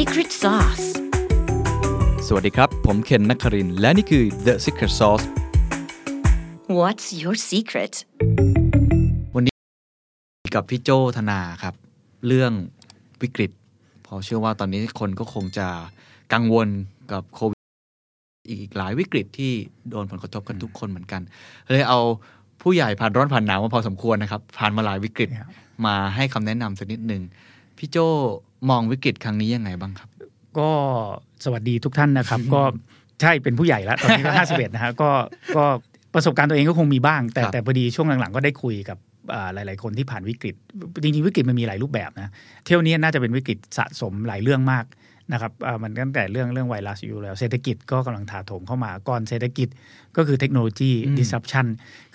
secret sauce สวัสดีครับ ผมเคนนักครินทร์และนี่คือ The Secret Sauce What's your secret กับพี่โจธนาครับ เรื่องวิกฤตเพอเชื่อว่าตอนนี้คนก็คงจะกังวลกับโควิด อีกหลายวิกฤตที่โดนผลกระทบกันทุกคนเหมือนกัน เลยเอาผู้ใหญ่ผ่านร้อนผ่านหนาวมาพอสมควรนะครับ ผ่านมาหลายวิกฤตครับมาให้คำแนะนำสักนิดหนึ่ง พี่โจมองวิกฤตครั้งนี้ยังไงบ้างครับ ก็สวัสดีทุกท่านนะครับ ก็ใช่เป็นผู้ใหญ่แล้วตอนนี้ก็ห้าสิบเอ็ดนะฮะก็ก็ประสบการณ์ตัวเองก็คงมีบ้าง แต่ครับแต่พอดีช่วงหลังๆ ก็ได้คุยกับอ่าหลาย ๆ คนที่ผ่านวิกฤต จริง ๆ วิกฤตมันมีหลายรูปแบบนะเที่ยวนี้น่าจะเป็นวิกฤตสะสมหลายเรื่องมากนะครับอ่ามันตั้งแต่เรื่องเรื่องไวรัสอยู่แล้วเศรษฐกิจก็กำลังถาโถมเข้ามาก่อนเศรษฐกิจก็คือเทคโนโลยี disruption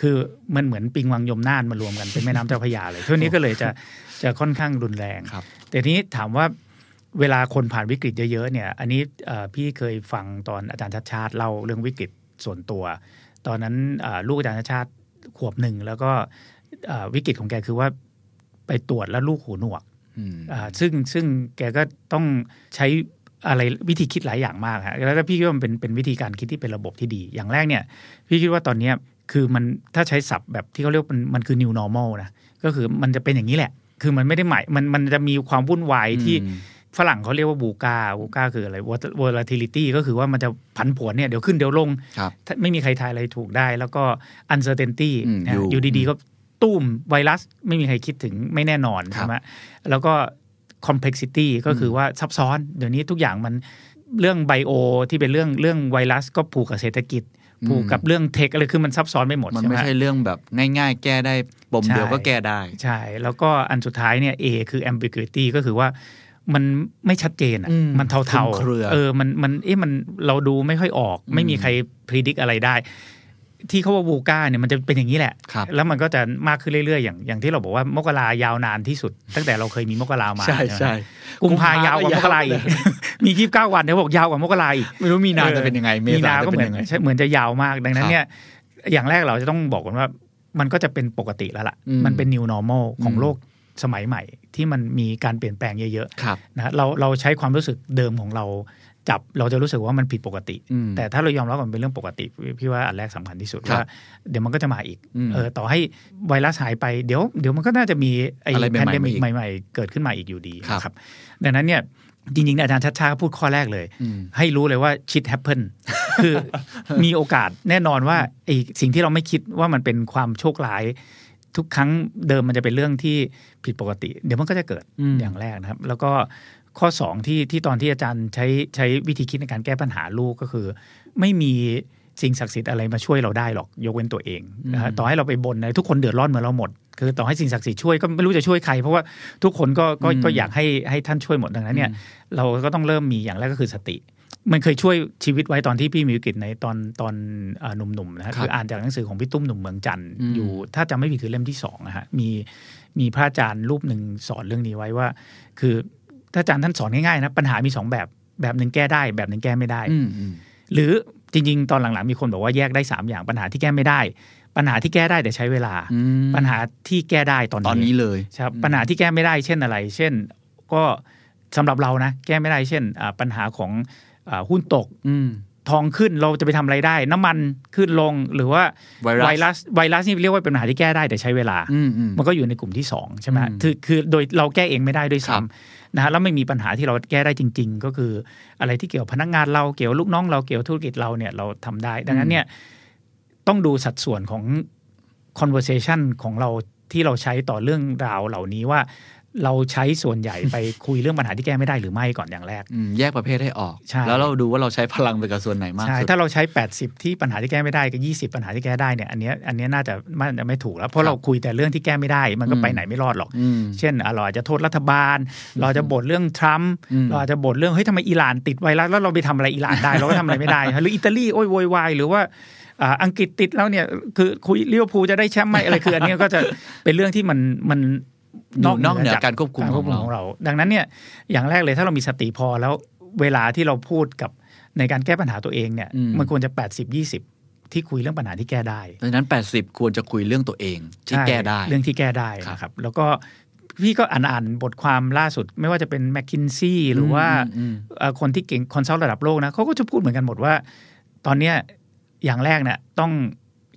คือมันเหมือนปิงวังยมน่านมารวมกันเป็นแม่น้ำเจ้าพระยาเลยเที่ยวนี้ก็เลยจะ จะค่อนข้างรุนแรงครับแต่ทีนี้ถามว่าเวลาคนผ่านวิกฤตเยอะๆเนี่ย อันนี้เอ่อพี่เคยฟังตอนอาจารย์ชัดชาติเล่าเรื่องวิกฤตส่วนตัว ตอนนั้นเอ่อลูกอาจารย์ชัดชาติขวบหนึ่งแล้วก็เอ่อวิกฤตของแกคือว่าไปตรวจแล้วลูกหูหนวกอืมอ่าซึ่งซึ่งแกก็ต้องใช้อะไรวิธีคิดหลายอย่างมากฮะแล้วก็พี่คิดว่ามันเป็นเป็นวิธีการคิดที่เป็นระบบที่ดี อย่างแรกเนี่ย พี่คิดว่าตอนเนี้ยคือมันถ้าใช้ศัพท์แบบที่เขาเรียกว่ามันมันคือ new normal นะก็คือมันจะเป็นอย่างนี้แหละ คือมันไม่ได้หมายมันมันจะมีความวุ่นวายที่อืมฝรั่งเขาเรียกว่าบูกาบูกาคืออะไร Vol- volatility ก็คือว่ามันจะผันผวนเนี่ยเดี๋ยวขึ้นเดี๋ยวลงครับถ้าไม่มีใครทายอะไรถูกได้ แล้วก็ uncertainty อืมนะอยู่อยู่ดีๆก็ตุ้มไวรัสไม่มีใครคิดถึงไม่แน่นอนครับใช่ไหมแล้วก็ complexity ก็คือว่าซับซ้อน เดี๋ยวนี้ทุกอย่างมันเรื่องไบโอที่เป็นเรื่องเรื่องไวรัสก็ผูกกับเศรษฐกิจ ผูกกับเรื่องเทคอะไรคือมันซับซ้อนไปหมดมันใช่ไหไม่มใช่เรื่องแบบง่าย ๆ แก้ได้ปมใช่เดียวก็แก้ได้ ใช่ แล้วก็อันสุดท้ายเนี่ย A คือ ambiguity ก็คือว่ามันไม่ชัดเจนอะอืมมันเทาคลุๆมเครือเออ มัน มัน เอ๊ะ มัน เราดูไม่ค่อยออก ไม่มีใครพิจิตอะไรได้ ที่เขาว่าบูก้าเนี่ยมันจะเป็นอย่างนี้แหละครับแล้วมันก็จะมากขึ้นเรื่อยๆ อย่างอย่างที่เราบอกว่ามกรายาวนานที่สุด ตั้งแต่เราเคยมีมกรามาใช่ไหมใช่กุมภายาวกว่ามกราอีกมียี่สิบเก้าวันเขาบอกยาวกว่ามกราอีกไม่รู้มีนาจะเป็นยังไงเมมีษานาจะก็เป็เหมืนอนยังไงใช่เหมือนจะยาวมากดังนั้คนรับเนี่ย อย่างแรกเราจะต้องบอกกันว่า มันก็จะเป็นปกติแล้วล่ะอืมมันเป็น new normal ของอืมโลกสมัยใหม่ ที่มันมีการเปลี่ยนแปลงเยอะครับๆนะเราเราใช้ความรู้สึกเดิมของเรา จับเราจะรู้สึกว่ามันผิดปกติอืมแต่ถ้าเรายอมรับว่ามันเป็นเรื่องปกติ พี่พี่ว่าอันแรกสำคัญที่สุดครับว่าเดี๋ยวมันก็จะมาอีกอืมเออต่อให้ไวรัสหายไปเดี๋ยวเดี๋ยวมันก็น่าจะมีไอ้อะไรใหม่ๆแพนเดมิกมาอีกใหม่ ๆ เกิดขึ้นมาอีกอยู่ดีครับนะครับดังนั้นเนี่ยจริงๆเนี่ยอาจารย์ชัชชาติก็พูดข้อแรกเลยอืมให้รู้เลยว่า shit happen คือมีโอกาสแน่นอนว่าไอ้สิ่งที่เราไม่คิดว่ามันเป็นความโชคร้ายทุกครั้งเดิมมันจะเป็นเรื่องที่ผิดปกติ เดี๋ยวมันก็จะเกิดอืมอย่างแรกนะครับ แล้วก็ ข้อสองที่ที่ตอนที่อาจารย์ใช้ใช้วิธีคิดในการแก้ปัญหาลูกก็คือ ไม่มีสิ่งศักดิ์สิทธิ์อะไรมาช่วยเราได้หรอกยกเว้นตัวเองนะฮะต่อให้เราไปบนนะทุกคนเดือดร้อนเหมือนเราหมด คือต่อให้สิ่งศักดิ์สิทธิ์ช่วยก็ไม่รู้จะช่วยใคร เพราะว่าทุกคนก็ก็ก็อยากให้ให้ท่านช่วยหมดดังนั้นเนี่ยเราก็ต้องเริ่มมีอย่างแรกก็คือสติ มันเคยช่วยชีวิตไว้ตอนที่พี่มีวิกฤตในตอนตอนเอ่อหนุ่มๆนะฮะครับคืออ่านจากหนังสือของพี่ตุ้มหนุ่มเมืองจันทร์อืมอยู่ ถ้าจำไม่ผิดคือเล่มที่สองนะฮะมีมีพระอาจารย์รูปหนึ่งสอนเรื่องนี้ไว้ว่า คือ ถ้าอาจารย์ท่านสอนง่ายๆนะปัญหามีสองแบบแบบหนึ่งแก้ได้ แบบหนึ่งแก้ไม่ได้อืมอืมหรือจริง ๆ ตอนหลังๆมีคนบอกว่าแยกได้สามอย่างปัญหาที่แก้ไม่ได้ ปัญหาที่แก้ได้แต่ใช้เวลาอืมปัญหาที่แก้ได้ตอนตอนนี้เลยครับปัญหาที่แก้ไม่ได้ เช่นอะไร เช่น ก็สำหรับเรานะแก้ไม่ได้ เช่นอ่าปัญหาของอ่าหุ้นตกอืมทองขึ้นเราจะไปทำอะไรได้ น้ำมันขึ้นลงหรือว่าไวรัสสไวรัสนี่เรียกว่าเป็นปัญหาที่แก้ได้แต่ใช้เวลาอืมอืมมันก็อยู่ในกลุ่มที่สองใช่ไหมอืมคือคือโดยเราแก้เองไม่ได้ด้วยครับซ้ำ นะฮะแล้วไม่มีปัญหาที่เราแก้ได้จริง ๆ ก็คืออะไรที่เกี่ยวพนักงานเราเกี่ยวลูกน้องเราเกี่ยวธุรกิจเราเนี่ยเราทำได้ ดังนั้นเนี่ยต้องดูสัดส่วนของ conversation ของเราที่เราใช้ต่อเรื่องราวเหล่านี้ว่า เราใช้ส่วนใหญ่ไปคุยเรื่องปัญหาที่แก้ไม่ได้หรือไม่ก่อนอย่างแรกอืมแยกประเภทให้ออกใช่แล้วเราดูว่าเราใช้พลังไปกับส่วนไหนมากใช่สุดถ้าเราใช้ 80 ที่ปัญหาที่แก้ไม่ได้กับ20 ปัญหาที่แก้ได้เนี่ยอันเนี้ยอันเนี้ยน่าจะมันจะไม่ถูกแล้วเพครัราะบเราคุยแต่เรื่องที่แก้ไม่ได้มันก็อืมไปไหนไม่รอดหรอกอืมเช่นอะเราอาจจะโทษรัฐบาล เราอาจจะบ่นเรื่องทรัมป์อืมเราอาจจะบ่นเรื่องเฮ้ยทำไมอิหร่านติดไวรัสแล้วเราไปทำอะไรอิหร่านได้เราก็ทำอะไรไม่ได้หรืออิตาลีโอ้ยโวยวายหรือว่าอ่าอังกฤษติดแล้วเนี่ยคือคุยลิเวอร์พูลจะได้แชมป์ไหมอะไรคืออันเนี้ยก็จะเป็นเรื่องที่มันมัน อยู่นอกเหนือการควบคุมการควบคุมขขอองงเราเรา ดังนั้นเนี่ยอย่างแรกเลยถ้าเรามีสติพอแล้วเวลาที่เราพูดกับในการแก้ปัญหาตัวเองเนี่ยอืมมันควรจะ 80 20 ที่คุยเรื่องปัญหาที่แก้ได้ดังนั้น 80 ควรจะคุยเรื่องตัวเองที่ใช่แก้ได้ เรื่องที่แก้ได้ครับนะครับ แล้วก็พี่ก็อ่านอ่านบทความล่าสุด ไม่ว่าจะเป็น McKinsey หรือว่าอืมเอ่อคนที่เก่ง consult ระดับโลกนะเขาก็จะพูดเหมือนกันหมดว่า ตอนเนี้ยอย่างแรกเนี่ยต้อง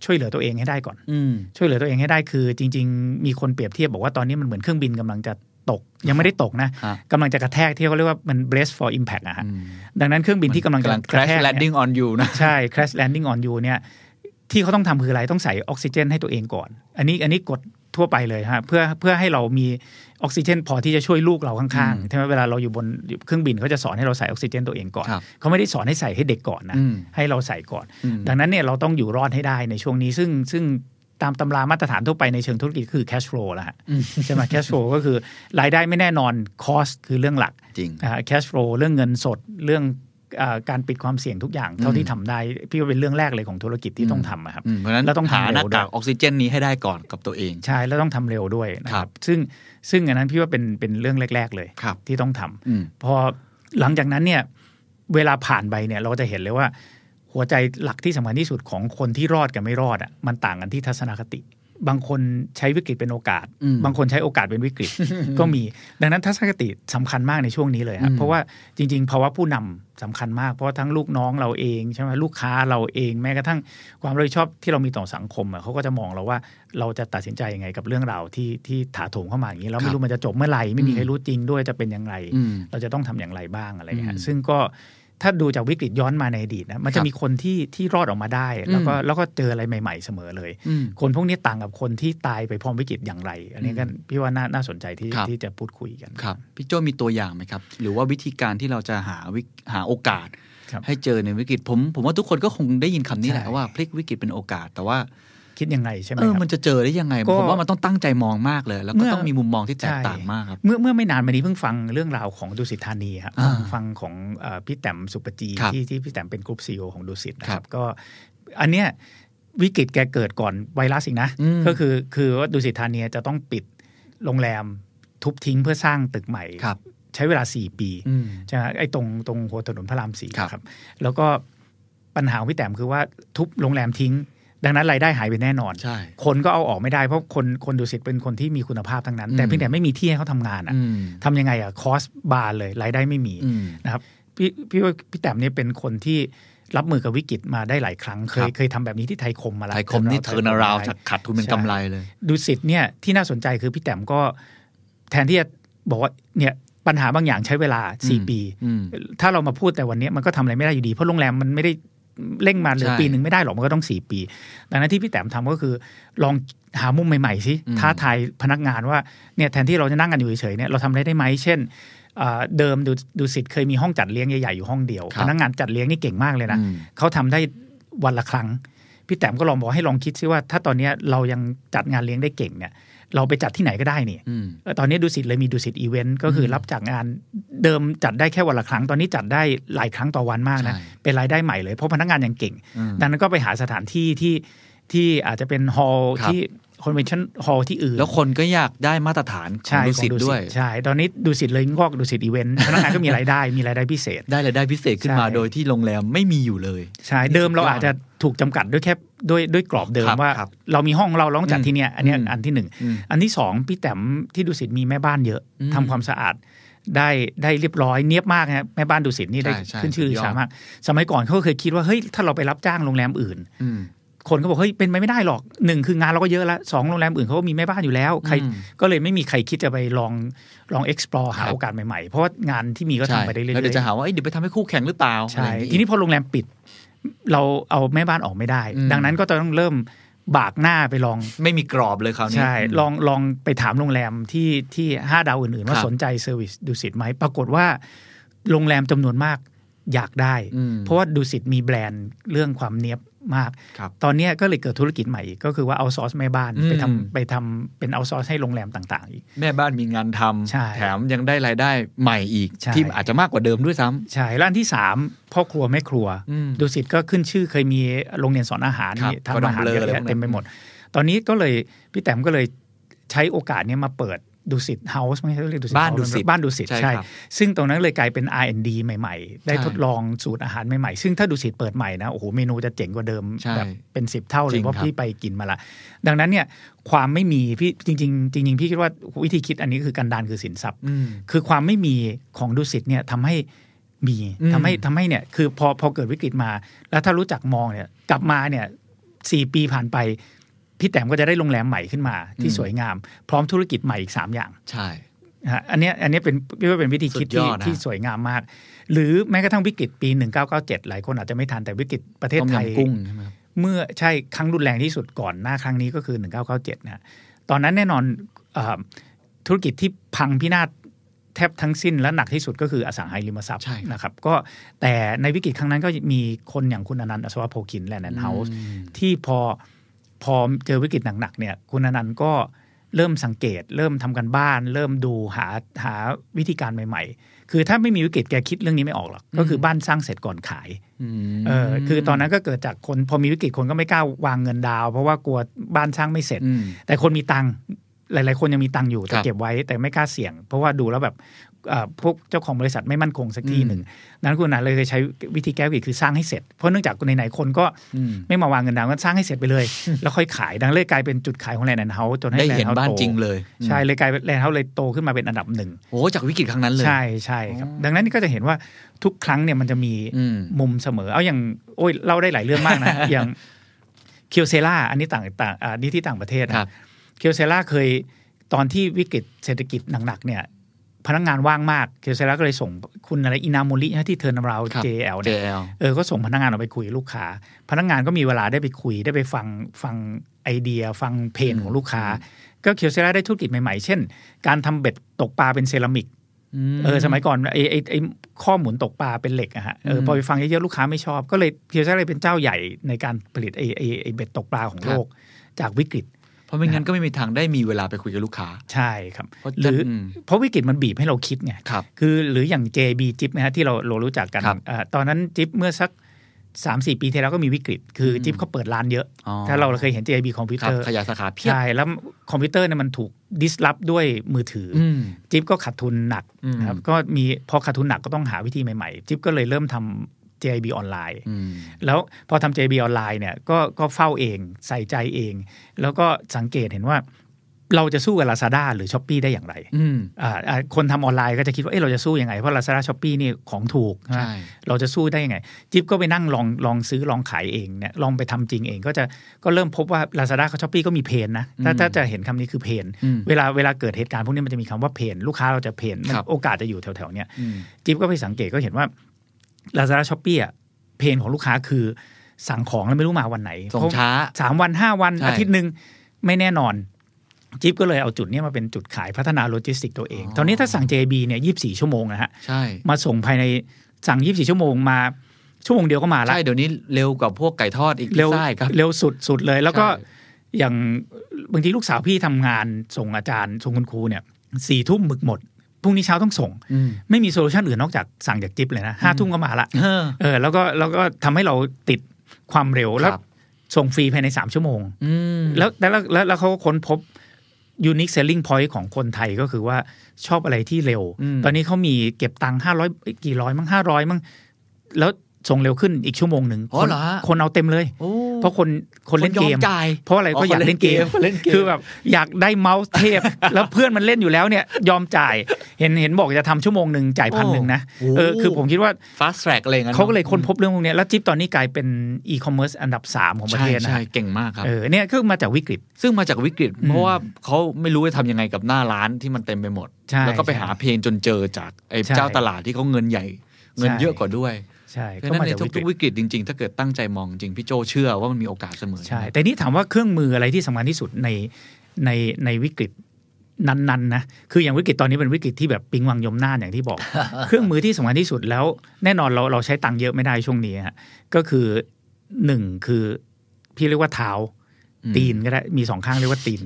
ช่วยเหลือตัวเองให้ได้ก่อนอืมช่วยเหลือตัวเองให้ได้คือ จริง ๆ มีคนเปรียบเทียบบอกว่าตอนนี้มันเหมือนเครื่องบินกำลังจะตกยังไม่ได้ตกนะฮะกำลังจะกระแทกที่เขาเรียกว่ามัน brace for impact อะฮะอืมดังนั้นเครื่องบินที่กำลังจะกำลังกระแท crash กเนี่ย landing on you นะใช่ crash landing on you เนี่ยที่เขาต้องทำคืออะไรต้องใส่ออกซิเจนให้ตัวเองก่อน อันนี้อันนี้กดทั่วไปเลยฮะเพื่อเพื่อให้เรามี ออกซิเจนพอที่จะช่วยลูกเราข้างๆใช่ไหมเวลาเราอยู่บนเครื่องบินเขาจะสอนให้เราใส่ออกซิเจนตัวเองก่อนครับเขาไม่ได้สอนให้ใส่ให้เด็กก่อนนะอืมให้เราใส่ก่อนอืมดังนั้นเนี่ยเราต้องอยู่รอดให้ได้ในช่วงนี้ซึ่งซึ่งตามตำรามาตรฐานทั่วไปในเชิงธุรกิจคือ cash flow แล้วฮะใช่ไหม cash flow ก็คือรายได้ไม่แน่นอน cost คือเรื่องหลักจริงอ่า cash flow เรื่องเงินสดเรื่องอ่าการปิดความเสี่ยงทุกอย่างเท่าที่ทำได้ พี่ว่าเป็นเรื่องแรกเลยของธุรกิจที่ต้องทำอะครับอืมเพราะฉะนั้นแล้วต้องหาทำหเร็น้าวด้วกายกออกซิเจนนี้ให้ได้ก่อนกับตัวเอง ใช่แล้วต้องทำเร็วด้วยนะคครัรับบซึ่ง ซึ่งอันนั้นพี่ว่าเป็นเป็นเรื่องแรก ๆ เลยครับที่ต้องทำอืมพอหลังจากนั้นเนี่ย เวลาผ่านไปเนี่ย เราจะเห็นเลยว่า หัวใจหลักที่สำคัญที่สุดของคนที่รอดกับไม่รอดอะมันต่างกันที่ทัศนคติ บางคนใช้วิกฤตเป็นโอกาสอืมบางคนใช้โอกาสเป็นวิกฤตก็มี ดังนั้นทัศนคติสำคัญมากในช่วงนี้เลยครัอืบมเพราะว่าจริง ๆ ภาวะผู้นำสำคัญมาก เพราะว่าทั้งลูกน้องเราเองใช่ไหมลูกค้าเราเองแม้กระทั่งความรับผิดชอบที่เรามีต่อสังคมอะเขาก็จะมองเราว่าเราจะตัดสินใจยังไงกับเรื่องราวที่ที่ถาโถมเข้ามาอย่างนี้เราครัไม่บรู้มันจะจบเมื่อไหร่ไม่มีอืมใครรู้จริงด้วยจะเป็นยังไงอืมเราจะต้องทำอย่างไรบ้างอะไรอย่างเงี้ยอืฮะมซึ่งก็ ถ้าดูจากวิกฤตย้อนมาในอดีตนะมันคจะรับมีคนที่ที่รอดออกมาได้ แล้วก็อืมแล้วก็เจออะไรใหม่ ๆ เสมอเลยอืมคนพวกนี้ต่างกับคนที่ตายไปพร้อมวิกฤตอย่างไร อันนี้ก็อืมพี่ว่าน่าน่าสนใจที่ครับที่จะพูดคุยกันครับพี่โจมีตัวอย่างไหมครับ หรือว่าวิธีการที่เราจะหาวิหาโอกาสครับให้เจอในวิกฤตผม ผมว่าทุกคนก็คงได้ยินคำนี้แหละใช่ว่าพลิกวิกฤตเป็นโอกาสแต่ว่า คิดยังไงใช่ไหมเออครับมันจะเจอได้ยังไงก็ผมว่ามันต้องตั้งใจมองมากเลย แล้วเมื่ก็อต้องมีมุมมองที่แตกใช่ต่างมากครับเมื่อเมื่อไม่นานมานี้เพิ่งฟังเรื่องราวของดุสิตธานีครับอ่าฟังของเอ่อพี่แต้มสุปจีครับที่ที่พี่แต้มเป็นกรุ๊ปซีอของดุสิตนะคครัรับบก็อันเนี้ยวิกฤตแกเกิดก่อนไวรัสอีกนะอืมก็คือคือว่าดุสิตธานีจะต้องปิดโรงแรมทุบทิ้งเพื่อสร้างตึกใหม่ครับใช้เวลา4ปีอืมใช่ไหมไอ้ตรงตรงหัวถนนพระรามสี่ครับครับ แล้วก็ปัญหาของพี่แต้มคือว่าทุบโรงแรมทิ้ง ดังนั้นรายได้หายไปแน่นอนใช่คนก็เอาออกไม่ได้เพราะคนคนดุสิตเป็นคนที่มีคุณภาพทั้งนั้น แต่อืมเพียงแต่ไม่มีที่ให้เขาทำงานอะอืมทำยังไงอะคอสบาร์เลยรายได้ไม่มีอืมนะครับพี่พี่ว่าพี่แต้มเนี่ยเป็นคนที่รับมือกับวิกฤตมาได้หลายครั้ง เคครัยบเคยทำแบบนี้ที่ไทยคมมาแล้วไทยคมนี่เทิร์นาราวไทยคมจากขาดทุนเป็นใช่กำไรเลยดุสิตเนี่ยที่น่าสนใจคือพี่แต้มก็แทนที่จะบอกว่าเนี่ยปัญหาบางอย่างใช้เวลาอืม4ปีอืมถ้าเรามาพูดแต่วันนี้มันก็ทำอะไรไม่ได้อยู่ดี เพราะโรงแรมมันไม่ได้ เร่งมาเหลือใช่ปีหนึ่งไม่ได้หรอกมันก็ต้อง4ปี ดังนั้นที่พี่แต้มทำก็คือ ลองหามุมใหม่ๆสิอืมท้าทายพนักงานว่าเนี่ยแทนที่เราจะนั่งกันอยู่เฉยๆเนี่ยเราทำอะไรได้ไหมเช่นเอ่อเดิมดูดูสิทธิ์เคยมีห้องจัดเลี้ยงใหญ่ๆอยู่ห้องเดียวครับพนักงานจัดเลี้ยงนี่เก่งมากเลยนะอืมเขาทำได้วันละครั้ง พี่แต้มก็ลองบอกให้ลองคิดซิว่า ถ้าตอนเนี้ยเรายังจัดงานเลี้ยงได้เก่งเนี่ย เราไปจัดที่ไหนก็ได้นี่อืมเออตอนนี้ดุสิตเลยมีดุสิต์ก็คือรับจากงานเดิมจัดได้แค่วันละครั้ง ตอนนี้จัดได้หลายครั้งต่อวันมากนะใช่เป็นรายได้ใหม่เลย เพราะพนักงานยังเก่งอืมดังนั้นก็ไปหาสถานที่ที่ที่อาจจะเป็น hall ครับที่ convention hall ที่อื่น แล้วคนก็อยากได้มาตรฐานของใช่ดุสิตของด้วย ใช่ ตอนนี้ดุสิตเลยงอกดุสิต์พนักงานก็มีรายได้มีรายได้พิเศษ ได้รายได้พิเศษขึ้นมาใช่โดยที่โรงแรมไม่มีอยู่เลย ใช่ เดิมเราอาจจะ ถูกจำกัดด้วยแค่ด้วยด้วยกรอบเดิมครับว่าครับเรามีห้องเราเราต้องจัดอืมที่เนี้ยอันเนี้ยอืมอันที่หนึ่งอืมอันที่สองพี่แต้มที่ดุสิตมีแม่บ้านเยอะอืมทำความสะอาดได้ได้เรียบร้อยเนียบมากนะแม่บ้านดุสิตนี่ได้ใช่ใช่ขึ้นชื่อสุดยอดชามาก สมัยก่อนเขาก็เคยคิดว่าเฮ้ยถ้าเราไปรับจ้างโรงแรมอื่นอืมคนก็บอกเฮ้ยเป็นไปไม่ได้หรอกหนึ่งคืองานเราก็เยอะแล้วสองโรงแรมอื่นเขาก็มีแม่บ้านอยู่แล้วใครอืมก็เลยไม่มีใครคิดจะไปลองลอง explore หาครับโอกาสใหม่ๆ เพราะว่างานที่มีก็ใช่ทำไปได้เรื่อยแล้วเดี๋ยวๆจะหาว่าเอ้ยเดี๋ยวไปทำให้คู่แข่งหรือเปล่าใช่อะไรอย่างทีนี้พอโรงแรมปิด เราเอาแม่บ้านออกไม่ได้อืมดังนั้นก็ต้องเริ่มบากหน้าไปลองไม่มีกรอบเลยคราวนี้ใช่มลองลองไปถามโรงแรมที่ที่ห้าดาวอื่นๆ ว่าครับสนใจเซอร์วิสดูสิตไหม ปรากฏว่าโรงแรมจำนวนมากอยากได้อืมเพราะว่าดูสิตมีแบรนด์เรื่องความเนี้ยบ มากครับตอนเนี้ยก็เลยเกิดธุรกิจใหม่อีกก็คือว่าเอาซอสแม่บ้านอืมไปทำไปทำเป็นเอาซอสให้โรงแรมต่างๆอีกแม่บ้านมีงานทำใช่แถมยังได้รายได้ใหม่อีกใช่ที่อาจจะมากกว่าเดิมด้วยซ้ำใช่แล้วอันที่สามพ่อครัวแม่ครัวอืมดูสิตก็ขึ้นชื่อเคยมีโรงเรียนสอนอาหารครับมีทำอาหารก็เยต้องเบลออะเลยแยะพวกนั้นเต็มไปหมด ตอนนี้ก็เลยพี่แต้มก็เลยใช้โอกาสเนี้ยมาเปิด ดุสิตเฮาส์ไม่ใช่เรียกดุสิตบ้าน House ดุสิตบ้านดุสิตใช่ใช่ครับซึ่งตรงนั้นเลยกลายเป็น R&D ใหม่ ๆ ได้ใช่ทดลองสูตรอาหารใหม่ๆ ซึ่งถ้าดุสิตเปิดใหม่นะโอ้โหเมนูจะเจ๋งกว่าเดิมใช่แบบเป็นสิบเท่าเลจริยงเพราะครับพี่ไปกินมาละ ดังนั้นเนี่ยความไม่มีพี่จริง ๆ จริง ๆ พี่คิดว่าวิธีคิดอันนี้คือการดานคือสินทรัพย์อืมคือความไม่มีของดุสิตเนี่ยทำให้มีอืมทำให้ทำให้เนี่ยคือพอพอเกิดวิกฤตมา แล้วถ้ารู้จักมองเนี่ยกลับมาเนี่ยสี่ปีผ่านไป พี่แต้มก็จะได้โรงแรมใหม่ขึ้นมาที่สวยงาม พร้อมธุรกิจใหม่อีก 3 อย่าง ใช่นะฮะอันเนี้ยอันเนี้ยเป็นพี่ว่าเป็นวิธีคิดสุดยที่อดนะที่สวยงามมาก หรือแม้กระทั่งวิกฤตปี 1997 หลายคนอาจจะไม่ทันแต่วิกฤตประเทศต้มไทยยำกุ้งใช่ไหมครับเมื่อใช่ครั้งรุนแรงที่สุดก่อนหน้าครั้งนี้ก็คือ 1997นะตอนนั้นแน่นอนเออธุรกิจที่พังพินาศแทบทั้งสิ้นและหนักที่สุดก็คืออสังหาริมทรัพย์ใช่ครับนะครับก็แต่ในวิกฤตครั้งนั้นก็มีคนอย่างคุณอนันต์อัศวโพคินแลนด์เฮาส์อืมที่พอ พอเจอวิกฤตหนักๆเนี่ยคุณอนันต์ก็เริ่มสังเกต เริ่มทำกันบ้าน เริ่มดูหาหาวิธีการใหม่ ๆ คือถ้าไม่มีวิกฤตแกคิดเรื่องนี้ไม่ออกหรอกก็คือบ้านสร้างเสร็จก่อนขายอืมเออคือตอนนั้นก็เกิดจากคนพอมีวิกฤตคนก็ไม่กล้าวางเงินดาวน์เพราะว่ากลัวบ้านสร้างไม่เสร็จอืมแต่คนมีตังค์หลาย ๆ คนยังมีตังค์อยู่แต่ครับเก็บไว้แต่ไม่กล้าเสี่ยง เพราะว่าดูแล้วแบบเอ่อ พวกเจ้าของบริษัทไม่มั่นคงสักทีหนึ่งนั้นคุณอนันต์เลยเคยใช้วิธีแก้วิกฤตคือสร้างให้เสร็จ เพราะเนื่องจากไหนๆคนก็อืมไม่มาวางเงินดาวน์ก็สร้างให้เสร็จไปเลย แล้วค่อยขายดังเลยกลายเป็นจุดขายของ Land & House จนให้ได้เห็น Land & House บ้านโตจริงเลยใช่เลยกลายเป็น Land & House เลยโตขึ้นมาเป็นอันดับหนึ่งโอ้จากวิกฤตครั้งนั้นเลยใช่ใช่ครับดังนั้นก็จะเห็นว่าทุกครั้งเนี่ยมันจะมีอืมมุมเสมอ เอาอย่างโอ้ยเล่าได้หลายเรื่องมากนะอย่าง Kyocera อันนี้ต่างต่างอ่านี่ที่ต่างประเทศนะครับ Kyocera เคยตอนที่วิกฤตเศรษฐกิจหนักๆเนี่ย พนักงานว่างมาก Kyocera ก็เลยส่งคุณอะไรอินาโมริที่ turnaround ครับ JAL เนี่ย JAL เออก็ส่งพนักงานออกไปคุยกับลูกค้า พนักงานก็มีเวลาได้ไปคุยได้ไปฟังฟังไอเดีย ฟัง pain ของลูกค้า ก็ Kyocera ได้ธุรกิจใหม่ๆ เช่น การทำเบ็ดตกปลาเป็นเซรามิกเออสมัยก่อนไอ้ไอ้ไอ้ข้อหมุนตกปลาเป็นเหล็กอะฮะเอออืมพอไปฟังเยอะๆลูกค้าไม่ชอบ ก็เลยเพียวซ่าเลยเป็นเจ้าใหญ่ในการผลิตไอ้ไอ้ไอ้เบ็ดตกปลาของครับโลกจากวิกฤตเพ ราะไม่งั้นก็ไม่มีทางได้มีเวลาไปคุยกับลูกค้า ใช่ครับเพราะหรืออมเพราะวิกฤตมันบีบให้เราคิดไงครับคือหรืออย่าง JB จิ๊บนะฮะที่เราเรารู้จักกันครับเอ่อตอนนั้นจิ๊บเมื่อสักสามสี่ปีที่แล้วก็มีวิกฤต คือจิ๊บเขาเปิดร้านเยอะอ๋อถ้าเราเคยเห็น JB คอมพิวครัเตบอร์ขยายสาขาเพียบใช่แล้วคอมพิวเตอร์เนี่ยมันถูก disrupt ด้วยมือถือออืมจิ๊บก็ขาดทุนหนักอืมนะครับก็มีพอขาดทุนหนักก็ต้องหาวิธีใหม่ๆ จิ๊บก็เลยเริ่มทำ JIB ออนไลน์อืมแล้วพอทำ JIB ออนไลน์เนี่ยก็ก็เฝ้าเองใส่ใจเอง แล้วก็สังเกตเห็นว่าเราจะสู้กับ Lazada หรือ Shopee ได้อย่างไรอืมอ่าอ่าคนทำออนไลน์ก็จะคิดว่าเอ๊ะเราจะสู้ยังไง เพราะ Lazada s h o p e e นี่ของถูกใช่ไหมใช่เราจะสู้ได้ยังไง จิ๊บก็ไปนั่งลองลองซื้อลองขายเองเนี่ยลองไปทำจริงเองก็จะก็เริ่มพบว่า Lazada กับ s h อ p e e ก็มีเพนนะถ้าอืมถ้าจะเห็นคำนี้คือ pain อืมเวลาเวลาเกิดเหตุการณ์พวกนี้มันจะมีคำว่า pain ลูกค้าเราจะ pain มันครับโอกาสจะอยู่แถวๆเนี้ยอืมจิ๊บก็ไปสังเกตก็เห็นว่า Lazada s h o p e e อะเพนของลูกค้าคือสั่งของแล้วไม่รู้มาวันไหนส่งช้าสามวันห้าวันใช่อาทิตย์หนึ่งไม่แน่นอนจิ๊บก็เลยเอาจุดเนี้ยมาเป็นจุดขายพัฒนาโลจิสติกตัวเอง ตอนนี้ถ้าสั่ง JIB เนี่ยยี่สี่ชั่วโมงนะฮะใช่มาส่งภายในสั่งยี่สี่ชั่วโมงมาชั่วโมงเดียวก็มาละใช่เดี๋ยวนี้เร็วกว่าพวกไก่ทอดอีกเร็วใช่ครับเร็วสุดสุดเลย แล้วก็ใช่อย่างบางทีลูกสาวพี่ทำงานส่งอาจารย์ส่งคุณครูเนี่ยสี่ทุ่มหมึกหมด พรุ่งนี้เช้าต้องส่งอืมไม่มีโซลูชันอื่นนอกจากสั่งจากจิ๊บเลยนะห้าทุ่มก็มาละเออเออแล้วก็แล้วก็ทำให้เราติดความเร็วแล้วครับส่งฟรีภายในสามชั่วโมงอืมแล้วแล้วแล้วแล้วเขาก็ค้นพบ unique selling point ของคนไทยก็คือว่าชอบอะไรที่เร็วอืมตอนนี้เขามีเก็บตังค์ห้าร้อยกี่ร้อยมั้งห้าร้อยมั้งแล้ว ส่งเร็วขึ้นอีกชั่วโมงหนึ่งอ๋อคนเหรอฮะคนเอาเต็มเลยโอ้เพราะคนคนเล่นเกมยอมจ่ายเพราะอะไรอ๋อก็อยากคนเล่เล่นนเกมเกมคนเล่นเกมคือแบบอยากได้เมาส์เทพ แล้วเพื่อนมันเล่นอยู่แล้วเนี่ยยอมจ่ายเห็นเห็นบอกจะทำชั่วโมงหนึ่งจ่ายพันหนึ่งนะโอ้เออคือผมคิดว่า fast track อะไรอย่างนั้นเขาก็เลยค้นพบเรื่องพวกเนี้ยแล้วจิ๊บตอนนี้กลายเป็นอีคอมเมิร์ซอันดับสามของประเทศนะใช่ใช่เก่งมากครับเออเนี่ยก็มาจากวิกฤต ซึ่งมาจากวิกฤตอืมเพราะว่าเขาไม่รู้จะทำยังไงกับหน้าร้านที่มันเต็มไปหมดใช่แล้วก็ไปใช่หา pain จนเจอจากไอ้ใช่เจ้าตลาดที่เขาเงินใหญ่ เงินใช่เยอะกว่าด้วย ใช่เพราะก็ฉะนั้มานในจากวิกทุฤกตๆวิกฤตจริง ๆ ถ้าเกิดตั้งใจมองจริงพี่โจเชื่อว่ามันมีโอกาสเสมอใช่ แต่นี่ถามว่าเครื่องมืออะไรที่สำคัญที่สุดในในในวิกฤตนั้นๆนะคืออย่างวิกฤตตอนนี้เป็นวิกฤตที่แบบปิงวังยมน่านอย่างที่บอก เครื่องมือที่สำคัญที่สุดแล้ว แน่นอนเราเราใช้ตังค์เยอะไม่ได้ช่วงนี้ฮะก็คือหนึ่งคือพี่เรียกว่าเท้าอืมตีนก็ได้มีสองข้างเรียกว่าตีน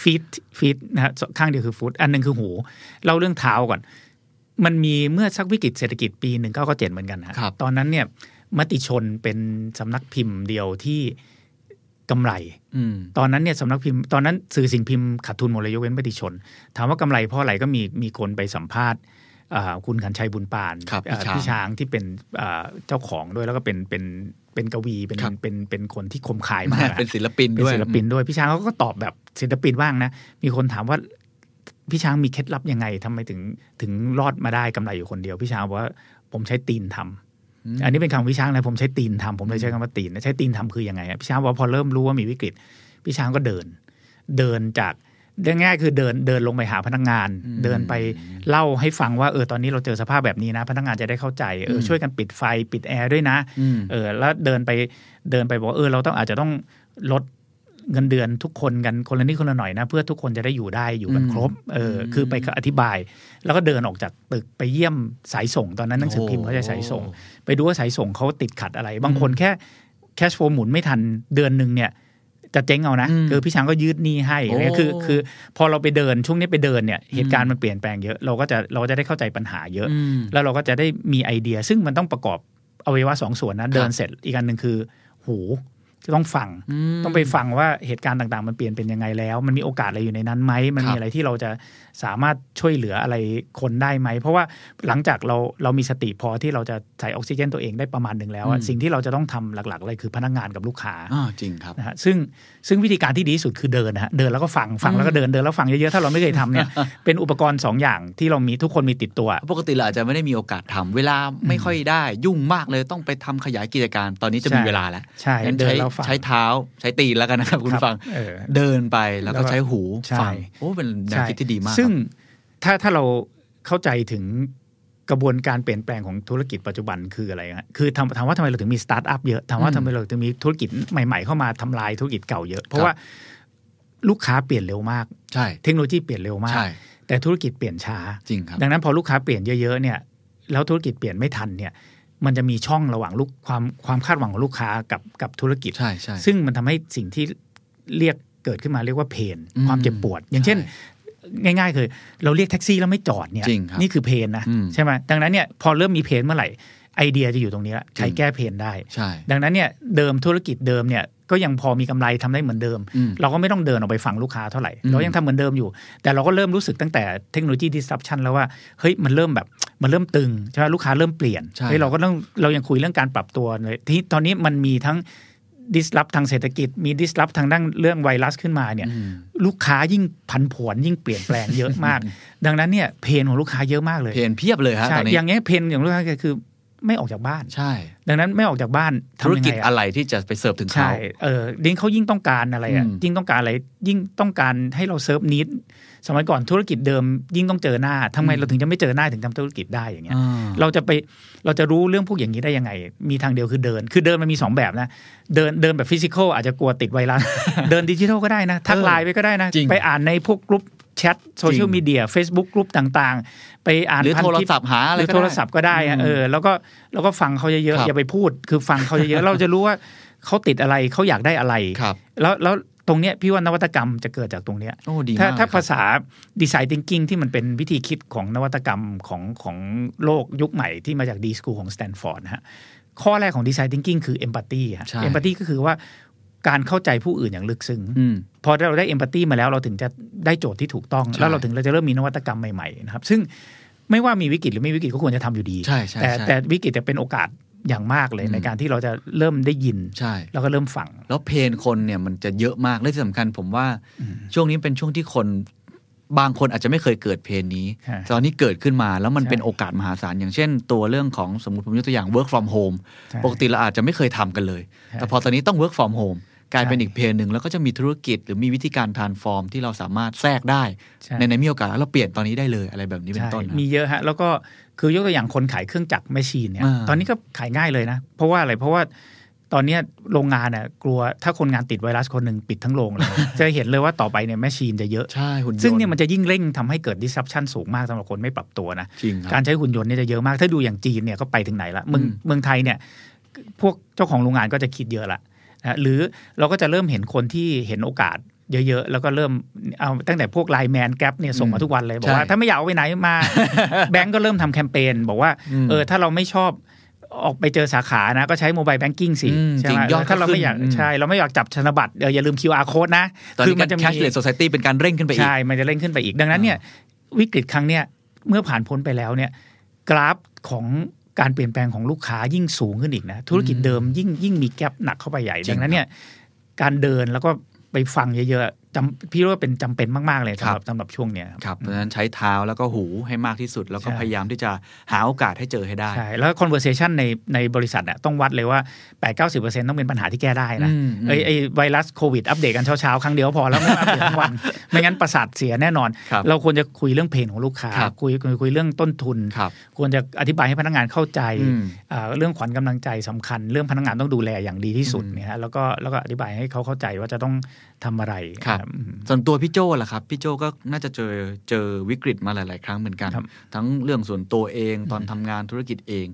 ฟีดฟีดนะฮะข้างเดียวคือฟุตอันหนึ่งคือหูเล่าเรื่องเท้าก่อน มันมีเมื่อสักวิกฤตเศรษฐกิจปีหนึ่งเก้าเจ็ดเหมือนกันฮะครับตอนนั้นเนี่ยมติชนเป็นสำนักพิมพ์เดียวที่กำไรอืมตอนนั้นเนี่ยสำนักพิมพ์ตอนนั้นสื่อสิ่งพิมพ์ขาดทุนหมดเลยยกเว้นมติชน ถามว่ากำไรเพราะอะไรก็มีมีคนไปสัมภาษณ์อ่าคุณขันชัยบุญปานครับอ่าพี่ช้างพี่ช้างที่เป็นอ่าเจ้าของด้วยแล้วก็เป็นเป็นเป็นกวีเป็นครับเป็นเป็นคนที่คมขายมากอะเป็นศิลปินเป็นด้วยศิลปินด้วยพี่ช้างเขาก็ตอบแบบศิลปินบ้างนะมีคนถามว่า พี่ช้างมีเคล็ดลับยังไงทำไมถึงถึงรอดมาได้กำไรอยู่คนเดียว พี่ช้างบอกว่าผมใช้ตีนทำอันนี้เป็นคำพี่ช้างนะผมใช้ตีนทำผมเลยใช้คำว่าตีนนะใช้ตีนทำคือยังไงอะพี่ช้างบอกว่าพอเริ่มรู้ว่ามีวิกฤต พี่ช้างก็เดิน เดินจากเรื่องง่ายคือเดินเดินลงไปหาพนักงานอืมเดินไปเล่าให้ฟังว่าเออตอนนี้เราเจอสภาพแบบนี้นะ พนักงานจะได้เข้าใจเอออืมช่วยกันปิดไฟปิดแอร์ด้วยนะอืมเออแล้วเดินไปเดินไปบอกว่าเออเราต้องอาจจะต้องลด เงินเดือนทุกคนกันคนละนิดคนละหน่อยนะ เพื่อทุกคนจะได้อยู่ได้อยู่กันอืมครบเอออมคือไปอธิบาย แล้วก็เดินออกจากตึกไปเยี่ยมสายส่งตอนนั้นหนังสือพิมพ์เขาจะสายส่ง ไปดูว่าสายส่งเขาติดขัดอะไร บางคนแค่แคชโฟหมุนไม่ทันเดือนหนึ่งเนี่ยจะเจ๊งเอานะอืมคือพี่ช้างก็ยืดหนี้ให้โอ้เนี่ยคือคือพอเราไปเดินช่วงนี้ไปเดินเนี่ยเหตุการณ์มันเปลี่ยนแปลงเยอะเราก็จะเราก็จะได้เข้าใจปัญหาเยอะอืมแล้วเราก็จะได้มีไอเดีย ซึ่งมันต้องประกอบอวัยวะสองส่วนนะเดินเสร็จอีกอันหนึ่งคือ หูจะ ต้องฟังมต้องไปฟังว่าเหตุการณ์ต่าง ๆ มันเปลี่ยนเป็นยังไงแล้ว มันมีโอกาสอะไรอยู่ในนั้นไหมมันครับมีอะไรที่เราจะสามารถช่วยเหลืออะไรคนได้ไหม เพราะว่าหลังจากเราเรามีสติพอที่เราจะใส่ออกซิเจนตัวเองได้ประมาณหนึ่งแล้วอะอืมสิ่งที่เราจะต้องทำหลักๆเลยคือพนักงานกับลูกค้าอ่าจริงครับนะฮะซึ่งซึ่งวิธีการที่ดีที่สุดคือเดินนะฮะเดินแล้วก็ฟังฟังแล้วก็เดินเดินแล้วฟังเยอะๆถ้าเราไม่เคยทำเนี่ยเป็นอุปกรณ์สองอย่างที่เรามีทุกคนมีติดตัว ปกติเราอาจจะไม่ได้มีโอกาสทำเวลาไม่ค่อยได้ ยุ่งมากเลยต้องไปทำขยายกิจการ ตอนนี้จะมีใช่เวลาแล้วใช่งั้นเดินใช้แล้วฟัง ใช้เท้าใช้ตีนแล้วกันนะครับคุณครับฟังเออเดินไปแล้วแล้วก็ก็ใช้หูใช่ฟังโอ้เป็นแนวคิดที่ดีมาก ซึ่งครับถ้าถ้าเราเข้าใจถึงกระบวนการเปลี่ยนแปลงของธุรกิจปัจจุบันคืออะไรฮะคือถามถามว่าทำไมเราถึงมีสตาร์ทอัพเยอะถามว่าอืมทำไมเราถึงมีธุรกิจใหม่ ๆ เข้ามาทำลายธุรกิจเก่าเยอะ เพราะว่าลูกค้าเปลี่ยนเร็วมาก ใช่ เทคโนโลยีเปลี่ยนเร็วมากใช่แต่ธุรกิจเปลี่ยนช้า จริงครับ ดังนั้นพอลูกค้าเปลี่ยนเยอะๆเนี่ย แล้วธุรกิจเปลี่ยนไม่ทันเนี่ย มันจะมีช่องระหว่างลูกความความคาดหวังของลูกค้ากับกับธุรกิจ ใช่ใช่ซึ่งมันทำให้สิ่งที่เรียกเกิดขึ้นมาเรียกว่าเพนอืมความเจ็บปวด อย่างเช่น ง่ายๆคือเราเรียกแท็กซี่แล้วไม่จอดเนี่ยจริงครับนี่คือเพนนะอืมใช่ไหมดังนั้นเนี่ยพอเริ่มมีเพนเมื่อไหร่ไอเดียจะอยู่ตรงนี้ละใช้จริงแก้เพนได้ใช่ดังนั้นเนี่ยเดิมธุรกิจเดิมเนี่ยก็ยังพอมีกำไรทำได้เหมือนเดิมอืมเราก็ไม่ต้องเดินออกไปฟังลูกค้าเท่าไหร่อืมเรายังทำเหมือนเดิมอยู่ แต่เราก็เริ่มรู้สึกตั้งแต่เทคโนโลยี disruption แล้วว่า เฮ้ย มันเริ่มแบบ มันเริ่มตึงใช่ไหมลูกค้าเริ่มเปลี่ยนใช่เฮ้ยเราก็ต้องเรายังคุยเรื่องการปรับตัวเลยที่ตอนนี้มันมีทั้ง disrupt ทางเศรษฐกิจมี disrupt ทางด้านเรื่องไวรัสขึ้นมาเนี่ยอืมลูกค้ายิ่งพันผวนยิ่งเปลี่ยนแปลงเยอะมาก ดังนั้นเนี่ยเพนของลูกค้าเยอะมากเลยเพนเพียบเลยฮะใช่ตอนนี้อย่างเงี้ยเพนของลูกค้าก็คือไม่ออกจากบ้านใช่ ดังนั้นไม่ออกจากบ้านธุรกิจทำยังไงอะอะไรที่จะไปเสิร์ฟถึงเขาใช่เออยิ่งเขายิ่งต้องการอะไรอะอืมยิ่งต้องการอะไรยิ่งต้องการให้เราเซิร์ฟนิด สมัยก่อนธุรกิจเดิมยิ่งต้องเจอหน้าทำไมเราถึงจะไม่เจอหน้าถึงทำธุรกิจได้อย่างเงี้ยอ่าเราจะไปเราจะรู้เรื่องพวกอย่างนี้ได้ยังไง มีทางเดียวคือเดิน คือเดินมันมีสองแบบนะเดินเดินแบบ physical อาจจะกลัวติดไวรัสเดินดิจิทัลก็ได้นะทักเออไปก็ได้นะจริงไปอ่านในพวกกลุ่มแชท social media จริง Facebook กลุ่มต่างๆ ไปอ่านหรือพันทิปหรืออะไรก็ได้ โทรศัพท์หาโทรศัพท์ก็ได้อะอืมเออแล้วก็แล้วก็ฟังเขาเยอะครับๆอย่าไปพูด คือฟังเขาเยอะๆเราจะรู้ว่าเขาติดอะไรเขาอยากได้อะไรครับแล้วแล้ว ตรงเนี้ยพี่ว่านวัตกรรมจะเกิดจากตรงเนี้ยโอ้ดีถ้ามากถ้าครับภาษาดีไซน์ thinking ที่มันเป็นวิธีคิดของนวัตกรรมของของโลกยุคใหม่ที่มาจาก D School ของ Stanford นะฮะข้อแรกของดีไซน์ thinking คือ empathy ฮะใช่ empathy ก็คือว่าการเข้าใจผู้อื่นอย่างลึกซึ้งอืมพอเราได้ empathy มาแล้วเราถึงจะได้โจทย์ที่ถูกต้องใช่แล้วเราถึงเราจะเริ่มมีนวัตกรรมใหม่ๆนะครับซึ่งไม่ว่ามีวิกฤตหรือไม่วิกฤตก็ควรจะทำอยู่ดีใช่ใช่แต่ใช่แต่วิกฤตจะเป็นโอกาส อย่างมากเลยอืมในการที่เราจะเริ่มได้ยินใช่แล้วก็เริ่มฟัง แล้วเพนคนเนี่ยมันจะเยอะมากและที่สำคัญผมว่าช่วงนี้เป็นช่วงที่คนบางคนอาจจะไม่เคยเกิดเพนนี้ฮะตอนนี้เกิดขึ้นมาแล้วมันใช่เป็นโอกาสมหาศาล อย่างเช่น ตัวเรื่องของสมมติผมยกตัวอย่าง work from home ใช่ปกติเราอาจจะไม่เคยทำกันเลยใช่แต่พอตอนนี้ต้อง work from home กลายเป็นใช่อีกเพนหนึ่งแล้วก็จะมีธุรกิจหรือมีวิธีการทานฟอร์มที่เราสามารถแทรกได้ใช่ในในมีโอกาสแล้วเราเปลี่ยนตอนนี้ได้เลยอะไรแบบนี้เป็นใช่ต้นนะมีเยอะฮะแล้วก็คือยกตัวอย่างคนขายเครื่องจักรแมชชีนเนี่ยอ่าตอนนี้ก็ขายง่ายเลยนะ เพราะว่าอะไรเพราะว่าตอนเนี้ยโรงงานน่ะกลัวถ้าคนงานติดไวรัสคนหนึ่งปิดทั้งโรงเลย จะเห็นเลยว่าต่อไปเนี่ยแมชชีนจะเยอะใช่หุ่นยนต์ซึ่งเนี่ยมันจะยิ่งเร่งทำให้เกิด disruption สูงมากสำหรับคนไม่ปรับตัวนะจริงคการับรใช้หุ่นยนต์เนี่ยจะเยอะมากถ้าดูอย่างจีนเนี่ยก็ไปถึงไหนละเมืองอืมเมืองไทยเนี่ยพวกเจ้าของโรงงานก็จะคิดเยอะละนะ หรือเราก็จะเริ่มเห็นคนที่เห็นโอกาสเยอะๆ แล้วก็เริ่มเอาตั้งแต่พวกไลน์แมนแก p เนี่ยส่งมาทุกวันเลยบอกว่าใช่ถ้าไม่อยากเอาไปไหนมา แบงก์ก็เริ่มทำแคมเปญบอกว่าอืมเออถ้าเราไม่ชอบออกไปเจอสาขานะก็ใช้ mobile banking สิอืมใช่ไหมจริงยอดถ้าเราไม่อยากขึ้นอืมใช่ เราไม่อยากจับธนบัตรเอออย่าลืม QR code นะตอนนี้คือการจะ cashless society เป็นการเร่งขึ้นไปอีก ใช่ มันจะเร่งขึ้นไปอีกดังนั้นเนี่ยวิกฤตครั้งเนี้ยเมื่อผ่านพ้นไปแล้วเนี่ยกราฟของ การเปลี่ยนแปลงของลูกค้ายิ่งสูงขึ้นอีกนะธุรกิจเดิมยิ่งยิ่งมี gap หนักเข้าไปใหญ่จริงดังนั้นเนี่ยการเดินแล้วก็ไปฟังเยอะๆ จำพี่ว่าเป็นจำเป็นมาก ๆ เลยสำหรับสำหรับช่วงเนี้ยครับเพราะฉะนั้นใช้เท้าแล้วก็หูให้มากที่สุด แล้วก็ใช่พยายามที่จะหาโอกาสให้เจอให้ได้ ใช่ แล้ว conversation ในในบริษัทน่ะต้องวัดเลยว่า 8 9 0 ต้องเป็นปัญหาที่แก้ได้นะอืมอืมไอ้ไอ้ไวรัสโควิด อัปเดตกันเช้า ๆ ครั้งเดียวพอแล้วไม่ต้องอัปเดตทั้งวัน ไม่งั้นประสาทเสียแน่นอนครับเราควรจะคุยเรื่องเพนของลูกค้าครับคุยคุยคุยเรื่องต้นทุนครับควรจะอธิบายให้พนักงานเข้าใจอืมอ่าเรื่องขวัญกำลังใจสำคัญ เรื่องพนักงานต้องดูแลอย่างดีที่สุดอืมเนี่ยฮะแล้วก็แล้วก็อธิบายให้เขาเข้าใจว่าจะต้องทำอะไรครับอืมส่วนตัวพี่โจ้ล่ะครับ พี่โจ้ก็น่าจะเจอเจอวิกฤตมาหลาย ๆ ครั้งเหมือนกันครับทั้งเรื่องส่วนตัวเองตอนทำงานธุรกิจเอง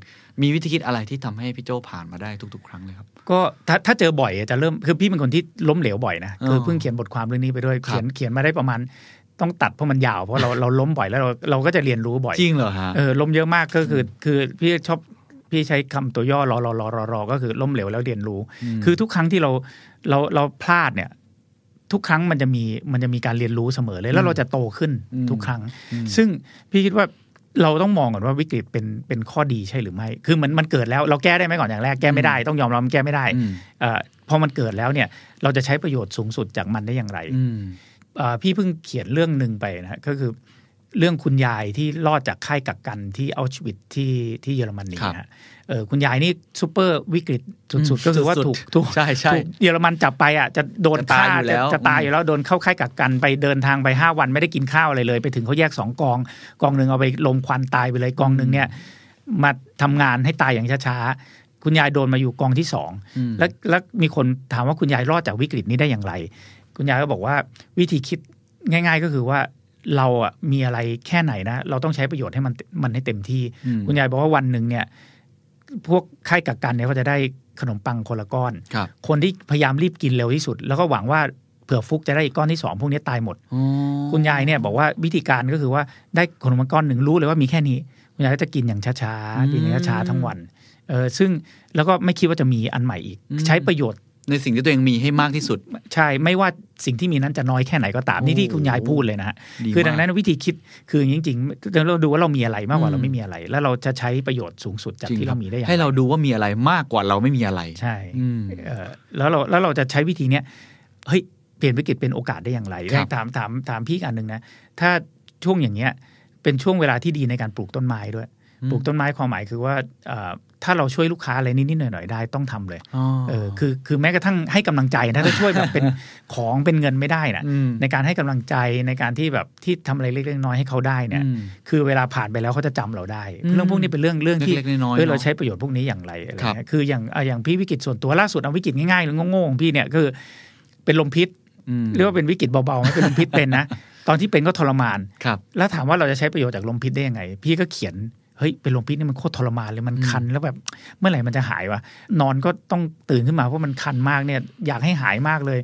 มีวิธีคิดอะไรที่ทำให้พี่โจ้ผ่านมาได้ทุก ๆ ครั้งเลยครับ ก็ถ้าถ้าเจอบ่อยจะเริ่มคือพี่เป็นคนที่ล้มเหลวบ่อยนะอ๋อคือเพิ่งเขียนบทความเรื่องนี้ไปด้วยครับเขียนเขียนมาได้ประมาณต้องตัดเพราะมันยาวเพราะเราเราล้มบ่อยแล้วเราเราก็จะเรียนรู้บ่อยจริงเหรอฮะเออล้มเยอะมากก็คือคือพี่ชอบพี่ใช้คำตัวย่อรอรอรอรอรอก็คือล้มเหลวแล้วเรียนรู้มคือทุกครั้งที่เราเราเราพลาดเนี่ย ทุกครั้งมันจะมีมันจะมีการเรียนรู้เสมอเลย แล้วเราจะโตขึ้นอืมทุกครั้งอืมซึ่งพี่คิดว่าเราต้องมองก่อนว่าวิกฤตเป็นเป็นข้อดีใช่หรือไม่ คือมันมันเกิดแล้วเราแก้ได้ไหมก่อนอย่างแรกแก้ไม่ได้ ต้องยอมรับมันแก้ไม่ได้อืมเอ่อพอมันเกิดแล้วเนี่ย เราจะใช้ประโยชน์สูงสุดจากมันได้อย่างไรอืมเอ่อพี่เพิ่งเขียนเรื่องหนึ่งไปนะฮะก็คือเรื่องคุณยายที่รอดจากค่ายกักกันที่เอาชีวิตที่ที่เยอรมนีครับนะฮะเออคุณยายนี่ซูเปอร์วิกฤตสุดๆก็คือว่าสุดๆถูกถูกใช่ใช่ถูกเยอรมันจับไปอะจะโดนจะตายฆ่าอยู่แล้วจะจะตายอยู่แล้วโดนเข้าค่ายกักกันไปเดินทางไปห้าวันไม่ได้กินข้าวอะไรเลย ไปถึงเขาแยกสองกอง กองหนึ่งเอาไปลมควันตายไปเลยกองหนึ่งเนี่ยมาทำงานให้ตายอย่างช้าๆคุณยายโดนมาอยู่กองที่สองอืมแล้วแล้วมีคนถามว่าคุณยายรอดจากวิกฤตนี้ได้อย่างไร คุณยายก็บอกว่าวิธีคิดง่าย ๆก็คือว่าเราอะมีอะไรแค่ไหนนะ เราต้องใช้ประโยชน์ให้มันมันให้เต็มที่อืมคุณยายบอกว่าวันหนึ่งเนี่ย พวกค่ายกักกันเนี่ยเขาจะได้ขนมปังคนละก้อนครับคนที่พยายามรีบกินเร็วที่สุด แล้วก็หวังว่าเผื่อฟุกจะได้อีกก้อนที่สองพวกนี้ตายหมดอ๋อคุณยายเนี่ยบอกว่าวิธีการก็คือว่าได้ขนมปังก้อนหนึ่งรู้เลยว่ามีแค่นี้ คุณยายก็จะกินอย่างช้าๆกินอย่างช้าๆทั้งวันเออซึ่งแล้วก็ไม่คิดว่าจะมีอันใหม่อีก ใช้ประโยชน์ ในสิ่งที่ตัวเองมีให้มากที่สุด ใช่ไม่ว่าสิ่งที่มีนั้นจะน้อยแค่ไหนก็ตามนี่ที่คุณยายพูดเลยนะฮะดีคือดังมากนั้นวิธีคิดคือจริงๆเราดูว่าเรามีอะไรมากกว่าอืมเราไม่มีอะไร แล้วเราจะใช้ประโยชน์สูงสุดจากจริงที่ครัเราบมีได้อย่างให้ไรเราดูว่ามีอะไรมากกว่าเราไม่มีอะไรใช่อืมเออแล้วเราแล้วเราจะใช้วิธีเนี้ยเฮ้ยเปลี่ยนวิกฤตเป็นโอกาสได้อย่างไรครับถามถามถามพี่อีกอันหนึ่งนะถ้าช่วงอย่างเงี้ยเป็นช่วงเวลาที่ดีในการปลูกต้นไม้ด้วยปลูกต้นไม้ความหมายคือว่าเอ่อ ถ้าเราช่วยลูกค้าอะไรนิดๆหน่อยๆได้ต้องทำเลยอ๋อเออคือคือแม้กระทั่งให้กำลังใจนะถ้าช่วยแบบเป็นของเป็นเงินไม่ได้นะมในการให้กำลังใจในการที่แบบที่ทำอะไรเล็กๆน้อยๆให้เขาได้เนี่ยอืมคือเวลาผ่านไปแล้วเขาจะจำเราได้อืมเรื่องพวกนี้เป็นเรื่องเรื่องที่เล็กๆน้อยๆเฮ้ยเราเนอะใช้ประโยชน์พวกนี้อย่างไรอะไรครับเงี้ยคืออย่างอะอย่างพี่วิกฤตส่วนตัวล่าสุดเอาวิกฤตง่ายๆหรือโง่ๆของพี่เนี่ยคือ เป็นลมพิษอืมเรียกว่าเป็นวิกฤตเบาๆไหมเป็นลมพิษเป็นนะตอนที่เป็นก็ทรมานครับแล้วถามว่าเราจะใช้ประโยชน์จากลมพิษได้ยังไง พี่ก็เขียน เฮ้ยเป็นลมพิษนี่มันโคตรทรมานเลยมันคันแล้วแบบเมื่อไหร่มันจะหายวะนอนก็ต้องตื่นขึ้นมาเพราะมันคันมากเนี่ยอยากให้หายมากเลย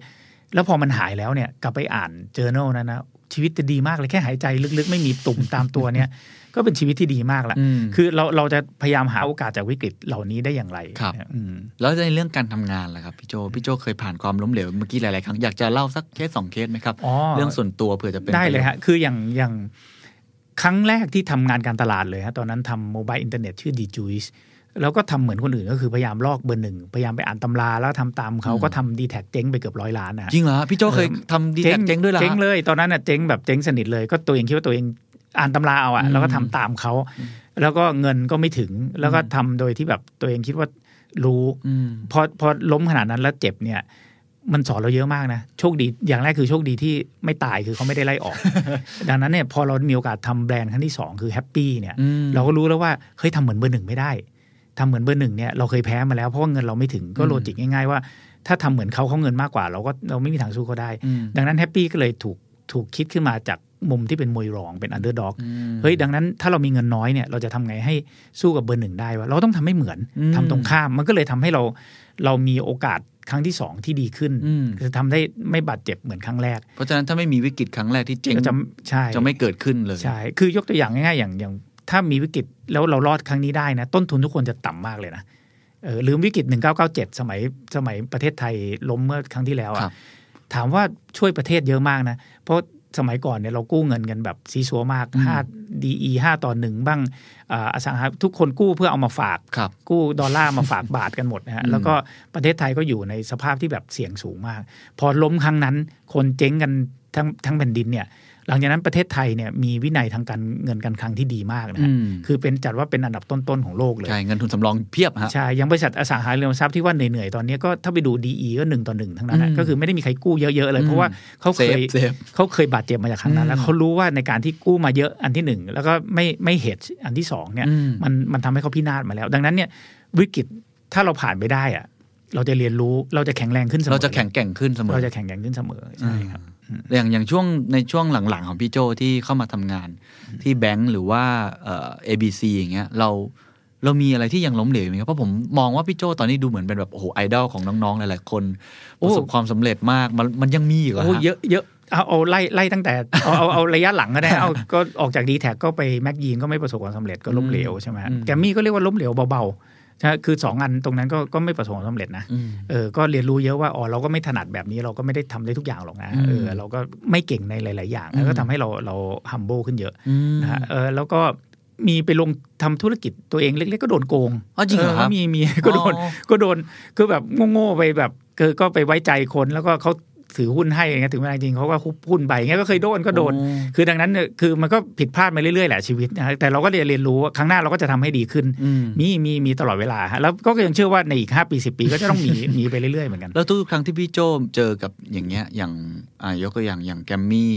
แล้วพอมันหายแล้วเนี่ยกลับไปอ่านเจอ r n a l นั้นนะชีวิตจะดีมากเลยแค่หายใจลึกๆ ไม่มีตุ่มตามตัวเนี่ย ก็เป็นชีวิตที่ดีมากละอืมคือเราเราจะพยายามหาโอกาสจากวิกฤตเหล่านี้ได้อย่างไรครับอืมแล้วในเรื่องการทำงานล่ะครับพี่โจพี่โจเคยผ่านความล้มเหลวเมื่อกี้หลายๆครั้งอยากจะเล่าสักเคสสองเคสไหมครับอ๋อเรื่องส่วนตัวเผื่อจะเป็นได้เลยประโชน์ฮะคืออย่างอย่าง ครั้งแรกที่ทำงานการตลาดเลยฮะตอนนั้นทำโมบายอินเทอร์เน็ตชื่อ d j u i c e แล้วก็ทำเหมือนคนอื่นก็คือพยายามลอกเบอร์หนึ่งพยายามไปอ่านตำราแล้วทำตามเขาก็ทำดีแทคเจ๊งไปเกือบร้อยล้านนะฮะจริงเหรอฮะพี่โจเคยทำดีแทคเจ๊งด้วยเหรอฮะเจ๊งเลยตอนนั้นน่ะเจ๊งแบบเจ๊งสนิทเลย ก็ตัวเองคิดว่าตัวเองอ่านตำราเอาอะอืมแล้วก็ทำตามเขาแล้วก็เงินก็ไม่ถึงแล้วก็ทำโดยที่แบบตัวเองคิดว่ารู้อืมพอพอล้มขนาดนั้นแล้วเจ็บเนี่ย มันสอนเราเยอะมากนะ โชคดีอย่างแรกคือโชคดีที่ไม่ตายคือเขาไม่ได้ไล่ออก ดังนั้นเนี่ยพอเรามีโอกาสทำแบรนด์ครั้งที่สองคือแฮปปี้เนี่ยอืมเราก็รู้แล้วว่าเฮ้ยทำเหมือนเบอร์หนึ่งไม่ได้ทำเหมือนเบอร์หนึ่งเนี่ยเราเคยแพ้มาแล้วเพราะว่าเงินเราไม่ถึงก็อืม logic ง่ายๆว่า ถ้าทำเหมือนเขาเขาเงินมากกว่า เราก็เราไม่มีทางสู้เขาได้อืมดังนั้นแฮปปี้ก็เลยถูกถูกคิดขึ้นมาจากมุมที่เป็นมวยรองเป็น underdog อืมเฮ้ยดังนั้นถ้าเรามีเงินน้อยเนี่ยเราจะทำไงให้สู้กับเบอร์หนึ่งได้วะเราต้องทำให้เหมือนอืมทำตรงข้ามมันก็เลยทำให้เราเรามีโอกาส ครั้งที่สองที่ดีขึ้นอืมคือทำได้ไม่บาดเจ็บเหมือนครั้งแรก เพราะฉะนั้นถ้าไม่มีวิกฤตครั้งแรกที่เจ๊งก็จะใช่จะไม่เกิดขึ้นเลยใช่คือยกตัวอย่างง่ายๆอย่างอย่าง ถ้ามีวิกฤตแล้วเรารอดครั้งนี้ได้นะ ต้นทุนทุกคนจะต่ำมากเลยนะเออลืมวิกฤต1997สมัยสมัยประเทศไทยล้มเมื่อครั้งที่แล้วครัอะบถามว่าช่วยประเทศเยอะมากนะ เพราะ สมัยก่อนเนี่ยเรากู้เงินกันแบบซีซัวมากอืม5 DE 5ต่อหนึ่งบ้างอ่าอสังหาทุกคนกู้เพื่อเอามาฝากครับกู้ดอลลาร์มาฝากบาทกันหมดนะฮะอืมแล้วก็ประเทศไทยก็อยู่ในสภาพที่แบบเสี่ยงสูงมาก พอล้มครั้งนั้น คนเจ๊งกันทั้งทั้งแผ่นดินเนี่ย หลังจากนั้นประเทศไทยเนี่ยมีวินัยทางการเงินการคลังที่ดีมากนะฮะอืมคือเป็นจัดว่าเป็นอันดับต้นๆของโลกเลย ใช่ เงินทุนสำรองเพียบฮะ ใช่ ยังบริษัทอสังหาริมทรัพย์ที่ว่าเหนื่อยๆ ตอนนี้ก็ถ้าไปดู DE ก็หนึ่งต่อหนึ่งทั้งนั้นนะอืมก็คือไม่ได้มีใครกู้เยอะๆเลย เพราะว่าเขา safe เคย safe เขาเคยบาดเจ็บมาจากครั้งนั้น แล้วอืมเขารู้ว่าในการที่กู้มาเยอะอันที่หนึ่งแล้วก็ไม่ไม่ hedge อันที่สองเนี่ยอืมมันมันทำให้เขาพินาศมาแล้ว ดังนั้นเนี่ยวิกฤตถ้าเราผ่านไปได้อะเราจะเรียนรู้เราจะแข็งแรงขึ้นเสมอเราจะแข็งแกร่งขึ้นเสมอเราจะแข็งแรงขึ้นเสมอใช่ครับ อย่างอย่างช่วงในช่วงหลังๆ ของพี่โจที่เข้ามาทำงาน ที่แบงก์หรือว่าเอ่อ ABC อย่างเงี้ยเราเรามีอะไรที่ยังล้มเหลวไหมครับเพราะผมมองว่าพี่โจตอนนี้ดูเหมือนเป็นแบบโอ้โหไอดอลของน้องๆหลายๆคนโอ้ประสบความสำเร็จมากมันมันยังมีอีกเหรอโอ้ฮะเยอะเยอะเอาเอาไล่ไล่ตั้งแต่เอาเอาเอาระยะหลังก็ได้เอาก็ออกจากดีแท็กก็ไปแม็กยีนก็ไม่ประสบความสำเร็จก็ล้มเหลวใช่ไหมอืมแกรมมี่ก็เรียกว่าล้มเหลวเบาๆใช่ คือสองอันตรงนั้นก็ก็ไม่ประสบความสำเร็จนะอืมเออก็เรียนรู้เยอะว่าอ๋อเราก็ไม่ถนัดแบบนี้เราก็ไม่ได้ทำได้ทุกอย่างหรอกนะอืมเออเราก็ไม่เก่งในหลาย ๆ อย่างอืมแล้วก็ทำให้เราเรา humble ขึ้นเยอะอืมนะฮะเออแล้วก็มีไปลงทำธุรกิจตัวเองเล็ก ๆ ก็โดนโกงอ๋อจริงเหรอครับมีมีก็โดนอ๋อก็โดนคือแบบโง่ๆไปแบบคือก็ไปไว้ใจคนแล้วก็เขา ถือหุ้นให้อย่างเงี้ยถึงเวลาจริงเขาก็คุบหุ้นไปอย่างเงี้ยก็เคยโดนก็โดน คือดังนั้นเนี่ยคือมันก็ผิดพลาดมาเรื่อยๆแหละชีวิตนะฮะแต่เราก็เรียนเรียนรู้ว่าครั้งหน้าเราก็จะทำให้ดีขึ้นอืมมีมีมีตลอดเวลาฮะแล้วก็ยังเชื่อว่าในอีกห้าปีสิปีก็จะต้องมีมีไปเรื่อยๆเหมือนกันแล้วทุกครั้งที่พี่โจเจอกับอย่างเงี้ยอย่างอ่ายกตัวอย่างอย่างแกมมี่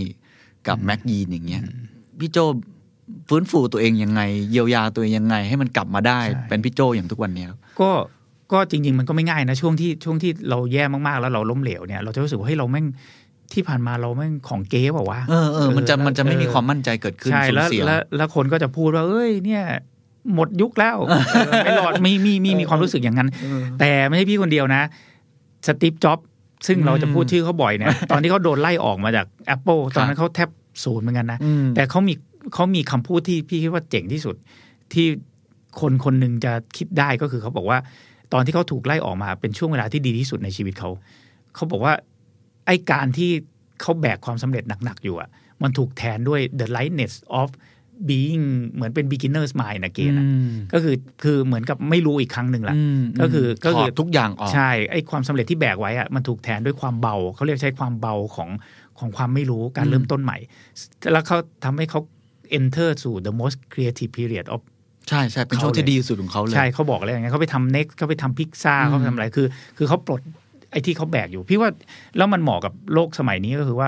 กับแม็กยีนอย่างเงี้ยพี่โจฟื้นฟูตัวเองยังไง เยียวยาตัวเองยังไง ให้มันกลับมาได้ใช่เป็นพี่โจอย่างทุกวันเนี้ยครับก็ ก็จริง ๆ มันก็ไม่ง่ายนะช่วงที่ช่วงที่เราแย่มากๆแล้วเราล้มเหลวเนี่ยเราจะรู้สึกว่าเฮ้ยเราแม่งที่ผ่านมาเราแม่งของเก๊เปล่าวะเออเออมันจะเออมันจะไม่มีเออความมั่นใจเกิดขึ้นใช่สูญแล้วเสียแล้วแล้วคนก็จะพูดว่า เอ้ยเนี่ย หมดยุคแล้วเออไม่รอดมีมีมีมีความรู้สึกอย่างนั้นเออแต่ไม่ใช่พี่คนเดียวนะสตีฟจ็อบซึ่งเราจะพูดชื่อเขาบ่อยเนี่ยตอนที่เขาโดนไล่ออกมาจาก Apple ตอนนั้นเขาแทบศูนย์เหมือนกันนะอืมแต่เขามีเขามีคำพูดที่พี่คิดว่าเจ๋งที่สุดที่คนคนหนึ่งจะคิดได้ก็คือเขาบอกว่า ตอนที่เขาถูกไล่ออกมาเป็นช่วงเวลาที่ดีที่สุดในชีวิตเขา เขาบอกว่าไอ้การที่เขาแบกความสำเร็จหนักๆอยู่อะมันถูกแทนด้วย the lightness of being เหมือนเป็น beginner's mind นะเกณฑ์อะก็คือคือเหมือนกับไม่รู้อีกครั้งหนึ่งละมก็คือก็คือถอดทุกอย่างออกใช่ไอ้ความสำเร็จที่แบกไว้อะมันถูกแทนด้วยความเบาเขาเรียกใช้ความเบาของของความไม่รู้การเริ่มต้นใหม่ แล้วเขาทำให้เขา enter สู่ the most creative period of ใช่ใช่เป็นช่วงที่ดีที่สุดของเขาเลยใช่เขาบอกอะไรอย่างเงี้ยเขาไปทำ next เขาไปทำพิกซ่าอืมเขาไปทำอะไรคือ คือเขาปลดไอ้ที่เขาแบกอยู่ พี่ว่าแล้วมันเหมาะกับโลกสมัยนี้ก็คือว่า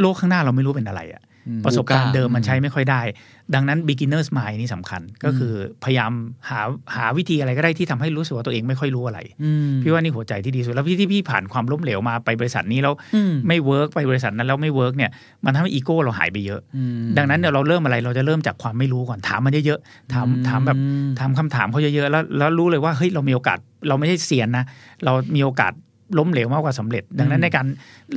โลกข้างหน้าเราไม่รู้เป็นอะไรอะอืม ประสบการณ์เดิมมันใช้อืมไม่ค่อยได้ ดังนั้น beginner's mind นี่สำคัญก็คือพยายามหาหาวิธีอะไรก็ได้ที่ทำให้รู้สึกว่าตัวเองไม่ค่อยรู้อะไรอืมพี่ว่านี่หัวใจที่ดีสุด แล้วพี่ที่พี่ผ่านความล้มเหลวมาไปบริษัทนี้แล้วอืมไม่ work ไปบริษัทนั้นแล้วไม่ work เนี่ยมันทำให้อีโก้เราหายไปเยอะอืมดังนั้นเนี่ยเราเริ่มอะไรเราจะเริ่มจากความไม่รู้ก่อนถามมันเยอะๆถามอืมถามแบบถามคำถามเขาเยอะๆแล้วแล้วรู้เลยว่าเฮ้ยเรามีโอกาสเราไม่ใช่เซียนนะเรามีโอกาส ล้มเหลวมากกว่าสำเร็จ ดังนั้นในการ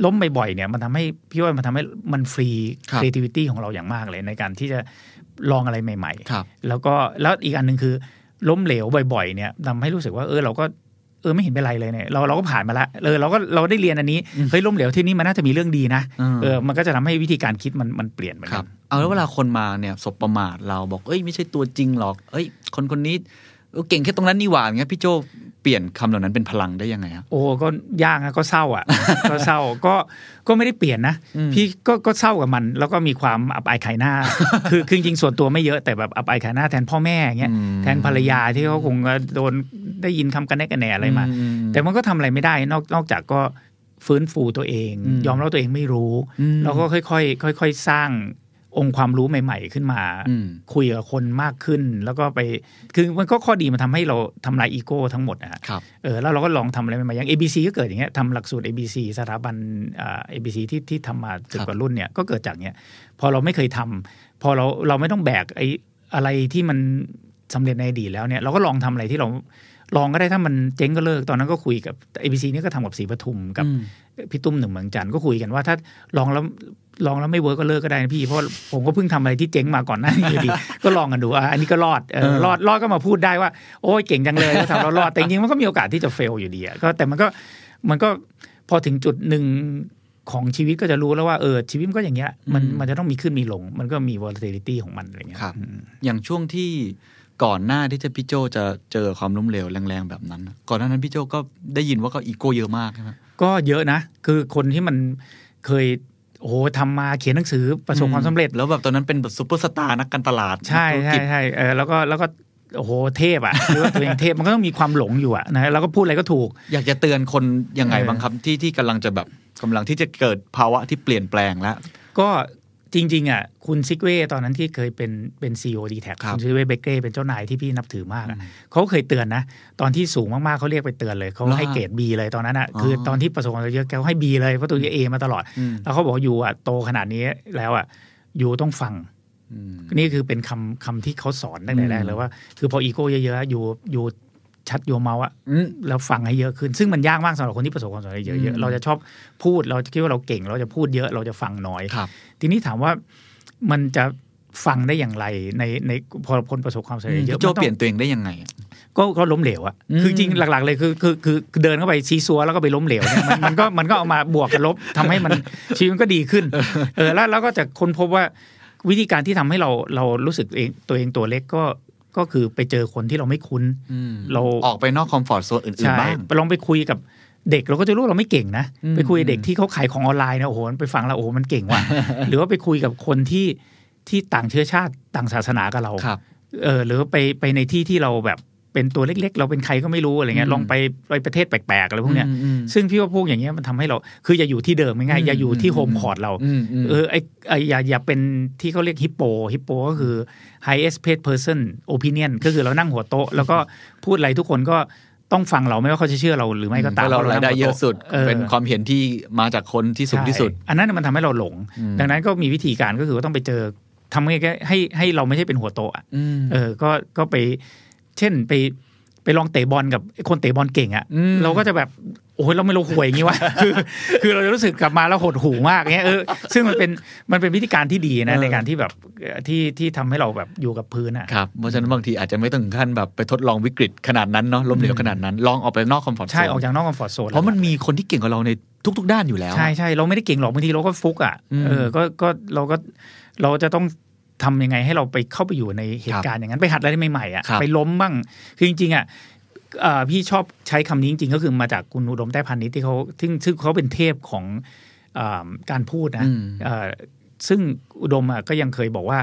ล้มบ่อยๆเนี่ยมันทำให้พี่ว่ามันทำให้มันฟรีครับ creativity ของเราอย่างมากเลย ในการที่จะลองอะไรใหม่ๆครับแล้วก็แล้วอีกอันหนึ่งคือ ล้มเหลวบ่อยๆเนี่ยทำให้รู้สึกว่าเออเราก็เออไม่เห็นเป็นไรเลยเนี่ยเราเราก็ผ่านมาละเออเราก็เราได้เรียนอันนี้เฮ้ยล้มเหลวที่นี่มันน่าจะมีเรื่องดีนะอืมเออมันก็จะทำให้วิธีการคิดมันมันเปลี่ยนเหมือนคกัรับนเอาแล้วเวลาคนมาเนี่ยสบประมาทเราบอกเอ้ยไม่ใช่ตัวจริงหรอก เอ้ย คนคนนี้เออเก่งแค่ตรงนั้นนี่หว่าอย่างเงี้ยพี่โจเปลี่ยนคำเหล่านั้นเป็นพลังได้ยังไงครับโอ้ก็ยากนะก็เศร้าอะก็เศร้าก็ก็ไม่ได้เปลี่ยนนะอืมพี่ก็ก็เศร้ากับมัน แล้วก็มีความอับอายขายหน้า คือคือจริงๆส่วนตัวไม่เยอะแต่แบบอับอายขายหน้าแทนพ่อแม่อย่างเงี้ยอืมแทนภรรยาที่เขาคงโดนได้ยินคำกันแนกันแหนอะไรมาอืมแต่มันก็ทำอะไรไม่ได้ นอกนอกจากก็ฟื้นฟูตัวเองอืมยอมรับว่าตัวเองไม่รู้อืมแล้วก็ค่อยๆค่อย ๆ สร้าง องค์ความรู้ใหม่ ๆ ขึ้นมาอืมคุยกับคนมากขึ้น แล้วก็ไป คือมันก็ข้อดีมันทำให้เราทำลายอีโก้ทั้งหมดนะฮะครับเออแล้วเราก็ลองทำอะไรใหม่ๆอย่าง ABC ก็เกิดอย่างเงี้ยทำหลักสูตร ABC สถาบันอ่า ABC ที่ที่ทำมาสิบครับกว่ารุ่นเนี่ยก็เกิดจากเนี้ยพอเราไม่เคยทำพอเราเราไม่ต้องแบกไอ้อะไรที่มันสำเร็จในอดีตแล้วเนี่ยเราก็ลองทำอะไรที่เราลองก็ได้ถ้ามันเจ๊งก็เลิกตอนนั้นก็คุยกับ ABC นี่ก็ทำกับศรีปทุมกับอืมพี่ตุ้มหนึ่งเมืองจันทร์ก็คุยกันว่าถ้าลองแล้ว ลองแล้วไม่ work ก็เลิกก็ได้นะพี่ เพราะผมก็เพิ่งทำอะไรที่เจ๊งมาก่อนหน้านี้อยู่ดีก็ลองกันดูอะอันนี้ก็รอดเออเออรอดรอดก็มาพูดได้ว่าโอ้ยเก่งจังเลยก็ทำแล้วรอดแต่จริงๆมันก็มีโอกาสที่จะ fail อยู่ดีอะก็แต่มันก็มันก็พอถึงจุดหนึ่งของชีวิตก็จะรู้แล้วว่าเออชีวิตมันก็อย่างเงี้ยมันมันจะต้องมีขึ้นมีลง มันก็มี volatility ของมันอะไรเงี้ยครับอืมอย่างช่วงที่ก่อนหน้าที่จะพี่โจจะเจอความล้มเหลวแรงๆแบบนั้นน่ะก่อนหน้านั้นพี่โจก็ได้ยินว่าก็อีโก้เยอะมากใช่ไหมก็เยอะนะ คือคนที่มันเคย โอ้โหทำมาเขียนหนังสือประสบความสำเร็จ แล้วแบบตอนนั้นเป็นแบบซูเปอร์สตาร์นักการตลาด ใช่ธุรกิจใช่ใช่เออแล้วก็แล้วก็โอ้โหเทพอะหรือว่าตัวเองเทพมันก็ต้องมีความหลงอยู่อะนะแล้วก็พูดอะไรก็ถูก อยากจะเตือนคนยังไงเออบ้างครับที่ที่กำลังจะแบบกำลังที่จะเกิดภาวะที่เปลี่ยนแปลงแล้วก็ จริงๆอะคุณซิกเว่ตอนนั้นที่เคยเป็นเป็น CEO ดีแทคครับคุณซิกเว่เบเก้เป็นเจ้านายที่พี่นับถือมากอะเขาเคยเตือนนะ ตอนที่สูงมากๆเขาเรียกไปเตือนเลยเขาให้เกรด B เลยตอนนั้นอะอ๋อคือตอนที่ประสบความสำเร็จเยอะแกให้ B เลยเพราะตัวเอมาตลอดอืมแล้วเขาบอกว่าอยู่อะโตขนาดนี้แล้วอะอยู่ต้องฟังอืมนี่คือเป็นคำคำที่เขาสอนตั้งแต่แรกเลยว่า คือพออีโก้เยอะๆอยู่อยู่ ชัดโยเมาอะอืมแล้วฟังให้เยอะขึ้น ซึ่งมันยากมากสำหรับคนที่ประสบความสำเร็จเยอือะมๆเราจะชอบพูดเราจะคิดว่าเราเก่ง เราจะพูดเยอะเราจะฟังน้อยครับทีนี้ถามว่ามันจะฟังได้อย่างไรในในพอคนประสบความสำเร็จเยอะพี่โจมันต้องเปลี่ยนตัวเองได้ยังไงอะก็ก็ล้มเหลวอะอืมคือจริงหลัก ๆ เลยคือคือคือคือเดินเข้าไปซีซัวแล้วก็ไปล้มเหลวเนี่ยมันมันก็มันก็เอามาบวกกับลบทำให้มันชีวิตมันก็ดีขึ้น เออแล้วแล้วก็จะค้นพบว่าวิธีการที่ทำให้เราเรารู้สึกเองตัวเองตัวเล็กก็ ก็คือไปเจอคนที่เราไม่คุ้นอืมเราออกไปนอกคอมฟอร์ทโซนอื่นใช่ๆบ้างไปลองไปคุยกับเด็กเราก็จะรู้ว่าเราไม่เก่งนะอืมไปคุยกับเด็กที่เขาขายของออนไลน์นะโอ้โหไปฟังแล้วโอ้โหมันเก่งว่ะหรือว่าไปคุยกับคนที่ที่ต่างเชื้อชาติต่างศาสนากับเราครับเออหรือว่าไปไปในที่ที่เราแบบ เป็นตัวเล็ก ๆ เราเป็นใครก็ไม่รู้อะไรเงี้อืยมลองไปไปประเทศแปลกๆอะไรพวกเนี้ยอืมอืมซึ่งพี่ว่าพวกอย่างเงี้ยมันทำให้เรา คืออย่าอยู่ที่เดิมง่ายๆอย่าอยู่ที่โฮมคอร์ดเราอืมอืมเออไอไออย่าอย่าเป็นที่เขาเรียกฮิปโปฮิปโปก็คือ highest paid person opinion ก็คือเรานั่งหัวโต๊ะ แล้วก็พูดอะไรทุกคนก็ต้องฟังเราไม่ว่าเขาจะเชื่อเราหรือไม่ก็ตามเพราะเรารายได้เยอะสุดออเป็นความเห็นที่มาจากคนที่สูงที่สุดใช่อันนั้นนะมันทำให้เราหลงอืมดังนั้นก็มีวิธีการก็คือว่าต้องไปเจอทำไงก็ให้ให้เราไม่ใช่เป็นหัวโตะอะอืมเออก็ก็ไป เช่นไปไปลองเตะบอลกับไอ้คนเตะบอลเก่งอะอืมเราก็จะแบบโอ้ยเราไม่เราห่วยอย่างงี้วะคือ คือเราจะรู้สึกกลับมาแล้วหดหูมากเงี้ยเออซึ่งมันเป็นมันเป็นวิธีการที่ดีนะในการที่แบบเอ่อที่ที่ทำให้เราแบบอยู่กับพื้นอะครับเพราะฉะนั้นบางทีอาจจะไม่ต้องถึงขั้นแบบไปทดลองวิกฤตขนาดนั้นเนาะล้มเหลวขนาดนั้นลองออกไปนอกคอมฟอร์ทโซนใช่ออกจากนอกคอมฟอร์ทโซนเพราะมันมีคนที่เก่งกว่าเราในทุก ๆ ด้านอยู่แล้ว ใช่ใช่เราไม่ได้เก่งหรอกบางทีเราก็ฟุกอะอืมเออก็ก็เราก็เราจะต้อง ทำยังไงให้เราไปเข้าไปอยู่ในเหตุการณ์อย่างนั้นไปหัดอะไรใหม่ๆอะครับไปล้มบ้างคือจริงๆอะเอ่อพี่ชอบใช้คำนี้จริงๆ ก็คือมาจากคุณอุดมแต้พันนิชที่เขาซึ่งซึ่งเขาเป็นเทพของเออการพูดนะอืมเอ่อซึ่งอุดมอะก็ยังเคยบอกว่า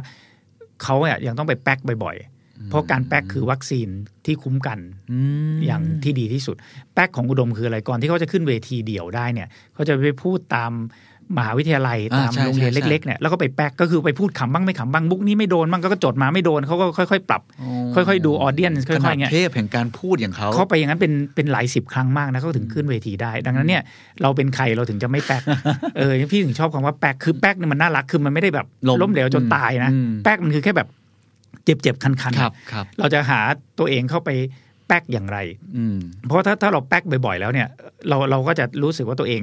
เขาอะยังต้องไปแป๊กบ่อยๆ เพราะการแป๊กคือวัคซีนที่คุ้มกันอืมอย่างที่ดีที่สุด แป๊กของอุดมคืออะไรก่อนที่เขาจะขึ้นเวทีเดี่ยวได้เนี่ยเขาจะไปพูดตาม มหาวิทยาลัยอ่าตามใช่โรงเรียนใช่เล็กๆเนี่ยแล้วก็ไปแป๊กก็คือไปพูดขำบ้างไม่ขำบ้างบุ๊กนี้ไม่โดนบ้างก็จดมาไม่โดนเขาก็ค่อยๆ ปรับ ค่อยๆ ดูออเดียนค่ขนาอดยๆเงี้ยเทพแห่งการพูดอย่างเขาเขาไปอย่างนั้นเป็นเป็นหลายสิบครั้งมากนะเขาถึงขึ้นเวทีได้ ดังนั้นเนี่ยเราเป็นใครเราถึงจะไม่แป๊กเออพี่ถึงชอบคำว่าแป๊กคือแป๊กเนี่ยมันน่ารักคือมันไม่ได้แบบล้มล้มเหลวจนตายนะอืมแป๊กมันคือแค่แบบเจ็บๆคันๆครับครับเราจะหาตัวเองเข้าไปแป๊กอย่างไรอืมเพราะถ้าถ้าเราแป๊กบ่อยๆ แล้วเนี่ย เราเราก็จะรู้สึกว่าตัวเอง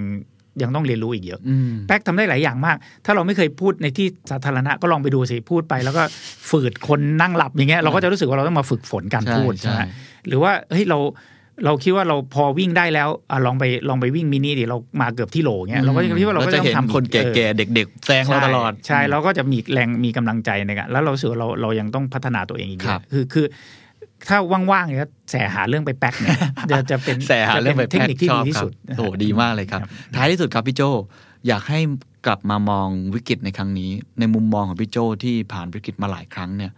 ยังต้องเรียนรู้อีกเยอะอืมแป๊กทำได้หลายอย่างมาก ถ้าเราไม่เคยพูดในที่สาธารณะก็ลองไปดูสิพูดไป แล้วก็ฝืดคนนั่งหลับอย่างเงี้ยเราก็จะรู้สึกว่าเราต้องมาฝึกฝนการพูดใช่ใช่ไหมใช่หรือว่าเฮ้ยเราเราคิดว่าเราพอวิ่งได้แล้วอะลองไปลองไปวิ่งมินิดิเรามาเกือบที่โหลเงี้ยเราก็จะคิดว่าเราก็จะต้องเห็นทำอีกคนเออแก่ๆเด็ก ๆแซงเราตลอด ใช่ใช่เราก็จะมีแรงมีกำลังใจในการแล้วเราสึกว่าเราเรายังต้องพัฒนาตัวเองอีกเยครัอะบคือคือ ถ้าว่างๆเนี่ยแสหาเรื่องไปแป๊กเนี่ยจะจะเป็นแสหาเรื่องไปจะป็นเทคนิคที่ชดีอบที่ครับสุดโอ้โหดีมากเลยครับ ท้ายที่สุดครับพี่โจอยากให้กลับมามองวิกฤตในครั้งนี้ ในมุมมองของพี่โจที่ผ่านวิกฤตมาหลายครั้งเนี่ย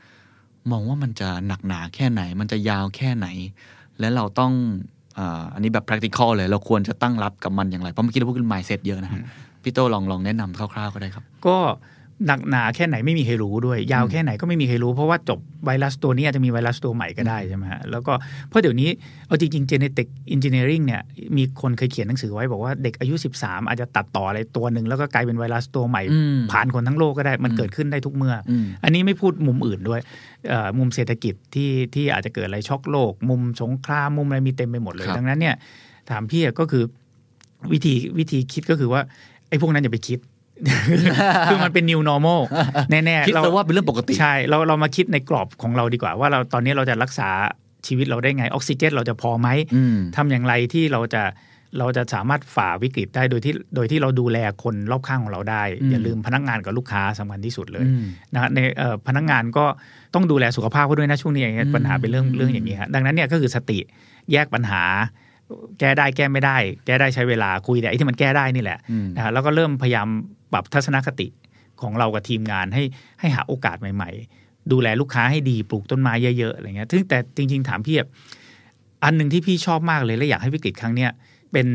มองว่ามันจะหนักหนาแค่ไหน มันจะยาวแค่ไหน และเราต้องอาอันนี้แบบ practical เลย เราควรจะตั้งรับกับมันอย่างไร เพราะเมื่อกี้เราพูดถึง mindset เยอะนะฮะพี่โตลองลองแนะนำคร่าวๆก็ได้ครับ ก็ หนักหนาแค่ไหนไม่มีใครรู้ด้วย ยาวแค่ไหนก็ไม่มีใครรู้ เพราะว่าจบไวรัสตัวนี้อาจจะมีไวรัสตัวใหม่ก็ได้ใช่ไหมฮะแล้วก็เพราะเดี๋ยวนี้ เอาจริงๆ genetic engineering เนี่ยมีคนเคยเขียนหนังสือไว้บอกว่าเด็กอายุ 13 อาจจะตัดต่ออะไรตัวหนึ่งแล้วก็กลายเป็นไวรัสตัวใหม่อืมผ่านคนทั้งโลกก็ได้มันเกิดขึ้นได้ทุกเมื่อออืมอันนี้ไม่พูดมุมอื่นด้วยเอ่อมุมเศรษฐกิจที่ที่อาจจะเกิดอะไรช็อกโลก มุมสงครามมุมอะไรมีเต็มไปหมดเลยครับดังนั้นเนี่ยถามพี่อะก็คือวิธีวิธีคิดก็คือว่าไอ้พวกนั้นอย่าไปคิด คือมันเป็น new normal แน่ๆคิดเราซะว่าเป็นเรื่องปกติ ใช่ เราเรามาคิดในกรอบของเราดีกว่า ว่าเราตอนนี้เราจะรักษาชีวิตเราได้ไง ออกซิเจนเราจะพอไหมอืมทำอย่างไรที่เราจะเราจะสามารถฝ่าวิกฤตได้โดยที่โดยที่เราดูแลคนรอบข้างของเราได้อืมอย่าลืมพนักงานกับลูกค้าสำคัญที่สุดเลยอืมนะฮะในเอ่อพนักงานก็ต้องดูแลสุขภาพเขาด้วยนะช่วงนี้อย่างเงี้ยอืมปัญหาเป็นเรื่องเรื่องอย่างนี้ฮะดังนั้นเนี่ยก็คือสติแยกปัญหา แก้ได้แก้ไม่ได้ แก้ได้ใช้เวลาคุยแต่ไอ้ที่มันแก้ได้นี่แหละอืมนะฮะแล้วก็เริ่มพยายาม ปรับทัศนคติของเรากับทีมงานให้ให้หาโอกาสใหม่ ๆ ดูแลลูกค้าให้ดีปลูกต้นไม้เยอะๆอะไรเงี้ยซึ่งแต่จริง ๆ ถามพี่แบบอันหนึ่งที่พี่ชอบมากเลยและอยากให้วิกฤตครั้งเนี้ยเป็น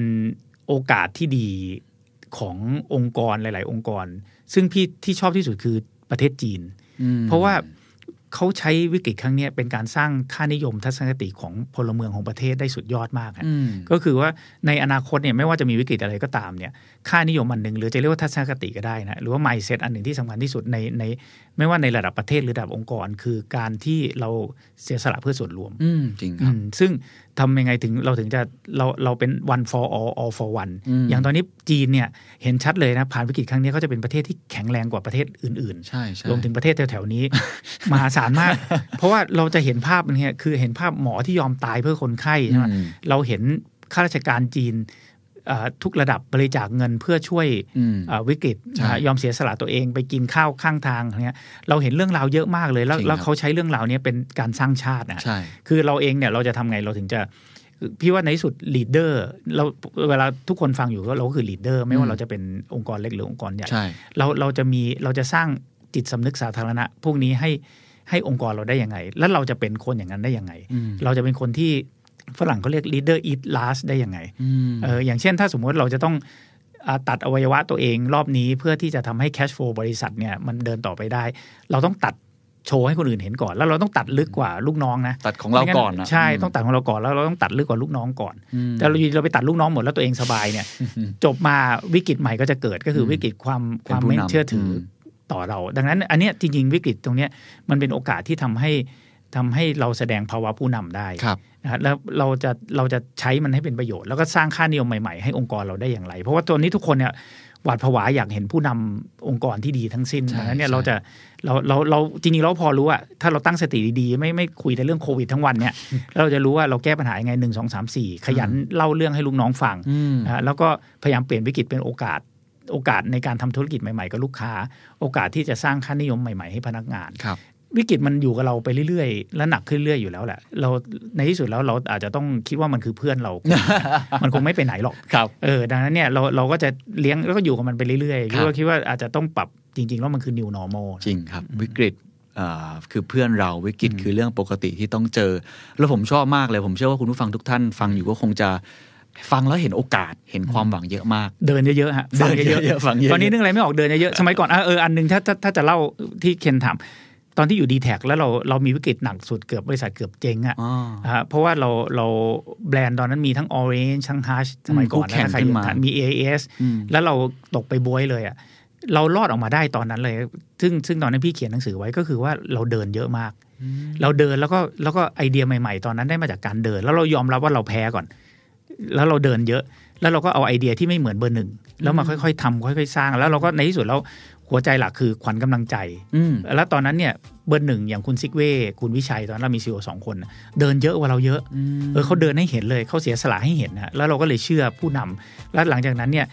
โอกาสที่ดีขององค์กรหลาย ๆ องค์กร ซึ่งพี่ที่ชอบที่สุดคือประเทศจีนอืมเพราะว่า เขาใช้วิกฤตครั้งเนี้ยเป็นการสร้างค่านิยมทัศนคติของพลเมืองของประเทศได้สุดยอดมากฮะอืมก็คือว่าในอนาคตเนี่ยไม่ว่าจะมีวิกฤตอะไรก็ตามเนี่ยค่านิยมอันหนึ่งหรือจะเรียกว่าทัศนคติก็ได้นะหรือว่า mindset อันหนึ่งที่สำคัญที่สุดในในไม่ว่าในระดับประเทศหรือระดับองค์กร คือการที่เราเสียสละเพื่อส่วนรวมอืมจริงครับอืมซึ่งทำยังไงถึงเราถึงจะเราเราเป็น one for all all for one อืมอย่างตอนนี้จีนเนี่ยเห็นชัดเลยนะ ผ่านวิกฤตครั้งนี้เขาจะเป็นประเทศที่แข็งแรงกว่าประเทศอื่นๆใช่ใช่รวมถึงประเทศแถวๆนี้ มหาศาลมาก เพราะว่าเราจะเห็นภาพมันเนี่ยคือเห็นภาพหมอที่ยอมตายเพื่อคนไข้ใช่ไหมอืมเราเห็นข้าราชการจีนเอ่อ ทุกระดับบริจาคเงินเพื่อช่วยอืมเอ่อวิกฤตใช่นะฮะยอมเสียสละตัวเองไปกินข้าวข้างทางอะไรเงี้ยเราเห็นเรื่องราวเยอะมากเลย แล้วจริงครับแล้วเขาใช้เรื่องราวเนี้ยเป็นการสร้างชาตินะใช่คือเราเองเนี่ยเราจะทำไงเราถึงจะพี่ว่าในที่สุด leader เราเวลาทุกคนฟังอยู่ก็เราก็คือ leader อืมไม่ว่าเราจะเป็นองค์กรเล็กหรือองค์กรใหญ่ใช่เราเราจะมีเราจะสร้างจิตสำนึกสาธารณะ พวกนี้ให้ให้องค์กรเราได้ยังไง แล้วเราจะเป็นคนอย่างนั้นได้ยังไงอืมเราจะเป็นคนที่ ฝรั่งเขาเรียก leader eat last ได้ยังไงอืมเอออย่างเช่นถ้าสมมติเราจะต้องอ่าตัดอวัยวะตัวเองรอบนี้เพื่อที่จะทำให้ cash flow บริษัทเนี่ยมันเดินต่อไปได้ เราต้องตัดโชว์ให้คนอื่นเห็นก่อน แล้วเราต้องตัดลึกกว่าลูกน้องนะตัดของเราก่อนไม่นะใช่ต้องตัดของเราก่อนแล้วเราต้องตัดลึกกว่าลูกน้องก่อนอืมแต่เราอยู่ดีเราไปตัดลูกน้องหมดแล้วตัวเองสบายเนี่ย จบมาวิกฤตใหม่ก็จะเกิดก็คือวิกฤตความเป็นความผู้ไม่นำเชื่อถืออมต่อเรา ดังนั้นอันเนี้ยจริงๆวิกฤตตรงเนี้ยมันเป็นโอกาสที่ทำให้ทำให้เราแสดงภาวะผู้นำได้ครับ นะฮะแล้วเราจะเราจะใช้มันให้เป็นประโยชน์ แล้วก็สร้างค่านิยมใหม่ๆ ให้องค์กรเราได้อย่างไร เพราะว่าตัวนี้ทุกคนเนี่ยหวาดผวาอยากเห็นผู้นำองค์กรที่ดีทั้งสิ้นใช่ดังนั้นเนี่ยใช่เราจะเราเราเราจริงๆเราพอรู้อะถ้าเราตั้งสติดีๆ ไม่ไม่คุยแต่เรื่องโควิดทั้งวันเนี่ยเราจะรู้ว่าเราแก้ปัญหายังไงหนึ่งสองสามสี่ขยันเล่าเรื่องให้ลูกน้องฟังอืมนะฮะแล้วก็พยายามเปลี่ยนวิกฤตเป็นโอกาสโอกาสในการทำธุรกิจใหม่ๆกับลูกค้า โอกาสที่จะสร้างค่านิยมใหม่ ๆ ให้พนักงานครับ วิกฤตมันอยู่กับเราไปเรื่อยๆ และหนักขึ้นเรื่อยอยู่แล้วแหละ เราในที่สุดแล้วเราอาจจะต้องคิดว่ามันคือเพื่อนเรา มันคงไม่ไปไหนหรอกครับเออดังนั้นเนี่ยเราเราก็จะเลี้ยงแล้วก็อยู่กับมันไปเรื่อยๆครัคิบดว่าคิดว่าอาจจะต้องปรับจริงๆแล้วมันคือ new normal จริงครับ วิกฤตอ่าคือเพื่อนเราวิกฤตคือเรื่องปกติที่ต้องเจอ แล้วผมชอบมากเลยผมเชื่อว่าคุณผู้ฟังทุกท่านฟังอยู่ก็คงจะฟังแล้วเห็นโอกาสเห็นความหวังเยอะมาก เดินเยอะๆฮะฟังเดินเยอะเยอะๆฟังเยอะๆตอนนี้นึกอะไรไม่ออกเดินเยอะๆสมัยก่อนอะเอออันหนึงถ้าถ้าถ้าจะเล่าที่เคนถาม ตอนที่อยู่ดีแท็แล้วเราเรามีวิกฤตหนักสุดเกือบบริษัทเกือบเจ๊งอะอ๋อนะฮะเพราะว่าเราเราแบรนด์ตอนนั้นมีทั้ง Orange ทั้ง Hush สมัยก่อนคู่แข่งนะถ้าใครขึ้นมามี AAS อืมแล้วเราตกไปบวยเลยอะเรารอดออกมาได้ตอนนั้นเลย ซึ่งซึ่งตอนนั้นพี่เขียนหนังสือไว้ก็คือว่าเราเดินเยอะมาก เราเดินแล้วก็แล้วก็ไอเดียใหม่ๆ ตอนนั้นได้มาจากการเดิน แล้วเรายอมรับว่าเราแพ้ก่อน แล้วเราเดินเยอะ แล้วเราก็เอาไอเดียที่ไม่เหมือนเบอร์หนึ่งแล้วมาค่อยๆทำค่อยๆ สร้าง แล้วเราก็ในที่สุดแล้ว หัวใจหลักคือขวัญกำลังใจอืมแล้วตอนนั้นเนี่ยเบอร์หนึ่งอย่างคุณซิกเว่คุณวิชัยตอนนั้นเรามี CEO สองคนน่ะเดินเยอะกว่าเราเยอะเออเขาเดินให้เห็นเลยเขาเสียสละให้เห็นนะแล้วเราก็เลยเชื่อผู้นำแล้วหลังจากนั้นเนี่ย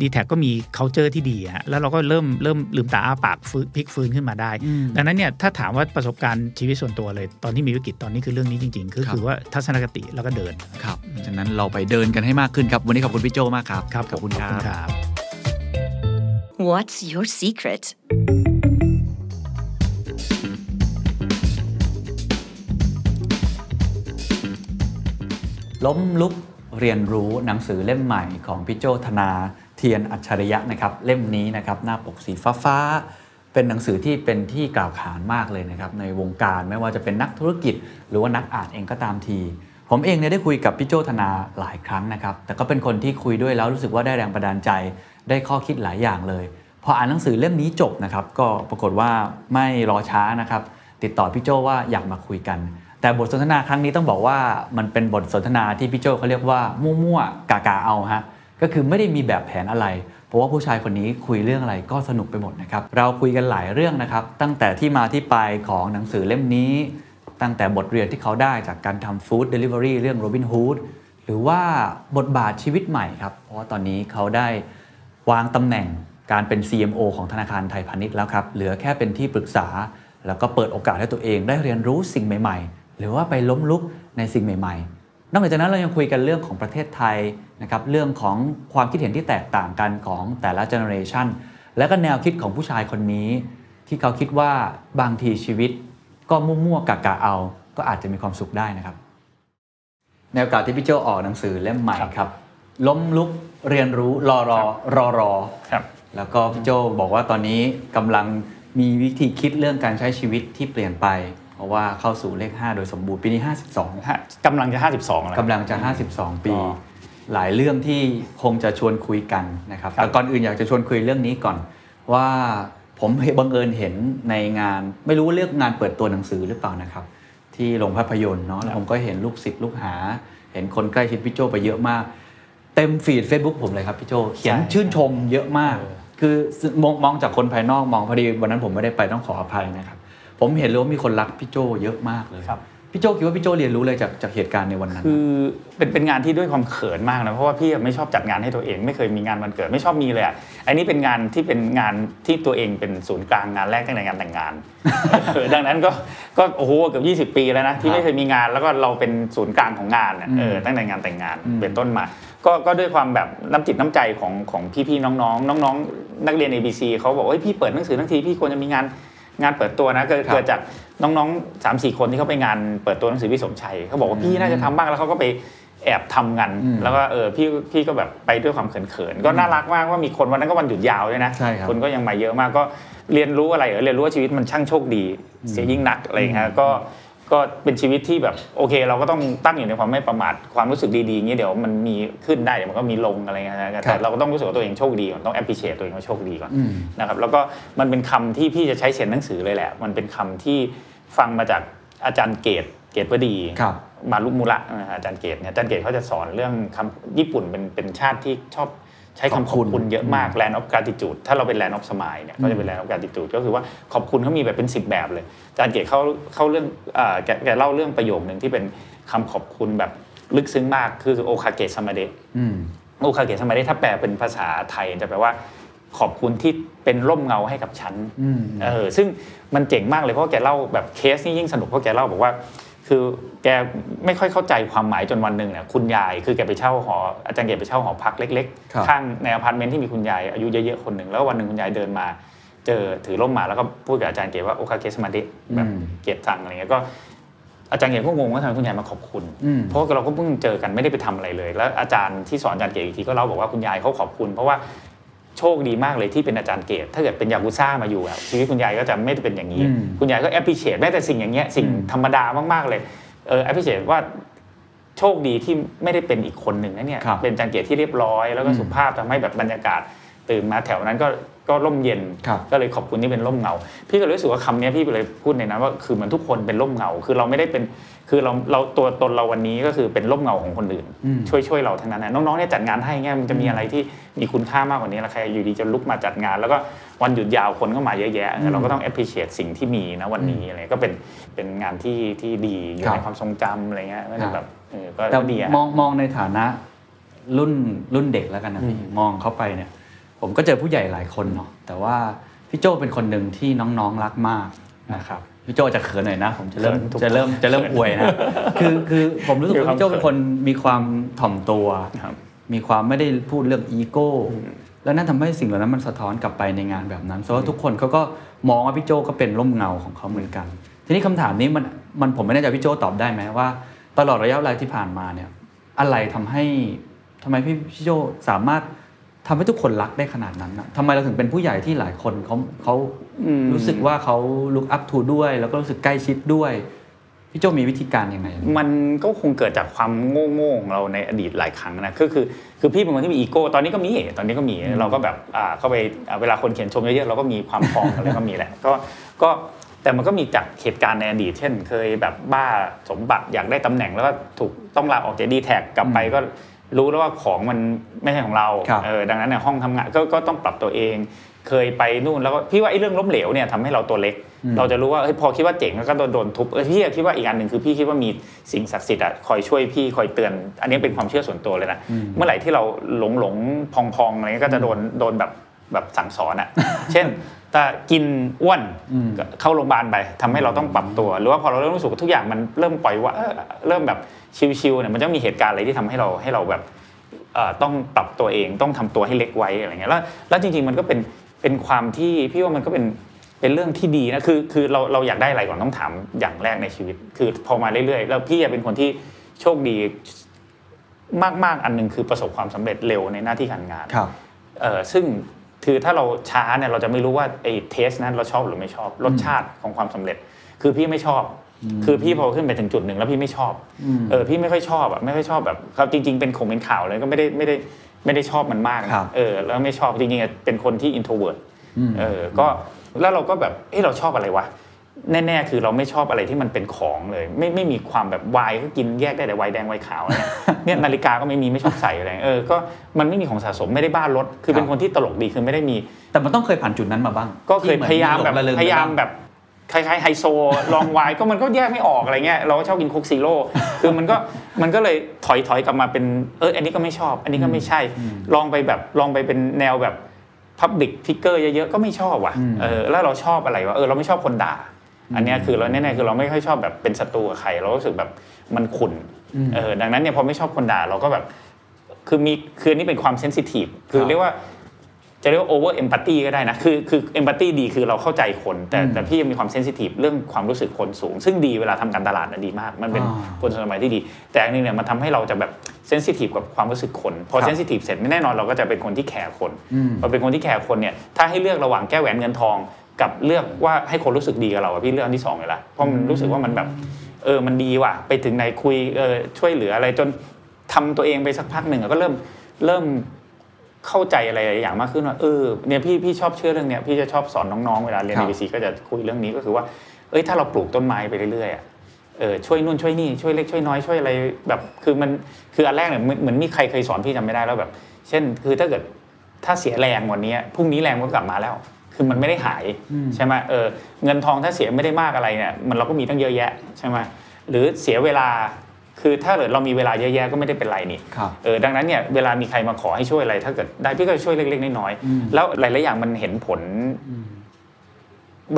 ดีแท็ก็มี c u เจอร์ที่ดีฮะแล้วเราก็เริ่มเริ่มลืมตาอ้าปากฟื้นพลิกฟื้นขึ้นมาได้อืมดังนั้นเนี่ยถ้าถามว่าประสบการณ์ชีวิตส่วนตัวเลย ตอนที่มีวิกฤตตอนนี้คือเรื่องนี้จริงๆ คือครับคือว่าทัศนคติแล้วก็เดินครับฉะนั้นเราไปเดินกันให้มากขึ้นครับวันนี้ขอบคุณพี่โจมากครับครับขอบคุณขอบคคุณรับครับ What's your secret? ล้มลุกเรียนรู้หนังสือเล่มใหม่ของพี่โจธนาเทียนอัจฉริยะนะครับเล่มนี้นะครับหน้าปกสีฟ้าฟ้าเป็นหนังสือที่เป็นที่กล่าวขานมากเลยนะครับในวงการไม่ว่าจะเป็นนักธุรกิจ หรือว่านักอ่านเองก็ตามที ผมเองเนี่ยได้คุยกับพี่โจธนาหลายครั้งนะครับแต่ก็เป็นคนที่คุยด้วยแล้วรู้สึกว่าได้แรงบันดาลใจ ได้ข้อคิดหลายอย่างเลย พออ่านหนังสือเล่มนี้จบนะครับ ก็ปรากฏว่าไม่รอช้านะครับ ติดต่อพี่โจว่าอยากมาคุยกัน แต่บทสนทนาครั้งนี้ต้องบอกว่ามันเป็นบทสนทนาที่พี่โจเขาเรียกว่ามั่วๆกากาเอาฮะก็คือไม่ได้มีแบบแผนอะไร เพราะว่าผู้ชายคนนี้คุยเรื่องอะไรก็สนุกไปหมดนะครับ เราคุยกันหลายเรื่องนะครับ ตั้งแต่ที่มาที่ไปของหนังสือเล่มนี้ ตั้งแต่บทเรียนที่เขาได้จากการทำฟู้ดเดลิเวอรี่เรื่องโรบินฮูดหรือว่าบทบาทชีวิตใหม่ครับ เพราะว่าตอนนี้เขาได้ วางตำแหน่งการเป็น CMO ของธนาคารไทยพาณิชย์แล้วครับ เหลือแค่เป็นที่ปรึกษา แล้วก็เปิดโอกาสให้ตัวเองได้เรียนรู้สิ่งใหม่ๆ หรือว่าไปล้มลุกในสิ่งใหม่ๆ นอกจากนั้นเรายังคุยกันเรื่องของประเทศไทยนะครับเรื่องของความคิดเห็นที่แตกต่างกันของแต่ละเจเนอเรชันและก็แนวคิดของผู้ชายคนนี้ ที่เขาคิดว่าบางทีชีวิต ก็มั่วๆกะกะเอา ก็อาจจะมีความสุขได้นะครับ ในโอกาสที่พี่โจออกหนังสือเล่มใหม่ครับ ล้มลุกเรียนรู้รอรอรอรอครับแล้วก็พี่โจบอกว่าตอนนี้กำลังมีวิธีคิดเรื่องการใช้ชีวิตที่เปลี่ยนไป เพราะว่าเข้าสู่เลข 5 โดยสมบูรณ์ปีนี้ 52กำลังจะ 52แล้วกำลังจะ 52 ปีก็หลายเรื่องที่คงจะชวนคุยกันนะครับครับแต่ก่อนอื่นอยากจะชวนคุยเรื่องนี้ก่อน ว่าผมบังเอิญเห็นในงาน ไม่รู้ว่าเรียกงานเปิดตัวหนังสือหรือเปล่านะครับ ที่โรงภาพยนตร์เนาะแล้วผมก็เห็นลูกศิษย์ลูกหา เห็นคนใกล้ชิดพี่โจไปเยอะมาก เต็มฟีด Facebook ผมเลยครับพี่โจเขียนใช่ชื่นชมเยอะมากเออคือมองมองจากคนภายนอกมองพอดีวันนั้นผมไม่ได้ไปต้องขออภัยนะครับ ผมเห็นเลยว่ามีคนรักพี่โจเยอะมากเลยครับพี่โจคิดว่าพี่โจเรียนรู้อะไรจากจากเหตุการณ์ในวันนั้น คือเป็นเป็นงานที่ด้วยความเขินมากนะเพราะว่าพี่ไม่ชอบจัดงานให้ตัวเอง ไม่เคยมีงานวันเกิดไม่ชอบมีเลยอะอันนี้เป็นงานที่เป็นงานที่ตัวเองเป็นศูนย์กลางงานแรกตั้งแต่งานแต่งงานเออดังนั้นก็ก็โอ้โหเกือบ20 ปีแล้วนะที่ไม่เคยมีงานแล้วก็เราเป็นศูนย์กลางของงานอะเออตั้งแต่งานแต่งงานอืมเป็นต้นมา ก็ก็ด้วยความแบบน้ำจิตน้ำใจของของพี่ๆน้องๆน้องๆ นักเรียน ABC เขาบอกว่าเฮ้ยพี่เปิดหนังสือทั้งทีพี่ควรจะมีงานงานเปิดตัวนะเกิดครับเกิดจากน้องๆ3ามสี่คนที่เขาไปงานเปิดตัวหนังสือพี่สมชัยเขาบอกว่าพี่น่าจะทำบ้างแล้วเขาก็ไปแอบทำกันอืมแล้วก็เออพี่พี่ก็แบบไปด้วยความเขินๆก็น่ารักมากว่ามีคนวันนั้นก็วันหยุดยาวด้วยนะใช่ครับคนก็ยังมาเยอะมากก็เรียนรู้อะไรเออเรียนรู้ว่าชีวิตมันช่างโชคดี เสียยิ่งนักอะไรอย่างเงี้ยก็ ก็เป็นชีวิตที่แบบโอเค เราก็ต้องตั้งอยู่ในความไม่ประมาทความรู้สึกดีๆอย่างเงี้ยเดี๋ยวมันมีขึ้นได้เดี๋ยวมันก็มีลงอะไรเงี้ยนะครัแต่บเราก็ต้องรู้สึกว่าตัวเองโชคดีก่อนต้อง appreciate ตัวเองว่าโชคดีก่อนอืมนะครับแล้วก็มันเป็นคำที่พี่จะใช้เขียนหนังสือเลยแหละ มันเป็นคำที่ฟังมาจากอาจารย์เกตเกตวดีครับมารุมุระนะฮะอาจารย์เกตเนี่ยอาจารย์เกตเขาจะสอนเรื่องคำญี่ปุ่นเป็นเป็นชาติที่ชอบ ใช้คำขอบคุณเยอะมาก land of gratitude ถ้าเราเป็น land of smile เนี่ยก็จะเป็น land of gratitude ก็คือว่าขอบคุณเขามีแบบเป็น 10 แบบเลยอาจารย์เกตเขาเขาเรื่องอ่าแกแกเล่าเรื่องประโยคหนึ่งที่เป็นคำขอบคุณแบบลึกซึ้งมากคือโอคาเกะสมาเดะอืมおかげさまで ถ้าแปลเป็นภาษาไทยจะแปลว่าขอบคุณที่เป็นร่มเงาให้กับฉันอืมเออซึ่งมันเจ๋งมากเลยเพราะว่าแกเล่าแบบเคสนี่ยิ่งสนุกเพราะแกเล่าบอกว่า คือแกไม่ค่อยเข้าใจความหมายจนวันหนึ่งเนี่ยคุณยายคือแกไปเช่าหออาจารย์เกตไปเช่าหอพักเล็กๆครับข้างในอพาร์ตเมนต์ที่มีคุณยายอายุเยอะๆคนหนึ่งแล้ววันหนึ่งคุณยายเดินมา เจอถือร่มมาแล้วก็พูดกับอาจารย์เกตว่าโอคาเกะสมาเดะแบบอืมเกตสั่งอะไรเงี้ยก็อาจารย์เกตก็งงว่าทำไมคุณยายมาขอบคุณอืมเพราะว่าเราก็เพิ่งเจอกันไม่ได้ไปทำอะไรเลย แล้วอาจารย์ที่สอนอาจารย์เกตอีกทีก็เล่าบอกว่าคุณยายเขาขอบคุณ เพราะว่า โชคดีมากเลยที่เป็นอาจารย์เกตถ้าเกิดเป็นยากุซ่ามาอยู่อะชีวิตคุณยายก็จะไม่ได้เป็นอย่างนี้อืมคุณยายก็แอปพลิเคชแม้แต่สิ่งอย่างเงี้ยสิ่งอืมธรรมดามากๆเลยเออแอปพลิเคชว่าโชคดีที่ไม่ได้เป็นอีกคนหนึ่งนะเนี่ยครับเป็นอาจารย์เกตที่เรียบร้อย แล้วก็อืมสุภาพทำให้แบบบรรยากาศตื่นมาแถวนั้นก็ก็ร่มเย็นครับก็เลยขอบคุณที่เป็นร่มเงา พี่ก็เลยรู้สึกว่าคำเนี้ยพี่เลยพูดในนั้นว่าคือเหมือนทุกคนเป็นร่มเงา คือเราไม่ได้เป็น คือเราเราตัวตนเราวันนี้ก็คือเป็นร่มเงาของคนอื่นอืมช่วยช่วยเราทั้งนั้นนะน้องๆเนี่ยจัดงานให้เงี้ยมันจะมีอะไรที่มีคุณค่ามากกว่านี้แล้วใครอยู่ดีจะลุกมาจัดงาน แล้วก็วันหยุดยาวคนก็มาเยอะแยะอืมเราก็ต้อง appreciate สิ่งที่มีนะวันนี้อะไรก็เป็นเป็นงานที่ที่ดีอยู่ครับในความทรงจำอะไรเงี้ยก็ครัจะบแบบเออก็แต่ดีอะมองมองในฐานะรุ่นรุ่นเด็กแล้วกันนะพี่มองเข้าไปเนี่ย ผมก็เจอผู้ใหญ่หลายคนเนาะแต่ว่าพี่โจเป็นคนหนึ่งที่น้องๆรักมากนะครับ พี่โจจะเขินหน่อยนะ ผมจะเริ่มเขินทุกจะเริ่มจะเริ่มอวยนะคือคือผมรู้สึกว่ามีความพี่โจเป็นคนมีความถ่อมตัวครับมีความไม่ได้พูดเรื่องอีโก้ แล้วนั่นทำให้สิ่งเหล่านั้นมันสะท้อนกลับไปในงานแบบนั้นเพราะว่าทุกคนเขาก็มองว่าพี่โจก็เป็นร่มเงาของเขาเหมือนกัน ทีนี้คำถามนี้มันมันผมไม่แน่ใจพี่โจตอบได้ไหมว่า ตลอดระยะเวลาที่ผ่านมาเนี่ย อะไรทำให้ทำไมพี่พี่โจสามารถ ทำให้ทุกคนรักได้ขนาดนั้นนะทำไมเราถึงเป็นผู้ใหญ่ที่หลายคนเขาเขาอืมรู้สึกว่าเขา look up to ด้วย แล้วก็รู้สึกใกล้ชิดด้วยพี่โจมีวิธีการยังไง มันก็คงเกิดจากความโง่ๆของเราในอดีตหลายครั้งนะคือคือคือพี่เป็นคนที่มีอีโก้ตอนนี้ก็มีตอนนี้ก็มีเราก็แบบอ่าเข้าไปอ่าเวลาคนเขียนชมเยอะๆเราก็มีความพองอะไรก็มีแหละก็ก็แต่มันก็มีจากเหตุการณ์ในอดีต เช่น เคยแบบบ้าสมบัติอยากได้ตำแหน่งแล้วก็ถูกต้องลาออกจากดีแท็กกลับไปก็ รู้แล้วว่าของมันไม่ใช่ของเราครับเออดังนั้นเนี่ยห้องทำงานก็ก็ต้องปรับตัวเอง เคยไปนู่นแล้วก็พี่ว่าไอ้เรื่องล้มเหลวเนี่ยทำให้เราตัวเล็ก เราจะรู้ว่าเฮ้ยพอคิดว่าเจ๋งแล้วก็โดนโดนทุบเออพี่คิดว่าอีกอันหนึ่งคือพี่คิดว่ามีสิ่งศักดิ์สิทธิ์อะคอยช่วยพี่คอยเตือน อันนี้เป็นความเชื่อส่วนตัวเลยนะเมื่อไหร่ที่เราหลงหลงพองพองอะไรเงี้ยก็จะโดนโดนแบบแบบสั่งสอนอะเช่น ถ้ากินอ้วนก็เข้าโรงพยาบาลไปทำให้เราต้องปรับตัว หรือว่าพอเราเริ่มรู้สึกว่าทุกอย่างมันเริ่มปล่อยว่าเออเริ่มแบบชิวๆเนี่ยมันจะมีเหตุการณ์อะไรที่ทำให้เราให้เราแบบเอ่อต้องปรับตัวเองต้องทำตัวให้เล็กไว้อะไรเงี้ยแล้วแล้วจริงๆมันก็เป็นเป็นความที่พี่ว่ามันก็เป็นเป็นเรื่องที่ดีนะคือคือเราเราอยากได้อะไรก่อนต้องถามอย่างแรกในชีวิต คือพอมาเรื่อยๆ แล้วพี่เป็นคนที่โชคดีมากๆอันหนึงคือประสบความสำเร็จเร็วในหน้าที่การงานครับเออซึ่ง คือถ้าเราช้าเนี่ยเราจะไม่รู้ว่าไอ้เทสนั้นเราชอบหรือไม่ชอบ รสชาติของความสำเร็จ คือพี่ไม่ชอบ คือพี่พอขึ้นไปถึงจุดหนึ่งแล้วพี่ไม่ชอบเออพี่ไม่ค่อยชอบอะไม่ค่อยชอบแบบเขาจริง ๆ เป็นคงเป็นข่าวเลยก็ไม่ได้ไม่ได้ไม่ได้ชอบมันมากนะครับเออแล้วไม่ชอบจริงๆอะเป็นคนที่ introvert เออก็แล้วเราก็แบบเฮ้เราชอบอะไรวะ แน่ๆ คือเราไม่ชอบอะไรที่มันเป็นของเลย ไม่ไม่มีความแบบวายก็กินแยกได้แต่ไวน์แดงไวน์ขาวเนี่ยเนี่ยนาฬิกาก็ไม่มีไม่ชอบใส่อะไรเออก็มันไม่มีของสะสมไม่ได้บ้ารถคือเป็นคนที่ตลกดีคือไม่ได้มี แต่มันต้องเคยผ่านจุดนั้นมาบ้าง ก็เคยที่หมือนพยายามแบบหลงระเริงพยายามไปบ้งแบบคล้ายๆไฮโซลองไวน์ก็มันก็แยกไม่ออกอะไรเงี้ยเราก็ชอบกิน Coke Zero คือมันก็มันก็เลยถอยถอยกลับมาเป็นเอออันนี้ก็ไม่ชอบ อันนี้ก็ไม่ใช่ ลองไปแบบลองไปเป็นแนวแบบพับ l ิ c ฟิกเกอร์เยอะๆก็ไม่ชอบว่ะเออแล้วเราชอบอะไรวะเออเราไม่ชอบคนด่า อันเนี้ยคือเราแน่ๆคือเราไม่ค่อยชอบแบบเป็นศัตรูกับใครเรารู้สึกแบบมันขุ่นเออดังนั้นเนี่ยพอไม่ชอบคนด่าเราก็แบบคือมีคืออันนี้เป็นความ sensitive คือครับเรียกว่าจะเรียกว่า over empathy ก็ได้นะ คือคือ empathy ดีคือเราเข้าใจคน แต่แต่พี่ยังมีความ sensitive เรื่องความรู้สึกคนสูง ซึ่งดีเวลาทำการตลาดนะดีมาก มันเป็นอ่าคุณสมบัติที่ดี แต่อันนี้เนี่ยมันทำให้เราจะแบบ sensitive กับความรู้สึกคน พอครับ sensitive เสร็จแน่นอนเราก็จะเป็นคนที่แคร์คนพอเป็นคนที่แคร์คนเนี่ยถ้าให้เลือกระหว่างแก้วแหวนเงินทอง กับเลือกว่าให้คนรู้สึกดีกับเราอะพี่เลือกอันที่สองเลยละเพราะมันรู้สึกว่ามันแบบเออมันดีว่ะ ไปถึงไหนคุยเออช่วยเหลืออะไรจนทำตัวเองไปสักพักหนึ่งอะก็เริ่มเริ่มเข้าใจอะไรหลายอย่างมากขึ้นว่าเออเนี่ยพี่พี่ชอบเชื่อเรื่องเนี้ยพี่จะชอบสอนน้องๆเวลาเรียนครัในบบีซีก็จะคุยเรื่องนี้ก็คือว่าเอ้ยถ้าเราปลูกต้นไม้ไปเรื่อยๆอะเออช่วยนู่นช่วยนี่ช่วยเล็กช่วยน้อยช่วยอะไรแบบคือมันคืออันแรกเนี่ยเหมือนเหมือนมีใครเคยสอนพี่จำไม่ได้แล้วแบบ เช่น คือถ้าเกิดถ้าเสียแรงวันนี้พรุ่งนี้แรงมันก็กลับมาแล้ว คือมันไม่ได้หายใช่ไหมเออเงินทองถ้าเสียไม่ได้มากอะไรเนี่ยมันเราก็มีตั้งเยอะแยะใช่ไหมหรือเสียเวลาคือถ้าเกิดเรามีเวลาเยอะแยะก็ไม่ได้เป็นไรนี่ครับเออดังนั้นเนี่ยเวลามีใครมาขอให้ช่วยอะไร ถ้าเกิดได้พี่ก็จะช่วยเล็กๆน้อยๆแล้วหลายๆอย่างมันเห็นผล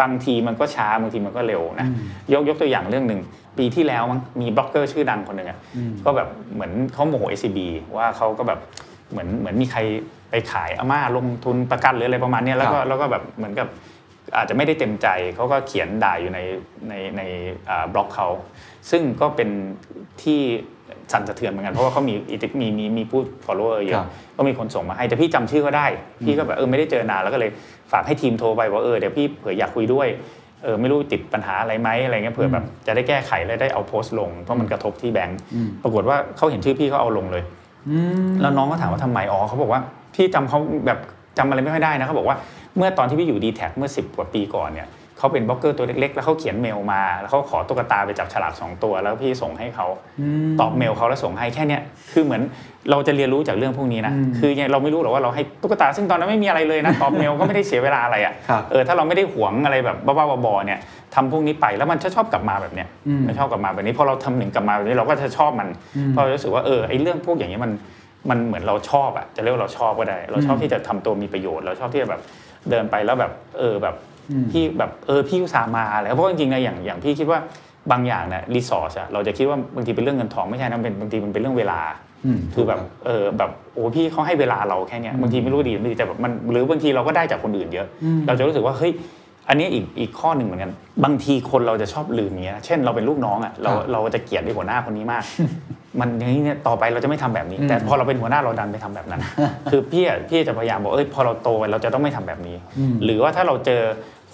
บางทีมันก็ช้าบางทีมันก็เร็วนะยกยกตัวอย่างเรื่องหนึ่งปีที่แล้วมั้งมีบล็อกเกอร์ชื่อดังคนหนึ่งอะก็แบบเหมือนเขาโมโห SCB ว่าเขาก็แบบ เหมือนเหมือนมีใครไปขายอาม่าลงทุนประกันหรืออะไรประมาณเนี้ยแล้วก็แล้วก็แบบเหมือนกับอาจจะไม่ได้เต็มใจเขาก็เขียนด่าอยู่ในในในอ่าบล็อกเขาซึ่งก็เป็นที่สั่นสะเทือนเหมือนกันเพราะว่าเขามีอิทธิมีมีมีผู้ follower เยครัอะบก็มีคนส่งมาให้แต่พี่จำชื่อก็ได้ พี่ก็แบบเออไม่ได้เจอนานแล้วก็เลยฝากให้ทีมโทรไปว่าเออเดี๋ยวพี่เผื่ออยากคุยด้วยเออไม่รู้ติดปัญหาอะไรไหมอะไรเงี้ยเผื่อแบบจะได้แก้ไขและได้เอาโพสต์ลงเพราะมันกระทบที่แบงก์ปรากฏว่าเขาเห็นชื่อพี่เขาเอาลงเลย แล้วน้องก็ถามว่าทำไมอ๋อเขาบอกว่าพี่จำเขาแบบจำอะไรไม่ค่อยได้นะเขาบอกว่าเมื่อตอนที่พี่อยู่ดีแท็เมื่อ10กว่าปีก่อนเนี่ย เขาเป็นบล็อกเกอร์ตัวเล็กๆ แล้วเขาเขียนเมลมา แล้วเขาขอตุ๊กตาไปจับฉลากสองตัว แล้วพี่ส่งให้เขาตอบเมลเขาแล้วส่งให้แค่เนี้ยคือเหมือนเราจะเรียนรู้จากเรื่องพวกนี้นะคือยังเราไม่รู้หรอกว่าเราให้ตุ๊กตาซึ่งตอนนั้นไม่มีอะไรเลยนะตอบเมลก็ไม่ได้เสียเวลาอะไรอะครับเออถ้าเราไม่ได้หวงอะไรแบบบ้าๆบอๆเนี่ยทำพวกนี้ไปแล้วมันจะชอบกลับมาแบบเนี้ยมันชอบกลับมาแบบนี้พอเราทำหนึ่งกลับมาแบบนี้เราก็จะชอบมันเพราะเรารู้สึกว่าเออไอ้เรื่องพวกอย่างนี้มันมันเหมือนเราชอบอะจะเรียกว่าเราชอบก็ได้ เราชอบที่จะทำตัวมีประโยชน์ เราชอบที่จะแบบเดินไปแล้วแบบเออแบบ พี่แบบเออพี่อุตส่าห์มาอะไรเพราะจริงๆนะอย่างอย่างพี่คิดว่าบางอย่างเนี่ยรีสอร์ทอะเราจะคิดว่าบางทีเป็นเรื่องเงินทองไม่ใช่นะเป็นบางทีมันเป็นเรื่องเวลาอืมคือแบบเออแบบโอ้พี่เขาให้เวลาเราแค่เนี้ยบางทีไม่รู้ดีไม่ดีแต่แบบมันหรือบางทีเราก็ได้จากคนอื่นเยอะ เราจะรู้สึกว่าเฮ้ยอันนี้อีกอีกข้อหนึ่งเหมือนกัน บางทีคนเราจะชอบลืมเงี้ย เช่นเราเป็นลูกน้องอะเราครับเราจะเกลียดไอ้หัวหน้าคนนี้มาก มันอย่างนี้เนี่ยต่อไปเราจะไม่ทำแบบนี้ แต่พอเราเป็นหัวหน้าเราดันไปทำแบบนั้น คือพี่อะพี่จะพยายามบอกเอ้ยพอเราโตไปเราจะต้องไม่ทำแบบนี้ หรือว่าถ้าเราเจอ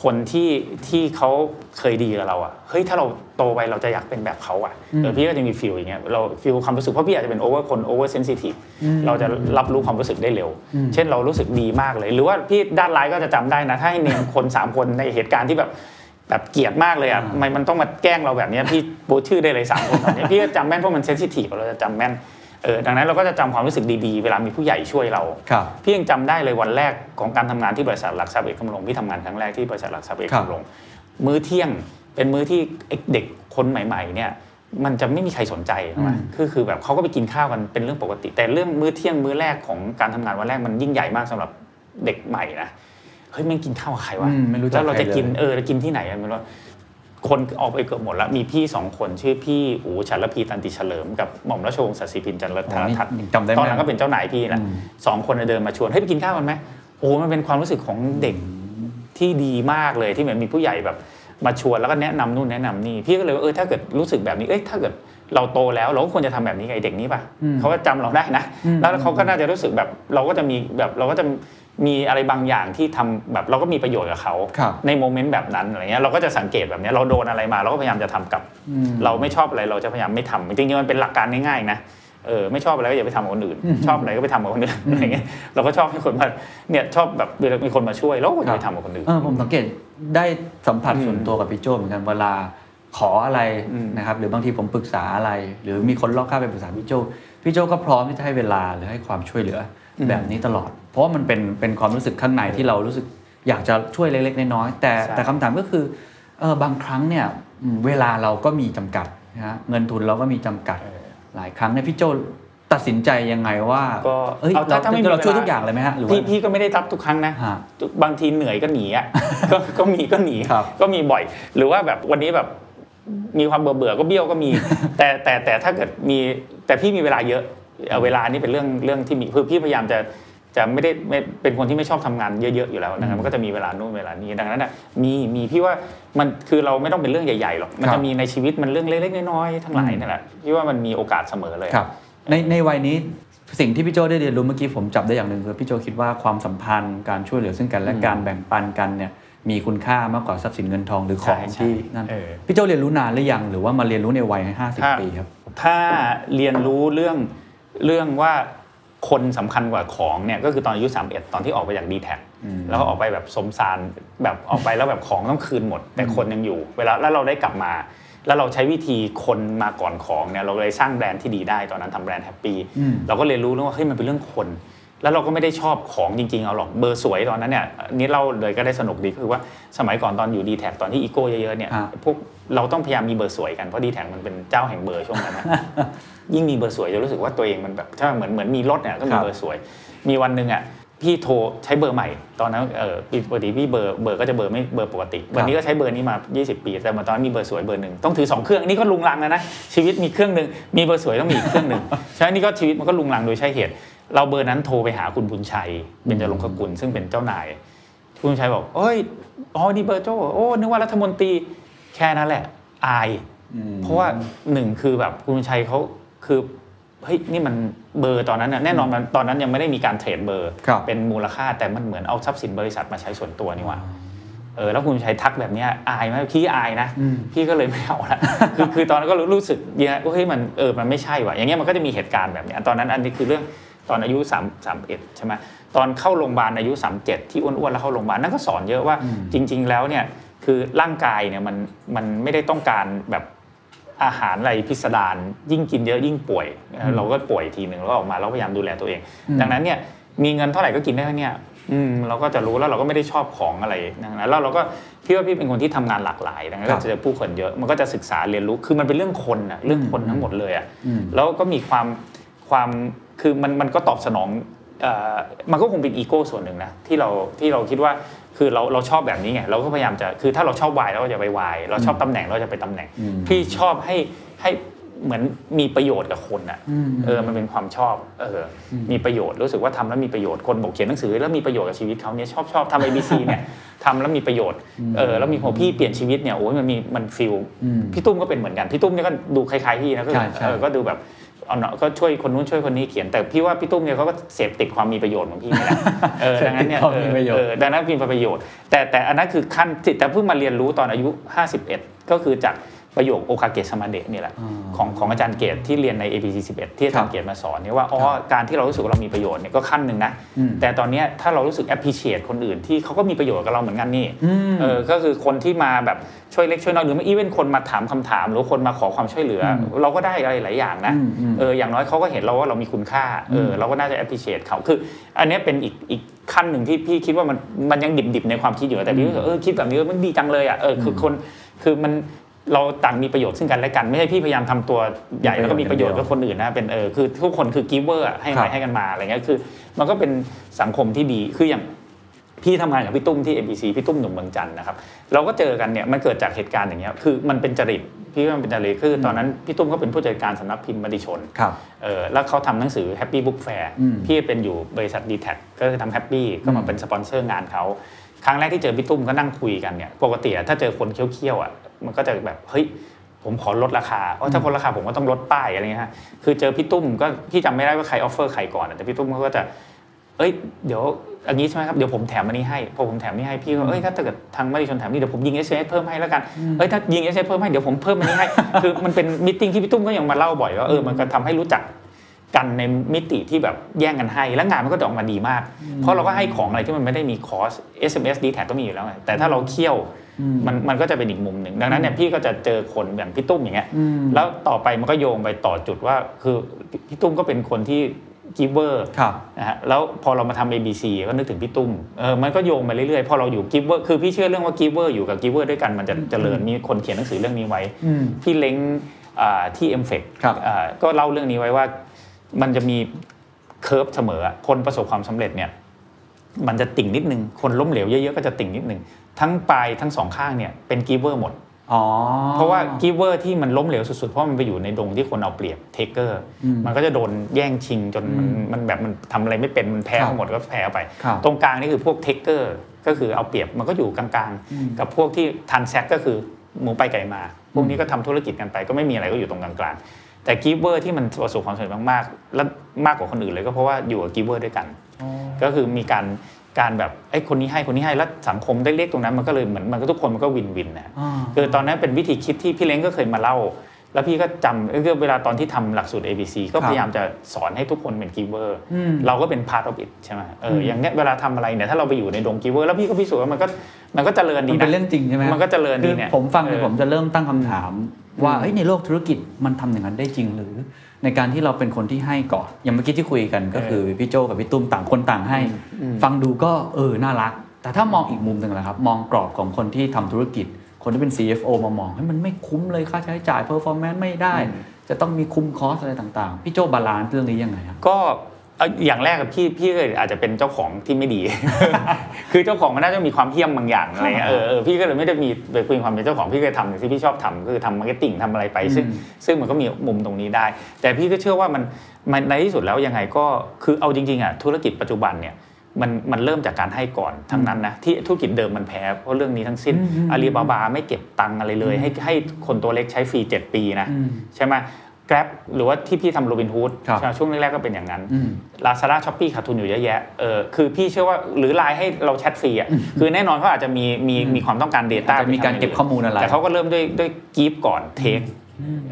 คนที่ที่เขาเคยดีกับเราอะเฮ้ยถ้าเราโตไปเราจะอยากเป็นแบบเขาอะเออพี่ก็จะมี feel อย่างเงี้ยเรา feel ความรู้สึกเพราะพี่อาจจะเป็น over คน over sensitiveเราจะรับรู้ความรู้สึกได้เร็ว เช่นเรารู้สึกดีมากเลย หรือว่าพี่ด้านร้ายก็จะจำได้นะ ถ้าให้เนียมคนสามคนในเหตุการณ์ที่แบบแบบเกลียดมากเลยอะทำไมมันต้องมาแกล้งเราแบบเนี้ยพี่โบทชื่อได้เลยสามคนตอนเนี้ยพี่ก็จำแม่นเพราะมันเซนซิทีฟเราจะจำแม่น เออดังนั้นเราก็จะจำความรู้สึกดีๆ เวลามีผู้ใหญ่ช่วยเราครับพี่ยังจำได้เลยวันแรกของการทำงานที่บริษัทหลักทรัพย์เอกคำลงพี่ทำงานครั้งแรกที่บริษัทหลักทรัพย์เอกครับคำลงมื้อเที่ยงเป็นมื้อที่ไอ้เด็กคนใหม่ ๆ เนี่ยมันจะไม่มีใครสนใจใช่ไหมคือคือแบบเขาก็ไปกินข้าวกันเป็นเรื่องปกติ แต่เรื่องมื้อเที่ยงมื้อแรกของการทำงานวันแรกมันยิ่งใหญ่มากสำหรับเด็กใหม่นะเฮ้ยแมันกินข้าวกับใครวะอืมไม่รู้จักแล้วเราจะใครเลยกินเออจะกินที่ไหนกันไม่รู้ คนออกไปเกือบหมดแล้วมีพี่สองคนชื่อพี่อูฉันละพีตันติเฉลิมกับหม่อมราชวงศ์ศศิพินจันทรโอ้ธารนี่ทัศน์จำได้ไหมตอนหลังก็เป็นเจ้านายพี่แหละอืมสองคนน่ะเดินมาชวนให้ยไปกินข้าวกันไหมโอ้มันเป็นความรู้สึกของเด็กที่ดีมากเลยที่เหมือนมีผู้ใหญ่แบบมาชวนแล้วก็แนะนำนู่นแนะนำนี่พี่ก็เลยว่าเออถ้าเกิดรู้สึกแบบนี้เอ้ยถ้าเกิดเราโตแล้วเราก็ควรจะทำแบบนี้กับไอ้เด็กนี้ป่ะเขาก็จำเราได้นะ แล้วเขาก็น่าจะรู้สึกแบบเราก็จะมีแบบเราก็จะ มีอะไรบางอย่างที่ทำแบบเราก็มีประโยชน์กับเขาครับในโมเมนต์แบบนั้นอะไรเงี้ยเราก็จะสังเกตแบบเนี้ยเราโดนอะไรมาเราก็พยายามจะทำกลับ เราไม่ชอบอะไรเราจะพยายามไม่ทำจริงๆมันเป็นหลักการง่ายๆนะเออไม่ชอบอะไรก็อย่าไปทำกับคนอื่น ชอบอะไรก็ไปทำกับคนอื่นอะไรเงี้ยเราก็ชอบให้คนมาเนี่ยชอบแบบเวลามีคนมาช่วยเราก็ควรจะไปทำกับคนอื่นเออผมสังเกตได้สัมผัสอืมส่วนตัวกับพี่โจเหมือนกันเวลาขออะไรอืมนะครับหรือบางทีผมปรึกษาอะไร หรือมีคนรอบข้างไปปรึกษาพี่โจพี่โจก็พร้อมที่จะให้เวลาหรือให้ความช่วยเหลืออแบบนี้ตลอด เพราะว่ามันเป็นเป็นความรู้สึกข้างในที่เรารู้สึกอยากจะช่วยเล็กๆน้อยๆแต่ใช่แต่คำถามก็คือเออบางครั้งเนี่ยอืมเวลาเราก็มีจำกัดนะฮะเงินทุนเราก็มีจำกัดหลายครั้งเนี่ยพี่โจตัดสินใจยังไงว่าก็เอ้ยเอาเราถ้าไม่มีเราช่วยเวลาทุกอย่างเลยไหมฮะหรือว่าพี่พี่ก็ไม่ได้รับทุกครั้งนะฮะบางทีเหนื่อยก็หนีอะก็ก็มีก็หนีครับก็มีบ่อย หรือว่าแบบวันนี้แบบมีความเบื่อเบื่อๆก็เบี้ยวก็มี แต่แต่แต่ถ้าเกิดมีแต่พี่มีเวลาเยอะเอาเวลานี่เป็นเรื่องเรื่องที่มีคือพี่พยายามจะ จะไม่ได้ไม่เป็นคนที่ไม่ชอบทำงานเยอะๆอยู่แล้วนะครับมันก็จะมีเวลานู่นเวลานี้ดังนั้นน่ะมีมีพี่ว่ามันคือเราไม่ต้องเป็นเรื่องใหญ่ๆหรอกมันครัจะบมีในชีวิตมันเรื่องเล็กๆน้อยๆทั้งหลายนั่นแหละพี่ว่ามันมีโอกาสเสมอเลยครับในในวัยนี้สิ่งที่พี่โจได้เรียนรู้เมื่อกี้ผมจับได้อย่างหนึ่งคือพี่โจคิดว่าความสัมพันธ์การช่วยเหลือซึ่งกันและการแบ่งปันกันเนี่ยมีคุณค่ามากกว่าทรัพย์สินเงินทองหรือของใช่ใช่ที่นั่นเออพี่โจเรียนรู้นานหรือยังหรือว่ามาเรียนรู้ในวัยห้าสิบถ้าปีครับ ถ้าเรียนรู้เรื่องเรื่องว่า คนสำคัญกว่าของเนี่ยก็คือตอนอายุ31 ตอนที่ออกไปจากดีแท็แล้วก็ออกไปแบบสมสารแบบออกไปแล้วแบบของต้องคืนหมด แต่คนยังอยู่ เวลาแล้วเราได้กลับมา แล้วเราใช้วิธีคนมาก่อนของเนี่ยเราเลยสร้างแบรนด์ที่ดีได้ตอนนั้นทำแบรนด์แฮปปี้อืมเราก็เรียนรู้แล้วว่าเฮ้ยมันเป็นเรื่องคน แล้วเราก็ไม่ได้ชอบของจริงๆเอาหรอกเบอร์สวยตอนนั้นเนี่ยอันนี่เราเลยก็ได้สนุกดีก็คือว่าสมัยก่อนตอนอยู่ดีแทคตอนที่อีโก้เยอะๆเนี่ยอ่าพวกเราต้องพยายามมีเบอร์สวยกันเพราะดีแทคมันเป็นเจ้าแห่งเบอร์ช่วงนั้นนะ ยิ่งมีเบอร์สวยจะรู้สึกว่าตัวเองมันแบบถ้าเหมือนเหมือนมีรถเนี่ยก็มีครับเบอร์สวย มีวันหนึ่งอะพี่โทรใช้เบอร์ใหม่ ตอนนั้นเออปกติพี่เบอร์เบอร์ก็จะเบอร์ไม่เบอร์ปกติ วันนี้ก็ใช้เบอร์นี้มา 20 ปี แต่มาตอนนั้นมีเบอร์สวยเบอร์หนึ่งต้องถือสองเครื่องอันนี่ก็ลุงลังนะนะชีวิตมีเครื่องหนึ่งมีเบอร์สวยต้องมีอีกเครื่องหนึ่งใช่นี่ก็ชีวิตมันก็ลุงลังโดยใช่เหตุ เราเบอร์นั้นโทรไปหาคุณบุญชัยเบญจรงคกุลซึ่งเป็นเจ้านายคุณบุญชัยบอกเอ้ยอ๋อนี่เบอร์โจ้โอ้นึกว่ารัฐมนตรีแค่นั้นแหละอายเพราะว่าหนึ่งคือแบบคุณบุญชัยเขา คือเฮ้ยนี่มันเบอร์ตอนนั้นน่ะแน่นอนมันตอนนั้นยังไม่ได้มีการเทรดเบอร์ ครับ เป็นมูลค่าแต่มันเหมือนเอาทรัพย์สินบริษัทมาใช้ส่วนตัวนี่หว่าเออแล้วคุณบุญชัยทักแบบเนี้ยอายไหมพี่อายนะ พี่ก็เลยไม่เอาละ คือคือตอนนั้นก็รู้สึกเนี้ยเฮ้ยมันเออมันไม่ใช่ว่ะอย่างเงี้ยมันก็จะมีเหตุการณ์แบบเนี้ยตอนนั้นอันนี้คือเรื่องตอนอายุ3 31ใช่ไหมตอนเข้าโรงพยาบาลอายุ 37 ที่อ้วนๆแล้วเข้าโรงพยาบาลนั่นก็สอนเยอะว่าจริง ๆ แล้วเนี่ยคือร่างกายเนี่ยมันมันไม่ได้ต้องการแบบ อาหารอะไรพิสดารยิ่งกินเยอะยิ่งป่วยนะเราก็ป่วยทีหนึ่งแล้วก็ออกมาเราพยายามดูแลตัวเอง ดังนั้นเนี่ยมีเงินเท่าไหร่ก็กินได้เท่าเนี้ยอืมเราก็จะรู้แล้วเราก็ไม่ได้ชอบของอะไรดังนั้นแล้วเราก็พี่ว่าพี่เป็นคนที่ทำงานหลากหลายดังนั้นครัก็บจะเจอผู้คนเยอะมันก็จะศึกษาเรียนรู้คือมันเป็นเรื่องคนอะเรื่องคนทั้งหมดเลยอะอืมแล้วก็มีความความคือมันมันก็ตอบสนองเอ่อมันก็คงเป็นอีโก้ส่วนหนึ่งนะที่เราที่เราคิดว่า คือเราเราชอบแบบนี้ไงเราก็พยายามจะคือถ้าเราชอบวายเราก็จะไปวายเราชอบตำแหน่งเราจะไปตำแหน่งอืมพี่ชอบให้ให้เหมือนมีประโยชน์กับคนอะอืมเออมันเป็นความชอบเอออมีประโยชน์รู้สึกว่าทำแล้วมีประโยชน์คนบอกเขียนหนังสือ แล้วมีประโยชน์กับชีวิตเขาเนี่ยชอบชอบทำ ABC เนี่ยทำแล้วมีประโยชน์เออแล้วมีพอพี่เปลี่ยนชีวิตเนี่ยโอ้ยมันมีมันฟิลอืมพี่ตุ้มก็เป็นเหมือนกันพี่ตุ้มเนี่ยก็ดูคล้ายๆพี่นะก็ใช่ใช่เออก็ดูแบบ เอาเนาะก็ช่วยคนนู้นช่วยคนนี้เขียนแต่พี่ว่าพี่ตุ้มเนี่ยเขาก็เสพติดความมีประโยชน์ของพี่นี่แหละเออดังนั้นเนี่ยเสพติดความมีประโยชน์เออดังนั้นมีประโยชน์ แต่แต่อันนั้นคือขั้นแต่เพิ่งมาเรียนรู้ตอนอายุ 51 ก็คือจาก ประโยคโอคาเกะสมาเดะนี่แหละอ่าของของอาจารย์เกตที่เรียนใน APC 11 ที่อาจารย์เกตมาสอนเนี่ยว่าอ๋อครับการที่เรารู้สึกว่าเรามีประโยชน์เนี่ยก็ขั้นหนึ่งนะอืมแต่ตอนเนี้ยถ้าเรารู้สึก appreciate คนอื่นที่เขาก็มีประโยชน์กับเราเหมือนกันนี่อืมเออก็คือคนที่มาแบบช่วยเล็กช่วยน้อยหรือไม่อีเวนคนมาถามคำถาม หรือคนมาขอความช่วยเหลืออเราก็ได้อะไรหลายอย่างนะอืมอืมเอออย่างน้อยเขาก็เห็นเราว่าเรามีคุณค่าเออเราก็น่าจะ appreciate เขาคือ อันเนี้ยเป็นอีกอีกขั้นหนึ่งที่พี่คิดว่ามันมันยังดิบๆในความคิดอยู่แต่พี่รู้สึกเออคิดแบบนี้มันดีจังเลยอะเออคือคนคือมัน เราต่างมีประโยชน์ซึ่งกันและกัน ไม่ใช่พี่พยายามทำตัวใหญ่แล้วก็มีประโยชน์กับคนอื่นนะเป็นเออคือทุกคนคือ giver อะให้ครัไปบให้กันมาอะไรเงี้ยคือ มันก็เป็นสังคมที่ดีคืออย่างพี่ทำงานกับพี่ตุ้มที่ ABC พี่ตุ้มหนุ่มเมืองจันทร์นะครับเราก็เจอกันเนี่ยมันเกิดจากเหตุการณ์อย่างเงี้ยคือมันเป็นจริตพี่ว่ามันเป็นจริตคือตอนนั้นพี่ตุ้มก็เป็นผู้จัดการสำนักพิมพ์มติชนครับเออแล้วเขาทำหนังสือ Happy Book Fair อืมพี่เป็นอยู่บริษัท d t แทก็คือทำ Happy ก็มาเป็นสปอนเซอร์งานเขาครั้งแรกที่เจอพี่ตุ้มก็นั่งคุยกันเนี่ยปกติอะถ้าเจอคนเคี่ยวๆอะ มันก็จะแบบเฮ้ยผมขอลดราคา เพราะถ้าลดราคาผมก็ต้องลดป้ายอะไรเงี้ยฮะ คือเจอพี่ตุ้มก็พี่จำไม่ได้ว่าใคร offer ใครก่อนอะแต่พี่ตุ้มเขาก็จะ เอ้ย เดี๋ยวอันนี้ใช่ไหมครับ เดี๋ยวผมแถมอันนี้ให้ พอผมแถมนี่ให้พี่ก็เอ้ย ถ้าเกิดทางมติชนแถมนี่เดี๋ยวผมยิง s อ s เพิ่มให้แล้วกัน เอ้ย ถ้ายิง s อ s เพิ่มให้เดี๋ยวผมเพิ่มอันนี้ให้ คือมันเป็น meeting ที่พี่ตุ้มก็ยังมาเล่าบ่อยว่าเออ มันก็ทำให้รู้จัก กันในมิติที่แบบแย่งกันให้ แล้วงานมันก็จะออกมาดีมาก เพราะเราก็ให้ของอะไรที่มันไม่ได้มีคอส SMS d t แท็ก็มีอยู่แล้วไงแต่ถ้าเราเคี่ยวมันมันก็จะเป็นอีกมุมหนึ่ง ดังนั้นเนี่ยพี่ก็จะเจอคนอย่างพี่ตุ้มอย่างเงี้ยอืมแล้วต่อไปมันก็โยงไปต่อจุดว่า คือพี่ตุ้มก็เป็นคนที่ giver ครับนะฮะแล้วพอเรามาทำ ABC ก็นึกถึงพี่ตุ้มเออมันก็โยงไปเรื่อยๆ พอเราอยู่ giver คือพี่เชื่อเรื่องว่า giver อยู่กับ giver ด้วยกันมันจะเจริญมีคนเขียนหนังสือเรื่องนี้ไว้อืมพี่เล้งอ่าที่ MFEC ครับก็เล่าเรื่องนี้ไว้ว่า มันจะมี curve เสมออะคนประสบความสำเร็จเนี่ยมันจะติ่งนิดนึง คนล้มเหลวเยอะๆก็จะติ่งนิดนึง ทั้งปลายทั้งสองข้างเนี่ยเป็น giver หมดอ๋อเพราะว่า giver ที่มันล้มเหลวสุดๆ เพราะมันไปอยู่ในดงที่คนเอาเปรียบ taker อืมมันก็จะโดนแย่งชิงจนมันอืมมันแบบมันทำอะไรไม่เป็นมันแพ้ครับทั้งหมดก็แพ้ไปครับตรงกลางนี่คือพวก taker ก็คือเอาเปรียบมันก็อยู่กลางๆ กับพวกที่ transact ก็คือหมูไปไก่มา พวกนี้ก็ทำธุรกิจกันไปก็ไม่มีอะไรก็อยู่ตรงกลางๆ แต่ giver ที่มันประสบความสำเร็จมากๆ และมากกว่าคนอื่นเลยก็เพราะว่าอยู่กับ giver ด้วยกัน ก็คือมีการการแบบเฮ้ยคนนี้ให้คนนี้ให้แล้วสังคมได้เรียกตรงนั้นมันก็เลยเหมือนมันก็ทุกคนมันก็ win-win นะอ่าคือตอนนั้นเป็นวิธีคิดที่พี่เล้งก็เคยมาเล่า แล้วพี่ก็จำเออเวลาตอนที่ทำหลักสูตร ABC ก็ครับพยายามจะสอนให้ทุกคนเป็น giver อืมเราก็เป็น part of it ใช่ไหมเอออย่างเนี้ยเวลาทำอะไรเนี่ยถ้าเราไปอยู่ในดง giver แล้วพี่ก็พิสูจน์ว่ามันก็มันก็เจริญมันดีนะเป็นเรื่องจริงใช่ไหมมันก็เจริญดีเนี่ยคือผมฟังเนี่ยเออผมจะเริ่มตั้งคำถาม ว่าเอ้ยในโลกธุรกิจมันทำอย่างนั้นได้จริงหรือ ในการที่เราเป็นคนที่ให้ก่อนอย่างเมื่อกี้ที่คุยกันก็คือพี่โจกับพี่ตุ้มต่างคนต่างให้ ฟังดูก็เออน่ารัก แต่ถ้ามองอีกมุมหนึ่งนะครับ มองกรอบของคนที่ทำธุรกิจ คนที่เป็น CFO มามองเฮ้ยมันไม่คุ้มเลยค่าใช้จ่าย performance ไม่ได้ จะต้องมีคุม cost อะไรต่างๆ พี่โจ balance เรื่องนี้ยังไงครับก็เอาอย่างแรกกับพี่พี่ก็อาจจะเป็นเจ้าของที่ไม่ดี คือเจ้าของมันน่าจะมีความเหี้ยมบางอย่างอะไรเงี้ยเออเออพี่ก็เลยไม่ได้มีไปคุยความเป็นเจ้าของพี่เคยทำอย่างที่พี่ชอบทำก็คือทำ marketing ทำอะไรไป ซึ่งซึ่งมันก็มีมุมตรงนี้ได้ แต่พี่ก็เชื่อว่ามันมันในที่สุดแล้วยังไงก็คือเอาจริงๆอะธุรกิจปัจจุบันเนี่ยมันมันเริ่มจากการให้ก่อนทั้งนั้นนะที่ธุรกิจเดิมมันแพ้เพราะเรื่องนี้ทั้งสิ้นอาลีบาบาไม่เก็บตังค์อะไรเลย ให้ให้คนตัวเล็กใช้ฟรี 7 ปีนะอืมใช่ไหม Grab หรือว่าที่พี่ทำโรบินฮูดครับช่วงแรกๆก็เป็นอย่างนั้นอืม Lazada Shopee ขาดทุนอยู่เยอะแยะเออคือพี่เชื่อว่าหรือไลน์ให้เราแชทฟรีอะคือแน่นอนเขาอาจจะมีมีมีความต้องการ Data อาจจะมีการเก็บข้อมูลอะไรแต่เขาก็เริ่มด้วยด้วย give ก่อน take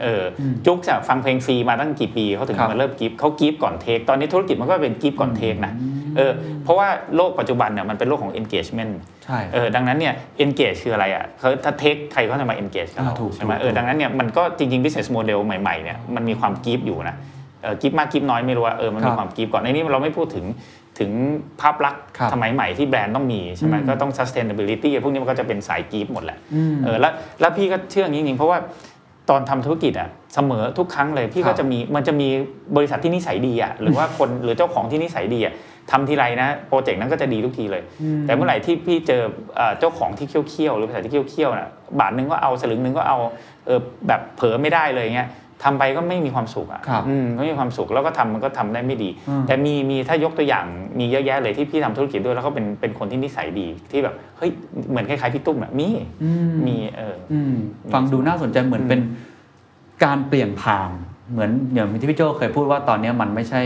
เออ JOOX จะฟังเพลงฟรีมาตั้งกี่ปีเขาถึงครับมาเริ่ม give เขา give ก่อน take ตอนนี้ธุรกิจมันก็เป็น give ก่อน take นะเออเพราะว่าโลกปัจจุบันเนี่ยมันเป็นโลกของ engagement ใช่เออดังนั้นเนี่ย engage คืออะไรอะเขาถ้า take ใครเขาจะมา engage กับเราอ่าถูกใช่ไหมถูกเออดังนั้นเนี่ยมันก็จริงๆ business model ใหม่ๆเนี่ยมันมีความ give อยู่นะเออกีฟมากกีฟน้อยไม่รู้ว่าเออมันมีครับความกีฟก่อนในนี้เราไม่พูดถึงถึงภาพลักษณ์ครับสมัยใหม่ที่แบรนด์ต้องมีใช่ไหมอืมก็ต้อง sustainability พวกนี้มันก็จะเป็นสายกีฟหมดแหละอืมเออแล้วแล้วพี่ก็เชื่ออย่างนี้จริงๆเพราะว่า ตอนทำธุรกิจอะเสมอทุกครั้งเลยพี่ครัก็บจะมีมันจะมีบริษัทที่นิสัยดีอะหรือว่าคนหรือเจ้าของที่นิสัยดีอะทำทีไรนะโปรเจกต์นั้นก็จะดีทุกทีเลย แต่เมื่อไหร่ที่พี่เจอเอ่อเจ้าของที่เคี้ยวๆหรือบริษัทที่เคี้ยวๆนะบาทหนึงก็เอาสลึงหนึงก็เอาเออแบบเผลอไม่ได้เลยเงี้ย ทำไปก็ไม่มีความสุขอะครับอืมไม่มีความสุขแล้วก็ทำมันก็ทำได้ไม่ดีอืมแต่มีมีถ้ายกตัวอย่างมีเยอะแยะเลยที่พี่ทำธุรกิจด้วยแล้วก็เป็นเป็นคนที่นิสัยดีที่แบบเฮ้ยเหมือนคล้ายๆพี่ตุ้มอะมีอืมมีเอออืมฟังดูน่าสนใจเหมือนเป็นการเปลี่ยนผ่านเหมือนอย่างที่พี่โจเคยพูดว่าตอนนี้มันไม่ใช่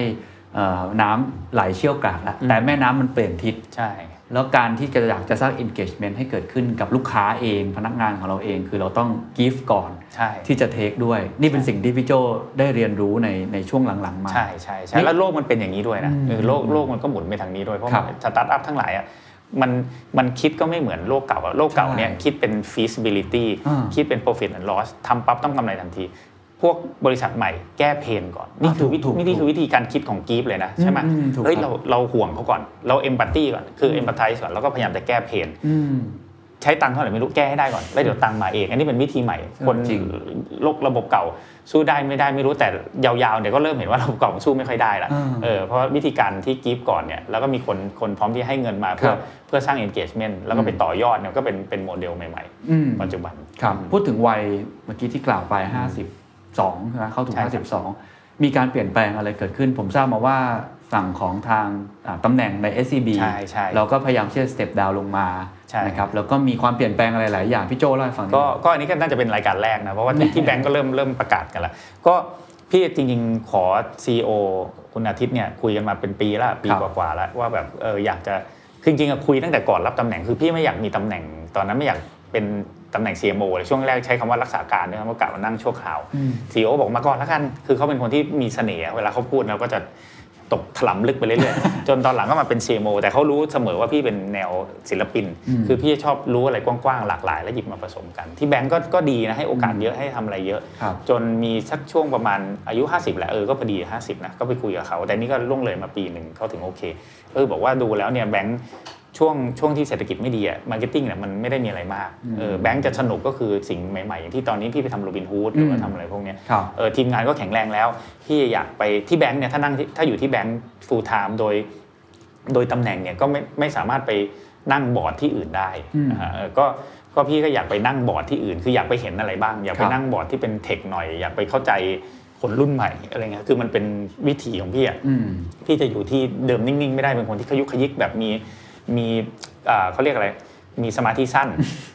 เอ่อน้ำไหลเชี่ยวกรากแล้วอืมแต่แม่น้ำมันเปลี่ยนทิศใช่ แล้วการที่จะอยากจะสร้าง engagement ให้เกิดขึ้นกับลูกค้าเอง พนักงานของเราเอง คือเราต้อง give ก่อนใช่ที่จะ take ด้วย นี่เป็นสิ่งที่พี่โจได้เรียนรู้ในในช่วงหลังๆมา ใช่ใช่ใช่นี่แล้วโลกมันเป็นอย่างนี้ด้วยนะอืมเออโลกโลกมันก็หมุนไปทางนี้ด้วย เพราะครับสตาร์ทอัพทั้งหลายอะมันมันคิดก็ไม่เหมือนโลกเก่าอะโลกเก่าเนี่ยใช่คิดเป็น feasibility อ่าคิดเป็น profit and loss ทำปั๊บต้องกำไรทันที พวกบริษัทใหม่แก้ pain ก่อน นี่คือวิธีถูกถูกนี่คือวิธีการคิดของ give เลยนะใช่ไหมอืมถูกเฮ้ยครับเราเราห่วงเขาก่อน เรา empathy ก่อนคือ empathize ก่อนแล้วก็พยายามจะแก้ pain อืมใช้ตังค์เท่าไหร่ไม่รู้แก้ให้ได้ก่อนแล้วเดี๋ยวตังค์มาเอง อันนี้เป็นวิธีใหม่ คนจริงโลกระบบเก่าสู้ได้ไม่ได้ไม่รู้แต่ยาวๆเดี๋ยวก็เริ่มเห็นว่าระบบเก่ามันสู้ไม่ค่อยได้ละอ่าเออเพราะวิธีการที่กีฟก่อนเนี่ยแล้วก็มีคนคนพร้อมที่ให้เงินมาเพื่คอรับเพื่อสร้าง engagement แล้วก็ไปต่อยอดเนี่ยก็เป็นเป็นโมเดลใหม่อืมๆปัจจุบันครับพูดถึงวัยเมื่อกี้ที่กล่าวไป 52ใช่ไหมเข้าถึงใช่ครับ52 มีการเปลี่ยนแปลงอะไรเกิดขึ้น ผมทราบมาว่าฝั่งของทางอ่าตำแหน่งใน SCB ใช่ใช่เราก็พยายามที่จะสเต็ปดาวลงมาใช่นะครับแล้วก็มีความเปลี่ยนแปลงอะไรหลายอย่างพี่โจเล่าให้ฟังหน่อยก็ก็อันนี้ก็น่าจะเป็นรายการแรกนะเพราะว่าที่ที่แบงก์ก็เริ่มเริ่มประกาศกันแล้วก็พี่จริงๆขอ CEO คุณอาทิตย์เนี่ยคุยกันมาเป็นปีแล้วปีครับกว่าๆแล้วว่าแบบเอออยากจะคือจริงๆอะคุยตั้งแต่ก่อนรับตำแหน่งคือพี่ไม่อยากมีตำแหน่ง ตอนนั้นไม่อยากเป็น ตำแหน่ง CMO เลยช่วงแรกใช้คำว่ารักษาการด้วยนะเพราะกะว่านั่งชั่วคราว CEO บอกมาก่อนแล้วกัน คือเขาเป็นคนที่มีเสน่ห์เวลาเขาพูดเราก็จะตกถลำลึกไปเรื่อยๆ จนตอนหลังก็มาเป็น CMO แต่เขารู้เสมอว่าพี่เป็นแนวศิลปิน คือพี่ชอบรู้อะไรกว้างๆ หลากหลาย แล้วหยิบมาผสมกัน ที่แบงก์ก็ก็ดีนะ ให้โอกาสเยอะให้ทำอะไรเยอะครับจนมีสักช่วงประมาณอายุ 50 แหละเออ ก็พอดี 50 นะ ก็ไปคุยกับเขา แต่นี่ก็ล่วงเลยมาปีหนึ่งเขาถึงโอเค เออ บอกว่าดูแล้วเนี่ยแบงก์ ช่วงช่วงที่เศรษฐกิจไม่ดีอะ marketing เนี่ยมันไม่ได้มีอะไรมากเออแบงก์จะสนุกก็คือสิ่งใหม่ๆอย่างที่ตอนนี้พี่ไปทำโรบินฮูดหรือว่าทำอะไรพวกเนี้ยครับเออทีมงานก็แข็งแรงแล้วพี่อยากไปที่แบงก์เนี่ยถ้านั่งที่ถ้าอยู่ที่แบงก์ full-time โดย โดยตำแหน่งเนี่ยก็ไม่ไม่สามารถไปนั่งบอร์ดที่อื่นได้อืมนะฮะเออก็ก็พี่ก็อยากไปนั่งบอร์ดที่อื่น คืออยากไปเห็นอะไรบ้าง อยากไปครับ นั่งบอร์ดที่เป็น tech หน่อย อยากไปเข้าใจคนรุ่นใหม่อะไรเงี้ยคือมันเป็นวิถีของพี่อะอืม พี่จะอยู่ที่เดิมนิ่ง ๆ ไม่ได้เป็นคนที่ขยุกขยิกแบบมี มีอ่าเขาเรียกอะไรมีสมาธิสั้น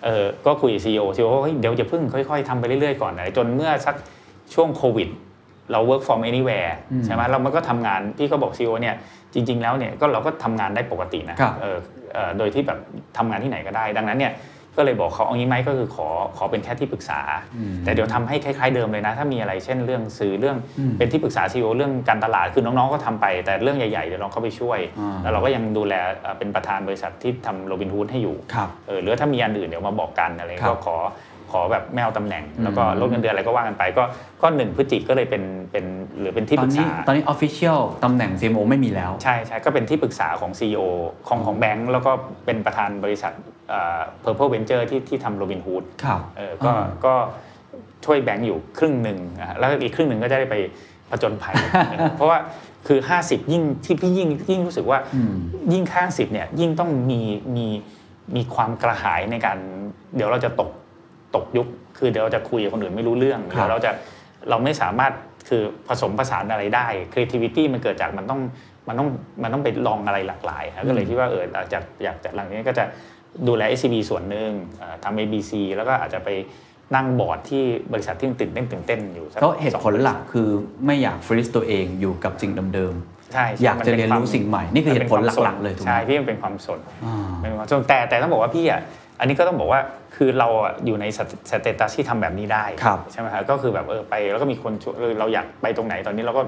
เออก็คุยกับ CEO CEO เฮ้ยเดี๋ยวจะเพิ่งค่อยๆทำไปเรื่อยๆก่อนนะจนเมื่อสักช่วงโควิด เรา work from anywhere อืมใช่ไหมเรามันก็ทำงานพี่ก็บอกซีโอเนี่ยจริง ๆ แล้วเนี่ยก็เราก็ทำงานได้ปกตินะครับเออเออโดยที่แบบทำงานที่ไหนก็ได้ ดังนั้นเนี่ย ก็เลยบอกเขาเอางี้ไหมก็คือขอขอเป็นแค่ที่ปรึกษา แต่เดี๋ยวทำให้คล้ายๆเดิมเลยนะ ถ้ามีอะไรเช่นเรื่องสื่อเรื่องอืมเป็นที่ปรึกษาซีอเรื่องการตลาดคือน้องๆก็ทำไป แต่เรื่องใหญ่ๆเดี๋ยวน้องเข้าไปช่วยอ่าแล้วเราก็ยังดูแลเอ่อเป็นประธานบริษัทที่ทำโรบินฮูดให้อยู่ครับเออหรือว่าถ้ามีอันอื่นเดี๋ยวมาบอกกันอะไรครัก็บขอ ขอแบบไม่เอาตำแหน่งอืมแล้วก็ลดเงินเดือนอะไรก็ว่ากันไป ก็ก็หนึ่งพฤศจิกก็เลยเป็นเป็นหรือเป็นที่ตปอนรึกนี้ษา ตอนนี้ official ตำแหน่ง CMO ไม่มีแล้ว ใช่ใช่ก็เป็นที่ปรึกษาของ CEO ของของแบงก์แล้วก็เป็นประธานบริษัทเอ่อ Purple Venture ที่ที่ทำโรบินฮูดครับเออก็อ่าก็ช่วยแบงก์อยู่ครึ่งหนึ่งนะฮะแล้วอีกครึ่งหนึ่งก็จะได้ไปผจญภัยเออเพราะว่าคือ 50 ยิ่งที่พี่ยิ่งยิ่งรู้สึกว่าอืมยิ่งข้างสิบเนี่ยยิ่งต้องมีมีมีความกระหายในการ เดี๋ยวเราจะตก ตกยุค คือเดี๋ยวเราจะคุยกับคนอื่นไม่รู้เรื่องครับ เดี๋ยวเราจะเราไม่สามารถคือผสมผสานอะไรได้ creativity มันเกิดจากมันต้องมันต้องมันต้องไปลองอะไรหลากหลายครับก็เลยคิดว่าเอออยากอยากจะหลังนี้ก็จะดูแล SCB ส่วนหนึ่งเอ่อทำ ABC แล้วก็อาจจะไปนั่งบอร์ดที่บริษัทที่มันตื่นเต้นตื่นเต้นอยู่สักก็เหตุผลสองหลักคือไม่อยากฟรีสตัวเองอยู่กับสิ่งเดิม ใช่ใช่อยากจะมัป็เรียนรู้ควาสิ่งใหม่นี่คือเหตุผลมันป็นความหลักๆเลยถูกไหม ใช่พี่มันเป็นความสน ๆอ่าเป็นความสนแต่แต่ต้องบอกว่าพี่อะ อันนี้ก็ต้องบอกว่าคือเราอะอยู่ในสเตตัสที่ทำแบบนี้ได้ครับใช่ไหมครับก็คือแบบเออไปแล้วก็มีคนชวนเออเราอยากไปตรงไหนตอนนี้เราก็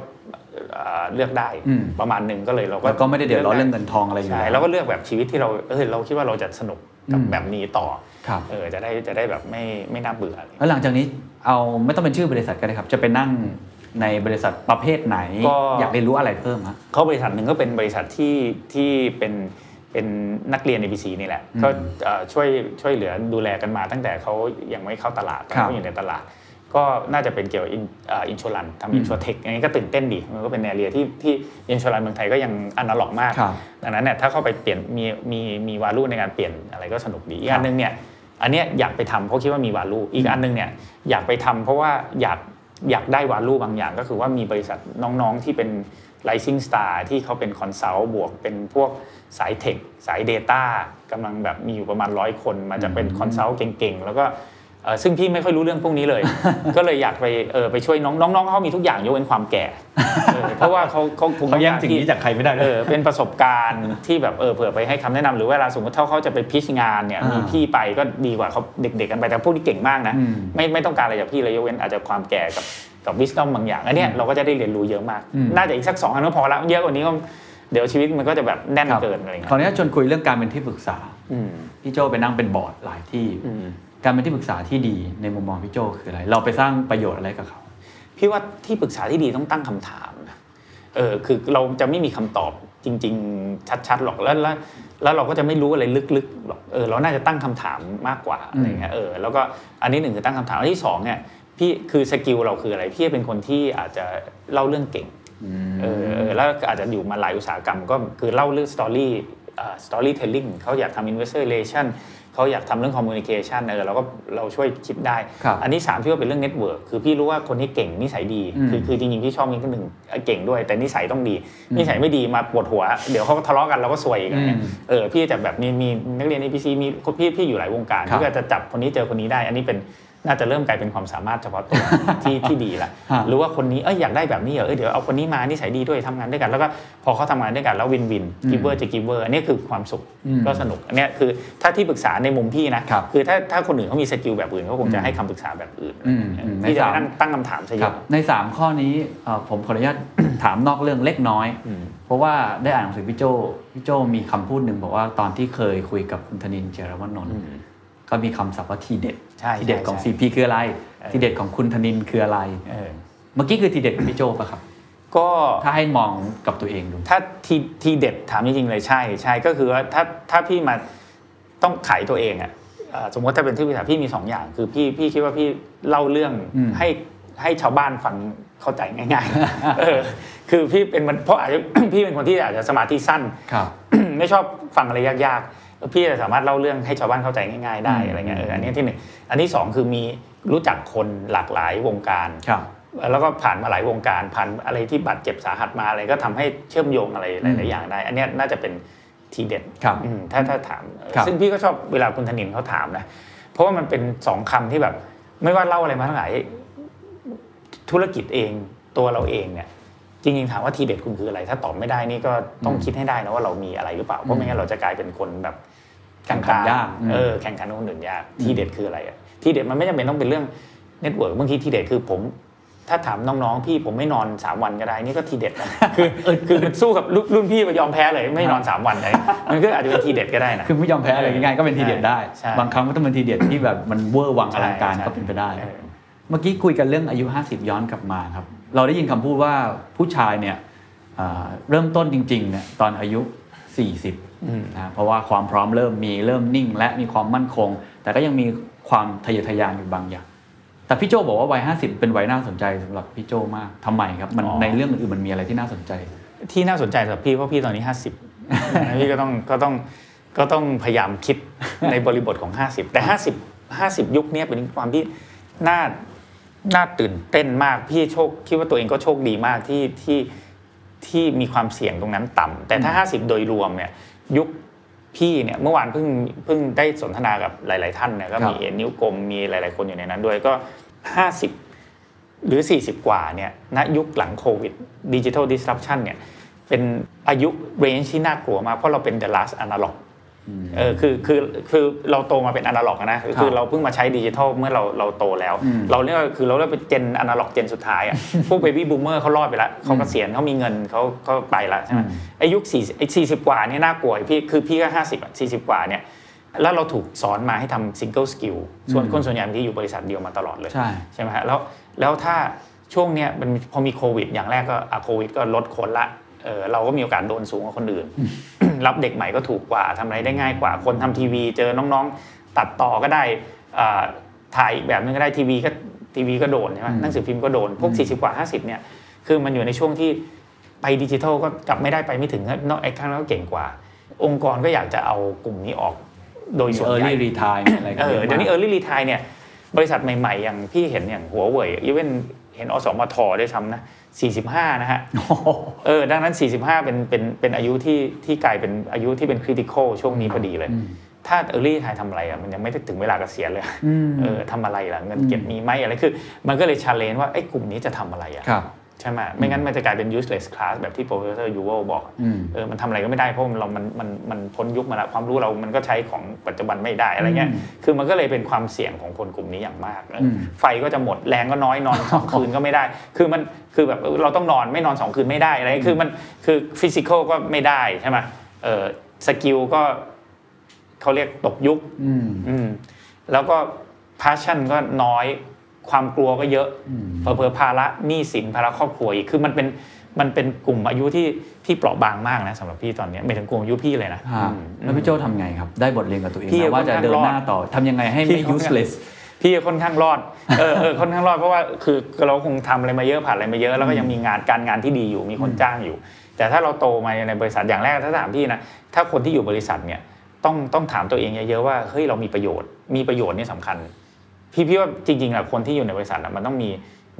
เอ่อเลือกได้อืมประมาณหนึ่งก็เลยเราก็แล้วก็ไม่ได้เดือดร้อนเรื่องเงินทองอะไรอยู่ใช่แล้วเราก็เลือกแบบชีวิตที่เราเออเราคิดว่าเราจะสนุกกับอืมแบบนี้ต่อครับเออจะได้จะได้แบบไม่ไม่น่าเบื่ออะไรแล้วหลังจากนี้เอาไม่ต้องเป็นชื่อบริษัทก็ได้ครับ จะไปนั่งในบริษัทประเภทไหนก็อยากเรียนรู้อะไรเพิ่มฮะเขาบริษัทหนึ่งก็เป็นบริษัทที่ที่เป็น เป็นนักเรียน ABC นี่แหละอืมก็เอ่อช่วยช่วยเหลือดูแลกันมาตั้งแต่เขายังไม่เข้าตลาดตอนครับเขาอยู่ในตลาด ก็น่าจะเป็นเกี่ยวกับอินชัวรันทำอินชัวเทคอันนี้ก็ตื่นเต้นดีมันก็เป็นแนวเรียที่ที่อินชัวรันเมืองไทยก็ยังอนาล็อกมากครับดังนั้นเนี่ยถ้าเข้าไปเปลี่ยนมีมีมีวาลูในการเปลี่ยนอะไรก็สนุกดีอีกครับอันหนึงเนี่ยอันเนี้ยอยากไปทำเพราะคิดว่ามีวาลูอีกอันหนึงเนี่ยอยากไปทำเพราะว่าอยากอยากได้ value บางอย่าง ก็คือว่ามีบริษัทน้องๆที่เป็น Rising Star ที่เขาเป็น consult บวกเป็นพวก สาย tech สาย Data กำลังแบบมีอยู่ประมาณร้อยคน มาจะเป็น consult เก่งๆ แล้วก็เออซึ่งพี่ไม่ค่อยรู้เรื่องพวกนี้เลย ก็เลยอยากไปเออไปช่วยน้องน้องๆเขามีทุกอย่างยกเว้นความแก่เออเพราะว่าเขาเขาคงเขาแย่งต้อสิ่งนี้จากใครไม่ได้เลยเออเป็นประสบการณ์ที่แบบเออเผื่อไปให้คำแนะนำหรือเวลาสมมติถ้าเขาจะไป pitch งานเนี่ยอ่ามีมีพี่ไปก็ดีกว่าเขาเด็กๆกันไปแต่พวกที่เก่งมากนะอืมไม่ไม่ต้องการอะไรจากพี่เลยยกเว้นอาจจะความแก่กับกับวิสตอมบางอย่างอันเนี้ยเราก็จะได้เรียนรู้เยอะมากอืมน่าจะอีกสักสองอันก็พอละเยอะกว่านี้ก็ เดี๋ยวชีวิตมันก็จะแบบแน่นครับเกินอะไรเงี้ขออยนุญาตชวนคุยเรื่องการเป็นที่ปรึกษาอืมพี่โจไปนั่งเป็นบอร์ดหลายที่อืมการเป็นที่ปรึกษาที่ดีในมุมมองพี่โจคืออะไร เราไปสร้างประโยชน์อะไรกับเขาพี่ว่าที่ปรึกษาที่ดีต้องตั้งคำถามนะเออคือเราจะไม่มีคำตอบจริง ๆ ชัดๆหรอกแล้วแล้วแล้วเราก็จะไม่รู้อะไรลึกๆหรอกเออเราน่าจะตั้งคำถามมากกว่าอะไรเงี้ยเออแล้วก็อันนี้หนึ่งคือตั้งคำถามอันที่สองเนี่ยพี่คือ skill เราคืออะไรพี่เป็นคนที่อาจจะเล่าเรื่องเก่ง เออเออแล้วอาจจะอยู่มาหลายอุตสาหกรรม ก็คือเล่าเรื่อง story storytelling เขาอยากทำ investor relation เขาอยากทำเรื่อง communication เออเราก็เราช่วยคิดได้ครับอันที่สามพี่ว่าเป็นเรื่อง network คือพี่รู้ว่าคนที่เก่งนิสัยดีอืมคือคือจริงๆพี่ชอบมีคนหนึ่งเอ่อเก่งด้วย แต่นิสัยต้องดี นิสัยไม่ดีมาปวดหัว เดี๋ยวเขาก็ทะเลาะกันเราก็ซวยอีกอะไรเงี้ยอืมเออพี่จะแบบมีมีนักเรียน ABC มีพี่พี่อยู่หลาย วงการครับพี่ก็จะจับคนนี้เจอคนนี้ได้ อันนี้เป็น น่าจะเริ่มกลายเป็นความสามารถเฉพาะตัวที่ที่ดีละฮะหรือว่าคนนี้เอ้ยอยากได้แบบนี้เหรอเอ้ยเดี๋ยวเอาคนนี้มานิสัยดีด้วยทำงานด้วยกัน แล้วก็พอเขาทำงานด้วยกันแล้ว win win giver เจอ giver อันนี้คือความสุขอืมก็สนุกอันเนี้ยคือถ้าที่ปรึกษาในมุมพี่นะครับอถ้าถ้าคนอื่นเขามี skill แบบอื่นเขาคงจะให้คำปรึกษาแบบอื่นอืมอืมพี่จะในสามนั่งตั้งคำถามซะเยอะครับอะใน 3 ข้อนี้เอ่อผมขออนุญาตถามนอกเรื่องเล็กน้อยอืมเพราะว่าได้อ่านหนังสือพี่โจพี่โจมีคำพูดหนึ่งบอกว่าตอนที่เคยคุยกับคุณธนินเจรวนนท์ก็มีคำศัพท์ว่าทีเด็ดใช่ ทีเด็ดใช่ของใช่ CP คืออะไรเออทีเด็ดของคุณธนินคืออะไรเออเมื่อกี้คือทีเด็ดของพี่โจปะครับก็ถ้าให้มองกับตัวเองดูถ้าทีทีเด็ดถามจริงๆเลยใช่ใช่ก็คือว่าถ้าถ้าพี่มาต้องขายตัวเองอะเอะสมมติถ้าเป็นที่ปรึกษาพี่มีสองอย่าง คือพี่พี่คิดว่าพี่เล่าเรื่องอืมให้ให้ชาวบ้านฟังเข้าใจง่ายๆเออคือพี่เป็นมันเพราะอาจจะพี่เป็นคนที่อาจจะสมาธิสั้นครับไม่ชอบฟังอะไรยากๆ พี่จะสามารถเล่าเรื่องให้ชาวบ้านเข้าใจง่าย ๆ ได้อืมอะไรเงี้ยเอออันนี้ที่หนึ่งอันที่สองคือมีรู้จักคนหลากหลายวงการครับแล้วก็ผ่านมาหลายวงการผ่านอะไรที่บาดเจ็บสาหัสมาอะไรก็ทำให้เชื่อมโยงอะไรหลายๆอย่างได้ อันเนี้ยน่าจะเป็นทีเด็ดครับอืมถ้าถ้าถามเออครับซึ่งพี่ก็ชอบเวลาคุณธนินเขาถามนะเพราะว่ามันเป็นสองคำที่แบบ ไม่ว่าเล่าอะไรมาทั้งหลายธุรกิจเองตัวเราเองเนี่ย จริงๆถามว่าทีเด็ดคุณคืออะไร ถ้าตอบไม่ได้นี่ก็ต้องคิดให้ได้นะว่าเรามีอะไรหรือเปล่าเพราะไม่งั้นเราจะกลายเป็นคนแบบกลางแข่งขันยากๆเออแข่งขันกับคนอื่นยากทีเด็ดคืออะไรอะทีเด็ดมันไม่จำเป็นต้องเป็นเรื่อง network บางทีทีเด็ดคือผม ถ้าถามน้องๆพี่ผมไม่นอนสามวันก็ได้นี่ก็ทีเด็ดนะคือคือมันสู้กับรุ่นรุ่นพี่มายอมแพ้เลยไม่นอนสามวันเลยมันก็อาจจะเป็นทีเด็ดก็ได้นะคือไม่ยอมแพ้อะไรง่ายๆก็เป็นทีเด็ดได้ใช่บางครั้งก็ต้องเป็นทีเด็ดที่แบบมันเวอร์วังอลังการใช่ก็เป็นไปได้เออเมื่อกี้คุยกันเรื่องอายุ 50 ย้อนกลับมาครับ เราได้ยินคำพูดว่าผู้ชายเนี่ยอ่าเริ่มต้นจริงๆเนี่ยตอนอายุ 40นะเพราะว่าความพร้อมเริ่มมีเริ่มนิ่ง และมีความมั่นคง แต่ก็ยังมีความทะเยอทะยานอยู่บางอย่าง แต่พี่โจบอกว่าวัย 50 เป็นวัยน่าสนใจสำหรับพี่โจมากทำไมครับมันอ๋อในเรื่องอื่นๆมันมีอะไรที่น่าสนใจ ที่น่าสนใจสำหรับพี่เพราะพี่ตอนนี้ 50พี่ก็ต้องก็ต้องก็ต้องพยายามคิดในบริบทของ 50 แต่ 50 50 ยุคเนี้ยเป็นความที่น่า น่าตื่นเต้นมากพี่โชคคิดว่าตัวเองก็โชคดีมากที่ที่ที่มีความเสี่ยงตรงนั้นต่ำแต่ถ้า 50 โดยรวมเนี่ยยุคพี่เนี่ยเมื่อวานเพิ่งเพิ่งได้สนทนากับหลาย ๆ ท่านเนี่ยก็มีครับเอ็นนิ้วกลมมีหลาย ๆ คนอยู่ในนั้นด้วยก็ 50 หรือ 40 กว่าเนี่ยณยุคหลังโควิดดิจิทัลดิสรั p ชันเนี่ยเป็นอายุ range ที่น่ากลัวมากเพราะเราเป็น the last analog เออคือคือคือเราโตมาเป็นอนาล็อกนะคือคือเราเพิ่งมาใช้ดิจิทัลเมื่อเราเราโตแล้วอืมเราเรียกว่าคือเราเรียกเป็น gen analog gen สุดท้ายอะพวก baby boomer เขารอดไปแล้วเขาเกษียณเขามีเงินเขาเขาไปแล้วใช่ไหมอืมไออายุสี่ไอ้สี่สิบกว่าเนี่ยน่ากลัวพี่คือพี่ก็ห้าสิบอะสี่สิบกว่าเนี่ยแล้วเราถูกสอนมาให้ทำ single skillส่วนคนส่วนใหญ่ที่อยู่บริษัทเดียวมาตลอดเลย ใช่ใช่ไหมฮะแล้วแล้วถ้าช่วงเนี้ยมันพอมีโควิด อย่างแรกก็อะโควิดก็ลดคนละ เออเราก็มีโอกาสโดนสูงกว่าคนอื่น รับเด็กใหม่ก็ถูกกว่าทำอะไรได้ง่ายกว่า คนทำทีวี เจอน้องๆ ตัดต่อก็ได้อ่าถ่ายอีกแบบนึงก็ได้ทีวีก็ทีวีก็โดนใช่ไหมหนังสือพิมพ์ก็โดนพวก 40 กว่า 50 เนี่ย คือมันอยู่ในช่วงที่ไปดิจิทัลก็กลับไม่ได้ไปไม่ถึงนอกไอ้ข้างนั้นก็เก่งกว่า องค์กรก็อยากจะเอากลุ่มนี้ออกโดยมีส่วนใหญ่ early retire อะไรกันเอเยออะเดี๋ยวนี้มาก early retire เนี่ยบริษัทใหม่ๆ อย่างพี่เห็นอย่างหัวเว่ย even เห็นอสมทด้วยซ้ำนะ 45 นะฮะโอ้โหเออ ดังนั้น 45 เป็น เป็น เป็นอายุที่ที่กลายเป็นอายุที่เป็น critical ช่วงนี้พอดีเลยอืมถ้า early retire ทำอะไรอะ มันยังไม่ได้ถึงเวลาเกษียณเลยอืมเออทำอะไรล่ะ เงินเก็บมีไหมอะไร คือ มันก็เลย challenge ว่า ไอ้กลุ่มนี้จะทำอะไรอะครับ ใช่ไหมไม่งั้นมันจะกลายเป็น useless class แบบที่ professor Yuval บอกอืมเออมันทำอะไรก็ไม่ได้เพราะมันเรามันมันมันพ้นยุคมาแล้วความรู้เรามันก็ใช้ของปัจจุบันไม่ได้อะไรเงี้ยอืมคือมันก็เลยเป็นความเสี่ยงของคนกลุ่มนี้อย่างมากเอออมไฟก็จะหมดแรงก็น้อยนอนสองคืนก็ไม่ได้ คือมันคือแบบเออเราต้องนอนไม่นอนสองคืนไม่ได้อะไรคือมันคือ physical ก็ไม่ได้ใช่ไหมเออ skill ก็เขาเรียกตกยุคอืมอืมแล้วก็ passion ก็น้อย ความกลัวก็เยอะอืมเผลอๆภาระหนี้สินภาระครอบครัวอีกคือมันเป็นมันเป็นกลุ่มอายุที่ที่เปราะบางมากนะสำหรับพี่ตอนเนี้ยไม่ถึงกลุ่มอายุพี่เลยนะฮะอืมแล้วพี่โจ้ทำไงครับ ได้บทเรียนกับตัวเองพี่นะว่าจะเดินหน้าต่อทำยังไงให้ไม่พี่ useless พี่ค่อนข้างรอดเออเออค่อนข้างรอดเพราะว่าคือเราคงทำอะไรมาเยอะผ่านอะไรมาเยอะแล้วก็ยังมีงานการงานที่ดีอยู่มีคนจ้างอยู่ แต่ถ้าเราโตมาในบริษัทอย่างแรกถ้าถามพี่นะถ้าคนที่อยู่บริษัทเนี่ยต้องต้องถามตัวเองเยอะๆว่าเฮ้ยเรามีประโยชน์ มีประโยชน์นี่สำคัญ พี่พี่ว่าจริงๆอะคนที่อยู่ในบริษัทอะมันต้องมี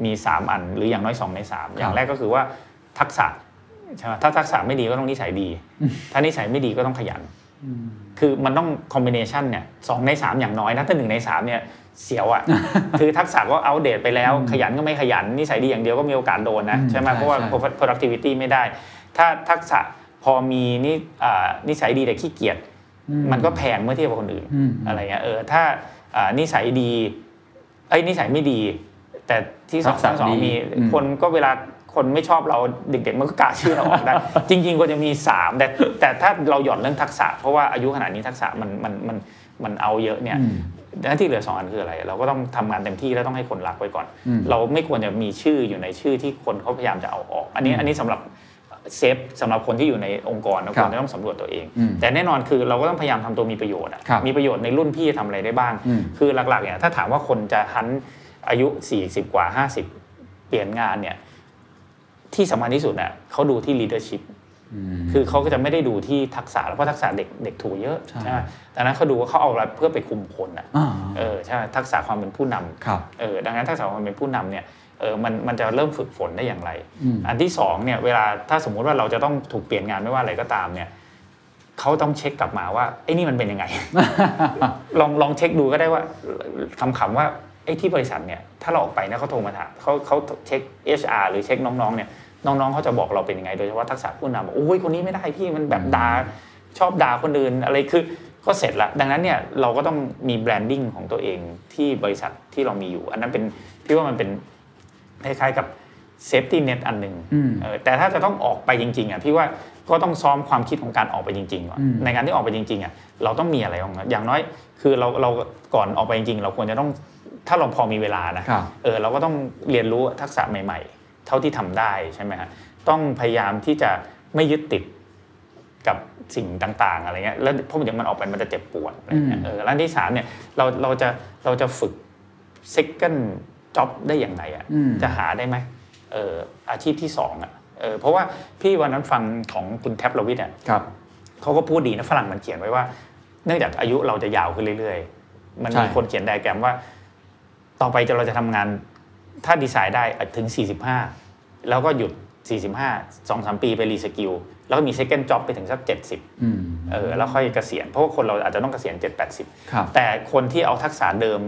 มีสามอันหรืออย่างน้อยสองในสามอย่างแรกก็คือว่าทักษะใช่ไหมถ้าทักษะไม่ดีก็ต้องนิสัยดี ถ้านิสัยไม่ดีก็ต้องขยันคือมันต้องคอมบิเนชันเนี่ยสองในสามอย่างน้อยนะถ้าหนึ่งในสามเนี่ยเสียวอะคือทักษะก็เอาเดตไปแล้ว ขยันก็ไม่ขยันนิสัยดีอย่างเดียวก็มีโอกาสโดนนะอืมใช่ไหมใช่เพราะว่าใช่ productivity ไม่ได้ ถ้าทักษะพอมีนิอ่านิสัยดีแต่ขี้เกียจมันก็แพงเมื่อเทียบกับคนอื่นอืมอะไรเงี้ยเออถ้าอ่า นิสัยดีไอ้ยนิสัยไม่ดี แต่ที่สองทักษะทั้งสองดีมีอืมคนก็เวลาคนไม่ชอบเราเด็กๆมันก็กล้าชื่อเราออกได้ จริงๆควรจะมีสามแต่แต่ถ้าเราหย่อนเรื่องทักษะ เพราะว่าอายุขนาดนี้ทักษะมันมันมันมันเอาเยอะเนี่ยอืมหน้าที่เหลือสองอันคืออะไร เราก็ต้องทำงานเต็มที่แล้วต้องให้คนรักไว้ก่อนอืมเราไม่ควรจะมีชื่ออยู่ในชื่อที่คนเขาพยายามจะเอาออก อันนี้อันนี้สำหรับ เซฟสำหรับคนที่อยู่ในองค์กรนะคครับวรจะต้องสำรวจตัวเองอืมแต่แน่นอนคือเราก็ต้องพยายามทำตัวมีประโยชน์อะครับมีประโยชน์ในรุ่นพี่ทำอะไรได้บ้างอืมคือหลักๆเนี่ยถ้าถามว่าคนจะหันอายุ 40 กว่า 50 เปลี่ยนงานเนี่ยที่สำคัญที่สุดน่ะเขาดูที่ leadership คือเขาก็จะไม่ได้ดูที่ทักษะแล้วเพราะทักษะเด็กเด็กถูกเยอะใช่ใช่ไหมแต่นั้นเขาดูว่าเขาเอาอะไรเพื่อไปคุมคนอะอ่าเออใช่ไหมทักษะความเป็นผู้นำครับเออดังนั้นทักษะความเป็นผู้นำเนี่ย เออมันมันจะเริ่มฝึกฝนได้อย่างไรอืมอันที่สองเนี่ยเวลาถ้าสมมุติว่าเราจะต้องถูกเปลี่ยนงานไม่ว่าอะไรก็ตามเนี่ยเขาต้องเช็คกลับมาว่าไอ้นี่มันเป็นยังไง ลองลองเช็คดูก็ได้ว่าคำขำๆว่าไอ้ที่บริษัทเนี่ยถ้าเราออกไปนะเขาโทรมาถามเขาเขาเช็ค HR หรือเช็คน้องๆเนี่ยน้องๆเขาจะบอกเราเป็นยังไง โดยเฉพาะทักษะผู้นำบอกโอ้ยคนนี้ไม่ได้พี่มันแบบด่าชอบด่าคนอื่นอะไรคือก็เสร็จละดังนั้นเนี่ยเราก็ต้องมี branding ของตัวเองที่บริษัทที่เรามีอยู่ อันนั้นเป็นพี่ว่ามันเป็น คล้ายๆกับ safety net อันหนึ่งอืมเออแต่ถ้าจะต้องออกไปจริงๆอะพี่ว่าก็ต้องซ้อมความคิดของการออกไปจริงๆก่อนอืมในการที่ออกไปจริงๆอะเราต้องมีอะไรบ้างนะอย่างน้อยคือเราเราก่อนออกไปจริงๆ เราควรจะต้องถ้าเราพอมีเวลานะครับเออเราก็ต้องเรียนรู้ทักษะใหม่ ๆ เท่าที่ทำได้ใช่ไหมฮะต้องพยายามที่จะไม่ยึดติดกับสิ่งต่างๆอะไรเงี้ยแล้วเพราะอย่างมันออกไปมันจะเจ็บปวดอะไรเงี้ยอืมเออแล้วอันที่สามเนี่ยเราเราจะเราจะฝึก second job ได้อย่างไรอะอืมจะหาได้ไหมเอออาชีพที่สองอะเออเพราะว่าพี่วันนั้นฟังของคุณแท็บลวิทอะครับเขาก็พูดดีนะฝรั่งมันเขียนไว้ว่า เนื่องจากอายุเราจะยาวขึ้นเรื่อย ๆ มันใช่มีคนเขียนไดอะแกรมว่า ต่อไปจะเราจะทำงานถ้าดีไซน์ได้ถึง 45 แล้วก็หยุด 45 2 3 ปีไปรีสกิลแล้วก็มี second job ไปถึงสัก 70อืมเออแล้วค่อยเกษียณเพราะว่าคนเราอาจจะต้องเกษียณ7 80ครับแต่คนที่เอาทักษะเดิม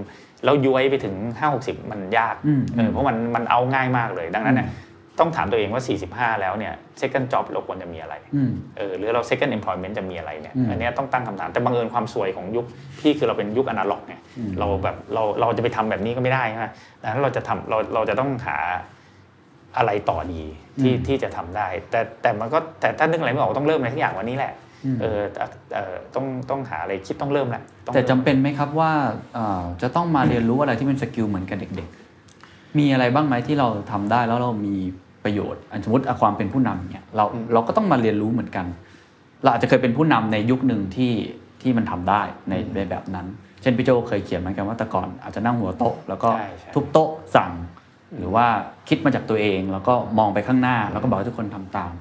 แล้วย้วยไปถึง 5 60 มันยากอืมเออเพราะมันมันเอาง่ายมากเลย ดังนั้นเนี่ยต้องถามตัวเองว่า 45 แล้วเนี่ย second job เราควรจะมีอะไรอืมเออหรือเรา second employment จะมีอะไรเนี่ยอืมอันเนี้ยต้องตั้งคำถามแต่บังเอิญความสวยของยุคพี่คือเราเป็นยุคอนาล็อกไงเราแบบเราเราจะไปทำแบบนี้ก็ไม่ได้ใช่ไหมดังนั้นเราจะทำเราเราจะต้องหาอะไรต่อดีที่ที่จะทำได้ แต่แต่มันก็แต่ถ้านึกอะไรไม่ออกต้องเริ่มอะไรทุกอย่างวันนี้แหละ เออแต่เออต้องต้องหาอะไรคิดต้องเริ่มแหละองแต่จำเป็นไหมครับว่าเอ่อจะต้องมาเรียนรู้อะไรที่เป็นสกิลเหมือนกันเด็ก ๆ มีอะไรบ้างไหมที่เราทำได้แล้วเรามีประโยชน์อันสมมติอะความเป็นผู้นำเนี่ยเราเราก็ต้องมาเรียนรู้เหมือนกัน เราอาจจะเคยเป็นผู้นำในยุคหนึ่งที่ที่มันทำได้ในในแบบนั้น เช่นพี่โจเคยเขียนเหมือนกันว่าแต่ก่อนอาจจะนั่งหัวโต๊ะแล้วก็ใช่ใช่ทุบโต๊ะสั่ง หรือว่าคิดมาจากตัวเอง แล้วก็มองไปข้างหน้า แล้วก็บอกให้ทุกคนทำตาม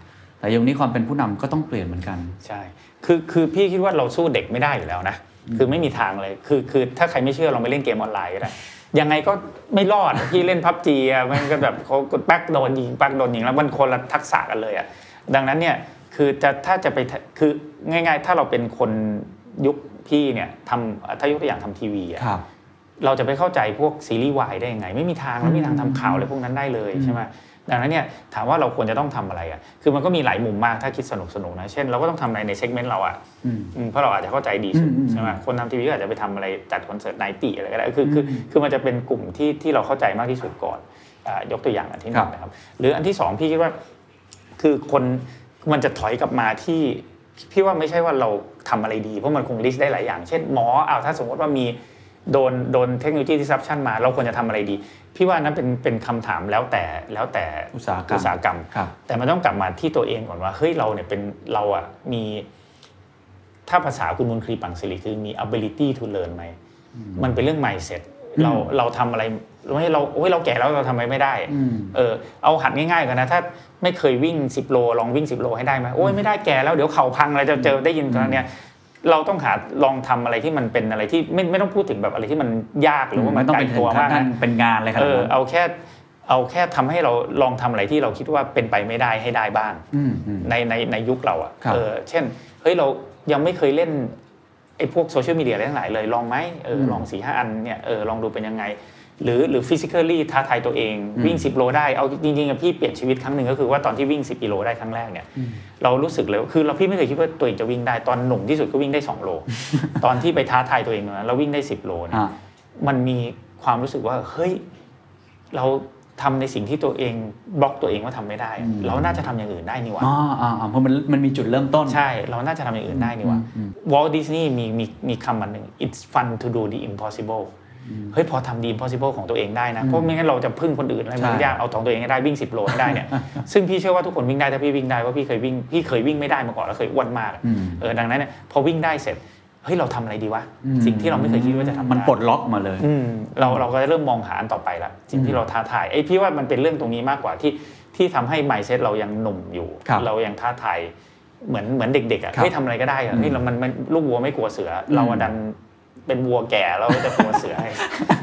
แต่ยุคนี้ความเป็นผู้นำก็ต้องเปลี่ยนเหมือนกัน ใช่ คือคือพี่คิดว่าเราสู้เด็กไม่ได้อยู่แล้วนะ คือไม่มีทางเลย คือคือถ้าใครไม่เชื่อลองไปเล่นเกมออนไลน์ก็ได้ยังไงก็ไม่รอดพี่เล่นพับจีอะมันก็แบบเขากดแป๊กโดนยิงแป๊กโดนยิงแล้วมันคนละทักษะกันเลยอะดังนั้นเนี่ยคือจะถ้าจะไปคือง่าย ๆ ถ้าเราเป็นคนยุคพี่เนี่ยทำถ้ายกตัวอย่างทำทีวีอะครับเราจะไปเข้าใจพวกซีรีส์วายได้ยังไง ไม่มีทางเราไม่มีทางทำข่าวอะไรพวกนั้นได้เลยใช่ไหม ดังนั้นเนี่ยถามว่าเราควรจะต้องทำอะไรอะคือมันก็มีหลายมุมมากถ้าคิดสนุกสนุกๆนะเช่นเราก็ต้องทำอะไรในเซกเมนต์เราอะอืมอืมเพราะเราอาจจะเข้าใจดีสุดอืมอืมใช่ไหมคนทำทีวีก็อาจจะไปทำอะไรจัดคอนเสิร์ต ninety อะไรก็ได้คือคือคือมันจะเป็นกลุ่มที่ที่เราเข้าใจมากที่สุดก่อนอ่ายกตัวอย่างอันที่หนึ่งนะครับ หรืออันที่สองพี่คิดว่าคือคนมันจะถอยกลับมาที่พี่ว่าไม่ใช่ว่าเราทำอะไรดี เพราะมันคง list ได้หลายอย่าง เช่นหมอเอาถ้าสมมติว่ามีโดนโดนเทคโนโลยี disruption มา เราควรจะทำอะไรดี พี่ว่านั้นเป็นเป็นคำถามแล้วแต่แล้วแต่อุตสาหกรรมอุตสาหกรรมครับแต่มันต้องกลับมาที่ตัวเองก่อนว่าเฮ้ยเราเนี่ยเป็นเราอะมีถ้าภาษาคุณมุนครีปังสิริคือมี ability to learn ไหมมันเป็นเรื่อง mindset เราเราทำอะไรไม่เราโอ้ยเราแก่แล้วเราทำอะไรไม่ได้อืมเออเอาหัดง่ายๆกันนะถ้าไม่เคยวิ่ง 10 โลลองวิ่ง 10 โลให้ได้ไหมโอ้ยไม่ได้แก่แล้วเดี๋ยวเข่าพังอะไรจะเจอได้ยินตอนเนี้ย เราต้องหาลองทำอะไรที่มันเป็นอะไรที่ไม่ไม่ต้องพูดถึงแบบอะไรที่มันยากหรือว่ามันต้องไกลเป็นตัวมากขั้นนะเป็นงานอะไรขเอนาดอนั้นเอาแค่เอาแค่ทำให้เราลองทำอะไรที่เราคิดว่าเป็นไปไม่ได้ให้ได้บ้างอืมอืมในในในยุคเราอะครับเออเช่นเฮ้ยเรายังไม่เคยเล่นไอ้พวกโซเชียลมีเดียอะไรทั้งหลายเลยลองไหมเออลองสี่ห้าอันเนี่ยเออลองดูเป็นยังไง หรือหรือฟิสิก a l ี่ท้าทายตัวเอง วิ่ง 10 โลได้เอาจริงๆอะพี่เปลี่ยนชีวิตครั้งหนึ่งก็คือว่าตอนที่วิ่ง 10กิโลได้ครั้งแรกเนี่ยเรารู้สึกเลยว่าคือเราพี่ไม่เคยคิดว่าตัวเองจะวิ่งได้ตอนหนุ่มที่สุดก็วิ่งได้ 2 โล ตอนที่ไปท้าทายตัวเองตรงนั้นเราวิ่งได้ 10 โลเนี่ยอ่ามันมีความรู้สึกว่าเฮ้ยเราทำในสิ่งที่ตัวเองบล็อกตัวเองว่าทำไม่ได้ เราน่าจะทำอย่างอื่นได้นี่หว่าอ๋ออ่าอ่าเพราะมันมันมีจุดเริ่มต้นใช่ เราน่าจะทำอย่างอื่นได้นี่หว่าอืมวอลดิสนีย์มีมีมีคำมันหนึ่ง it's fun to do the impossible เฮ้ยพอทำ the impossible ของตัวเองได้นะ เพราะไม่งั้นเราจะพึ่งคนอื่นอะไรมันใช่ยากเอาของตัวเองให้ได้วิ่ง 10 โลให้ได้เนี่ยซึ่งพี่เชื่อว่าทุกคนวิ่งได้ถ้าพี่วิ่งได้ว่าพี่เคยวิ่งพี่เคยวิ่งไม่ได้มาก่อนแล้วเคยอ้วนมากอะอืมเออดังนั้นเนี่ยพอวิ่งได้เสร็จเฮ้ยเราทำอะไรดีวะสิ่งที่เราไม่เคยคิดว่าจะทำมันได้ปลดล็อกมาเลยอืมเราเราก็จะเริ่มมองหาอันต่อไปละสิ่งที่เราท้าทายไอ้พี่ว่ามันเป็นเรื่องตรงนี้มากกว่าที่ที่ทำให้ mindset เรายังหนุ่มอยู่ครับเรายังท้าทายเหมือนเหมือนเด็กๆอะครับเฮ้ยทำอะไรก็ได้อะเฮ้ยเรามันมันลูกวัวไม่กลัวเสืออเราอะดัน เป็นวัวแก่เราก็จะกลัวเสือให้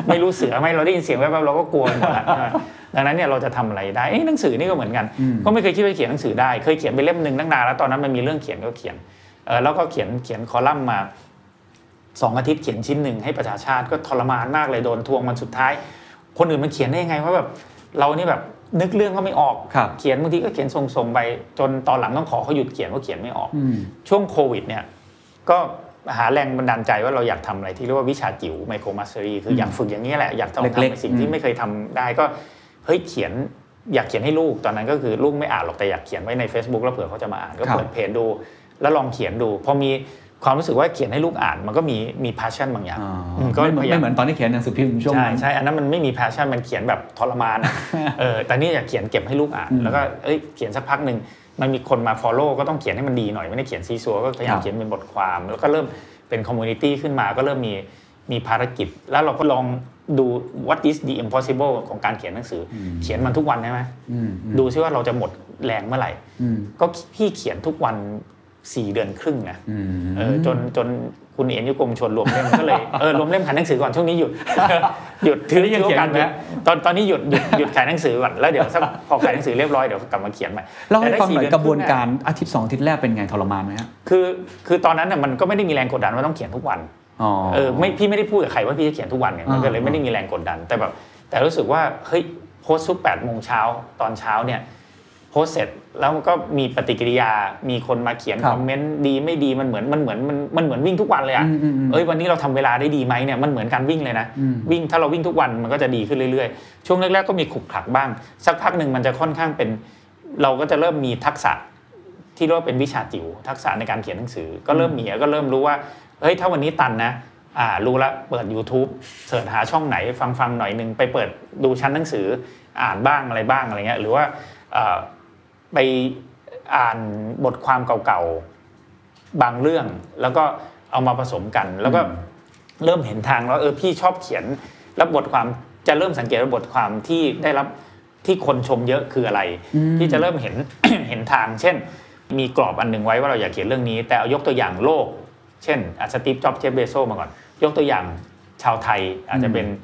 ไม่รู้เสือไหมเราได้ยินเสียงแวบๆเราก็กลัวหมดละใช่ไหมดังนั้นเนี่ยเราจะทำอะไรได้เอ้ยหนังสือนี่ก็เหมือนกัน ก็ไม่เคยคิดว่าเขียนหนังสือได้ เคยเขียนไปเล่มหนึ่งตั้งนานแล้วตอนนั้นมันมีเรื่องเขียนก็เขียนเออแล้วก็เขียนเขียนคอลัมน์มาสองอาทิตย์เขียนชิ้นหนึ่งให้ประชาชาติก็ทรมานมากเลยโดนทวงมันสุดท้าย คนอื่นมันเขียนได้ยังไงว่าแบบเรานี่แบบนึกเรื่องก็ไม่ออกครับเขียนบางทีก็เขียนส่งๆไปจนตอนหลังต้องขอเขาหยุดเขียนว่าเขียนไม่ออกอืมช่วงโควิดเนี่ยก็ หาแรงบันดาลใจว่าเราอยากทำอะไรที่เรียกว่าวิชาจิ๋ว micro mastery คืออยากฝึกอย่างเนี้ยแหละ อยากจะลองทำในสิ่งเล็กๆอืมที่ไม่เคยทำได้ก็เฮ้ยเขียนอยากเขียนให้ลูกตอนนั้นก็คือลูกไม่อ่านหรอกแต่อยากเขียนไว้ใน Facebook แล้วเผื่อเขาจะมาอ่านก็เปิดเพจดู แล้วลองเขียนดูพอมีความรู้สึกว่าเขียนให้ลูกอ่านมันก็มีมี passion บางอย่างอ่าอืมก็ไม่เหมือนพยายาไม่เหมือนตอนที่เขียนหนังสือพิมพ์ช่วงใช่นั้นใช่อันนั้นมันไม่มี passion มันเขียนแบบทรมานอะเออแต่นี่อยากเขียนเก็บให้ลูกอ่าน แล้วก็เอ้ยเขียนสักพักหนึ่ง มันมีคนมา follow ก็ต้องเขียนให้มันดีหน่อย ไม่ได้เขียนซีซัวก็พยายาคมรับเขียนเป็นบทความ แล้วก็เริ่มเป็น community ขึ้นมาก็เริ่มมีมีภารกิจ แล้วเราก็ลองดู what is the impossible ของการเขียนหนังสืออเขียนมันทุกวันได้ไหมอืมอืมดูซิว่าเราจะหมดแรงเมื่อไหร่อืมก็พี่เขียนทุกวันสี่เดือนครึ่งนะอืมเออจนจน คุณเอ็นยุกรมชวนรวมเล่มก็เลยเออรวมเล่มขายหนังสือก่อนช่วงนี้หยุดหยุดถือนี่ยังถือโอกาสเขีหยนยุไหดมตอนตอนนี้หยุดหยุดหยุดขายหนังสือก่อนแล้วเดี๋ยวสักพอขายหนังสือเรียบร้อยเดี๋ยวกลับมาเขียนใหม่เล่าให้แต่ได้ฟังหน่อยสี่เดืกระบวนคงการอาทิตย์สองอาทิตย์แรกเป็นไงทรมานไหมฮะคือคือตอนนั้นน่ะมันก็ไม่ได้มีแรงกดดันว่าต้องเขียนทุกวันอ๋อเออไม่พี่ไม่ได้พูดกับใครว่าพี่จะเขียนทุกวันเนี่ยมันก็เลยอ่าไม่ได้มีแรงกดดัน แต่แบบแต่รู้สึกว่าเฮ้ยโพสต์ทุกแปดโมงเช้าตอนเช้าเนี่ยโพ สต์เสร็จแล้วมันก็มีปฏิกิริยา มีคนมาเขียนครับคอมเมนต์ดีไม่ดีมันเหมือนมันเหมือนมันมันเหมือนวิ่งทุกวันเลยอะอืมอืมอืมเอ้ยวันนี้เราทำเวลาได้ดีไหมเนี่ยมันเหมือนการวิ่งเลยนะอืมวิ่งถ้าเราวิ่งทุกวันมันก็จะดีขึ้นเรื่อยๆ ช่วงแรกๆก็มีขลุกขลักบ้าง สักพักหนึ่งมันจะค่อนข้างเป็น เราก็จะเริ่มมีทักษะที่เรียกว่าเป็นวิชาจิ๋วทักษะในการเขียนหนังสือ ก็เริ่มมีก็เริ่มรู้ว่าเฮ้ยถ้าวันนี้ตันนะอ่ารู้ละเปิด YouTube เสิร์ชหาช่องไหนฟังฟังหน่อยหนึ่งไปเปิดดูชั้นหนังสืออ่านบ้างอะไรบ้างอะไรเงี้ยหรือว่าเอ่อ ไปอ่านบทความเก่าๆ บางเรื่อง แล้วก็เอามาผสมกัน แล้วก็เริ่มเห็นทางว่าเออพี่ชอบเขียนแล้วบทความจะเริ่มสังเกตว่าบทความที่ได้รับที่คนชมเยอะคืออะไรพี่จะเริ่มเห็นเห็นทาง เช่น มีกรอบอันหนึ่งไว้ว่าเราอยากเขียนเรื่องนี้ แต่เอายกตัวอย่างโลก เช่นสตีฟจ็อบเจฟเบโซมาก่อน ยกตัวอย่างชาวไทยอาจจะเป็นอ่า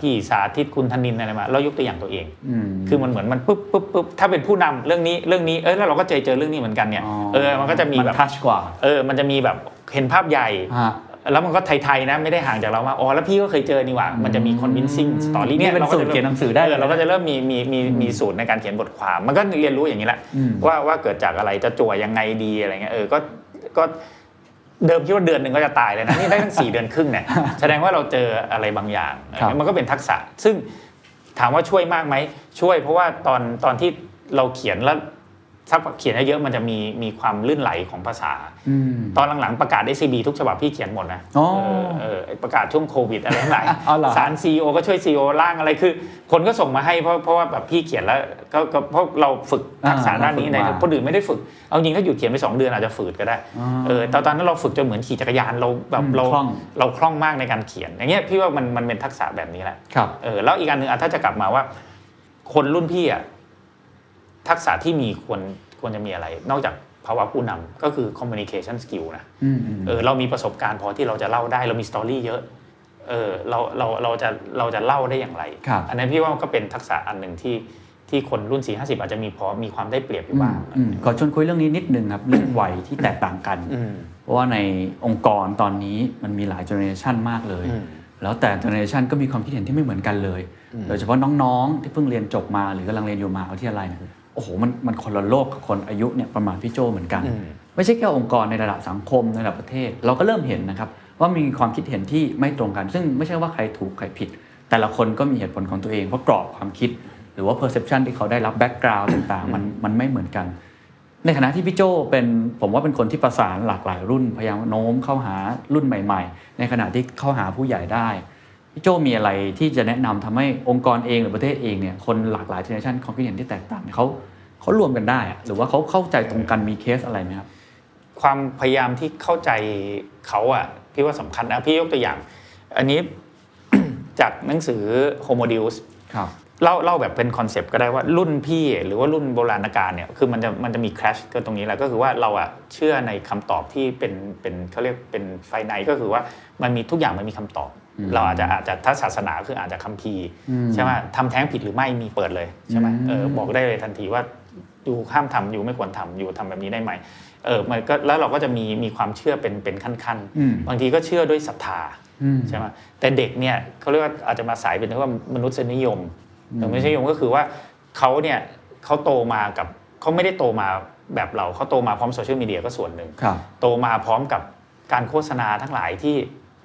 พี่สาธิตคุณธนินอะไรมาเรายกตัวอย่างตัวเองอืมคือมันเหมือนมันปุ๊บปุ๊บปุ๊บถ้าเป็นผู้นำเรื่องนี้เรื่องนี้เออแล้วเราก็เจอเจอเรื่องนี้เหมือนกันเนี่ยเออมันก็จะมีมันแบบทัชกว่าเออมันจะมีแบบเห็นภาพใหญ่ฮะแล้วมันก็ไทยๆนะไม่ได้ห่างจากเรามากอ๋อแล้วพี่ก็เคยเจอนี่หว่ามันจะมี convincing story นี่เป็นสูตรเขียนหนังสือได้เลยเราก็จะเริ่มมีมีมีมีสูตรในการเขียนบทความ มันก็เรียนรู้อย่างนี้แหละอืมว่าว่าเกิดจากอะไรจะจั่วยังไงดีอะไรเงี้ยเออก็ก็ เดิมคิดว่าเดือนหนึ่งก็จะตายเลยนะนี่ได้ตั้งสี่เดือนครึ่งเนี่ยแสดงว่าเราเจออะไรบางอย่างครับมันก็เป็นทักษะ ซึ่งถามว่าช่วยมากไหมช่วยเพราะว่าตอนตอนที่เราเขียนแล้ว สักเขียนเยอะๆมันจะมีมีความลื่นไหลของภาษาอืมตอนหลังๆประกาศ SCB ทุกฉบับพี่เขียนหมดนะอ๋อเออเออไอ้ประกาศช่วงโควิดอะไรทั้งหลายอ๋อเหรอสารซีโอก็ช่วยซีโอร่างอะไรคือ คนก็ส่งมาให้เพราะเพราะว่าแบบพี่เขียนแล้วก็ก็เพราะเราฝึกทักษะด้านนี้ในคนอื่นไม่ได้ฝึกเอาจริงถ้าหยุดเขียนไปสองเดือนอาจจะฝืดก็ได้เออแต่ตอนนั้นเราฝึกจนเหมือนขี่จักรยานเราแบบอืมเราคล่องเราคล่องมากในการเขียน อย่างเงี้ยพี่ว่ามันมันเป็นทักษะแบบนี้แหละครับเออแล้วอีกอันหนึ่งอะถ้าจะกลับมาว่า คนรุ่นพี่อะ ทักษะที่มีควรควรจะมีอะไร นอกจากภาวะผู้นำก็คือ communication skill นะอืมอืมเออเรามีประสบการณ์พอที่เราจะเล่าได้เรามีสตอรี่เยอะเออเราเราเราจะเราจะเล่าได้อย่างไรครับอันนั้นพี่ว่าก็เป็นทักษะอันหนึ่งที่ที่คนรุ่น 4 50 อาจจะมีพอมีความได้เปรียบอยู่บ้างอืมขอชวนคุยเรื่องนี้นิดนึงครับ เรื่องวัยที่แตกต่างกันอืมเพราะว่าในองค์กรตอนนี้มันมีหลายเจเนอเรชันมากเลยอืมแล้วแต่เจเนอเรชันก็มีความคิดเห็นที่ไม่เหมือนกันเลย โดยเฉพาะน้องๆ ที่เพิ่งเรียนจบมาหรือกำลังเรียนอยู่มหาวิทยาลัยเนี่ย โอ้โหมันมันคนละโลกกับคนอายุเนี่ยประมาณพี่โจเหมือนกันอืมไม่ใช่แค่องค์กรในระดับสังคมในระดับประเทศ เราก็เริ่มเห็นนะครับว่ามีความคิดเห็นที่ไม่ตรงกัน ซึ่งไม่ใช่ว่าใครถูกใครผิด แต่ละคนก็มีเหตุผลของตัวเองเพราะกรอบความคิด หรือว่า perception ที่เขาได้รับ background ต่างๆ มันมันไม่เหมือนกัน ในขณะที่พี่โจเป็นผมว่าเป็นคนที่ประสานหลากหลายรุ่นพยายามโน้มเข้าหารุ่นใหม่ ๆ ในขณะที่เข้าหาผู้ใหญ่ได้ พี่โจมีอะไรที่จะแนะนำทำให้องค์กรเองหรือประเทศเองเนี่ยคนหลากหลายเจเนอเรชันความคิดเห็นที่แตกต่างเนี่ยเขาเขารวมกันได้อะหรือว่าเขาเข้าใจตรงกันมีเคสอะไรไหมครับความพยายามที่เข้าใจเขาอะพี่ว่าสำคัญนะพี่ยกตัวอย่าง อันนี้จากหนังสือ Homo Deus ครับเล่าเล่าแบบเป็น concept ก็ได้ว่ารุ่นพี่หรือว่ารุ่นโบราณกาลเนี่ยคือมันจะมันจะมีค a ชก็ตรงนี้แหละก็คือว่าเราอะเชื่อในคำตอบที่เป็นเป็นเขาเรียกเป็น final ก็คือว่ามันมีทุกอย่างมันมีคำตอบ เราอาจจะอาจจะถ้าศาสนาคืออาจจะคัมภีร์อืมใช่ไหมทำแท้งผิดหรือไม่มีเปิดเลยใช่ไหมอืมเออบอกได้เลยทันทีว่าอยู่ห้ามทำอยู่ไม่ควรทำอยู่ทำแบบนี้ได้ไหมเออมันก็แล้วเราก็จะมีมีความเชื่อเป็นเป็นขั้นอืมๆบางทีก็เชื่อด้วยศรัทธาอืมใช่ไหมแต่เด็กเนี่ยเขาเรียกว่าอาจจะมาสายเป็นที่ว่ามนุษยนิยมมนุษยนิยมก็คือว่าเขาเนี่ยเขาโตมากับเขาไม่ได้โตมาแบบเราเขาโตมาพร้อมโซเชียลมีเดียก็ส่วนหนึ่งครับโตมาพร้อมกับการโฆษณาทั้งหลายที่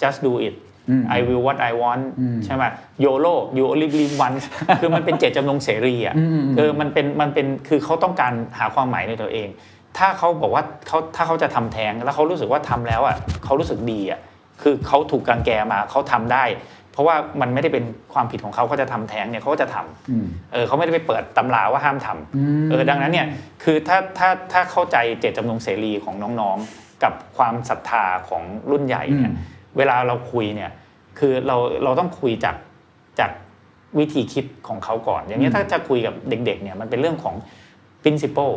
just do it อืม I will what I want อืมใช่ไหม YOLO you only live once คือมันเป็นเจตจำนงเสรีอะอืมอืมคือมันเป็นมันเป็นคือเขาต้องการหาความหมายในตัวเอง ถ้าเขาบอกว่าเขาถ้าเขาจะทำแท้งแล้วเขารู้สึกว่าทำแล้วอะเขารู้สึกดีอะคือเขาถูกกังแกมาเขาทำได้ เพราะว่ามันไม่ได้เป็นความผิดของเขาเขาจะทำแท้งเนี่ยเขาก็จะทำอืมเออเขาไม่ได้ไปเปิดตำราว่าห้ามทำอืมเออดังนั้นเนี่ยคือถ้าถ้าถ้าเข้าใจเจตจำนงเสรีของน้องๆ กับความศรัทธาของรุ่นใหญ่เนี่ยอืม เวลาเราคุยเนี่ยคือเราเราต้องคุยจากจากวิธีคิดของเขาก่อน อย่างเนี้ยถ้าจะคุยกับเด็กๆเนี่ยมันเป็นเรื่องของ principle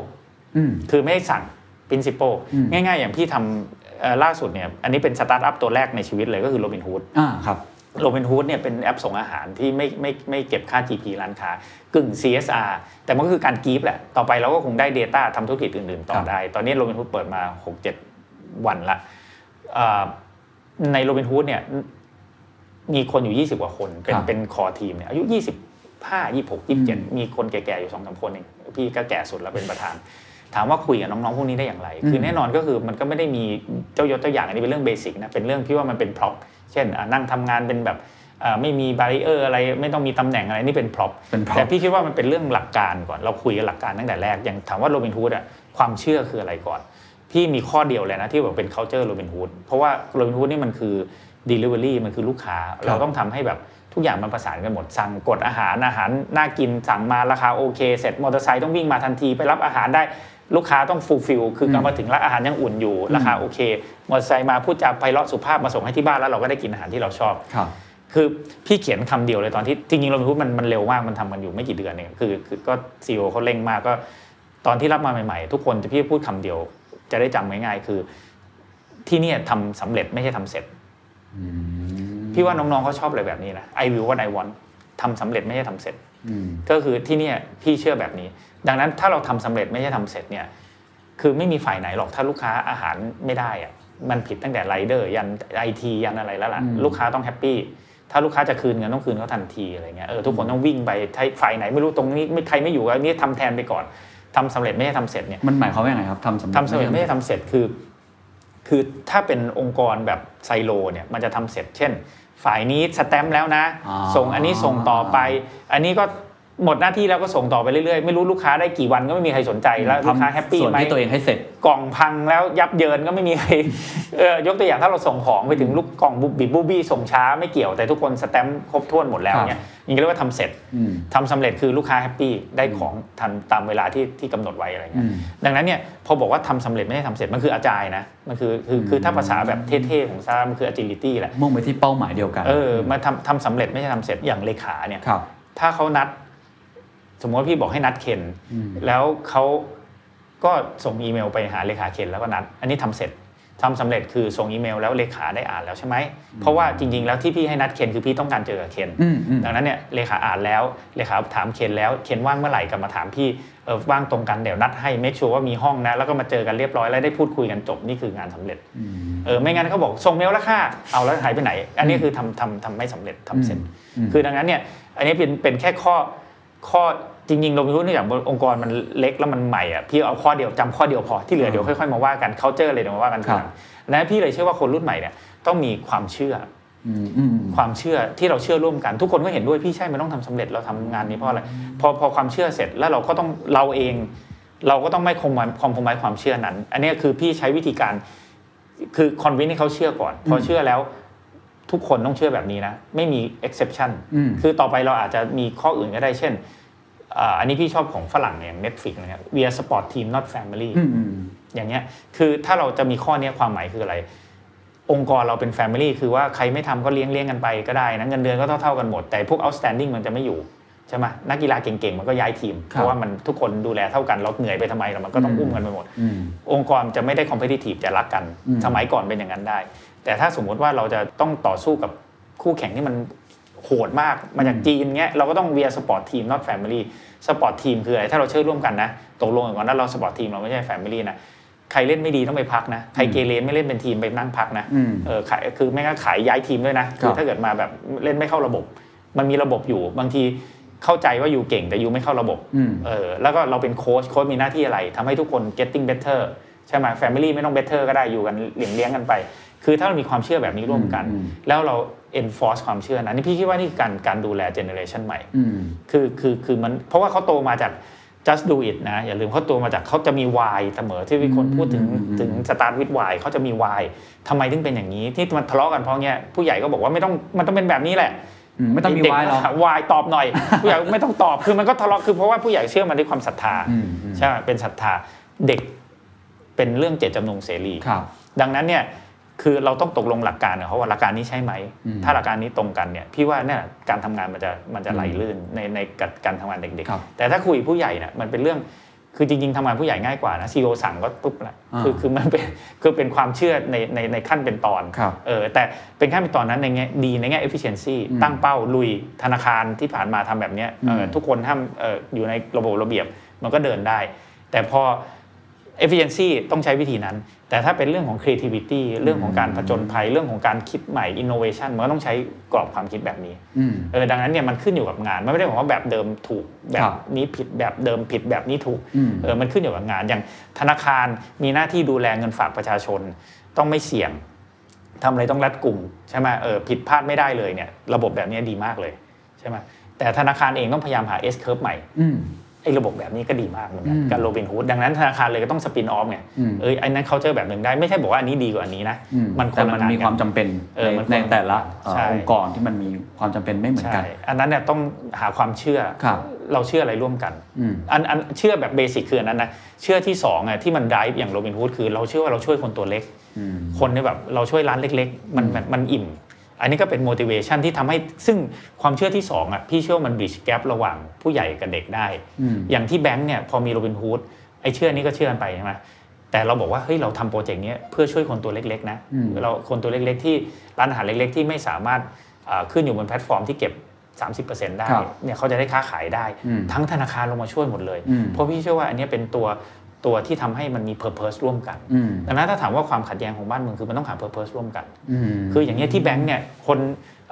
อืมคือไม่ได้สั่ง principle อืมง่ายๆ อย่างพี่ทำเอ่อล่าสุดเนี่ยอันนี้เป็นสตาร์ทอัพตัวแรกในชีวิตเลยก็คือ Robinhood อ่าครับโรบินฮูดเนี่ยเป็นแอปส่งอาหารที่ไม่ไม่ไม่เก็บค่า GP ร้านค้ากึ่ง CSR แต่มันก็คือการ give แหละ ต่อไปเราก็คงได้ Data ทำธุรกิจอื่นๆ ต่อครับได้ ตอนนี้โรบินฮูดเปิดมา 6-7 วันละเอ่อ ในโรบินฮูดเนี่ยมีคนอยู่ 20 กว่าคน เป็นเป็น core team เนี่ยอายุ25 26 27มีคนแก่ๆอยู่2อสคนเองพี่ก็แก่สุดแล้วเป็นประธาน ถามว่าคุยกับน้องๆพวกนี้ได้อย่างไร คือแน่นอนก็คือมันก็ไม่ได้มีเจ้ายศเจ้าอย่างอันนี้เป็นเรื่อง basic นะเป็นเรื่องพี่ว่ามันเป็น prop เช่นอะนั่งทำงานเป็นแบบอ่าไม่มี barrier อะไรไม่ต้องมีตำแหน่งอะไรนี่เป็นพร็อพเป็น prop แต่พี่คิดว่ามันเป็นเรื่องหลักการก่อนเราคุยกันหลักการตั้งแต่แรกอย่างถามว่าโรบินฮูดอะความเชื่อคืออะไรก่อน พี่มีข้อเดียวเลยนะที่บอกเป็น culture โรบินฮูดเพราะว่าโรบินฮูดนี่มันคือ delivery มันคือลูกค้า เราต้องทำให้แบบทุกอย่างมันประสานกันหมด สั่งกดอาหารอาหารน่ากินสั่งมาราคาโอเค เสร็จมอเตอร์ไซค์ต้องวิ่งมาทันทีไปรับอาหารได้ลูกค้าต้อง fulfill คือกลับมาถึงร้านอาหารยังอุ่นอยู่ราคาโอเค มอเตอร์ไซค์มาพูดจาไพเราะสุภาพมาส่งให้ที่บ้านแล้วเราก็ได้กินอาหารที่เราชอบครับคือพี่เขียนคำเดียวเลยตอนที่จริงๆเราพูดมันมันเร็วมากมันทำกันอยู่ไม่กี่เดือนเองคือคือก็CEO เขาเร่งมากก็ตอนที่รับมาใหม่ๆ ทุกคนจะพี่พูดคำเดียว จะได้จำง่ายๆ คือ ที่เนี่ยทำสำเร็จไม่ใช่ทำเสร็จพี่ว่าน้องๆเขาชอบอะไรแบบนี้นะ I will what I want ทำสำเร็จไม่ใช่ทำเสร็จอืมก็คือที่เนี่ยพี่เชื่อแบบนี้ ดังนั้นถ้าเราทำสำเร็จไม่ใช่ทำเสร็จเนี่ยคือไม่มีฝ่ายไหนหรอกถ้าลูกค้าอาหารไม่ได้อะมันผิดตั้งแต่ไรเดอร์ยันไอทียันอะไรแล้วล่ะอืมลูกค้าต้อง happyถ้าลูกค้าจะคืนเงินต้องคืนเขาทันทีอะไรเงี้ยเออทุกคนต้องวิ่งไปถ้าฝ่ายไหนไม่รู้ตรงนี้ไม่ใครไม่อยู่อันนี้ทำแทนไปก่อน ทำสำเร็จไม่ใช่ทำเสร็จเนี่ยมันหมายความว่ายังไงครับทำสำเร็จทำสำเร็จไม่ใช่ทำเสร็จคือ คือถ้าเป็นองค์กรแบบไซโลเนี่ยมันจะทำเสร็จ เช่น ฝ่ายนี้สแตมป์แล้วนะอ๋อส่งอันนี้ส่งต่อไป อันนี้ก็ หมดหน้าที่แล้วก็ส่งต่อไปเรื่อยๆ ไม่รู้ลูกค้าได้กี่วันก็ไม่มีใครสนใจแล้วลูกค้า happy ส่วนไหมที่ตัวเองให้เสร็จกล่องพังแล้วยับเยินก็ไม่มีใครเออยกตัวอย่างถ้าเราส่งของไปถึงลูกกล่องบุบบิบบูบี้ส่งช้าไม่เกี่ยวแต่ทุกคนสแตมป์ครบถ้วนหมดแล้วครับเนี่ยอย่างนี้เรียกว่าทำเสร็จอืมทำสำเร็จคือลูกค้า happy ได้ของทันตามเวลาที่ที่กำหนดไว้อะไรเงี้ยอืมดังนั้นเนี่ยพอบอกว่าทำสำเร็จไม่ได้ทำเสร็จมันคือ agile นะมันคือคือคือถ้าภาษาแบบเท่ๆของซามันคือ agility แหละมุ่งไปที่เป้าหมายเดียวกันเออมาทำทำสำเร็จไม่ใช่ทำเสร็จอย่างเลขาเนี่ยครับถ้าเขานัด สมมติว่าพี่บอกให้นัดเคนอืมแล้วเขาก็ส่งอีเมลไปหาเลขาเคนแล้วก็นัด อันนี้ทำเสร็จทำสำเร็จคือส่งอีเมลแล้วเลขาได้อ่านแล้วใช่ไหมเพราะว่าจริง ๆ แล้วที่พี่ให้นัดเคนคือพี่ต้องการเจอกับเคนอืมอืมดังนั้นเนี่ยเลขาอ่านแล้วเลขาถามเคนแล้วเคนว่างเมื่อไหร่กลับมาถามพี่เออว่างตรงกันเดี๋ยวนัดให้เมคชัวร์ว่ามีห้องนะแล้วก็มาเจอกันเรียบร้อยแล้วได้พูดคุยกันจบนี่คืองานสำเร็จเออไม่งั้นเขาบอกส่งเมลแล้วค่ะเอาแล้วหายไปไหน อันนี้คือทำทำทำไม่สำเร็จทำเสร็จอืมคือดังนั้นเนี่ยอันนี้เป็นเป็นแค่ข้อข้อ จริงๆเราไม่รู้เนื่องจากองค์กรมันเล็กแล้วมันใหม่อะพี่เอาข้อเดียวจำข้อเดียวพอที่เหลือเดี๋ยวค่อยๆมาว่ากันเขาเจอเลยเดี๋ยวมาว่ากันทีหลังนะพี่เลยเชื่อว่าคนรุ่นใหม่เนี่ยต้องมีความเชื่ออืมอืมความเชื่อที่เราเชื่อร่วมกัน ทุกคนก็เห็นด้วยพี่ใช่มันต้องทำสำเร็จเราทำงานนี้เพราะอะไรพอพอความเชื่อเสร็จแล้วเราก็ต้องเราเอง เราก็ต้องไม่คอมคอมพมายความเชื่อนั้น อันนี้คือพี่ใช้วิธีการคือคอนวินให้เขาเชื่อก่อน พอเชื่อแล้วทุกคนต้องเชื่อแบบนี้นะ ไม่มี exception อืมคือต่อไปเราอาจจะมีข้ออื่นก็ได้เช่น อ่าอันนี้พี่ชอบของฝรั่งอย่าง Netflix นะครับ we are sport team not family อืมอืมอย่างเงี้ยคือถ้าเราจะมีข้อเนี้ยความหมายคืออะไร องค์กรเราเป็น Family คือว่าใครไม่ทำก็เลี้ยงเลี้ยงกันไปก็ได้นะเงินเดือนก็เท่าๆกันหมด แต่พวก outstanding มันจะไม่อยู่ใช่ไหมนักกีฬาเก่งๆ มันก็ย้ายทีม เพราะว่ามันทุกคนดูแลเท่ากันเราเหนื่อยไปทำไมเรามันก็ต้องอุ้มกันไปหมดอืมองค์กรจะไม่ได้ competitive จะรักกันอืมสมัยก่อนเป็นอย่างนั้นได้ แต่ถ้าสมมุติว่าเราจะต้องต่อสู้กับคู่แข่งที่มัน โหดมากมาจากจีนเงี้ยเราก็ต้อง via sport team not family sport team คืออะไรถ้าเราเชื่อร่วมกันนะตกลงกันก่อนนะเรา sport team เราไม่ใช่ family นะใครเล่นไม่ดีต้องไปพักนะใครเกเรไม่เล่นเป็นทีมไปนั่งพักนะอืมเออขายคือไม่งั้นขายย้ายทีมด้วยนะครับคือถ้าเกิดมาแบบเล่นไม่เข้าระบบ มันมีระบบอยู่บางทีเข้าใจว่าอยู่เก่งแต่อยู่ไม่เข้าระบบอืมเออแล้วก็เราเป็นโค้ชโค้ชมีหน้าที่อะไรทำให้ทุกคน getting better ใช่ไหม family ไม่ต้อง better ก็ได้อยู่กันเลี้ยงเลี้ยงกันไป คือถ้าเรามีความเชื่อแบบนี้ร่วมกันอืมแล้วเรา enforce ความเชื่อนะนี่พี่คิดว่านี่คือการการดูแล generation ใหม่อืมคือคือคือมันเพราะว่าเขาโตมาจาก just do it นะ อย่าลืมเขาโตมาจากเขาจะมี why เสมอที่มีคนพูดถึงอืมอืมถึง start with why เขาจะมี why ทำไมถึงเป็นอย่างนี้ ที่มันทะเลาะกันเพราะเงี้ยผู้ใหญ่ก็บอกว่าไม่ต้องมันต้องเป็นแบบนี้แหละอืมไม่ต้องมีเด็กวายหรอกวายตอบหน่อยผู้ใหญ่ไม่ต้องตอบคือมันก็ทะเลาะคือเพราะว่าผู้ใหญ่เชื่อมันด้วยความศรัทธาอืมอืมใช่ไหมเป็นศรัทธาเด็กเป็นเรื่องเจตจำนงเสรีครับดังนั้นเนี่ย คือเราต้องตกลงหลักการกับเขาว่าหลักการนี้ใช่ไหมอืมถ้าหลักการนี้ตรงกันเนี่ยพี่ว่าเนี่ยการทำงานมันจะมันจะไหลลื่นในในการการทำงานเด็กครับๆแต่ถ้าคุยผู้ใหญ่เนี่ยมันเป็นเรื่องคือจริงๆทำงานผู้ใหญ่ง่ายกว่านะซีโอสั่งก็ปุ๊บละอ่าคือคือมันเป็นคือเป็นความเชื่อในในในขั้นเป็นตอนครับเออแต่เป็นขั้นเป็นตอนนั้นในแง่ดีในแง่ efficiency อืมตั้งเป้าลุยธนาคารที่ผ่านมาทำแบบเนี้ยเอออืมทุกคนห้ามเอออยู่ในระบบระเบียบมันก็เดินได้ แต่พอ efficiency ต้องใช้วิธีนั้น แต่ถ้าเป็นเรื่องของ creativity เรื่องของการผจญภัย เรื่องของการคิดใหม่ innovation มันก็ต้องใช้กรอบความคิดแบบนี้อืมเออดังนั้นเนี่ยมันขึ้นอยู่กับงาน มันไม่ได้บอกว่าแบบเดิมถูกแบครับบนี้ผิดแบบเดิมผิดแบบนี้ถูกอืมเออมันขึ้นอยู่กับงาน อย่างธนาคารมีหน้าที่ดูแลเงินฝากประชาชน ต้องไม่เสี่ยงทำอะไรต้องรัดกลุ่มใช่ไหมเออผิดพลาดไม่ได้เลยเนี่ย ระบบแบบนี้ดีมากเลยใช่ไหมแต่ธนาคารเองต้องพยายามหา S curve ใหม่อืม ไอ้ระบบแบบนี้ก็ดีมากเหมือนกันอืมการโรบินฮูดดังนั้นธนาคารเลยก็ต้องสปินออฟไงอืมเอ้ยไอ้นั้นเขาเจอแบบหนึ่งได้ไม่ใช่บอกว่าอันนี้ดีกว่าอันนี้นะอืมมันคแต่นมัละนงานมีกัความจำเป็นเออมันในคนละแต่ละเอ่อใช่องค์กรที่มันมีความจำเป็นไม่เหมือนกันใช่อันนั้นเนี่ยต้องหาความเชื่อครับเราเชื่ออะไรร่วมกันอืมอันอันเชื่อแบบเบสิกคืออันนั้นนะเชื่อที่สองอะที่มัน drive อย่างโรบินฮูดคือเราเชื่อว่าเราช่วยคนตัวเล็กอืมคนที่แบบเราช่วยร้านเล็ก ๆ มันมันมันอิ่ม อันนี้ก็เป็น motivation ที่ทำให้ซึ่งความเชื่อที่สองอะพี่เชื่อว่ามัน bridge gap ระหว่างผู้ใหญ่กับเด็กได้อืมอย่างที่แบงค์เนี่ยพอมีโรบินฮูดไอ้เชื่อนี้ก็เชื่อกันไปใช่ไหมแต่เราบอกว่าเฮ้ยเราทำโปรเจกต์เนี้ยเพื่อช่วยคนตัวเล็กๆนะอืมเราคนตัวเล็กๆที่ร้านอาหารเล็ก ๆ ที่ไม่สามารถอ่าขึ้นอยู่บนแพลตฟอร์มที่เก็บ 30%ได้ครับเนี่ยเขาจะได้ค้าขายได้อืมทั้งธนาคารลงมาช่วยหมดเลยอืมเพราะพี่เชื่อว่าอันเนี้ยเป็นตัว ตัวที่ทำให้มันมี purpose ร่วมกันอืมดังนั้นถ้าถามว่าความขัดแย้งของบ้านเมืองคือมันต้องหา purpose ร่วมกันอืมคืออย่างเงี้ยที่แบงค์เนี่ยคน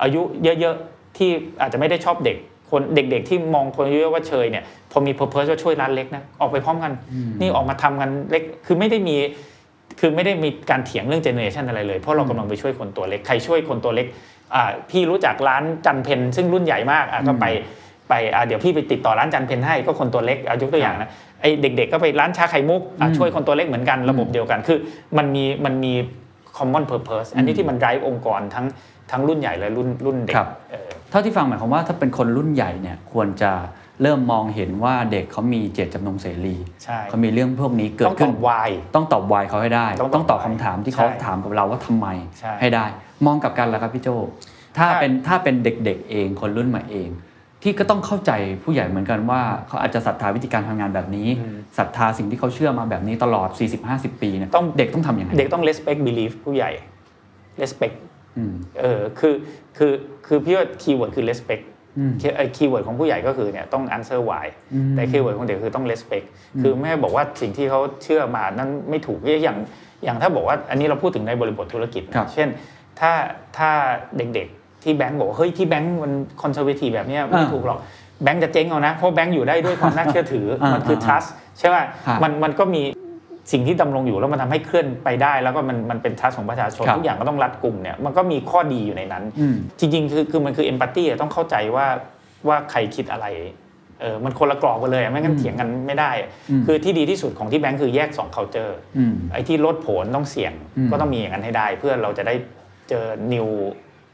อายุเยอะๆที่อาจจะไม่ได้ชอบเด็กคนเด็กๆที่มองคนอายุเยอะว่าเชยเนี่ยพอมี purpose ว่าช่วยร้านเล็กนะออกไปพร้อมกัน นี่ออกมาทำกันเล็กคือไม่ได้มีคือไม่ได้มีการเถียงเรื่อง generation อะไรเลย เพราะเรากำลังไปช่วยคนตัวเล็กใครช่วยคนตัวเล็กอ่าพี่รู้จักร้านจันทร์เพ็ญซึ่งรุ่นใหญ่มากอะก็ไปไปอะเดี๋ยวพี่ไปติดต่อร้านจันทร์เพ็ญให้ก็คนตัวเล็กเอายกตัวอย่างนะ ไอเด็กๆก็ไปร้านชาไข่มุกอะช่วยคนตัวเล็กเหมือนกันระบบเดียวกัน คือมันมีมันมี common purpose อันนี้ที่มัน drive องค์กรทั้งทั้งรุ่นใหญ่และรุ่นรุ่นเด็กครับเออเท่าที่ฟังหมายความว่าถ้าเป็นคนรุ่นใหญ่เนี่ยควรจะเริ่มมองเห็นว่าเด็กเขามีเจตจำนงเสรีใช่เขามีเรื่องพวกนี้เกิต้ดองตขึ้อนบวายต้องตอบวายเขาให้ได้ ต้องตอบต้องตอบคำถามที่เขาใช่ถามกับเราว่าทำไมใช่ให้ได้ มองกลับกันแล้วครับพี่โจถ้าถ้าเป็นถ้าเป็นเด็กๆเองคนรุ่นใหม่เอง ที่ก็ต้องเข้าใจผู้ใหญ่เหมือนกันว่าเขาอาจจะศรัทธาวิธีการทำงานแบบนี้ศรัทธาสิ่งที่เขาเชื่อมาแบบนี้ตลอด 40-50 ปีเนี่ยต้องเด็กต้องทำยังไงเด็กต้อง respect belief ผู้ใหญ่ respect อืมเออคือคือคือพี่ว่า keyword คือ respect อืมไอ้ keyword ของผู้ใหญ่ก็คือเนี่ยต้อง answer why อืมแต่ keyword ของเด็กคือต้อง respect คือแม่บอกว่าสิ่งที่เขาเชื่อมานั้นไม่ถูกอย่างอย่างถ้าบอกว่าอันนี้เราพูดถึงในบริบทธุรกิจนะครับเช่นถ้าถ้าเด็กๆ ที่แบงก์บอกว่าเฮ้ยที่แบงก์มัน conservative แบบเนี้ยไม่อ่าถูกหรอกแบงก์จะเจ๊งเอานะเพราะแบงก์อยู่ได้ด้วยความน่าเชื่อถืออ่ามันคืออ่า trust ใช่ไหมครับมันมันก็มีสิ่งที่ดำรงอยู่แล้วมันทำให้เคลื่อนไปได้ แล้วก็มันมันเป็น trust ของประชาชนครับทุกอย่างก็ต้องรัดกลุ่มเนี่ยมันก็มีข้อดีอยู่ในนั้นอืมจริงๆ คือคือมันคือเอมพัตตีต้องเข้าใจว่าว่าใครคิดอะไรเออมันคนละกรอบกันเลยอะไม่งั้นเถียงกันไม่ได้อะอืมคือที่ดีที่สุดของที่แบงค์คือแยก2 culture อืมไอ้ที่ลดผลต้องเสี่ยงอืมก็ต้องมีอย่างนั้นให้ได้ เพื่อเราจะได้เจอ new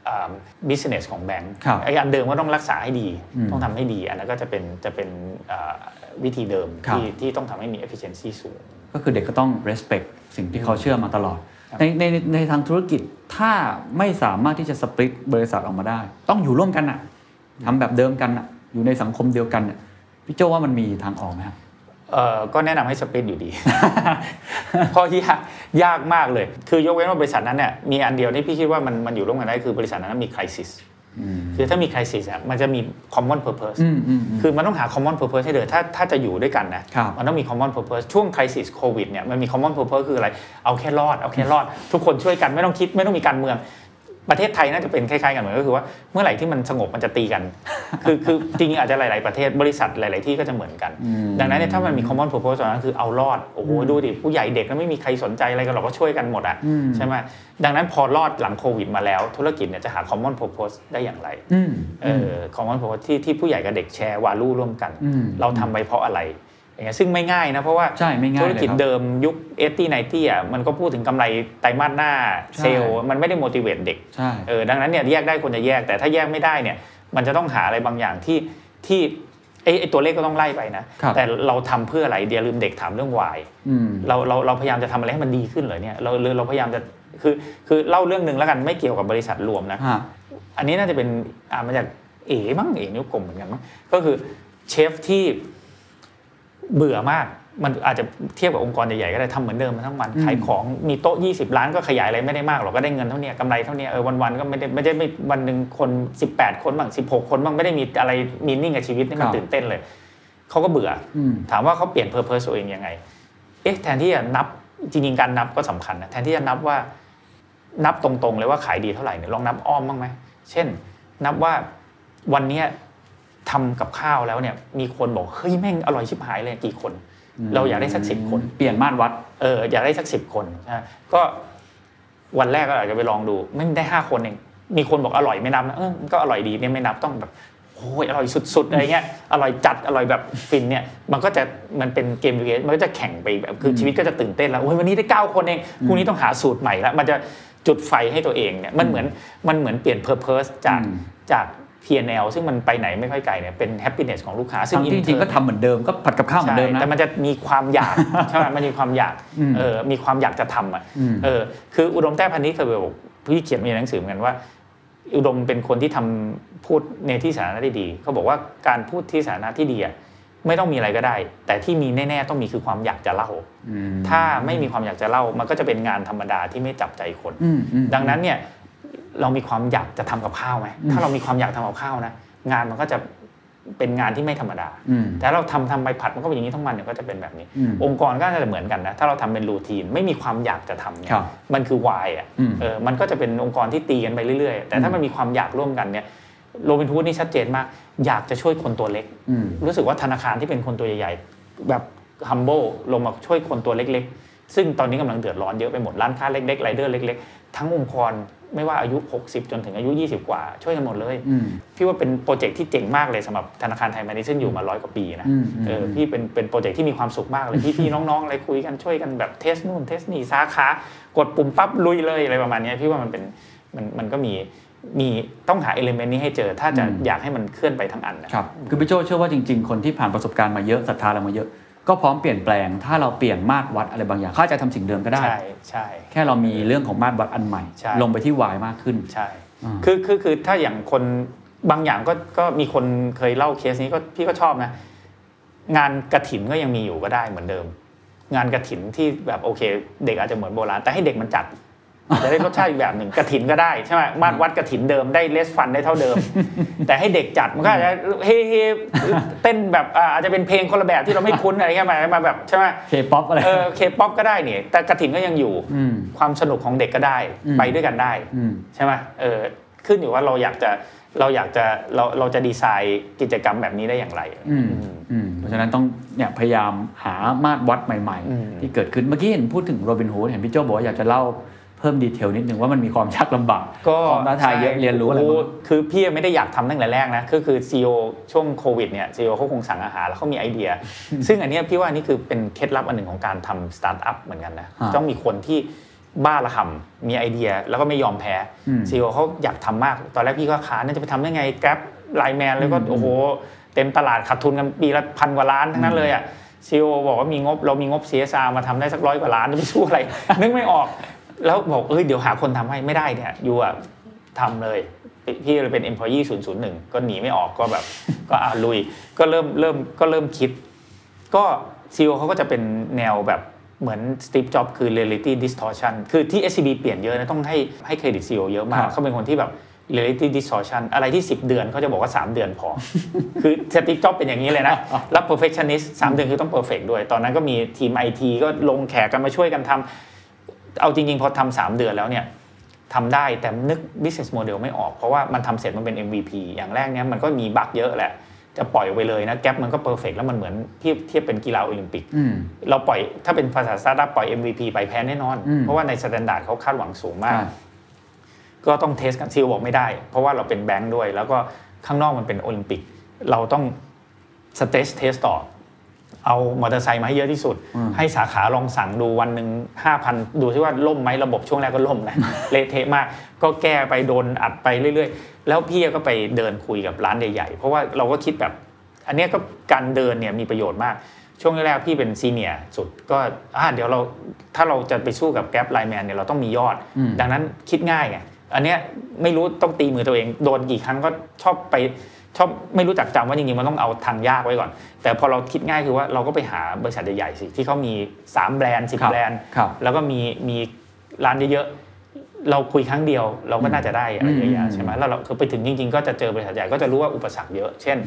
อ่า business ของแบงค์ครับไอ้อันเดิมก็ต้องรักษาให้ดีอืมต้องทำให้ดี อันนั้นก็จะเป็นจะเป็นอ่าวิธีเดิมครับที่ที่ต้องทำให้มี efficiency สูง ก็คือเด็กก็ต้อง respect สิ่งที่เขาเชื่อมาตลอดครับในในในทางธุรกิจถ้าไม่สามารถที่จะสปริตบริษัทออกมาได้ ต้องอยู่ร่วมกันอะทำแบบเดิมกันอะอยู่ในสังคมเดียวกันอะพี่โจว่ามันมีทางออกไหมครับ เอ่อก็แนะนำให้สปริตอยู่ดี เพราะยากยากมากเลย คือยกเว้นว่าบริษัทนั้นเนี่ยมีอันเดียวที่พี่คิดว่ามันมันอยู่ร่วมกันได้คือบริษัทนั้นมี crisis คือถ้ามี crisis อะมันจะมี common purpose อืมอืมอืมคือมันต้องหา common purpose ให้เดินถ้าถ้าจะอยู่ด้วยกันนะครับมันต้องมี common purpose ช่วง crisis โควิดเนี่ยมันมี common purpose คืออะไร เอาแค่รอด เอาแค่รอด ทุกคนช่วยกันไม่ต้องคิดไม่ต้องมีการเมือง ประเทศไทยน่าจะเป็นคล้ายๆกันเหมือนก็คือว่าเมื่อไหร่ที่มันสงบมันจะตีกัน คือคือจริงๆอาจจะหลาย ๆประเทศบริษัทหลาย ๆ ที่ก็จะเหมือนกัน ดังนั้นเนี่ยถ้ามันมี common purpose ตรงนั้นคือเอารอดโอ้โหดูดิผู้ใหญ่เด็กแล้วไม่มีใครสนใจอะไรกันหรอกก็ช่วยกันหมดอะอืมใช่ไหมดังนั้นพอรอดหลังโควิดมาแล้ว ธุรกิจเนี่ยจะหา common purpose ได้อย่างไรอืมเออ common purpose ที่ที่ผู้ใหญ่กับเด็กแชร์วาลูร่วมกันอืมเราทำไปเพราะอะไร อย่างเงี้ยซึ่งไม่ง่ายนะเพราะว่าใช่ไม่ง่ายธุรกิจเลยครับเดิมยุคเอตี้ไนตี้อะมันก็พูดถึงกำไรไตรมาสหน้าใช่เซลล์มันไม่ได้ motivate เด็กใช่เออดังนั้นเนี่ยแยกได้ควรจะแยกแต่ถ้าแยกไม่ได้เนี่ยมันจะต้องหาอะไรบางอย่างที่ที่ไอ้ไอ้ตัวเลขก็ต้องไล่ไปนะครับแต่เราทำเพื่ออะไรเดี๋ยวลืมเด็กถามเรื่องวายอืมเราเราเราพยายามจะทำอะไรให้มันดีขึ้นเหรอเนี่ยเราเราเราพยายามจะคือคือเล่าเรื่องหนึ่งแล้วกันไม่เกี่ยวกับบริษัทรวมนะฮะอันนี้น่าจะเป็นอ่านมาจากเอ๋มั้งเอ๋นิ้วกลมเหมือนกันมั้งก็คือเชฟที่ เบื่อมาก มันอาจจะเทียบกับองค์กรใหญ่ๆก็ได้ทำเหมือนเดิมมาทั้งวันอืมขายของมีโต๊ะ 20 ล้านก็ขยายอะไรไม่ได้มากหรอกก็ได้เงินเท่าเนี้ยกำไรเท่าเนี้ยเออวันๆก็ไม่ได้ไม่ได้ไม่วันหนึ่งคน 18 คนบ้าง16 คนบ้างไม่ได้มีอะไรมีนิ่งกับชีวิตนี่มันตื่นเต้นเลยเขาก็เบื่ออืมถามว่าเขาเปลี่ยนเพอร์เพสตัวเองยังไงเอ๊ะแทนที่จะนับจริงๆการนับก็สำคัญนะแทนที่จะนับว่านับตรงๆเลยว่าขายดีเท่าไหร่เนี่ยลองนับอ้อมบ้างไหมเช่น นับว่าวันเนี้ย ทำกับข้าวแล้วเนี่ยมีคนบอกเฮ้ยแม่งอร่อยชิบหายเลยกี่คน เราอยากได้สักสิบคน เปลี่ยนมาตรวัดเอออยากได้สักสิบคนนะก็วันแรกก็อาจจะไปลองดูไม่ได้ห้าคนเองมีคนบอกอร่อยไม่นับนะเออก็อร่อยดีเนี่ยไม่นับต้องแบบโอ้ยอร่อยสุดๆอะไรเงี้ยอร่อยจัดอร่อยแบบฟินเนี่ยมันก็จะมันเป็นเกมเกมมันก็จะแข่งไปแบบคือชีวิตก็จะตื่นเต้นแล้วโอ้ยวันนี้ได้เก้าคนเองพรุ่งนี้ต้องหาสูตรใหม่แล้วมันจะจุดไฟให้ตัวเองเนี่ยมันเหมือนมันเหมือนเปลี่ยนเพอร์เพสจากอืมจาก P&L ซึ่งมันไปไหนไม่ค่อยไกลเนี่ยเป็น happiness ของลูกค้า ซึ่งทั้งที่จริงๆ intern ก็ทำเหมือนเดิมก็ผัดกับข้าวเหมือนเดิมนะใช่แต่มันจะมีความอยากใช่ไหมมันมีความอยากอืมเออมีความอยากจะทำอะอืมเออคืออุดมแต้พันนี้เคยบอกพี่เขียนในหนังสือเหมือนกันว่า อุดมเป็นคนที่ทำพูดในที่สาธารณะได้ดีเขาบอกว่าการพูดที่สาธารณะที่ดีอะไม่ต้องมีอะไรก็ได้ แต่ที่มีแน่ๆต้องมีคือความอยากจะเล่าอืมถ้าไม่มีความอยากจะเล่ามันก็จะเป็นงานธรรมดาที่ไม่จับใจคนอืมอืมดังนั้นเนี่ย เรามีความอยากจะทำกับข้าวไหมอืมถ้าเรามีความอยากทำกับข้าวนะงานมันก็จะเป็นงานที่ไม่ธรรมดาอืมแต่เราทำทำไปผัดมันก็เป็นอย่างนี้ทั้งวันเนี่ยก็จะเป็นแบบนี้อืมองค์กรก็จะเหมือนกันนะ ถ้าเราทำเป็นรูทีนไม่มีความอยากจะทำเนี่ครัยบมันคือวายอะอืมเออมันก็จะเป็นองค์กรที่ตีกันไปเรื่อยๆ แต่ถ้ามันมีความอยากร่วมกันเนี่ยโรบินฮูดนี่ชัดเจนมาก อยากจะช่วยคนตัวเล็กอืมรู้สึกว่าธนาคารที่เป็นคนตัวใหญ่ๆ แบบ humble ลงมาช่วยคนตัวเล็ก ๆ ซึ่งตอนนี้กำลังเดือดร้อนเยอะไปหมดร้านค้าเล็กๆไรเดอร์เล็ก ๆ ทั้งองค์กร ไม่ว่าอายุ 60 จนถึงอายุ 20 กว่า ช่วยกันหมดเลยอืมพี่ว่าเป็นโปรเจกต์ที่เจ๋งมากเลยสำหรับธนาคารไทยพาณิชย์ซึ่งอยู่มาร้อยกว่าปีนะอืมอืมเออพี่เป็นเป็นโปรเจกต์ที่มีความสุขมากเลยพี่ๆน้องๆอะไรคุยกันช่วยกันแบบ test นู่น test นี่สาขากดปุ่มปั๊บลุยเลยอะไรประมาณเนี้ยพี่ว่ามันเป็นมันมันก็มีมีต้องหา ele ment นี้ให้เจอ ถ้าจะอืมอยากให้มันเคลื่อนไปทั้งอันนะครับคือพี่โจเชื่อว่าจริง ๆ คนที่ผ่านประสบการณ์มาเยอะศรัทธาเรามาเยอะ ก็พร้อมเปลี่ยนแปลง ถ้าเราเปลี่ยนมาตรวัดอะไรบางอย่างเขาอาจจะทำสิ่งเดิมก็ได้ ใช่ใช่แค่เรามีเรื่องของมาตรวัดอันใหม่ใช่ลงไปที่ why มากขึ้นใช่อ่าคือคือคือถ้าอย่างคนบางอย่างก็ก็มีคนเคยเล่าเคสนี้ก็พี่ก็ชอบนะ งานกระถินก็ยังมีอยู่ก็ได้เหมือนเดิม งานกระถินที่แบบโอเค เด็กอาจจะเหมือนโบราณแต่ให้เด็กมันจัดอา จจะได้รสชาติอีกแบบหนึ่งกระถินก็ได้ใช่ไหมมาตรวัดกระถินเดิมได้ raise fund ได้เท่าเดิม แต่ให้เด็กจัดมันก็อาจจะเฮ้เฮ้เต้นแบบอ่าอาจจะเป็นเพลงคนละแบบที่เราไม่คุ้นอะไรเงี้ยมามาแบบใช่ไหมเคป๊อปอะไรเออเคป๊อปก็ได้เนี่ยแต่กระถินก็ยังอยู่อืมความสนุกของเด็กก็ได้อืมไปด้วยกันได้อืมใช่ไหมเออขึ้นอยู่ว่าเราอยากจะเราอยากจะเราเราจะดีไซน์กิจกรรมแบบนี้ได้อย่างไรอืมอืมเพราะฉะนั้นต้องเนี่ยพยายามหามาตรวัดใหม่อืมๆที่เกิดขึ้นเมื่อกี้เห็นพูดถึงโรบินฮูดเห็นพี่โจบอกว่าอยากจะเล่า เพิ่ม detail นิดนึงว่ามันมีความยากลำบากก็ความท้าทายเยอะใช่เรียนรู้อะไรบ้างโคือพี่ไม่ได้อยากทำตั้งแต่แรกนะก็คือ CEO ช่วงโควิดเนี่ย CEO เขาคงสั่งอาหารแล้วเขามีไอเดีย ซึ่งอันเนี้ยพี่ว่านี่คือเป็นเคล็ดลับอันหนึ่งของการทำสตาร์ทอัพเหมือนกันนะฮะต้องมีคนที่บ้าระห่ำมีไอเดียแล้วก็ไม่ยอมแพ้อืมซีอเขาอยากทำมาก ตอนแรกพี่ก็ค้านน่าจะไปทำได้ไงแกร็บไลแมนแล้วก็อืมโอ้โหเต็มตลาดขาดทุนกันปีละพันกว่าล้านทั้งนั้นเลยอะซีอบอกว่ามีงบเรามีงบ CSR มาทำได้สักร้อยกว่าล้านจะไปสู้อะไร นึกไม่ออก แล้วบอกเอ้ยเดี๋ยวหาคนทำให้ไม่ได้เนี่ยยูอะทำเลย พี่เลยเป็น employee 001 ก็หนีไม่ออกก็แบบ ก็อ่าลุยก็เริ่มเริ่มก็เริ่มคิด ก็ซีอเขาก็จะเป็นแนวแบบเหมือนสตีฟจ็อบคือ reality distortion คือที่ SCB เปลี่ยนเยอะนะต้องให้ให้เครดิตซีอเยอะมาครักบเขาเป็นคนที่แบบ reality distortion อะไรที่ 10 เดือนเขาจะบอกว่า 3 เดือนพอ คือสตีฟจ็อบเป็นอย่างนี้เลยนะ แล้ว perfectionist 3 เดือนคือต้อง perfect ด้วย ตอนนั้นก็มีทีม IT ก็ลงแขกกันมาช่วยกันทำ เอาจริงๆ พอทำสามเดือนแล้วเนี่ยทำได้แต่นึก business model ไม่ออก เพราะว่ามันทำเสร็จมันเป็น MVP อย่างแรกเนี้ยมันก็มีบั๊กเยอะแหละ จะปล่อยออกไปเลยนะแก๊ปมันก็ perfect แล้วมันเหมือนเทียบเทียบเป็นกีฬาโอลิมปิกอืมเราปล่อยถ้าเป็นภาษาสตาร์ทอัพปล่อย MVP ไปแพ้แน่นอนอืมเพราะว่าใน standard เขาคาดหวังสูงมากใช่ก็ต้อง test กัน CEO บอกไม่ได้ เพราะว่าเราเป็นแบงค์ด้วย แล้วก็ข้างนอกมันเป็นโอลิมปิกเราต้องสเต t เทสต่อ เอามอเตอร์ไซค์มาให้เยอะที่สุดอืมให้สาขาลองสั่งดูวันหนึ่งห้าพันดูซิว่าล่มไหมระบบช่วงแรกก็ล่มนะเละเทะมาก ก็แก้ไปโดนอัดไปเรื่อยๆ แล้วพี่ก็ไปเดินคุยกับร้านใหญ่ๆ เพราะว่าเราก็คิดแบบ อันเนี้ยก็การเดินเนี่ยมีประโยชน์มาก ช่วงแรกๆพี่เป็นซีเนียร์สุดก็อ่าเดี๋ยวเราถ้าเราจะไปสู้กับแก๊ปไลแมนเนี่ยเราต้องมียอดอืมดังนั้นคิดง่ายไงอันเนี้ยไม่รู้ต้องตีมือตัวเองโดนกี่ครั้งก็ชอบไป ชอบไม่รู้จักจำว่าจริงๆมันต้องเอาทางยากไว้ก่อน แต่พอเราคิดง่ายคือว่าเราก็ไปหาบริษัทใหญ่ๆสิที่เขามี 3 แบรนด์10ครับแบรนด์ครับแล้วก็มีมีร้านเยอะๆเราคุยครั้งเดียวเราก็น่าจะได้อะไรเยอะอืมแยะใช่ไหมแล้วเราคือไปถึงจริง ๆ ก็จะเจอบริษัทใหญ่ก็จะรู้ว่าอุปสรรคเยอะ เช่น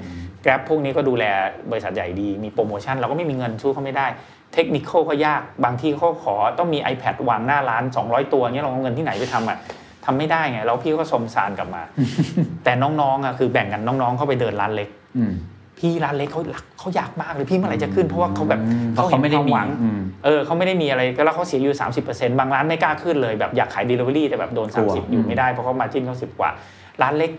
Grab พวกนี้ก็ดูแลบริษัทใหญ่ดีมีโปรโมชั่นเราก็ไม่มีเงินสู้เขาไม่ได้เทคนิคก็ยากบางที่เขาขอต้องมี iPad วางหน้าร้าน 200 ตัวเงี้ยเราเอาเงินที่ไหนไปทำอะ ทำไม่ได้ไงแล้วพี่ก็สมสารกลับมา แต่น้องๆอะคือแบ่งกันน้องๆเข้าไปเดินร้านเล็กอืมพี่ร้านเล็กเขารักเขาอยากมากเลยพี่เมื่อไหร่จะขึ้นเพราะว่าเขาแบบอืมเพราะเขาไม่ได้ห็นควมีหวังอืมเออเขาไม่ได้มีอะไรแล้วเขาเสียอยู่ 30%บางร้านไม่กล้าขึ้นเลยแบบอยากขาย Delivery แต่แบบโดนกลัว30 อยู่ไม่ได้เพราะเขามาจิ้นเขาสิบกว่า ร้านเล็ก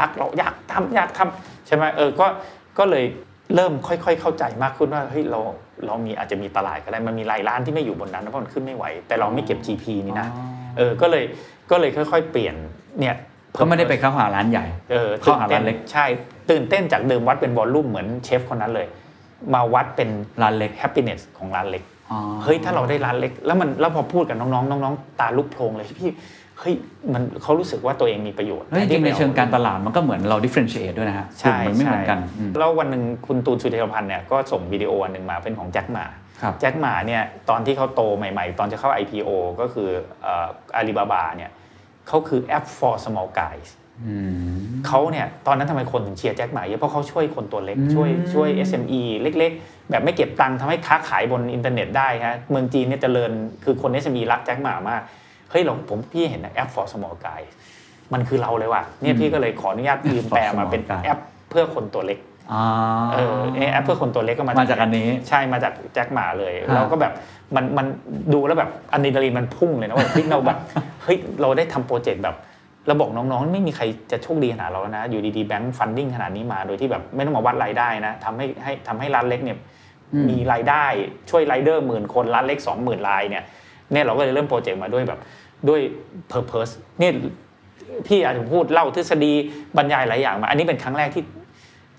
รักเราอยากทำอยากทำใช่ไหมเออก็ก็เลยเริ่มค่อย ๆ เข้าใจมากขึ้นว่าเฮ้ยเราเรามีอาจจะมีตลาดก็ได้มันมีรายร้านที่ไม่อยู่บนนั้นนะเพราะมันขึ้นไม่ไหว แต่เราไม่เก็บ GP นี่นะเออก็เลย ก็เลยค่อย ๆ เปลี่ยนเนี่ยก็ไม่ได้ไปเข้าหาร้านใหญ่เออเข้าหาร้านเล็กใช่ ตื่นเต้นจากเดิมวัดเป็นวอลลุ่มเหมือนเชฟคนนั้นเลย มาวัดเป็นร้านเล็กแฮปปี้เนสของร้านเล็กอ๋อเฮ้ยถ้าเราได้ร้านเล็ก แล้วมันแล้วพอพูดกับน้องๆน้องๆตาลุกโพลงเลยพี่เฮ้ยมันเขารู้สึกว่าตัวเองมีประโยชน์เฮ้ยจริงๆในเชิงการตลาดมันก็เหมือนเรา differentiate ด้วยนะฮะกลุ่มใช่มันไม่เหมือนกันใช่อืมแล้ววันหนึ่งคุณตูนสุเทพพันธ์เนี่ยก็ส่งวิดีโออันหนึ่งมาเป็นของแจ็คหมาครับแจ็คหมาเนี่ยตอนที่เขาโตใหม่ ๆ ตอนจะเข้า IPO ก็คืออาลีบาบาเนี่ย เขาคือแอป for small guys อืมเขาเนี่ยตอนนั้นทำไมคนถึงเชียร์แจ็คหม่าเยอะเพราะเขาช่วยคนตัวเล็กอืมช่วยช่วย SME เล็ก ๆ แบบไม่เก็บตังค์ทำให้ค้าขายบนอินเทอร์เน็ตได้ฮะเมืองจีนเนี่ยเจริญคือคน SME รักแจ็คหม่ามากเฮ้ยเราผมพี่เห็นนะแอป for small guy มันคือเราเลยว่ะเนี่ยพี่ก็เลยขออนุญาตยืมแปลมาเป็น For small guy แอปเพื่อคนตัวเล็กอ่า เออเนี่ยแอปเพื่อคนตัวเล็กก็มามาจากอันนี้ ใช่มาจากแจ็คหม่าเลยฮะเราก็แบบมันมันดูแล้วแบบอะดรีนาลีนมันพุ่งเลยนะว่าเฮ้ยเราแบบเฮ้ยเราได้ทำโปรเจกต์แบบเราบอกน้องๆ ไม่มีใครจะโชคดีขนาดเราแล้วนะ อยู่ดีๆแบงก์ funding ขนาดนี้มาโดยที่แบบไม่ต้องมาวัดรายได้นะทำให้ให้ทำให้ร้านเล็กเนี่ยอืมมีรายได้ช่วยไรเดอร์หมื่นคนร้านเล็กสองหมื่นรายเนี่ยเนี่ยเราก็เลยเริ่มโปรเจกต์มาด้วยแบบด้วย purpose เนี่ยพี่อาจจะพูดเล่าทฤษฎีบรรยายหลายอย่างมา อันนี้เป็นครั้งแรกที่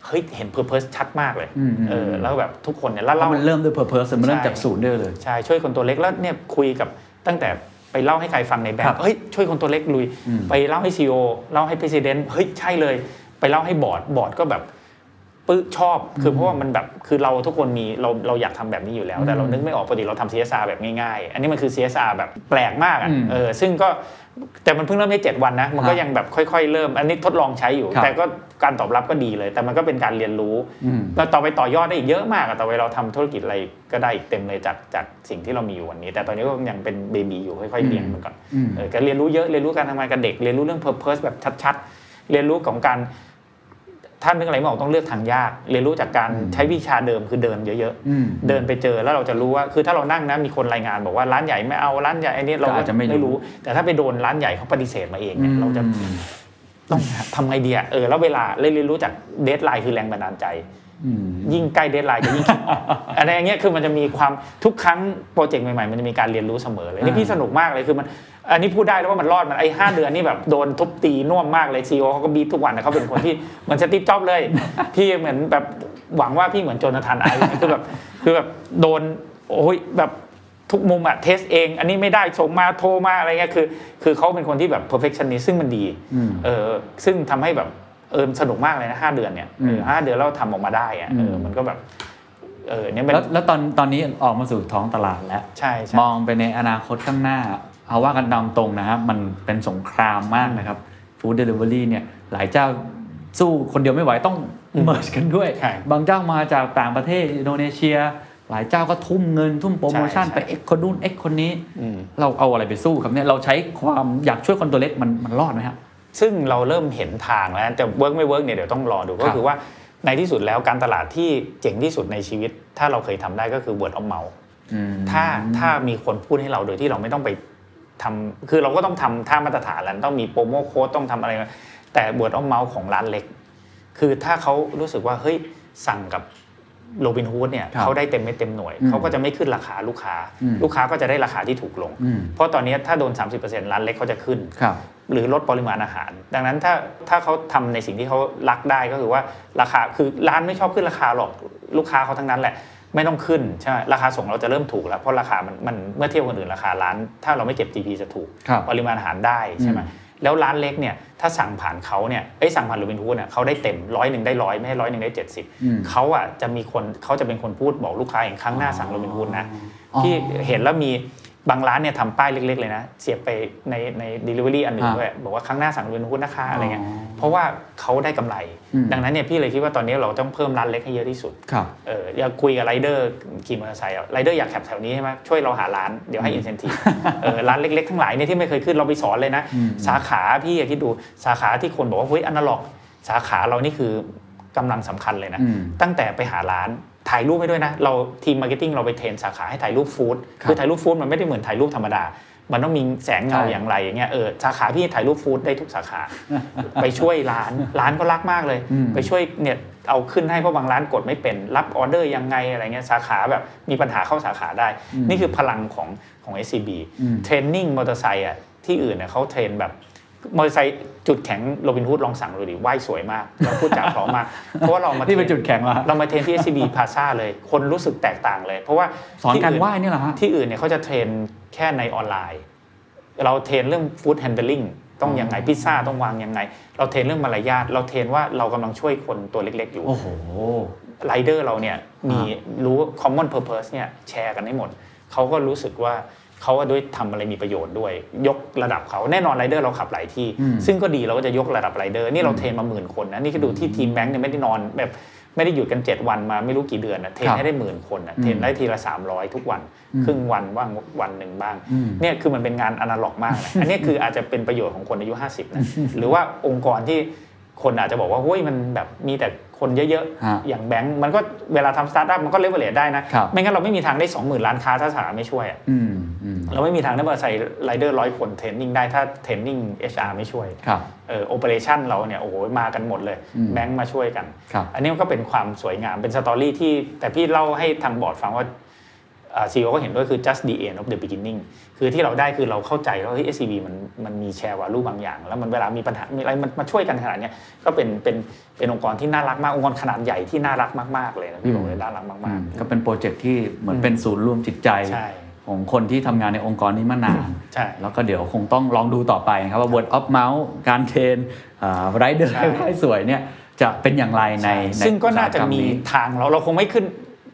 เฮ้ยเห็น purpose ชัดมากเลยอืมอืมเออแล้วแบบทุกคนเนี่ยแล้วแล้วเล่ามันเริ่มด้วย purpose มันเริ่มใช่จากศูนย์ด้วยเลยใช่ช่วยคนตัวเล็กแล้วเนี่ยคุยกับตั้งแต่ไปเล่าให้ใครฟังในแบงครัค์บเฮ้ยช่วยคนตัวเล็กลุยอืมไปเล่าให้ซีอเล่าให้ประธานเฮ้ยใช่เลย ไปเล่าให้บอร์ดบอร์ดก็แบบปึ๊ชอบคือเพราะว่ามันแบบคือเราทุกคนมีเราเราอยากทำแบบนี้อยู่แล้ว แต่เรานึกไม่ออกปกติเราทำ CSR แบบง่ายๆ อันนี้มันคือ CSR แบบแปลกมากอะอืมเออซึ่งก็ แต่มันเพิ่งเริ่มได้7วันนะ มันก็ครับยังแบบค่อย ๆ เริ่ม อันนี้ทดลองใช้อยู่ครับแต่ก็การตอบรับก็ดีเลย แต่มันก็เป็นการเรียนรู้อืมเราต่อไปต่อยอดได้อีกเยอะมากอะต่อไปเราทำธุรกิจอะไรก็ได้อีกเต็มเลยจากจากสิ่งที่เรามีอยู่วันนี้ แต่ตอนนี้ก็ยังเป็นเบบีอยู่ค่อยๆเลี้ยงมันก่อนอืมเออก็เรียนรู้เยอะเรียนรู้การทำงานกับเด็กเรียนรู้เรื่อง purpose แบบชัดๆ เรียนรู้ของการ ท่านนึกอะไรไม่ออกต้องเลือกทางยาก เรียนรู้จากการใช้วิชาเดิมคือเดินเยอะอืมๆเดินไปเจอแล้วเราจะรู้ว่าคือถ้าเรานั่งนะมีคนรายงานบอกว่าร้านใหญ่ไม่เอาร้านใหญ่ไอ้นี่เราก็อาจจะไม่รู้ไม่รู้ แต่ถ้าไปโดนร้านใหญ่เขาปฏิเสธมาเองเนี่ยเราจะอืมต้องทำไงดีอะเออแล้วเวลาเรียนรู้จากdeadline คือแรงบันดาลใจอืมยิ่งใกล้ deadline จะยิ่งคิดออกอะไรอย่างเงี้ยคือมันจะมีความทุกครั้งโปรเจกต์ใหม่ๆ มันจะมีการเรียนรู้เสมอเลยนี่อ่าพี่สนุกมากเลยคือมันอันนี้พูดได้แล้วว่ามันรอดมันไอ้ห้าเดือนนี่แบบโดนทุบตีน่วมมากเลย CEO เขาก็ beat ทุกวันนะเขาเป็นคนที่เหมือนสตีฟจ็อบส์เลย พี่เหมือนแบบหวังว่าพี่เหมือนโจนาธานไอซ์คือแบบคือแบบโดนโอ้ยแบบทุกมุมอะ test เอง อันนี้ไม่ได้ส่งมาโทรมาอะไรเงี้ยคือ คือเขาเป็นคนที่แบบ perfectionist ซึ่งมันดีอืมเออซึ่งทำให้แบบเออสนุกมากเลยนะห้าเดือนเนี่ยเออมห้าเดือนแล้วทำออกมาได้อะเอออืมมันก็แบบเออเนี่ยเป็นแล้วแล้วตอนตอนนี้ออกมาสู่ท้องตลาดแล้วใช่ใช่มองไปในอนาคตข้างหน้า เอาว่ากันตามตรงนะครับมันเป็นสงครามมากนะครับ food delivery เนี่ยหลายเจ้าสู้คนเดียวไม่ไหวต้อง merge กันด้วยใช่บางเจ้ามาจากต่างประเทศอินโดนีเซีย หลายเจ้าก็ทุ่มเงินทุ่มโปรโมชั่นใช่ใช่ไปเอ็กคนนู้นเอ็กคนนี้อืมเราเอาอะไรไปสู้ครับเนี่ยเราใช้ความอยากช่วยคนตัวเล็กมันมันรอดไหมครับซึ่งเราเริ่มเห็นทางแล้วแต่ work ไม่ work เนี่ยเดี๋ยวต้องรอดูครับก็คือว่าในที่สุดแล้วการตลาดที่เจ๋งที่สุดในชีวิต ถ้าเราเคยทำได้ก็คือ word of mouth อืมถ้าถ้ามีคนพูดให้เราโดยที่เราไม่ต้องไป ทำคือเราก็ต้องทำท่ามาตรฐานแล้วต้องมี promo code ต้องทำอะไร แต่ word of mouth ของร้านเล็ก คือถ้าเขารู้สึกว่าเฮ้ยสั่งกับโรบินฮูดเนี่ยครับเขาได้เต็มไม่เต็มหน่วยอืมเขาก็จะไม่ขึ้นราคาลูกค้าอืมลูกค้าก็จะได้ราคาที่ถูกลงอืมเพราะตอนนี้ถ้าโดน 30%ร้านเล็กเขาจะขึ้นครับหรือลดปริมาณอาหาร ดังนั้นถ้าถ้าเขาทำในสิ่งที่เขารักได้ก็คือว่าราคาคือร้านไม่ชอบขึ้นราคาหรอกลูกค้าเขาทั้งนั้นแหละ ไม่ต้องขึ้นใช่ไหมราคาส่งเราจะเริ่มถูกแล้ว เพราะราคามันมันเมื่อเทียบกับคนอื่นราคาร้าน ถ้าเราไม่เก็บ GP จะถูกครับปริมาณอาหารได้ใช่ไหมอืมแล้วร้านเล็กเนี่ยถ้าสั่งผ่านเขาเนี่ยเอ้ยสั่งผ่านโรบินฮูดเนี่ยเขาได้เต็มร้อยหนึ่งได้ร้อยไม่ให้ร้อยหนึ่งได้เจ็ดสิบอืมเขาอะจะมีคนเขาจะเป็นคนพูดบอกลูกค้าเองครั้งหน้าสั่งโรบินฮูดนะอ๋อที่เห็นแล้วมี บางร้านเนี่ยทำป้ายเล็ก ๆ เลยนะ เสียบไปในใน delivery อันหนึ่งอ่าด้วยบอกว่าครั้งหน้าสั่งโรบินฮูดนะคะอะไรเงี้ยอ๋อเพราะว่าเขาได้กำไรอืมดังนั้นเนี่ยพี่เลยคิดว่าตอนนี้เราต้องเพิ่มร้านเล็กให้เยอะที่สุดครับเอออยากคุยกับไรเดอร์ขี่มอเตอร์ไซค์อะไรเดอร์อยากแคปแถวนี้ใช่ไหมช่วยเราหาร้านเดี๋ยวให้ incentive เออร้านเล็กๆทั้งหลายเนี่ยที่ไม่เคยขึ้นเราไปสอนเลยนะอืมสาขาพี่อะคิดดูสาขาที่คนบอกว่าเฮ้ยอนาล็อก สาขาเรานี่คือกำลังสำคัญเลยนะอืมตั้งแต่ไปหาร้าน ถ่ายรูปไปด้วยนะ เราทีม marketing เราไป train สาขาให้ถ่ายรูป food ครับคือถ่ายรูป food มันไม่ได้เหมือนถ่ายรูปธรรมดา มันต้องมีแสงเงาใช่อย่างไรอย่างเงี้ยเออสาขาพี่ถ่ายรูป food ได้ทุกสาขา ไปช่วยร้านร้านก็รักมากเลยอืมไปช่วยเนี่ยเอาขึ้นให้เพราะบางร้านกดไม่เป็นรับออเดอร์ยังไงอะไรเงี้ยสาขาแบบมีปัญหาเข้าสาขาได้ นี่คือพลังของของ SCB อืม training มอเตอร์ไซค์อะที่อื่นเนี่ยเขา train แบบ มอเตอร์ไซค์จุดแข็งโรบินฮูดลองสั่งดูดิไหว้สวยมากเราพูดจาเพราะมาก เพราะว่าเรามานี่เป็นทรจุดแข็งแล้วเรามา train ที่ SCB Plaza เลย คนรู้สึกแตกต่างเลย เพราะว่าสอนที่การไหว้เนี่ยเหรอฮะที่อื่นเนี่ยเขาจะ train แค่ในออนไลน์ เรา train เรื่อง food handling ต้องยังไงพิซซ่าต้องวางยังไง เรา train เรื่องมารยาทเรา train ว่าเรากำลังช่วยคนตัวเล็กๆอยู่โอ้โหไรเดอร์เราเนี่ยมีรู้ common purpose เนี่ยแชร์กันให้หมดเขาก็รู้สึกว่า เขาว่าด้วยทำอะไรมีประโยชน์ด้วย ยกระดับเขาแน่นอนไรเดอร์เราขับหลายที่อืมซึ่งก็ดีเราก็จะยกระดับไรเดอร์นี่เรา train มาหมื่นคนนะนี่ก็ดูที่ทีมแบงก์เนี่ยไม่ได้นอนแบบไม่ได้หยุดกัน 7 วันมาไม่รู้กี่เดือนนะ train ครับให้ได้หมื่นคนนะ train ได้ทีละ 300 ทุกวันอืมครึ่งวันว่างวันหนึ่งบ้างอืมเนี่ยคือมันเป็นงานอนาล็อกมากนะอันนี้คืออาจจะเป็นประโยชน์ของคนอายุ 50นะหรือว่าองค์กรที่คนอาจจะบอกว่าเฮ้ยมันแบบมีแต่ คนเยอะฮะๆ อย่างแบงก์มันก็เวลาทำสตาร์ทอัพมันก็เลเวลเลได้นะครับไม่งั้นเราไม่มีทางได้ 20,000 ร้านค้าถ้าสาขาไม่ช่วยอะอืมอืมเราไม่มีทางได้มาใส่ไรเดอร์ร้อยคนเทรนนิ่งได้ถ้าเทรนนิ่ง HR ไม่ช่วยครับเออ operation เราเนี่ยโอ้โหมากันหมดเลยอืมแบงก์มาช่วยกันครับอันนี้มันก็เป็นความสวยงามเป็น story ที่แต่พี่เล่าให้ทางบอร์ดฟังว่า CEO ก็เห็นด้วยคือ just the end of the beginning คือที่เราได้คือเราเข้าใจว่าเฮ้ย SCB มันมันมี shared value บางอย่าง แล้วมันเวลามีปัญหามีอะไรมันมาช่วยกันขนาดเนี้ยก็เป็นเป็นเป็นองค์กรที่น่ารักมากองค์กรขนาดใหญ่ที่น่ารักมากๆเลยนะพี่บอกเลยน่ารักอืมามกก็เป็นโปรเจกต์ที่เหมือนเป็นศูนย์รวมจิตใจใช่ของคนที่ทำงานในองค์กรนี้มานานใช่แล้วก็เดี๋ยวคงต้องลองดูต่อไปนะครับว่า word of mouth การเทรนไรเดอร์ใช่ให้สวยเนี่ยจะเป็นอย่างไรในๆในซึ่งก็น่าจะอุตสหรรมีนี้ทางเราเราคงไม่ขึ้น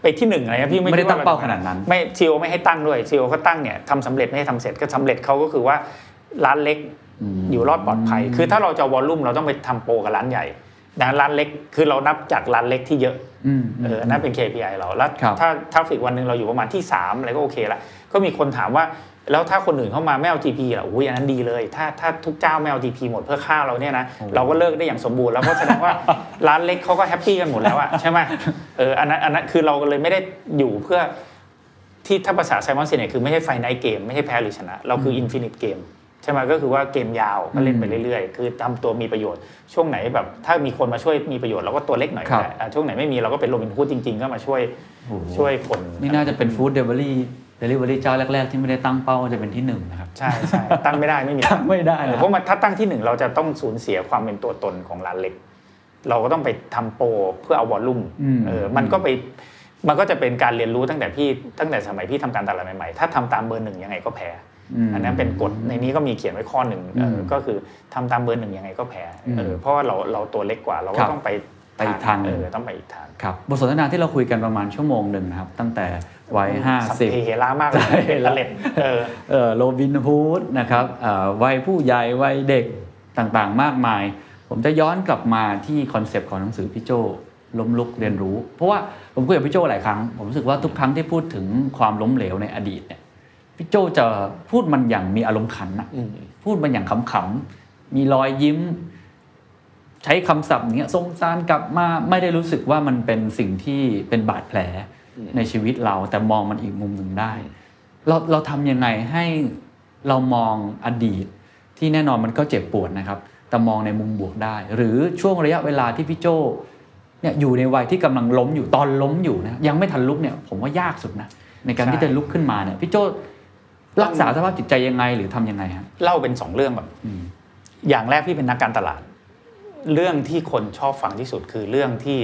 ไปที่หนึ่งอะไรนะพี่ไม่ได้คิตั้งเป้าขนาดนั้น ไม่ซีโอไม่ให้ตั้งด้วยซีโอก็ตั้งเนี่ยทำสำเร็จไม่ให้ทำเสร็จก็สำเร็จเขาก็คือว่าร้านเล็กอืมอยู่รอดปลอดภัย คือถ้าเราจะวอลลุ่มเราต้องไปทำโปรกับร้านใหญ่ดังนั้นร้านเล็กคือเรานับจากร้านเล็กที่เยอะอืมเออนั่นเป็น KPI เราแล้วครับถ้าtraffic วันหนึ่งเราอยู่ประมาณที่ 3 อะไรก็โอเคละก็มีคนถามว่าแล้วถ้าคนอื่นเข้ามาไม่เอา GP ล่ะอุ้ยอันนั้นดีเลย ถ้าถ้าทุกเจ้าไม่เอา GP หมดเพื่อค่าเราเนี่ยนะเราก็เลิกได้อย่างสมบูรณ์แล้วเพราะแสดงว่าร้านเล็กเขาก็ happy กันหมดแล้วอะใช่ไหม เอออันนั้นอันนั้นคือเราเลยไม่ได้อยู่เพื่อที่ถ้าภาษาไซมอนซิเน็กเนี่ยคือไม่ใช่ finite game ไม่ใช่แพ้หรือชนะ เราคือ infinite game ใช่ไหมก็คือว่าเกมยาวก็เล่นไปเรื่อยๆ คือทำตัวมีประโยชน์ช่วงไหนแบบถ้ามีคนมาช่วยมีประโยชน์เราก็ตัวเล็กหน่อยครับก็ได้อะช่วงไหนไม่มีเราก็เป็นโรบินฮูดจริง ๆ ก็มาช่วยโอ้โหช่วยคนนี่น่าจะเป็น food delivery delivery เจ้าแรก ๆ ที่ไม่ได้ตั้งเป้าว่าจะเป็นที่หนึ่งนะครับใช่ใช่ตั้งไม่ได้ไม่มีตั้งไม่ได้เออนะเพราะมันถ้าตั้งที่หนึ่งเราจะต้องสูญเสียความเป็นตัวตนของร้านเล็ก เราก็ต้องไปทำโปรเพื่อเอา volume อืมเออมันก็ไปมันก็จะเป็นการเรียนรู้ตั้งแต่พี่ตั้งแต่สมัยพี่ทำการตลาดใหม่ๆ ถ้าทำตามเบอร์หนึ่งยังไงก็แพ้มอันนั้นเป็นกฎในนี้ก็มีเขียนไว้ข้อหนึ่งเออมก็คือทำตามเบอร์หนึ่งยังไงก็แพ้อืมเออเพราะว่าเราเราตัวเล็กกว่าเราครัก็บต้องไปไปอีกทางหนึ่เองอต้องไปอีกทางครับบทสนทนาที่เราคุยกันประมาณชั่วโมงหนึ่งนะครับ ตั้งแต่วัยห้าสัพสิบเพเหระมากเลยใช่เป็นละเล็ดเออเอ่อโรบินฮูดนะครับเอ่อวัยผู้ใหญ่วัยเด็กต่างๆมากมาย ผมจะย้อนกลับมาที่คอนเซปต์ของหนังสือพี่โจล้มลุกเรียนรู้ เพราะว่าผมคุยกับพี่โจหลายครั้ง ผมรู้สึกว่าทุกครั้งที่พูดถึงความล้มเหลวในอดีตเนี่ยพี่โจจะพูดมันอย่างมีอารมณ์ขันนะพูดมันอย่างขำๆมีรอยยิ้ม ใช้คำศัพท์อย่างเนี้ยสงสารกลับมาไม่ได้รู้สึกว่ามันเป็นสิ่งที่เป็นบาดแผลในชีวิตเรา แต่มองมันอีกมุมหนึ่งได้ เราเราทำยังไงให้เรามองอดีตที่แน่นอนมันก็เจ็บปวดนะครับ แต่มองในมุมบวกได้ หรือช่วงระยะเวลาที่พี่โจเนี่ยอยู่ในวัยที่กำลังล้มอยู่ตอนล้มอยู่นะยังไม่ทันลุกเนี่ยผมว่ายากสุดนะในการใช่ที่จะลุกขึ้นมาเนี่ยพี่โจรักษาสภาพจิตใจยังไงหรือทำยังไงฮะเล่าเป็นสองเรื่องแบบอืมอย่างแรกพี่เป็นนักการตลาด เรื่องที่คนชอบฟังที่สุดคือเรื่องที่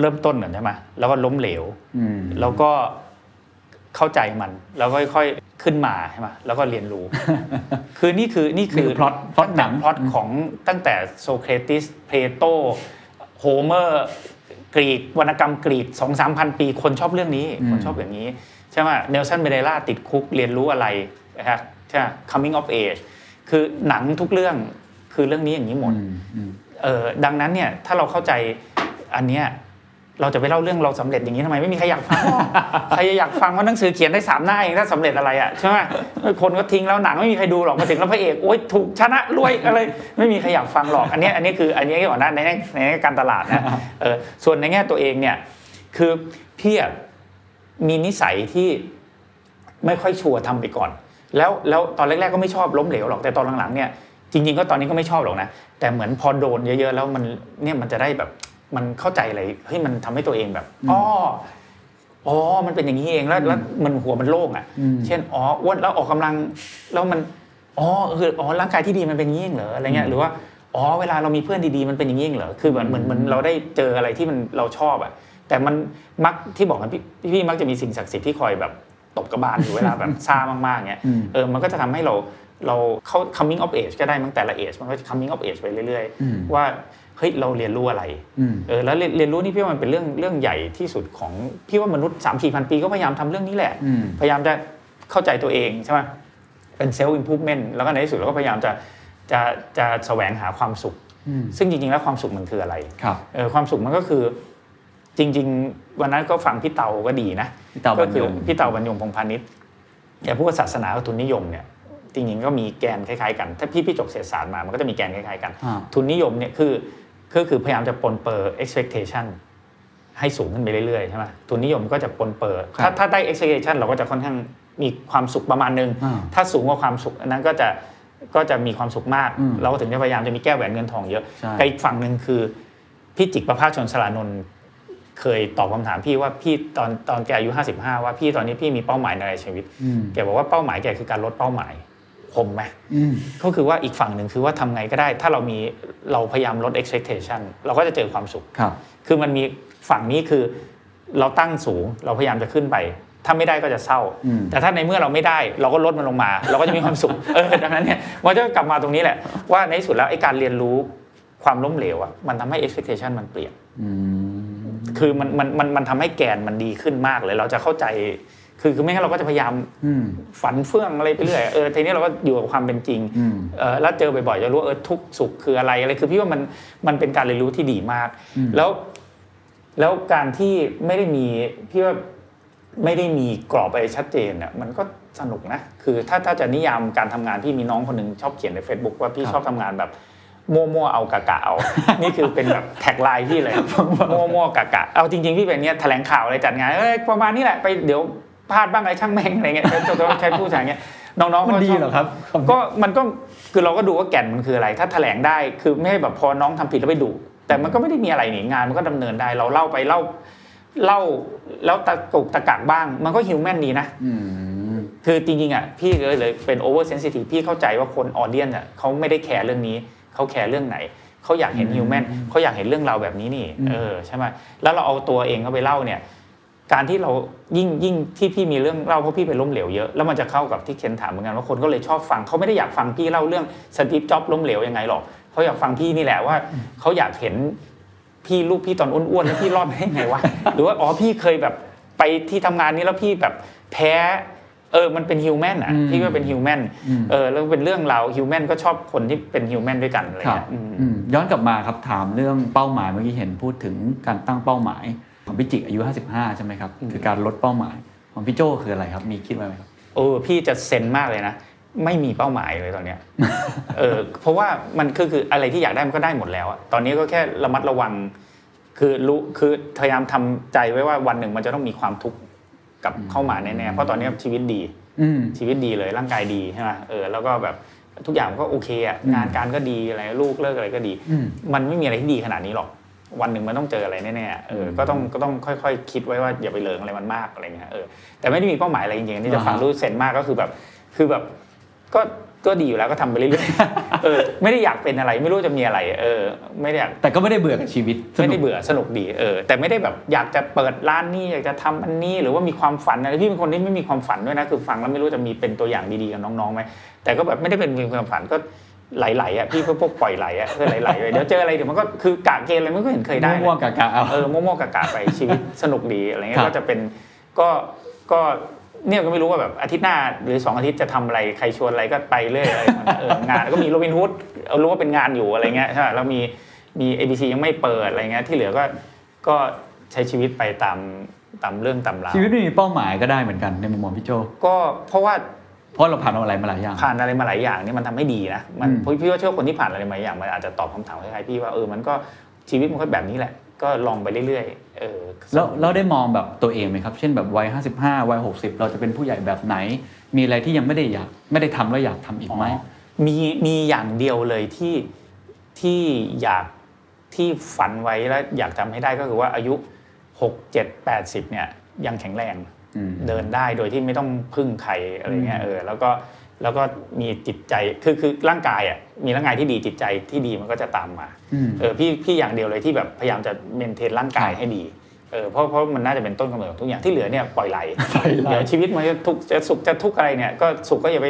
เริ่มต้นก่อนใช่ไหมแล้วก็ล้มเหลวอืมแล้วก็เข้าใจมัน แล้วก็ค่อยๆ ขึ้นมาใช่ไหมแล้วก็เรียนรู้ คือนี่คือนี่คือนี่คือ plot plot หนังพล็อตของตั้งแต่โซเครติสเพลโตโฮเมอร์กรีกวรรณกรรมกรีกสองสามพันปี คนชอบเรื่องนี้ คนชอบอย่างนี้ ใช่ไหมเนลสันเบเดล่าติดคุกเรียนรู้อะไรนะครับใช่ไหม coming of age คือหนังทุกเรื่องคือเรื่องนี้อย่างนี้หมดอืมอืมเออดังนั้นเนี่ยถ้าเราเข้าใจอันเนี้ย เราจะไปเล่าเรื่องเราสำเร็จอย่างนี้ทำไมไม่มีใครอยากฟังหรอกใครจะอยากฟังว่าหนังสือเขียนได้สามหน้าเองถ้าสำเร็จอะไรอะใช่ไหมคนก็ทิ้งแล้วหนังไม่มีใครดูหรอกมาถึงแล้วพระเอกโอ๊ยถูกชนะรวยอะไรไม่มีใครอยากฟังหรอกอันเนี้ยอันนี้คืออันนี้ก่อนนะในแง่ในแง่การตลาดนะเออส่วนในแง่ตัวเองเนี่ยคือพี่อะมีนิสัยที่ไม่ค่อยชัวร์ทำไปก่อน แล้วแล้วตอนแรกๆก็ไม่ชอบล้มเหลวหรอกแต่ตอนหลังๆเนี่ยจริงๆก็ตอนนี้ก็ไม่ชอบหรอกนะแต่เหมือนพอโดนเยอะๆแล้วมันเนี่ยมันจะได้แบบ มันเข้าใจอะไรเฮ้ยมันทำให้ตัวเองแบบอ๋ออ๋อ มันเป็นอย่างนี้เองแล้วแล้วมันหัวมันโล่งอะอืมเช่นอ๋ออ้วนแล้วออกกำลังแล้วมันอ๋อคืออ๋อร่างกายที่ดีมันเป็นอย่างนี้เองเหรออะไรเงี้ยหรือว่าอ๋อเวลาเรามีเพื่อนดีๆมันเป็นอย่างนี้เองเหรอคือเหมือนเหมือนเหมือนเราได้เจออะไรที่มันเราชอบอะ แต่มันมักที่บอกกันพี่พี่มักจะมีสิ่งศักดิ์สิทธิ์ที่คอยแบบตบกระบาลอยู่เวลาแบบซ่ามากๆเงี้ยอืมเออมันก็จะทำให้เราเราเข้า coming of age ก็ได้มั้งแต่ละ age มันก็ coming of age ไปเรื่อยอืมๆว่า เฮ้ยเราเรียนรู้อะไรอืมเออแล้วเรียนเรียนรู้นี่พี่ว่ามันเป็นเรื่องเรื่องใหญ่ที่สุดของพี่ว่ามนุษย์3 4 0 0 0ปีก็พยายามทำเรื่องนี้แหละอืมพยายามจะเข้าใจตัวเองใช่ไหมเป็นเซลล์อิมพูฟเมนต์แล้วก็ในที่สุดเราก็พยายามจะจะจะแสวงหาความสุขอืมซึ่งจริงๆแล้วความสุขมันคืออะไรครับเออความสุขมันก็คือจริง ๆ วันนั้นก็ฟังพี่เตาก็ดีนะพี่เตาบรก็รคืยองพี่เตาบรรยงพงษ์พาณิชย์อย่าพูดว่าศาสนากับทุนนิยมเนี่ยจริงๆก็มีแกนคล้ายๆกัน ถ้าพี่พี่จบเศรษฐศาสตร์มามันก็จะมีแกนคล้ายๆกันอ่าทุนนิยมเนี่ยคือ คือคือพยายามจะปนเปื้อ expectation ให้สูงขึ้นไปเรื่อยๆใช่ไหมทุนนิยมก็จะปนเปื้อครับถ้าถ้าได้ expectation เราก็จะค่อนข้างมีความสุขประมาณนึงอ่าถ้าสูงกว่าความสุขอันนั้นก็จะก็จะมีความสุขมากอืมเราก็ถึงจะพยายามจะมีแก้วแหวนเงินทองเยอะใช่กับอีกฝั่งหนึ่งคือพี่จิกประภาสชนสลานนท์เคยตอบคำถามพี่ว่าพี่ตอนตอนแกอายุ 55 ว่าพี่ตอนนี้พี่มีเป้าหมายในชีวิตอืมแกบอกว่าเป้าหมายแกคือการลดเป้าหมาย คมไหมอืมก็คือว่าอีกฝั่งหนึ่งคือว่าทำไงก็ได้ ถ้าเรามีเราพยายามลด expectation เราก็จะเจอความสุขครับ คือมันมีฝั่งนี้คือเราตั้งสูงเราพยายามจะขึ้นไป ถ้าไม่ได้ก็จะเศร้าอืมแต่ถ้าในเมื่อเราไม่ได้ เราก็ลดมันลงมา เราก็จะมีความสุขเออดังนั้นเนี่ยมันจะกลับมาตรงนี้แหละ ว่าในที่สุดแล้วไอ้การเรียนรู้ความล้มเหลวอะมันทำให้ expectation มันเปลี่ยนอืมคือมันมันมันมันทำให้แกนมันดีขึ้นมากเลย เราจะเข้าใจ คือคือไม่งั้นเราก็จะพยายามอืมฝันเฟื่องอะไรไปเรื่อยเออทีนี้เราก็อยู่กับความเป็นจริงอืมเออแล้วเจอบ่อยๆจะรู้ว่าเออทุกข์สุขคืออะไรอะไรคือพี่ว่ามันมันเป็นการเรียนรู้ที่ดีมากอืมแล้ว แล้วการที่ไม่ได้มีพี่ว่าไม่ได้มีกรอบอะไรชัดเจนเนี่ยมันก็สนุกนะคือถ้าถ้าจะนิยามการทำงานพี่มีน้องคนหนึ่งชอบเขียนใน Facebook ว่าพี่ชอบทำงานแบบมั่วๆเอากะกะเอา นี่คือเป็นแบบแท็กไลน์พี่เลยมั่วๆกะกะเอาจริงๆพี่เป็นเนี้ยแถลงข่าวอะไรจัดงานเอ้ยประมาณนี้แหละไปเดี๋ยว พลาดบ้างอะไรช่างแม่งอะไรเงี้ยจะต้องใช้พูดอย่างเงี้ยน้องๆมันก็ดีชอบเหรอครับ ก็มันก็คือเราก็ดูว่าแก่นมันคืออะไร ถ้าแถลงได้คือไม่ให้แบบพอน้องทำผิดแล้วไปดุแต่มันก็ไม่ได้มีอะไรนี่งานมันก็ดำเนินได้เราเล่าไปเล่าเล่าแล้วตะกุกตะกักบ้าง มันก็ human ดีนะอืมคือจริงๆอะพี่เลยเลยเป็น oversensitive พี่เข้าใจว่าคน audience อะเขาไม่ได้แคร์เรื่องนี้เขาแคร์เรื่องไหนเขาอยากเห็น human เขาอยากเห็นเรื่องราวแบบนี้นี่อืมเออใช่ไหมแล้วเราเอาตัวเองเข้าไปเล่าเนี่ย การที่เรายิ่งยิ่งที่พี่มีเรื่องเล่าเพราะพี่ไปล้มเหลวเยอะแล้วมันจะเข้ากับที่เคนถามเหมือนกันว่าคนก็เลยชอบฟังเขาไม่ได้อยากฟังพี่เล่าเรื่องสตีฟจ็อบล้มเหลวยังไงหรอกเขาอยากฟังพี่นี่แหละว่าเขาอยากเห็นพี่ลูกพี่ตอนอ้วนๆแล้วพี่รอดมาได้ไงวะหรือว่าอ๋อพี่เคยแบบไปที่ทำงานนี้แล้วพี่แบบแพ้เออ มันเป็นฮิวแมนอะอืมพี่ก็เป็นฮิวแมนอืมเออ แล้วเป็นเรื่องราวฮิวแมนก็ชอบคนที่เป็นฮิวแมนด้วยกันอะไรครับเงี้ยอืมอืมย้อนกลับมาครับถามเรื่องเป้าหมายเมื่อกี้เห็นพูดถึงการตั้งเป้าหมาย ของพี่จิกอายุ 55 ใช่ไหมครับ คือการลดเป้าหมาย ของพี่โจคืออะไรครับ มีคิดไว้ไหมครับเออพี่จะเซนมากเลยนะ ไม่มีเป้าหมายเลยตอนเนี้ยเออเพราะว่ามันคือคืออะไรที่อยากได้มันก็ได้หมดแล้วอะตอนนี้ก็แค่ระมัดระวัง คือรู้คือพยายามทำใจไว้ว่าวันหนึ่งมันจะต้องมีความทุกข์กลับเข้ามาแน่ๆเพราะตอนนี้ชีวิตดีอืมชีวิตดีเลยร่างกายดีใช่ไหมเออแล้วก็แบบทุกอย่างก็โอเคอะอืมงานการก็ดีอะไรลูกเลิกอะไรก็ดีอืมมันไม่มีอะไรที่ดีขนาดนี้หรอก วันหนึ่งมันต้องเจออะไรแน่ๆเออก็ต้องก็ต้องค่อย ๆ คิดไว้ว่าอย่าไปเหลิงอะไรมันมากอะไรเงี้ยเออแต่ไม่ได้มีเป้าหมายอะไรจริงๆอันนี่จะฟังอ่าฮะรู้เซนมากก็คือแบบคือแบบก็ก็ดีอยู่แล้วก็ทำไปเรื่อยๆเออไม่ได้อยากเป็นอะไรไม่รู้จะมีอะไร เออ ไม่ได้อยากแต่ก็ไม่ได้เบื่อกับชีวิตสไม่นุได้กเบื่อสนุกดีเออแต่ไม่ได้แบบอยากจะเปิดร้านนี้อยากจะทำอันนี้หรือว่ามีความฝันอะไรพี่เป็นคนที่ไม่มีความฝันด้วยนะคือฟังแล้วไม่รู้จะมีเป็นตัวอย่างดีๆกับน้องๆไหมแต่ก็แบบไม่ได้เป็นมีความฝันก็ ไหลๆอะพี่ก็พวกปล่อยไหลอะคือไหลๆไปเดี๋ยวเจออะไรเดี๋ยวมันก็คือกะเกณฑ์อะไรมันก็เห็นเคยได้นะม่วงๆกะกะเอาเออมั่วๆกะๆไปชีวิตสนุกดีอะไรเงี้ครัยบก็จะเป็นก็ก็เนี่ยก็ไม่รู้ว่าแบบอาทิตย์หน้าหรือสองอาทิตย์จะทำอะไรใครชวนอะไรก็ไปเรื่อยอะไรเอองานก็มีโรบินฮูดรู้ว่าเป็นงานอยู่อะไรเงี้ยใช่ไหมแล้วมีมี ABC ยังไม่เปิดอะไรเงี้ยที่เหลือก็ก็ใช้ชีวิตไปตามตามเรื่องตามราวชีวิตไม่มีเป้าหมายก็ได้เหมือนกันในมุมมองพี่โจก็เพราะว่าเพ ราะเราผ่านอะไรมาหลายอย่าง ผ่านอะไรมาหลายอย่างนี่มันทำให้ดีนะมันอืมพี่ว่าเชื่อว่าคนที่ผ่านอะไรมาหลายอย่างมันอาจจะตอบคำถามคล้ายๆพี่ว่าเออมันก็ชีวิตมันก็แบบนี้แหละ ก็ลองไปเรื่อยๆเออแล้วเราได้มองแบบตัวเองไหมครับ เช่นแบบวัย55วัย60 เราจะเป็นผู้ใหญ่แบบไหน มีอะไรที่ยังไม่ได้อยากไม่ได้ทำแล้วอยากทำอีกไหมอ๋อมีมีอย่างเดียวเลยที่ที่อยากที่ฝันไว้แล้วอยากทำให้ได้ก็คือว่าอายุ 6 7 8 0เนี่ยยังแข็งแรงอืม เดินได้โดยที่ไม่ต้องพึ่งใครอะไรเงี้ยอืมเออแล้วก็แล้วก็มีจิตใจคือคือร่างกายอะมีร่างกายที่ดีจิตใจที่ดีมันก็จะตามมาอืมเออพี่พี่อย่างเดียวเลยที่แบบพยายามจะเมนเทนร่างกายครับให้ดีเออเพราะเพราะมันน่าจะเป็นต้นกำเนิดของทุกอย่างที่เหลือเนี่ยปล่อยไหลปล่อยไหลเดี๋ยวชีวิตมันจะทุกข์จะสุขจะทุกข์อะไรเนี่ยก็สุขก็อย่าไป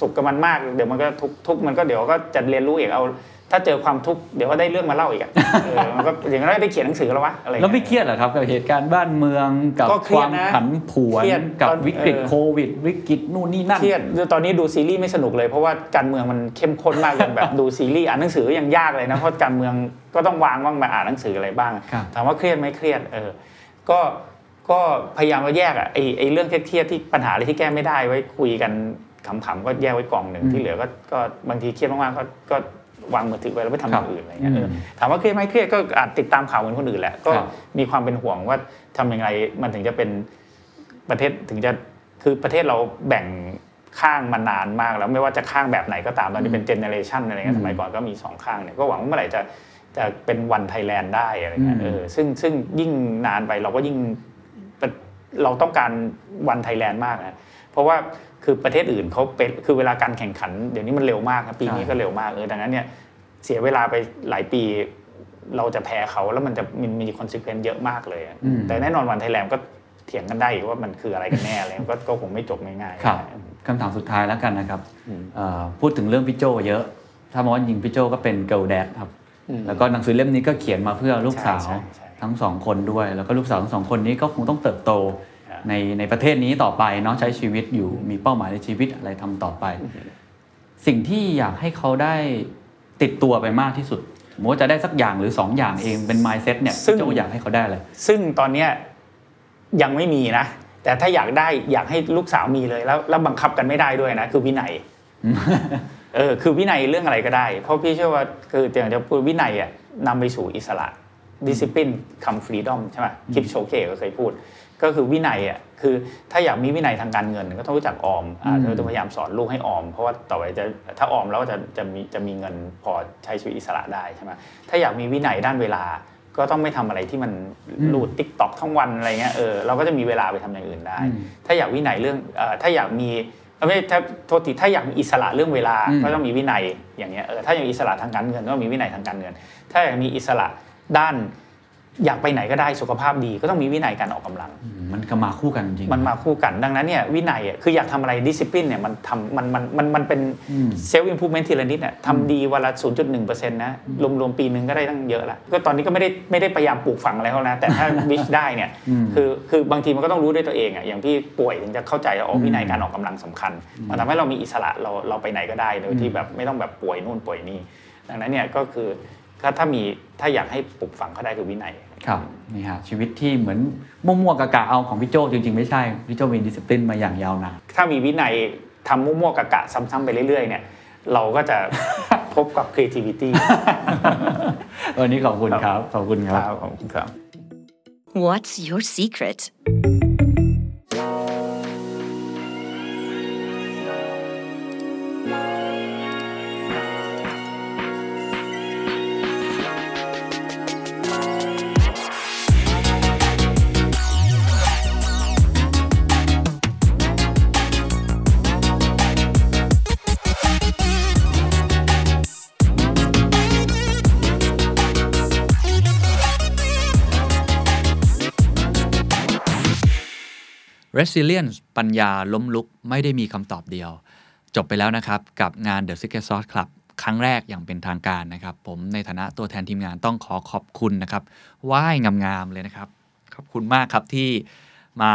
สุขกับมันมากเดี๋ยวมันก็ทุกข์ทุกข์มันก็เดี๋ยวก็จะเรียนรู้เองเอา ถ้าเจอความทุกข์เดี๋ยวก็ได้เรื่องมาเล่าอีกอะเออมันก็อย่างน้อยได้เขียนหนังสือแล้ววะอะไรอย่างแล้วเงี้ย ไม่เครียดเหรอครับกับเหตุการณ์บ้านเมืองกับก็เคครียดวามนะผันผวนเครียดกับตอนวิกฤตเออ โควิด วิกฤตนู่นนี่นั่น เครียดตอนนี้ดูซีรีส์ไม่สนุกเลย เพราะว่าการเมืองมันเข้มข้นมากอย่างแบบ ดูซีรีส์อ่านหนังสือยังยากเลยนะเพราะการเมืองก็ต้องวางว่างมาอ่านหนังสืออะไรบ้าง ครับ ถามว่าเครียดไหมเครียดเออก็ก็พยายามว่าแยกอะไอไอเรื่องเครียดๆที่ปัญหาอะไรที่แก้ไม่ได้ไว้คุยกันขำๆก็แยกไว้กล่องหนึ่งที่เหลือก็ก็บางทีเครียดมากๆก็ก็ วางมือถือไว้แล้วไปทำอย่างอื่นอะไรเงี้ยเออถามว่าเครียดไหมเครียดก็อาจติดตามข่าวเหมือนคนอื่นแหละก็ครับมีความเป็นห่วงว่าทำยังไงมันถึงจะเป็นประเทศถึงจะคือประเทศเราแบ่งข้างมานานมากแล้วไม่ว่าจะข้างแบบไหนก็ตามตอนนี้เป็นเจเนเรชันอะไรเงี้ยสมัยก่อนก็มีสองข้างเนี่ยก็หวังว่าเมื่อไหร่จะจะเป็นวันไทยแลนด์ได้อะไรเงี้ยอืมเออซึ่งซึ่งยิ่งนานไปเราก็ยิ่งเป็นเราต้องการ One Thailand มากนะเพราะว่า คือประเทศอื่นเขาเป็นคือเวลาการแข่งขัน เดี๋ยวนี้มันเร็วมากนะปีนี้ก็เร็วมากเออดังนั้นเนี่ยเสียเวลาไปหลายปีเราจะแพ้เขาแล้วมันจะมีมี consequence เยอะมากเลยอะอืมแต่แน่นอน One Thailand ก็เถียงกันได้อีกว่ามันคืออะไรกันแน่อะไรก็ก็คงไม่จบง่ายๆครับคำถามสุดท้ายแล้วกันนะครับเอ่อพูดถึงเรื่องพี่โจเยอะ ถ้ามองว่าจริงพี่โจก็เป็นเกิ l แดดครับอืมแล้วก็หนังสือเล่มนี้ก็เขียนมาเพื่อลูกสาวใช่ใช่ใช่ทั้งสองคนด้วย แล้วก็ลูกสาวทั้งสองคนนี้ก็คงต้องเติบโตครับ ในในประเทศนี้ต่อไปเนาะใช้ชีวิตอยู่มีเป้าหมายในชีวิตอะไรทำต่อไป สิ่งที่อยากให้เขาได้ติดตัวไปมากที่สุดสมมติว่าจะได้สักอย่างหรือสองอย่างเองเป็น mindset เนี่ยซึ่งพี่โจอยากให้เขาได้เลย ซึ่งตอนเนี้ยยังไม่มีนะ แต่ถ้าอยากได้อยากให้ลูกสาวมีเลยแล้วแล้วบังคับกันไม่ได้ด้วยนะคือวินัยเออคือวินัยเรื่องอะไรก็ได้ เพราะพี่เชื่อว่าคืออย่างจะพูดวินัยอะนำไปสู่อิสระ discipline คำ freedom ใช่ไหมคลิปโชเคก็เคยพูด ก็คือวินัยอะคือถ้าอยากมีวินัยทางการเงิน ก็ต้องรู้จักออมอ่าอืมเราต้องพยายามสอนลูกให้ออม เพราะว่าต่อไปจะถ้าออมแล้วจะจะมีจะมีเงินพอใช้ชีวิตอิสระได้ใช่ไหมถ้าอยากมีวินัยด้านเวลาก็ต้องไม่ทำอะไรที่มันลูดติ๊กต็อกทั้งวันอะไรเงี้ยเออเราก็จะมีเวลาไปทำอย่างอื่นได้อืมถ้าอยากวินัยเรื่องเอ่อถ้าอยากมีเอ่อไม่ถ้าโทษทีถ้าอยากมีอิสระเรื่องเวลาอืมก็ต้องมีวินัยอย่างเงี้ยเออถ้าอยากมีอิสระทางการเงินก็ต้องมีวินัยทางการเงิน ถ้าอยากมีอิสระด้าน อยากไปไหนก็ได้สุขภาพดีก็ต้องมีวินัยการออกกำลังอืมมันก็มาคู่กันจริง มันมาคู่กันดังนั้นเนี่ยวินัยอะคืออยากทำอะไรดิสซิ p ลินเนี่ยมันทำมันมันมันมันเป็นอืม self improvement ทีละนิดเนี่ยทำดีวันละ0.1%นะรวมๆปีหนึ่งก็ได้ตั้งเยอะละก็ตอนนี้ก็ไม่ได้ไม่ได้พยายามปลูกฝังอะไรเขานะแต่ถ้า wish ได้เนี่ยอืมคือคือบางทีมันก็ต้องรู้ด้วยตัวเองอะอย่างพี่ป่วยถึงจะเข้าใจว่าอ๋อวินัยการออกกำลังสำคัญ มันทำให้เรามีอิสระเราเราไปไหนก็ได้โดยที่แบบไม่ต้องแบบป่วยนู่นป่วยนี่ดังนั้นเนี่ยก็คือถ้าถ้ามีถ้าอยากให้ปลูกฝังเขาได้คือวินัย ครับนี่ฮะชีวิตที่เหมือนมั่วๆกะกะเอาของพี่โจจริงๆ ไม่ใช่พี่โจมีดิสซิ p ลินมาอย่างยาวนานถ้ามีวินัยทำมั่วๆกะกะซ้ำๆไปเรื่อยๆเนี่ยเราก็จะพบกับ creativity วันนี้ขอบคุณครับ ขอบคุณคครับรับ ขอบคุณครับ What's your secret? Resilience ปัญญาล้มลุกไม่ได้มีคำตอบเดียว จบไปแล้วนะครับ กับงาน The Secret Sauce Club ครั้งแรกอย่างเป็นทางการนะครับ ผมในฐานะตัวแทนทีมงานต้องขอขอบคุณนะครับไหว้งามๆเลยนะครับ ขอบคุณมากครับที่มา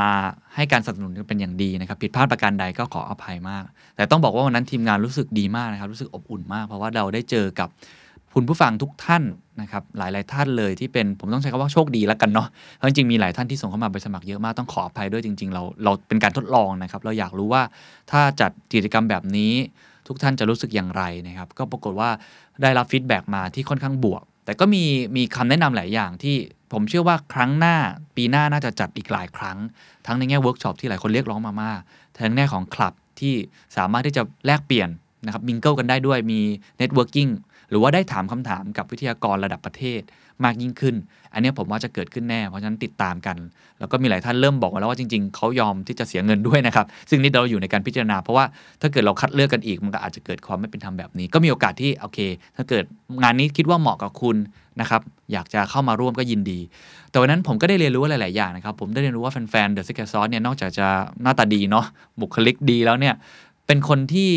ให้การสนับสนุนกันเป็นอย่างดีนะครับ ผิดพลาดประการใดก็ขออภัยมาก แต่ต้องบอกว่าวันนั้นทีมงานรู้สึกดีมากนะครับ รู้สึกอบอุ่นมาก เพราะว่าเราได้เจอกับคุณผู้ฟังทุกท่านนะครับหลายๆท่านเลยที่เป็นผมต้องใช้คำว่าโชคดีแล้วกันเนาะเพราะจริงๆมีหลายท่านที่ส่งเข้ามาไปสมัครเยอะมากต้องขออภัยด้วยจริง ๆ เราเราเป็นการทดลองนะครับเราอยากรู้ว่าถ้าจัดกิจกรรมแบบนี้ ทุกท่านจะรู้สึกอย่างไรนะครับก็ปรากฏว่าได้รับ feedback มาที่ค่อนข้างบวก แต่ก็มีมีคำแนะนำหลายอย่างที่ผมเชื่อว่าครั้งหน้าปีหน้าน่าจะจัดอีกหลายครั้ง ทั้งในแง่เวิร์กช็อปที่หลายคนเรียกร้องมามากทั้งในแง่ของคลับที่สามารถที่จะแลกเปลี่ยนนะครับ mingle กันได้ด้วยมี networking หรือว่าได้ถามคำถามกับวิทยากรระดับประเทศมากยิ่งขึ้น อันนี้ผมว่าจะเกิดขึ้นแน่ เพราะฉะนั้นติดตามกัน แล้วก็มีหลายท่านเริ่มบอกแล้วว่าจริงๆ เขายอมที่จะเสียเงินด้วยนะครับ ซึ่งนี่เราอยู่ในการพิจารณา เพราะว่าถ้าเกิดเราคัดเลือกกันอีก มันก็อาจจะเกิดความไม่เป็นธรรมแบบนี้ ก็มีโอกาสที่โอเค ถ้าเกิดงานนี้คิดว่าเหมาะกับคุณนะครับอยากจะเข้ามาร่วมก็ยินดี แต่วันนั้นผมก็ได้เรียนรู้หลาย ๆ อย่างนะครับ ผมได้เรียนรู้ว่าแฟนๆ The Secret Sauce เนี่ยนอกจากจะหน้าตาดีเนาะบุคลิกดีแล้วเนี่ย เป็นคนที่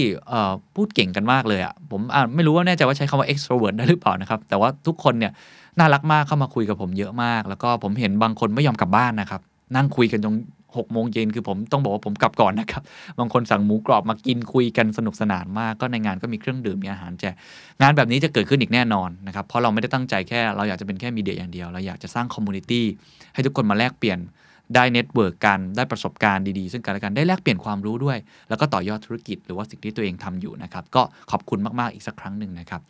พูดเก่งกันมากเลยอะผมะไม่รู้ว่าแน่ใจว่าใช้คำว่า extrovert ได้หรือเปล่านะครับ แต่ว่าทุกคนเนี่ยน่ารักมากเข้ามาคุยกับผมเยอะมาก แล้วก็ผมเห็นบางคนไม่ยอมกลับบ้านนะครับ นั่งคุยกันจนหกโมงเย็นคือผมต้องบอกว่าผมกลับก่อนนะครับ บางคนสั่งหมูกรอบมากินคุยกันสนุกสนานมาก ก็ในงานก็มีเครื่องดื่มมีอาหารแจกงานแบบนี้จะเกิดขึ้นอีกแน่นอนนะครับ เพราะเราไม่ได้ตั้งใจแค่ เราอยากจะเป็นแค่ media อย่างเดียว เราอยากจะสร้าง community ให้ทุกคนมาแลกเปลี่ยน ได้ network กันได้ประสบการณ์ดีๆ ซึ่งกันและกันได้แลกเปลี่ยนความรู้ด้วย แล้วก็ต่อยอดธุรกิจหรือว่าสิ่งที่ตัวเองทำอยู่นะครับก็ขอบคุณมากๆอีกสักครั้งหนึ่งนะครับ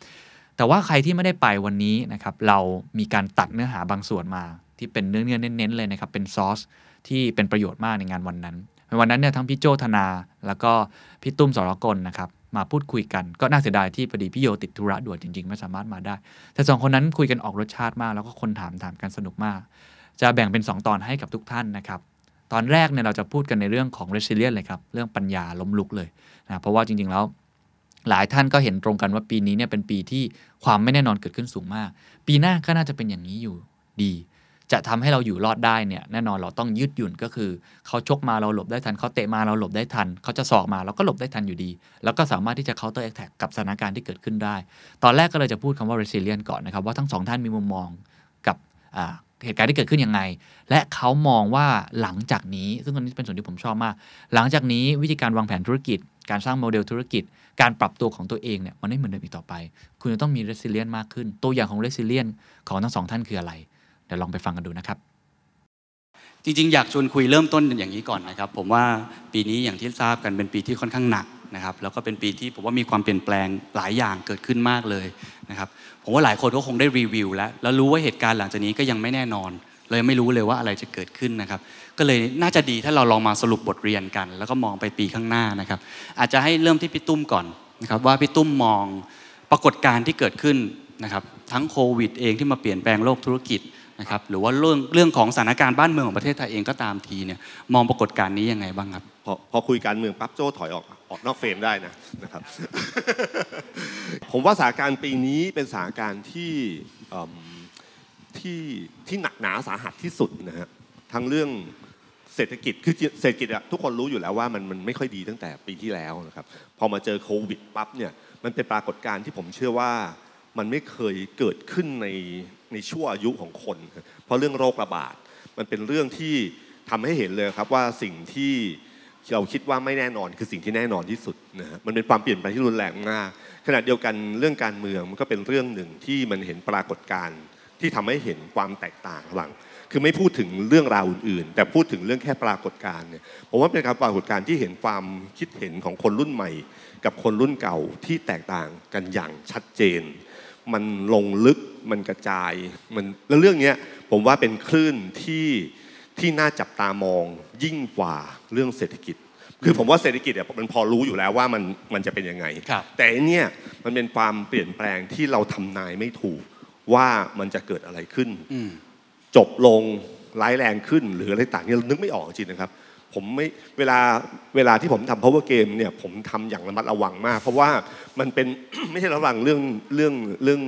แต่ว่าใครที่ไม่ได้ไปวันนี้นะครับเรามีการตัดเนื้อหาบางส่วนมา ที่เป็นเนื้อเนื้อเน้นๆเลยนะครับเป็นซอสที่เป็นประโยชน์มากในงานวันนั้นในวันนั้นเนี่ยทั้งพี่โจธนา แล้วก็พี่ตุ้มสรกลนะครับมาพูดคุยกันก็น่าเสียดายที่พอดีพี่โยติดธุระด่วนจริงๆ ไม่สามารถมาได้ แต่สองคนนั้นคุยกันออกรสชาติมาก แล้วก็คนถามถามกันสนุกมาก จะแบ่งเป็น 2 ตอนให้กับทุกท่านนะครับ ตอนแรกเนี่ยเราจะพูดกันในเรื่องของ resilience เลยครับ เรื่องปัญญาล้มลุกเลยนะเพราะว่าจริง ๆ แล้ว หลายท่านก็เห็นตรงกันว่าปีนี้เนี่ยเป็นปีที่ความไม่แน่นอนเกิดขึ้นสูงมาก ปีหน้าก็น่าจะเป็นอย่างนี้อยู่ดี จะทำให้เราอยู่รอดได้เนี่ยแน่นอนเราต้องยืดหยุ่นก็คือเขาชกมาเราหลบได้ทันเขาเตะมาเราหลบได้ทันเขาจะสอกมาเราก็หลบได้ทันอยู่ดี แล้วก็สามารถที่จะ counter attack กับสถานการณ์ที่เกิดขึ้นได้ ตอนแรกก็เลยจะพูดคำว่า resilient ก่อนนะครับว่าทั้งสองท่านมีมุมมองกับ เหตุการณ์ที่เกิดขึ้นยังไง และเขามองว่าหลังจากนี้ ซึ่งอันนี้เป็นส่วนที่ผมชอบมาก หลังจากนี้วิธีการวางแผนธุรกิจ การสร้างโมเดลธุรกิจ การปรับตัวของตัวเองเนี่ยมันไม่เหมือนเดิมอีกต่อไป คุณจะต้องมี resilient มากขึ้น ตัวอย่างของ resilient ของทั้งสองท่านคืออะไรเดี๋ยวลองไปฟังกันดูนะครับจริงๆ อยากชวนคุยเริ่มต้นอย่างนี้ก่อนนะครับ ผมว่าปีนี้อย่างที่ทราบกันเป็นปีที่ค่อนข้างหนักนะครับแล้วก็เป็นปีที่ผมว่ามีความเปลี่ยนแปลงหลายอย่างเกิดขึ้นมากเลยนะครับผมว่าหลายคนก็คงได้รีวิวแล้วแล้วรู้ว่าเหตุการณ์หลังจากนี้ก็ยังไม่แน่นอน เลยไม่รู้เลยว่าอะไรจะเกิดขึ้นนะครับ ก็เลยน่าจะดีถ้าเราลองมาสรุปบทเรียนกัน แล้วก็มองไปปีข้างหน้านะครับ อาจจะให้เริ่มที่พี่ตุ้มก่อนนะครับว่าพี่ตุ้มมองปรากฏการณ์ที่เกิดขึ้นนะครับทั้งโควิดเองที่มาเปลี่ยนแปลงโลกธุรกิจนะครับหรือว่าเรื่องเรื่องของสถานการณ์บ้านเมืองของประเทศไทยเองก็ตามทีเนี่ยมองปรากฏการณ์นี้ยังไงบ้างครับพอพอคุยการเมืองปั๊บโจ้ถอยออก ออกนอกเฟรมได้นะนะครับ ผมว่าสถานการณ์ปีนี้เป็นสถานการณ์ที่ที่ที่หนักหนาสาหัสที่สุดนะฮะทั้งเรื่องเศรษฐกิจคือเศรษฐกิจอะทุกคนรู้อยู่แล้วว่ามันมันไม่ค่อยดีตั้งแต่ปีที่แล้วนะครับพอมาเจอโควิดปั๊บเนี่ยมันเป็นปรากฏการณ์ที่ผมเชื่อว่ามันไม่เคยเกิดขึ้นในในช่วงอายุของคน เพราะเรื่องโรคระบาด มันเป็นเรื่องที่ทำให้เห็นเลยครับว่าสิ่งที่ เราคิดว่าไม่แน่นอนคือสิ่งที่แน่นอนที่สุดนะฮะมันเป็นความเปลี่ยนแปลงที่รุนแรงมากขณะเดียวกันเรื่องการเมืองมันก็เป็นเรื่องหนึ่งที่มันเห็นปรากฏการณ์ที่ทำให้เห็นความแตกต่างระหว่างคือไม่พูดถึงเรื่องราวอื่นๆ แต่พูดถึงเรื่องแค่ปรากฏการณ์เนี่ยผมว่าเป็นการปรากฏการณ์ที่เห็นความคิดเห็นของคนรุ่นใหม่ กับคนรุ่นเก่าที่แตกต่างกันอย่างชัดเจน มันลงลึกมันกระจายมันแล้วเรื่องนี้ผมว่าเป็นคลื่นที่ ที่น่าจับตามองยิ่งกว่าเรื่องเศรษฐกิจ คือผมว่าเศรษฐกิจเนี่ยมันพอรู้อยู่แล้วว่ามันมันจะเป็นยังไงครับแต่อันเนี่ยมันเป็นความเปลี่ยนแปลงที่เราทำนายไม่ถูกว่ามันจะเกิดอะไรขึ้นอืมจบลงร้ายแรงขึ้น หรืออะไรต่างเนี่ยเรานึกไม่ออกจริงนะครับผมไม่เวลาเวลาที่ผมทำ power game เนี่ยผมทำอย่างระมัดระวังมาก เพราะว่ามันเป็นไม่ใช่ระวังเรื่องเรื่องเรื่อง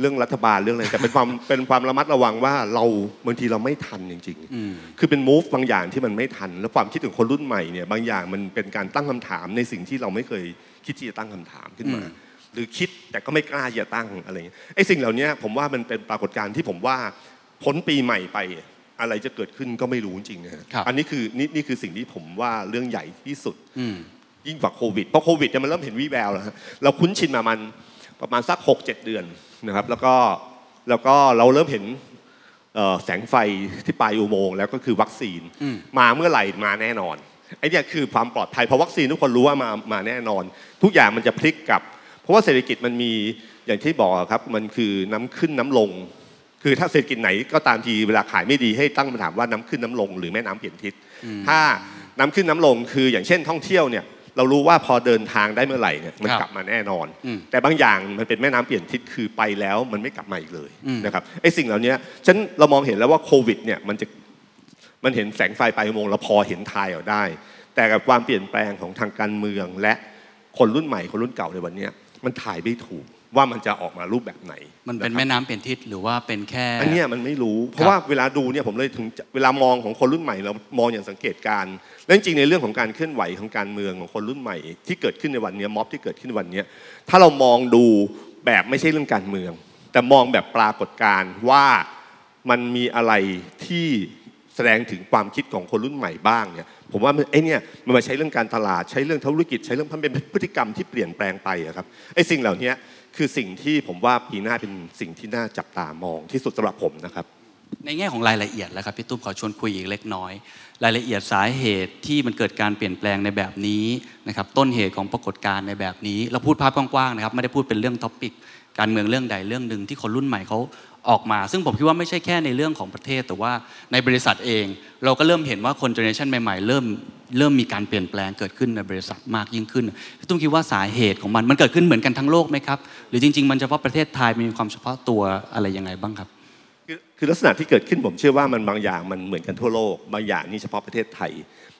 เรื่องรัฐบาลเรื่องอะไรแต่เป็นความเป็นความระมัดระวังว่าเราบางทีเราไม่ทันจริงอืมๆคือเป็น move บางอย่างที่มันไม่ทัน แล้วความคิดถึงคนรุ่นใหม่เนี่ยบางอย่างมันเป็นการตั้งคำถามในสิ่งที่เราไม่เคยคิดที่จะตั้งคำถามขึ้นมาอืมหรือคิดแต่ก็ไม่กล้าที่จะตั้งอะไรอย่างเงี้ยไอ้สิ่งเหล่านี้ผมว่ามันเป็นปรากฏการณ์ที่ผมว่าพ้นปีใหม่ไปอะไรจะเกิดขึ้นก็ไม่รู้จริงๆนะฮะครับอันนี้คือนี่นี่คือสิ่งที่ผมว่าเรื่องใหญ่ที่สุดอืมยิ่งกว่าโควิดเพราะโควิดเนี่ยมันเริ่มเห็นวี่แววแล้วฮะเราคุ้นชินมามันประมาณสัก 6 7 เดือน นะครับ แล้วก็แล้วก็เราเริ่มเห็นเอ่อแสงไฟที่ปลายอุโมงค์แล้วก็คือวัคซีนอืมมาเมื่อไหร่มาแน่นอนไอ้เนี่ยคือความปลอดภัยเพราะวัคซีนทุกคนรู้ว่ามามาแน่นอน ทุกอย่างมันจะพลิกกลับ เพราะว่าเศรษฐกิจมันมีอย่างที่บอกครับมันคือน้ำขึ้นน้ำลง คือถ้าเศรษฐกิจไหนก็ตามทีเวลาขายไม่ดีให้ตั้งคำถามว่าน้ำขึ้นน้ำลง หรือแม่น้ำเปลี่ยนทิศถ้าน้ำขึ้นน้ำลงคืออย่างเช่นท่องเที่ยวเนี่ย เรารู้ว่าพอเดินทางได้เมื่อไหร่เนี่ยมันครับกลับมาแน่นอนอืมแต่บางอย่างมันเป็นแม่น้ำเปลี่ยนทิศคือไปแล้วมันไม่กลับมาอีกเลยอืมนะครับไอ้สิ่งเหล่านี้ฉันเรามองเห็นแล้วว่าโควิดเนี่ยมันจะมันเห็นแสงไฟปลายอุโมงค์เราพอเห็นทายออกได้ แต่กับความเปลี่ยนแปลงของทางการเมืองและคนรุ่นใหม่คนรุ่นเก่าในวันเนี้ยมันถ่ายไม่ถูก ว่ามันจะออกมารูปแบบไหน มันเป็นะครับแม่น้ำเปลี่ยนทิศหรือว่าเป็นแค่ อันเนี้ยมันไม่รู้ เพราะว่าเวลาดูเนี่ยผมเลยถึงเวลามองของคนรุ่นใหม่เรามองอย่างสังเกตการณ์และจริงๆในเรื่องของการเคลื่อนไหวของการเมืองของคนรุ่นใหม่ ที่เกิดขึ้นในวันเนี้ยม็อบที่เกิดขึ้นในวันเนี้ยถ้าเรามองดูแบบไม่ใช่เรื่องการเมือง แต่มองแบบปรากฏการณ์ว่ามันมีอะไรที่แสดงถึงความคิดของคนรุ่นใหม่บ้างเนี่ยผมว่าไอ้เนี่ยมันมาใช้เรื่องการตลาดใช้เรื่องธุรกิจใช้เรื่องมันเป็นพฤติกรรมที่เปลี่ยนแปลงไปอะครับไอ้สิ่งเหล่านี้ คือสิ่งที่ผมว่าปีหน้าเป็นสิ่งที่น่าจับตามองที่สุดสำหรับผมนะครับ ในแง่ของรายละเอียดแล้วครับพี่ตุ้มขอชวนคุยอีกเล็กน้อย รายละเอียดสาเหตุที่มันเกิดการเปลี่ยนแปลงในแบบนี้นะครับต้นเหตุของปรากฏการณ์ในแบบนี้ เราพูดภาพกว้างๆนะครับไม่ได้พูดเป็นเรื่องท็อปิกการเมืองเรื่องใดเรื่องหนึ่งที่คนรุ่นใหม่เขา ออกมา ซึ่งผมคิดว่าไม่ใช่แค่ในเรื่องของประเทศ แต่ว่าในบริษัทเอง เราก็เริ่มเห็นว่าคนเจเนอเรชันใหม่ๆ เริ่มเริ่มมีการเปลี่ยนแปลงเกิดขึ้นในบริษัทมากยิ่งขึ้นพี่ตุ้มคิดว่าสาเหตุของมันมันเกิดขึ้นเหมือนกันทั้งโลกไหมครับ หรือจริง ๆ มันเฉพาะประเทศไทยมีความเฉพาะตัวอะไรยังไงบ้างครับ คือคือลักษณะที่เกิดขึ้นผมเชื่อว่ามันบางอย่างมันเหมือนกันทั่วโลก บางอย่างนี่เฉพาะประเทศไทย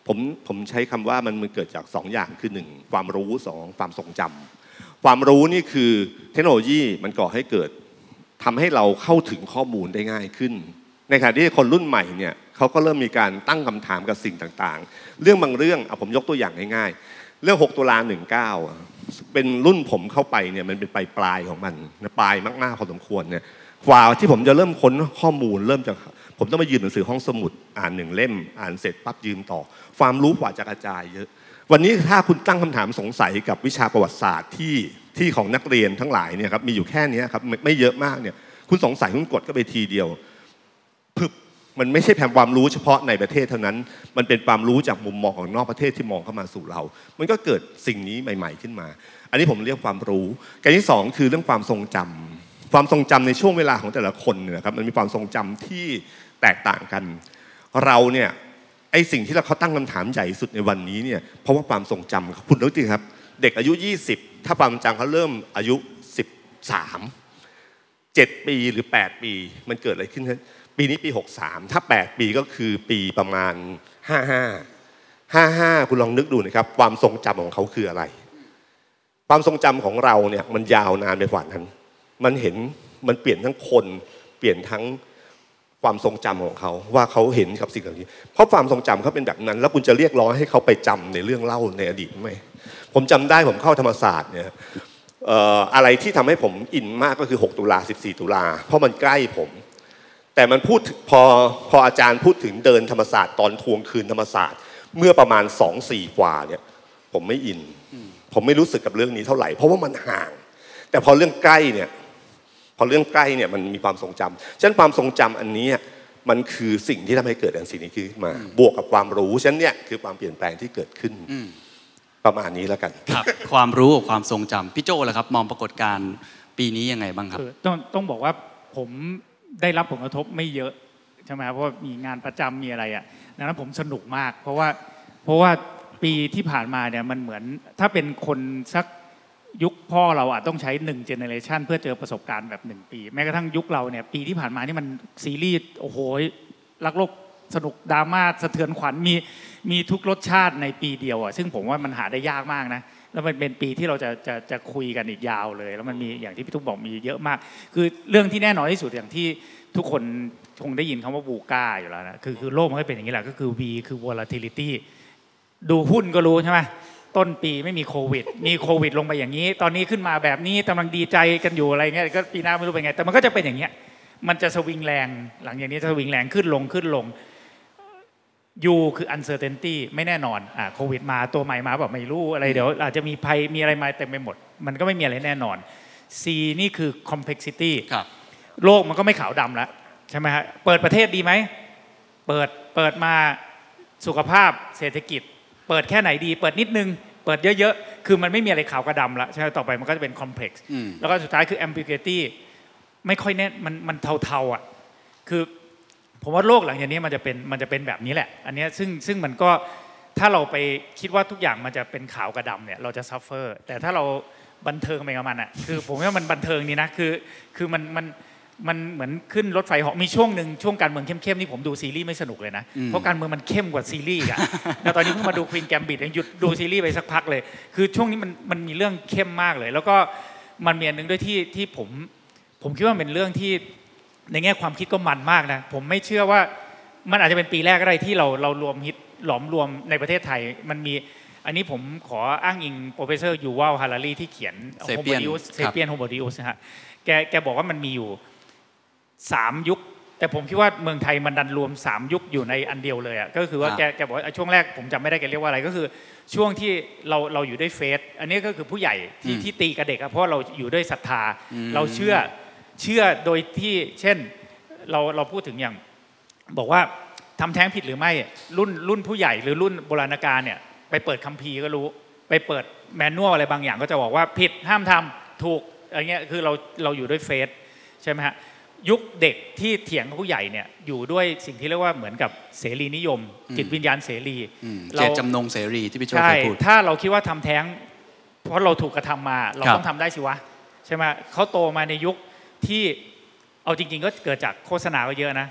ผมผมใช้คำว่ามันมันเกิดจากสองอย่างคือหนึ่งความรู้สองความทรงจำความรู้นี่คือเทคโนโลยีมันก่อให้เกิด ทำให้เราเข้าถึงข้อมูลได้ง่ายขึ้น ในขณะที่คนรุ่นใหม่เนี่ยเขาก็เริ่มมีการตั้งคำถามกับสิ่งต่างๆ เรื่องบางเรื่องเอาผมยกตัวอย่างง่ายๆ เรื่อง 6 ตุลา19อะเป็นรุ่นผมเข้าไปเนี่ยมันเป็นปลายปลายของมันปลายมากๆพอสมควรเนี่ยกว่าที่ผมจะเริ่มค้นข้อมูลเริ่มจากผมต้องมายืนหนังสือห้องสมุดอ่านหนึ่งเล่ม อ่านเสร็จปั๊บยืมต่อ ความรู้กว่าจะกระจายเยอะ วันนี้ถ้าคุณตั้งคำถามสงสัยกับวิชาประวัติศาสตร์ที่ ที่ของนักเรียนทั้งหลายเนี่ยครับมีอยู่แค่นี้ครับไม่ไม่เยอะมากเนี่ยคุณสงสัยคุณกดก็ไปทีเดียวพึบมันไม่ใช่แผ่ความรู้เฉพาะในประเทศเท่านั้น มันเป็นความรู้จากมุมมองของนอกประเทศที่มองเข้ามาสู่เรา มันก็เกิดสิ่งนี้ใหม่ ๆขึ้นมา อันนี้ผมเรียกความรู้การที่สองคือเรื่องความทรงจำความทรงจำในช่วงเวลาของแต่ละคนเนี่ยนะครับ มันมีความทรงจำที่แตกต่างกัน เราเนี่ยไอสิ่งที่เราเขาตั้งคำถามใหญ่สุดในวันนี้เนี่ย เพราะว่าความทรงจำคุณรู้จริงครับ เด็กอายุ 20 ถ้าความจำเขาเริ่มอายุ 13 7 ปีหรือ 8 ปีมันเกิดอะไรขึ้นปีนี้ปี 63 ถ้า 8 ปีก็คือปีประมาณ 55 55 คุณลองนึกดูนะครับ ความทรงจำของเขาคืออะไร ความทรงจำของเราเนี่ยมันยาวนานไปกว่านั้น มันเห็นมันเปลี่ยนทั้งคนเปลี่ยนทั้งความทรงจำของเขาว่าเขาเห็นกับสิ่งเหล่านี้ เพราะความทรงจำเขาเป็นแบบนั้น แล้วคุณจะเรียกร้องให้เขาไปจำในเรื่องเล่าในอดีตไหม ผมจำได้ผมเข้าธรรมศาสตร์เนี่ยเอ่ออะไรที่ทำให้ผมอินมากก็คือ 6 ตุลา 14 ตุลา เพราะมันใกล้ผม แต่มันพูดถึงพอพออาจารย์พูดถึงเดินธรรมศาสตร์ตอนทวงคืนธรรมศาสตร์ เมื่อประมาณสองสี่กว่าเนี่ยผมไม่อิน ผมไม่รู้สึกกับเรื่องนี้เท่าไหร่เพราะว่ามันห่าง แต่พอเรื่องใกล้เนี่ยพอเรื่องใกล้เนี่ยมันมีความทรงจำฉะนั้นความทรงจำอันนี้มันคือสิ่งที่ทำให้เกิดอันสิ่งนี้ขึ้นมา บวกกับความรู้ฉะนั้นเนี่ยคือความเปลี่ยนแปลงที่เกิดขึ้นอืม ประมาณนี้แล้วกัน ครับ ความรู้กับความทรงจำพี่โจ้ล่ะครับ มองปรากฏการณ์ปีนี้ยังไงบ้างครับ คือต้องต้องบอกว่าผมได้รับผลกระทบไม่เยอะใช่ไหมครับเพราะว่ามีงานประจำมีอะไรอะดังนั้นผมสนุกมาก เพราะว่าเพราะว่าปีที่ผ่านมาเนี่ยมันเหมือนถ้าเป็นคนสักยุคพ่อเราอาจต้องใช้หนึ่งเจเนเรชันเพื่อเจอประสบการณ์แบบหนึ่งปี แม้กระทั่งยุคเราเนี่ยปีที่ผ่านมานี่มันซีรีส์โอ้โหรักโลกสนุกดราม่าสะเทือนขวัญมี มีทุกรสชาติในปีเดียวอะซึ่งผมว่ามันหาได้ยากมากนะแล้วมันเป็นปีที่เราจะจะจะคุยกันอีกยาวเลย แล้วมันมีอย่างที่พี่ทุกบอกมีเยอะมาก คือเรื่องที่แน่นอนที่สุดอย่างที่ทุกคนคงได้ยินคำว่าบูก้าอยู่แล้วนะคือคือโลกมันก็เป็นอย่างนี้แหละก็คือ V คือ volatility ดูหุ้นก็รู้ใช่ไหมต้นปีไม่มีโควิด มีโควิดลงไปอย่างนี้ ตอนนี้ขึ้นมาแบบนี้กำลังดีใจกันอยู่อะไรเงี้ยก็ปีหน้าไม่รู้เป็นไง แต่มันก็จะเป็นอย่างเงี้ยมันจะสวิงแรง หลังจากนี้จะสวิงแรงขึ้นลงขึ้นลง U คือ uncertainty ไม่แน่นอนอ่าโควิดมาตัวใหม่มาแบบไม่รู้อะไรเดี๋ยวอาจจะมีภัยมีอะไรมาเต็มไปหมด มันก็ไม่มีอะไรแน่นอน C นี่คือ complexity ครับโลกมันก็ไม่ขาวดำแล้วใช่ไหมฮะเปิดประเทศดีไหมเปิดเปิดมาสุขภาพเศรษฐกิจ เปิดแค่ไหนดี เปิดนิดนึง เปิดเยอะๆ คือมันไม่มีอะไรขาวกับดำละใช่ไหมต่อไปมันก็จะเป็น complex อืมแล้วก็สุดท้ายคือ ambiguity ไม่ค่อยแน่มันมันเทาๆอะคือ ผมว่าโลกหลังจากนี้มันจะเป็นมันจะเป็นแบบนี้แหละ อันเนี้ยซึ่งซึ่งมันก็ถ้าเราไปคิดว่าทุกอย่างมันจะเป็นขาวกับดำเนี่ยเราจะ suffer แต่ถ้าเราบันเทิงไปกับมันอะคือผมว่ามันบันเทิงนี่นะคือคือมันมันมันเหมือนขึ้นรถไฟเหาะมีช่วงหนึ่งช่วงการเมืองเข้มๆนี่ผมดูซีรีส์ไม่สนุกเลยนะอืมเพราะการเมืองมันเข้มกว่าซีรีส์อะแล้วตอนนี้เพิ่งมาดู Queen's Gambit ยังหยุดดูซีรีส์ไปสักพักเลย คือช่วงนี้มันมันมีเรื่องเข้มมากเลย แล้วก็มันมีอันหนึ่งด้วยที่ที่ผมผมคิดว่ามันเป็นเรื่องที่ ในแง่ความคิดก็มันมากนะ ผมไม่เชื่อว่ามันอาจจะเป็นปีแรกก็ได้ที่เราเรารวมฮิตหลอมรวมในประเทศไทย มันมีอันนี้ผมขออ้างอิง professor ยูวัลฮารารีที่เขียน Sapien เซเปียนโฮโมดิอุสนะฮะแกแกบอกว่ามันมีอยู่สามยุค แต่ผมคิดว่าเมืองไทยมันดันรวมสามยุคอยู่ในอันเดียวเลยอะก็คือว่าครับแกแกบอกว่าช่วงแรกผมจำไม่ได้แกเรียกว่าอะไรก็คือ ช่วงที่เราเราอยู่ด้วย faith อันนี้ก็คือผู้ใหญ่ที่ที่ตีกับเด็กอะเพราะว่าเราอยู่ด้วยศรัทธาเราเชื่อ เชื่อโดยที่เช่นเราเราพูดถึงอย่าง บอกว่าทำแท้งผิดหรือไม่รุ่นรุ่นผู้ใหญ่หรือรุ่นโบราณกาลเนี่ยไปเปิดคัมภีร์ก็รู้ ไปเปิดแมนนวลอะไรบางอย่าง ก็จะบอกว่าผิดห้ามทำถูกอะไรเงี้ยคือเราเราอยู่ด้วยเฟสใช่ไหมฮะยุคเด็กที่เถียงกับผู้ใหญ่เนี่ยอยู่ด้วยสิ่งที่เรียกว่าเหมือนกับเสรีนิยม จิตวิญญาณเสรีอืมเราเจตจำนงเสรีที่พี่โจใช่เคยพูดถ้าเราคิดว่าทำแท้ง เพราะเราถูกกระทำมา เราครับต้องทำได้สิวะใช่ไหมเขาโตมาในยุค ที่เอาจริง ๆ ก็เกิดจากโฆษณาก็เยอะนะ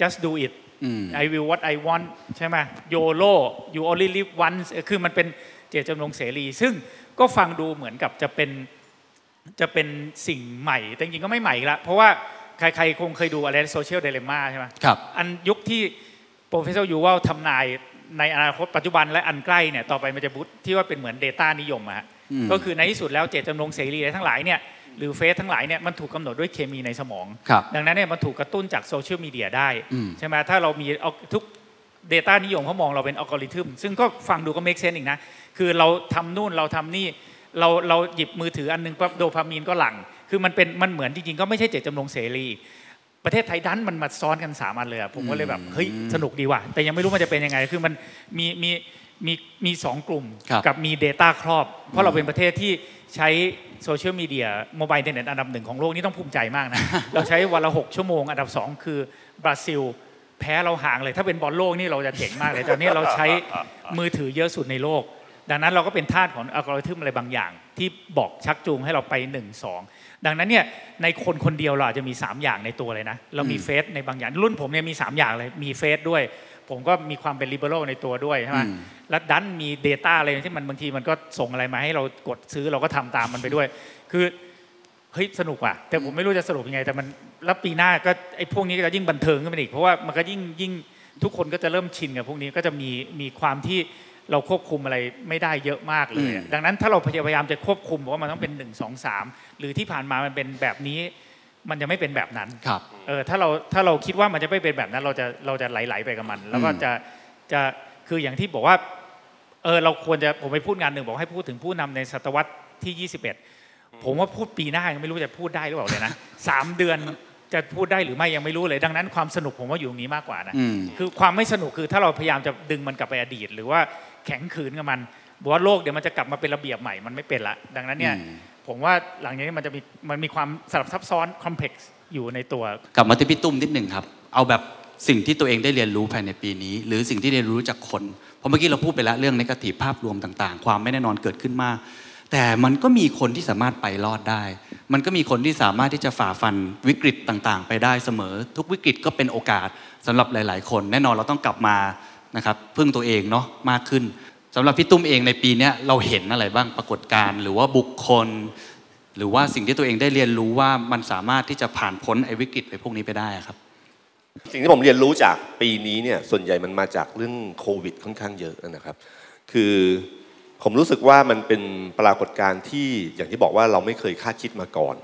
just do it อืม I will what I want ใช่ไหม YOLO you only live once เออคือมันเป็นเจตจำนงเสรี ซึ่งก็ฟังดูเหมือนกับจะเป็นจะเป็นสิ่งใหม่ แต่จริงๆก็ไม่ใหม่อีกละเพราะว่าใครๆคงเคยดูอะไรโซเชียลเดล m ม่าใช่ไหมครับ อันยุคที่ professor ยูวัลทำนายในอนาคตปัจจุบันและอันใกล้เนี่ยต่อไปมันจะบุตที่ว่าเป็นเหมือน Data นิยมอะฮะอืมก็คือในที่สุดแล้วเจตจำนงเสรีอะไรทั้งหลายเนี่ย หรือเฟซทั้งหลายเนี่ยมันถูกกำหนดด้วยเคมีในสมองครับดังนั้นเนี่ยมันถูกกระตุ้นจากโซเชียลมีเดียได้อืมใช่ไหมถ้าเรามีเอาทุก Data นิยมเขามองเราเป็นอัลกอริทึมซึ่งก็ฟังดูก็ make sense อีกนะ คือเราทำนู่นเราทำนี่เราเราหยิบมือถืออันหนึงปั๊บโดพามีนก็หลั่ง คือมันเป็นมันเหมือนจริงๆ ก็ไม่ใช่เจตจำนงเสรีประเทศไทยดันมันมาซ้อนกันสามอันเลยอะผมก็เลยแบบเฮ้ยสนุกดีว่ะแต่ยังไม่รู้มันจะเป็นยังไงคือมันมีมีมีมีสองกลุ่มครับกับมี Data ครอบ เพราะเราเป็นประเทศที่ใช้ social media mobile internet อันดับหนึ่งของโลกนี่ต้องภูมิใจมากนะ เราใช้วันละหกชั่วโมง อันดับสองคือบราซิล แพ้เราห่างเลยถ้าเป็นบอลโลกนี่เราจะเจ๋งมากเลยตอนนี้เราใช้มือถือเยอะสุดในโลก ดังนั้นเราก็เป็นทาสของอัลกอริทึมอะไรบางอย่าง ที่บอกชักจูงให้เราไป 1 2 ดังนั้นเนี่ยในคนคนเดียวเราอาจจะมี 3 อย่างในตัวเลยนะ เรามีเฟสในบางอย่างรุ่นผมเนี่ยมี 3 อย่างเลยมีเฟสด้วย ผมก็มีความเป็น liberal ในตัวด้วยใช่ไหมอืมแล้วดันมี Data อะไรที่มันบางทีมันก็ส่งอะไรมาให้เรากดซื้อเราก็ทำตามมันไปด้วย คือเฮ้ยสนุกว่ะแต่ผมไม่รู้จะสรุปยังไง แต่มันแล้วปีหน้าก็ไอ้พวกนี้ก็จะยิ่งบันเทิงขึ้นไปอีกเพราะว่ามันก็ยิ่งยิ่งทุกคนก็จะเริ่มชินกับพวกนี้ก็จะมีมีความที่เราควบคุมอะไรไม่ได้เยอะมากเลยอะดังนั้นถ้าเราพยายามจะควบคุมบอกว่ามันต้องเป็น 1 2 3 หรือที่ผ่านมามันเป็นแบบนี้ มันจะไม่เป็นแบบนั้นครับเออถ้าเราถ้าเราคิดว่ามันจะไม่เป็นแบบนั้น เราจะเราจะไหลๆไปกับมัน แล้วก็อืมจะจะคืออย่างที่บอกว่าเออเราควรจะผมไปพูดงานหนึ่งบอกให้พูดถึงผู้นำในศตวรรษที่ 21 ผมว่าพูดปีหน้ายังไม่รู้จะพูดได้หรือเปล่าเลยนะสามเดือนจะพูดได้หรือไม่ยังไม่รู้เลย ดังนั้นความสนุกผมว่าอยู่ตรงนี้มากกว่านะอืมคือความไม่สนุกคือถ้าเราพยายามจะดึงมันกลับไปอดีต หรือว่าแข็งขืนกับมันบอกว่าโลกเดี๋ยวมันจะกลับมาเป็นระเบียบใหม่มันไม่เป็นละ ดังนั้นเนี่ยอืม ผมว่าหลังจากนี้มันจะมีมันมีความสลับซับซ้อนคอมเพล็กซ์อยู่ในตัว กลับมาที่พี่ตุ้มนิดหนึ่งครับ เอาแบบสิ่งที่ตัวเองได้เรียนรู้ภายในปีนี้ หรือสิ่งที่เรียนรู้จากคน เพราะเมื่อกี้เราพูดไปแล้วเรื่องในกาทีภาพรวมต่าง ๆ ความไม่แน่นอนเกิดขึ้นมาก แต่มันก็มีคนที่สามารถไปรอดได้ มันก็มีคนที่สามารถที่จะฝ่าฟันวิกฤตต่างๆ ไปได้เสมอ ทุกวิกฤตก็เป็นโอกาสสำหรับหลาย ๆ คน แน่นอนเราต้องกลับมานะครับพึ่งตัวเองเนาะมากขึ้น สำหรับพี่ตุ้มเองในปีนี้เราเห็นอะไรบ้างปรากฏการณ์หรือว่าบุคคล หรือว่าสิ่งที่ตัวเองได้เรียนรู้ว่ามันสามารถที่จะผ่านพ้นไอ้วิกฤตไปพวกนี้ไปได้ครับ สิ่งที่ผมเรียนรู้จากปีนี้เนี่ยส่วนใหญ่มันมาจากเรื่องโควิด ค่อนข้างเยอะนะครับ คือผมรู้สึกว่ามันเป็นปรากฏการณ์ที่อย่างที่บอกว่าเราไม่เคยคาดคิดมาก่อน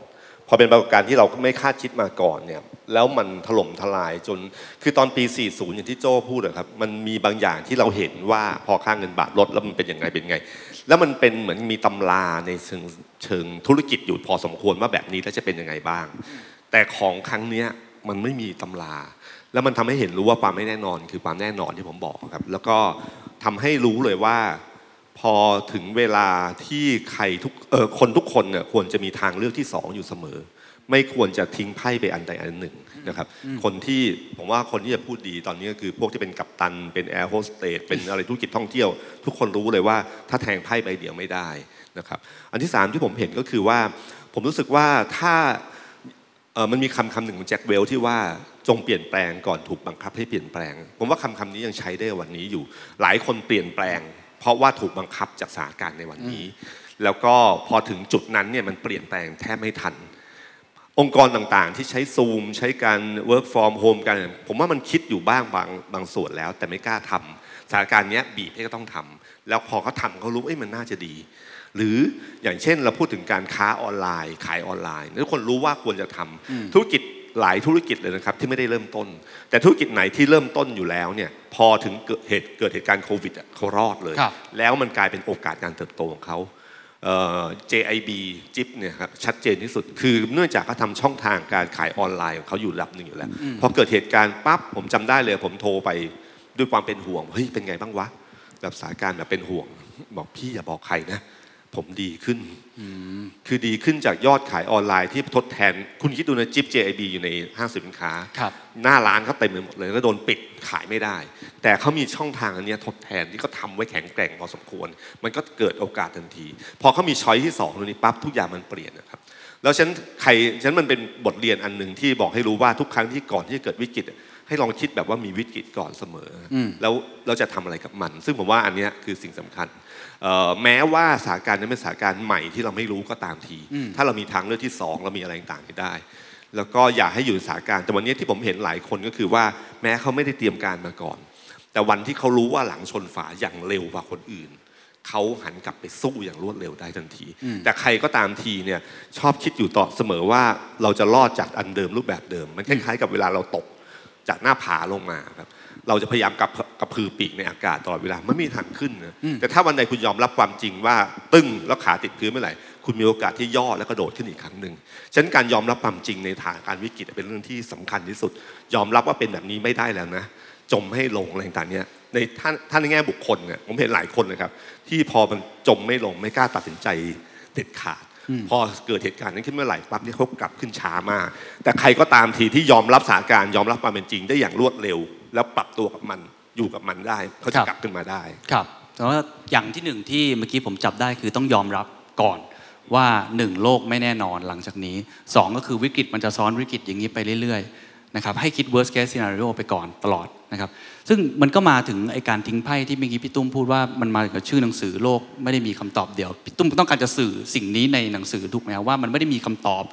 พอเป็นปรากฏการณ์ที่เราไม่คาดคิดมาก่อนเนี่ยแล้วมันถล่มทลายจน คือตอนปี 40 อย่างที่โจ้พูดอะครับมันมีบางอย่างที่เราเห็นว่าพอค่าเงินบาทลดแล้วมันเป็นยังไงเป็นไง แล้วมันเป็นเหมือนมีตำราในเชิงเชิงธุรกิจอยู่พอสมควรว่าแบบนี้แล้วจะเป็นยังไงบ้าง แต่ของครั้งเนี้ยมันไม่มีตำรา แล้วมันทำให้เห็นรู้ว่าความไม่แน่นอนคือความแน่นอนที่ผมบอกครับ แล้วก็ทำให้รู้เลยว่า พอถึงเวลาที่ใครทุกเออคนทุกคนเนี่ยควรจะมีทางเลือกที่สองอยู่เสมอ ไม่ควรจะทิ้งไพ่ไปอันใดอันหนึ่งนะครับคนที่ผมว่าคนที่จะพูดดีตอนนี้ก็คือพวกที่เป็นกัปตันเป็นแอร์โฮสเตสเป็นอะไรธุรกิจท่องเที่ยว ทุกคนรู้เลยว่าถ้าแทงไพ่ใบเดียวไม่ได้นะครับอันที่สามที่ผมเห็นก็คือว่า ผมรู้สึกว่าถ้าเอ่อมันมีคำคำหนึ่งของแจ็คเวลที่ว่าจงเปลี่ยนแปลงก่อนถูกบังคับให้เปลี่ยนแปลง ผมว่าคำคำนี้ยังใช้ได้วันนี้อยู่ หลายคนเปลี่ยนแปลง เพราะว่าถูกบังคับจากสถานการณ์ในวันนี้ แล้วก็พอถึงจุดนั้นเนี่ยมันเปลี่ยนแปลงแทบไม่ทัน องค์กรต่างๆ ที่ใช้ซูม ใช้การ work from home กัน ผมว่ามันคิดอยู่บ้างบางบางส่วนแล้ว แต่ไม่กล้าทำสถานการณ์เนี้ยบีบให้ก็ต้องทำแล้วพอเขาทำเขารู้เอ้ยมันน่าจะดี หรืออย่างเช่นเราพูดถึงการค้าออนไลน์ ขายออนไลน์ทุกคนรู้ว่าควรจะทำธุรกิจ หลายธุรกิจเลยนะครับที่ไม่ได้เริ่มต้น แต่ธุรกิจไหนที่เริ่มต้นอยู่แล้วเนี่ยพอถึงเกิดเหตุเกิดเหตุการณ์โควิดอะเขารอดเลยครับแล้วมันกลายเป็นโอกาสการเติบโตของเขาเอ่อ JIB จิ๊บเนี่ยครับชัดเจนที่สุด คือเนื่องจากเขาทำช่องทางการขายออนไลน์ของเขาอยู่ระดับหนึ่งอยู่แล้วพอเกิดเหตุการณ์ปั๊บผมจำได้เลย ผมโทรไปด้วยความเป็นห่วงเฮ้ยเป็นไงบ้างวะแบบสถานการณ์แบบเป็นห่วง บอกพี่อย่าบอกใครนะ ผมดีขึ้น คือดีขึ้นจากยอดขายออนไลน์ที่ทดแทน คุณคิดดูนะจิ๊บ JIB อยู่ในห้างสินค้าครับหน้าร้านเขาเต็มไปหมดเลยก็โดนปิดขายไม่ได้ แต่เขามีช่องทางอันเนี้ยทดแทนที่เขาทำไว้แข็งแกร่งพอสมควร มันก็เกิดโอกาสทันที พอเขามีช้อยที่สองตรงนี้ปั๊บทุกอย่างมันเปลี่ยนนะครับแล้วฉันใครฉันมันเป็นบทเรียนอันหนึ่งที่บอกให้รู้ว่าทุกครั้งที่ก่อนที่จะเกิดวิกฤตอะให้ลองคิดแบบว่ามีวิกฤตก่อนเสมออแล้วเราจะทำอะไรกับมัน ซึ่งผมว่าอันเนี้ยคือสิ่งสำคัญเอ่อ แม้ว่าสถานการณ์นั้นเป็นสถานการณ์ใหม่ที่เราไม่รู้ก็ตามที ถ้าเรามีทางเลือกที่สองเรามีอะไรต่างๆได้ แล้วก็อย่าให้อยู่ในสถานการณ์แต่วันนี้ที่ผมเห็นหลายคนก็คือว่าแม้เขาไม่ได้เตรียมการมาก่อน แต่วันที่เขารู้ว่าหลังชนฝาอย่างเร็วกว่าคนอื่นเขาหันกลับไปสู้อย่างรวดเร็วได้ทันที แต่ใครก็ตามทีเนี่ยชอบคิดอยู่ต่อเสมอว่าเราจะรอดจากอันเดิมรูปแบบเดิม มันคล้ายๆกับเวลาเราตกจากหน้าผาลงมาครับ เราจะพยายามกับกระพือปีกในอากาศตลอดเวลาไม่มีทางขึ้นนะแต่ถ้าวันใดคุณยอมรับความจริงว่าตึ้งแล้วขาติดพื้นเมื่อไหร่คุณมีโอกาสที่ย่อแล้วกระโดดขึ้นอีกครั้งหนึ่งฉะนั้นการยอมรับความจริงในฐานการวิกฤตเป็นเรื่องที่สำคัญที่สุด ยอมรับว่าเป็นแบบนี้ไม่ได้แล้วนะ จมให้ลงอะไรต่างๆเนี่ยในท่านท่านในแง่บุคคลเนี่ยผมเห็นหลายคนนะครับ ที่พอมันจมไม่ลงไม่กล้าตัดสินใจเด็ดขาด พอเกิดเหตุการณ์นั้นขึ้นเมื่อไหร่ปั๊บเนี่ยเขากลับขึ้นช้ามาก แต่ใครก็ตามทีที่ยอมรับสถานการณ์ยอมรับความเป็นจริงได้อย่างรวดเร็ว แล้วปรับตัวกับมันอยู่กับมันได้เขาคจะรับกลับขึ้นมาได้ครับแต่ว่าอย่างที่หนึ่งที่เมื่อกี้ผมจับได้คือต้องยอมรับก่อนว่าหนึ่งโลกไม่แน่นอนหลังจากนี้สองก็คือวิกฤตมันจะซ้อนวิกฤตอย่างนี้ไปเรื่อยๆนะครับให้คิด worst case scenario ไปก่อนตลอดนะครับ ซึ่งมันก็มาถึงไอการทิ้งไพ่ที่เมื่อกี้พี่ตุ้มพูดว่ามันมากับชื่อหนังสือโลกไม่ได้มีคำตอบเดียวพี่ตุ้มต้องการจะสื่อสิ่งนี้ในหนังสือถูกไหมครับว่ามันไม่ได้มีคำตอบ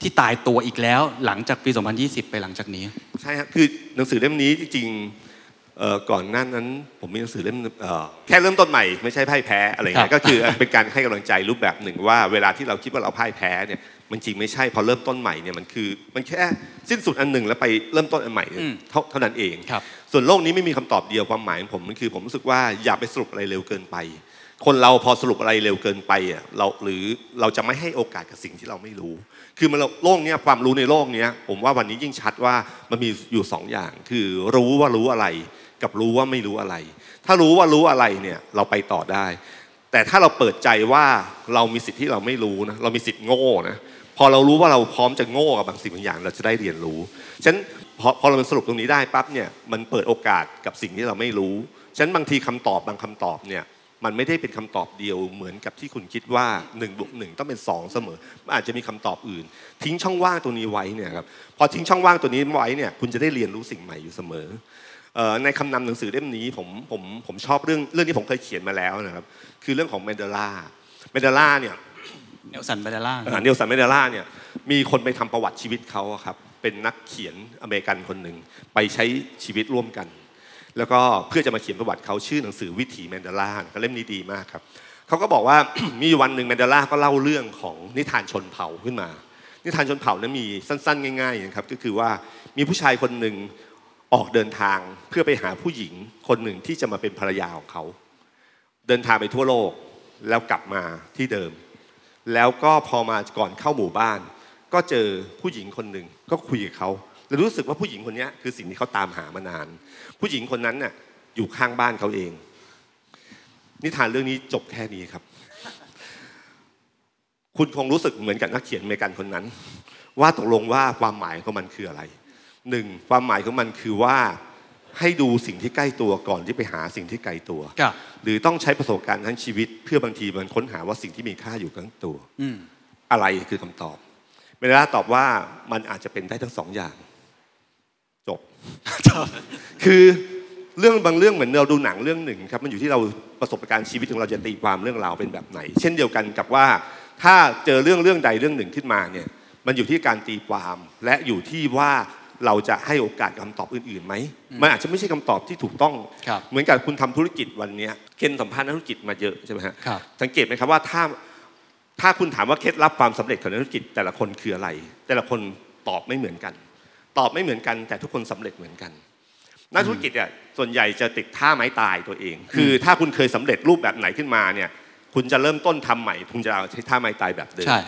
ที่ตายตัวอีกแล้วหลังจากปี 2020 ไปหลังจากนี้ ใช่ครับคือหนังสือเล่มนี้จริงๆเอ่อก่อนหน้านั้น ผมมีหนังสือเล่มเอ่อแค่เริ่มต้นใหม่ไม่ใช่พ่ายแพ้อะไรครัเงี้บยก็คือเป็นการให้กำลังใจรูปแบบหนึ่งว่าเวลาที่เราคิดว่าเราพ่ายแพ้เนี่ยมันจริงไม่ใช่พอเริ่มต้นใหม่เนี่ยมันคือมันแค่สิ้นสุดอันหนึ่งแล้วไปเริ่มต้นอันใหม่เท่าเท่านั้นเองครับ ส่วนโลกนี้ไม่มีคำตอบเดียวความหมายของผมมันคือผมรู้สึกว่าอย่าไปสรุปอะไรเร็วเกินไป คนเราพอสรุปอะไรเร็วเกินไปอะเราหรือเราจะไม่ให้โอกาสกับสิ่งที่เราไม่รู้ คือมันโลกเนี้ยความรู้ในโลกเนี้ยผมว่าวันนี้ยิ่งชัดว่ามันมีอยู่สองอย่าง คือรู้ว่ารู้อะไร กับรู้ว่าไม่รู้อะไร ถ้ารู้ว่ารู้อะไรเนี่ยเราไปต่อได้ แต่ถ้าเราเปิดใจว่าเรามีสิทธิ์ที่เราไม่รู้นะเรามีสิทธิ์โง่นะพอเรารู้ว่าเราพร้อมจะโง่กับบางสิ่งบางอย่าง เราจะได้เรียนรู้ฉะนั้น พอพอเราสรุปตรงนี้ได้ปั๊บเนี่ยมันเปิดโอกาสกับสิ่งที่เราไม่รู้ ฉะนั้นบางทีคำตอบบางคำตอบเนี่ยมันไม่ได้เป็นคำตอบเดียวเหมือนกับที่คุณคิดว่า1 บวก 1 ต้องเป็น 2 เสมอมันอาจจะมีคำตอบอื่น ทิ้งช่องว่างตัวนี้ไว้เนี่ยครับพอทิ้งช่องว่างตัวนี้ไว้เนี่ยคุณจะได้เรียนรู้สิ่งใหม่อยู่เสมอเอ่อในคำนำหนังสือเล่มนี้ผมผมผมชอบเรื่องเรื่องที่ผมเคยเขียนมาแล้วนะครับคือเรื่องของแมนเดลาแมนเดลาเนี่ยเนลสันเบเดล่าเอ่อเนลสันแมนเดลาเนี่ยมีคนไปทำประวัติชีวิตเขาอะครับ เป็นนักเขียนอเมริกันคนหนึ่งไปใช้ชีวิตร่วมกัน แล้วก็เพื่อจะมาเขียนประวัติเขาชื่อหนังสือวิถีแมนเดลาก็เล่มนี้ดีมากครับเขาก็บอกว่ามีวันหนึ่งแมนเดลาก็เล่าเรื่องของนิทานชนเผ่าขึ้นมา นิทานชนเผ่านั้นมีสั้นๆ ง่ายๆนะครับก็คือว่ามีผู้ชายคนหนึ่งออกเดินทางเพื่อไปหาผู้หญิงคนหนึ่งที่จะมาเป็นภรรยาของเขา เดินทางไปทั่วโลกแล้วกลับมาที่เดิม แล้วก็พอมาก่อนเข้าหมู่บ้าน ก็เจอผู้หญิงคนหนึ่ง ก็คุยกับเขาแล้วรู้สึกว่าผู้หญิงคนนี้คือสิ่งที่เขาตามหามานาน ผู้หญิงคนนั้นน่ะอยู่ข้างบ้านเขาเอง นิทานเรื่องนี้จบแค่นี้ครับ คุณคงรู้สึกเหมือนกับนักเขียนอเมริกันคนนั้น ว่าตกลงว่าความหมายของมันคืออะไรหนึ่งความหมายของมันคือว่าให้ดูสิ่งที่ใกล้ตัวก่อนที่ไปหาสิ่งที่ไกลตัวครับหรือต้องใช้ประสบการณ์ทั้งชีวิต เพื่อบางทีมันค้นหาว่าสิ่งที่มีค่าอยู่ข้างตัวอืมอะไรคือคำตอบ เมลาตอบว่ามันอาจจะเป็นได้ทั้งสองอย่าง จบ คือเรื่องบางเรื่องเหมือนเราดูหนังเรื่องหนึ่งครับมันอยู่ที่เราประสบการณ์ชีวิตของเราจะตีความเรื่องราวเป็นแบบไหน เช่นเดียวกันกับว่า ถ้าเจอเรื่องเรื่องใดเรื่องหนึ่งขึ้นมาเนี่ยมันอยู่ที่การตีความและอยู่ที่ว่าเราจะให้โอกาสคำตอบอื่นๆไหมมันอาจจะไม่ใช่คำตอบที่ถูกต้องครับเหมือนกับคุณทำธุรกิจวันเนี้ยเคนสัมภาษณ์นักธุรกิจมาเยอะใช่ไหมฮะครับสังเกตไหมครับว่าถ้า ถ้าคุณถามว่าเคล็ดลับความสำเร็จของนักธุรกิจแต่ละคนคืออะไร แต่ละคนตอบไม่เหมือนกัน ตอบไม่เหมือนกัน แต่ทุกคนสำเร็จเหมือนกัน นักธุรกิจเนี่ยส่วนใหญ่จะติดท่าไม้ตายตัวเอง คือถ้าคุณเคยสำเร็จรูปแบบไหนขึ้นมาเนี่ยคุณจะเริ่มต้นทำใหม่คุณจะเอาใช้ท่าไม้ตายแบบเดิมใช่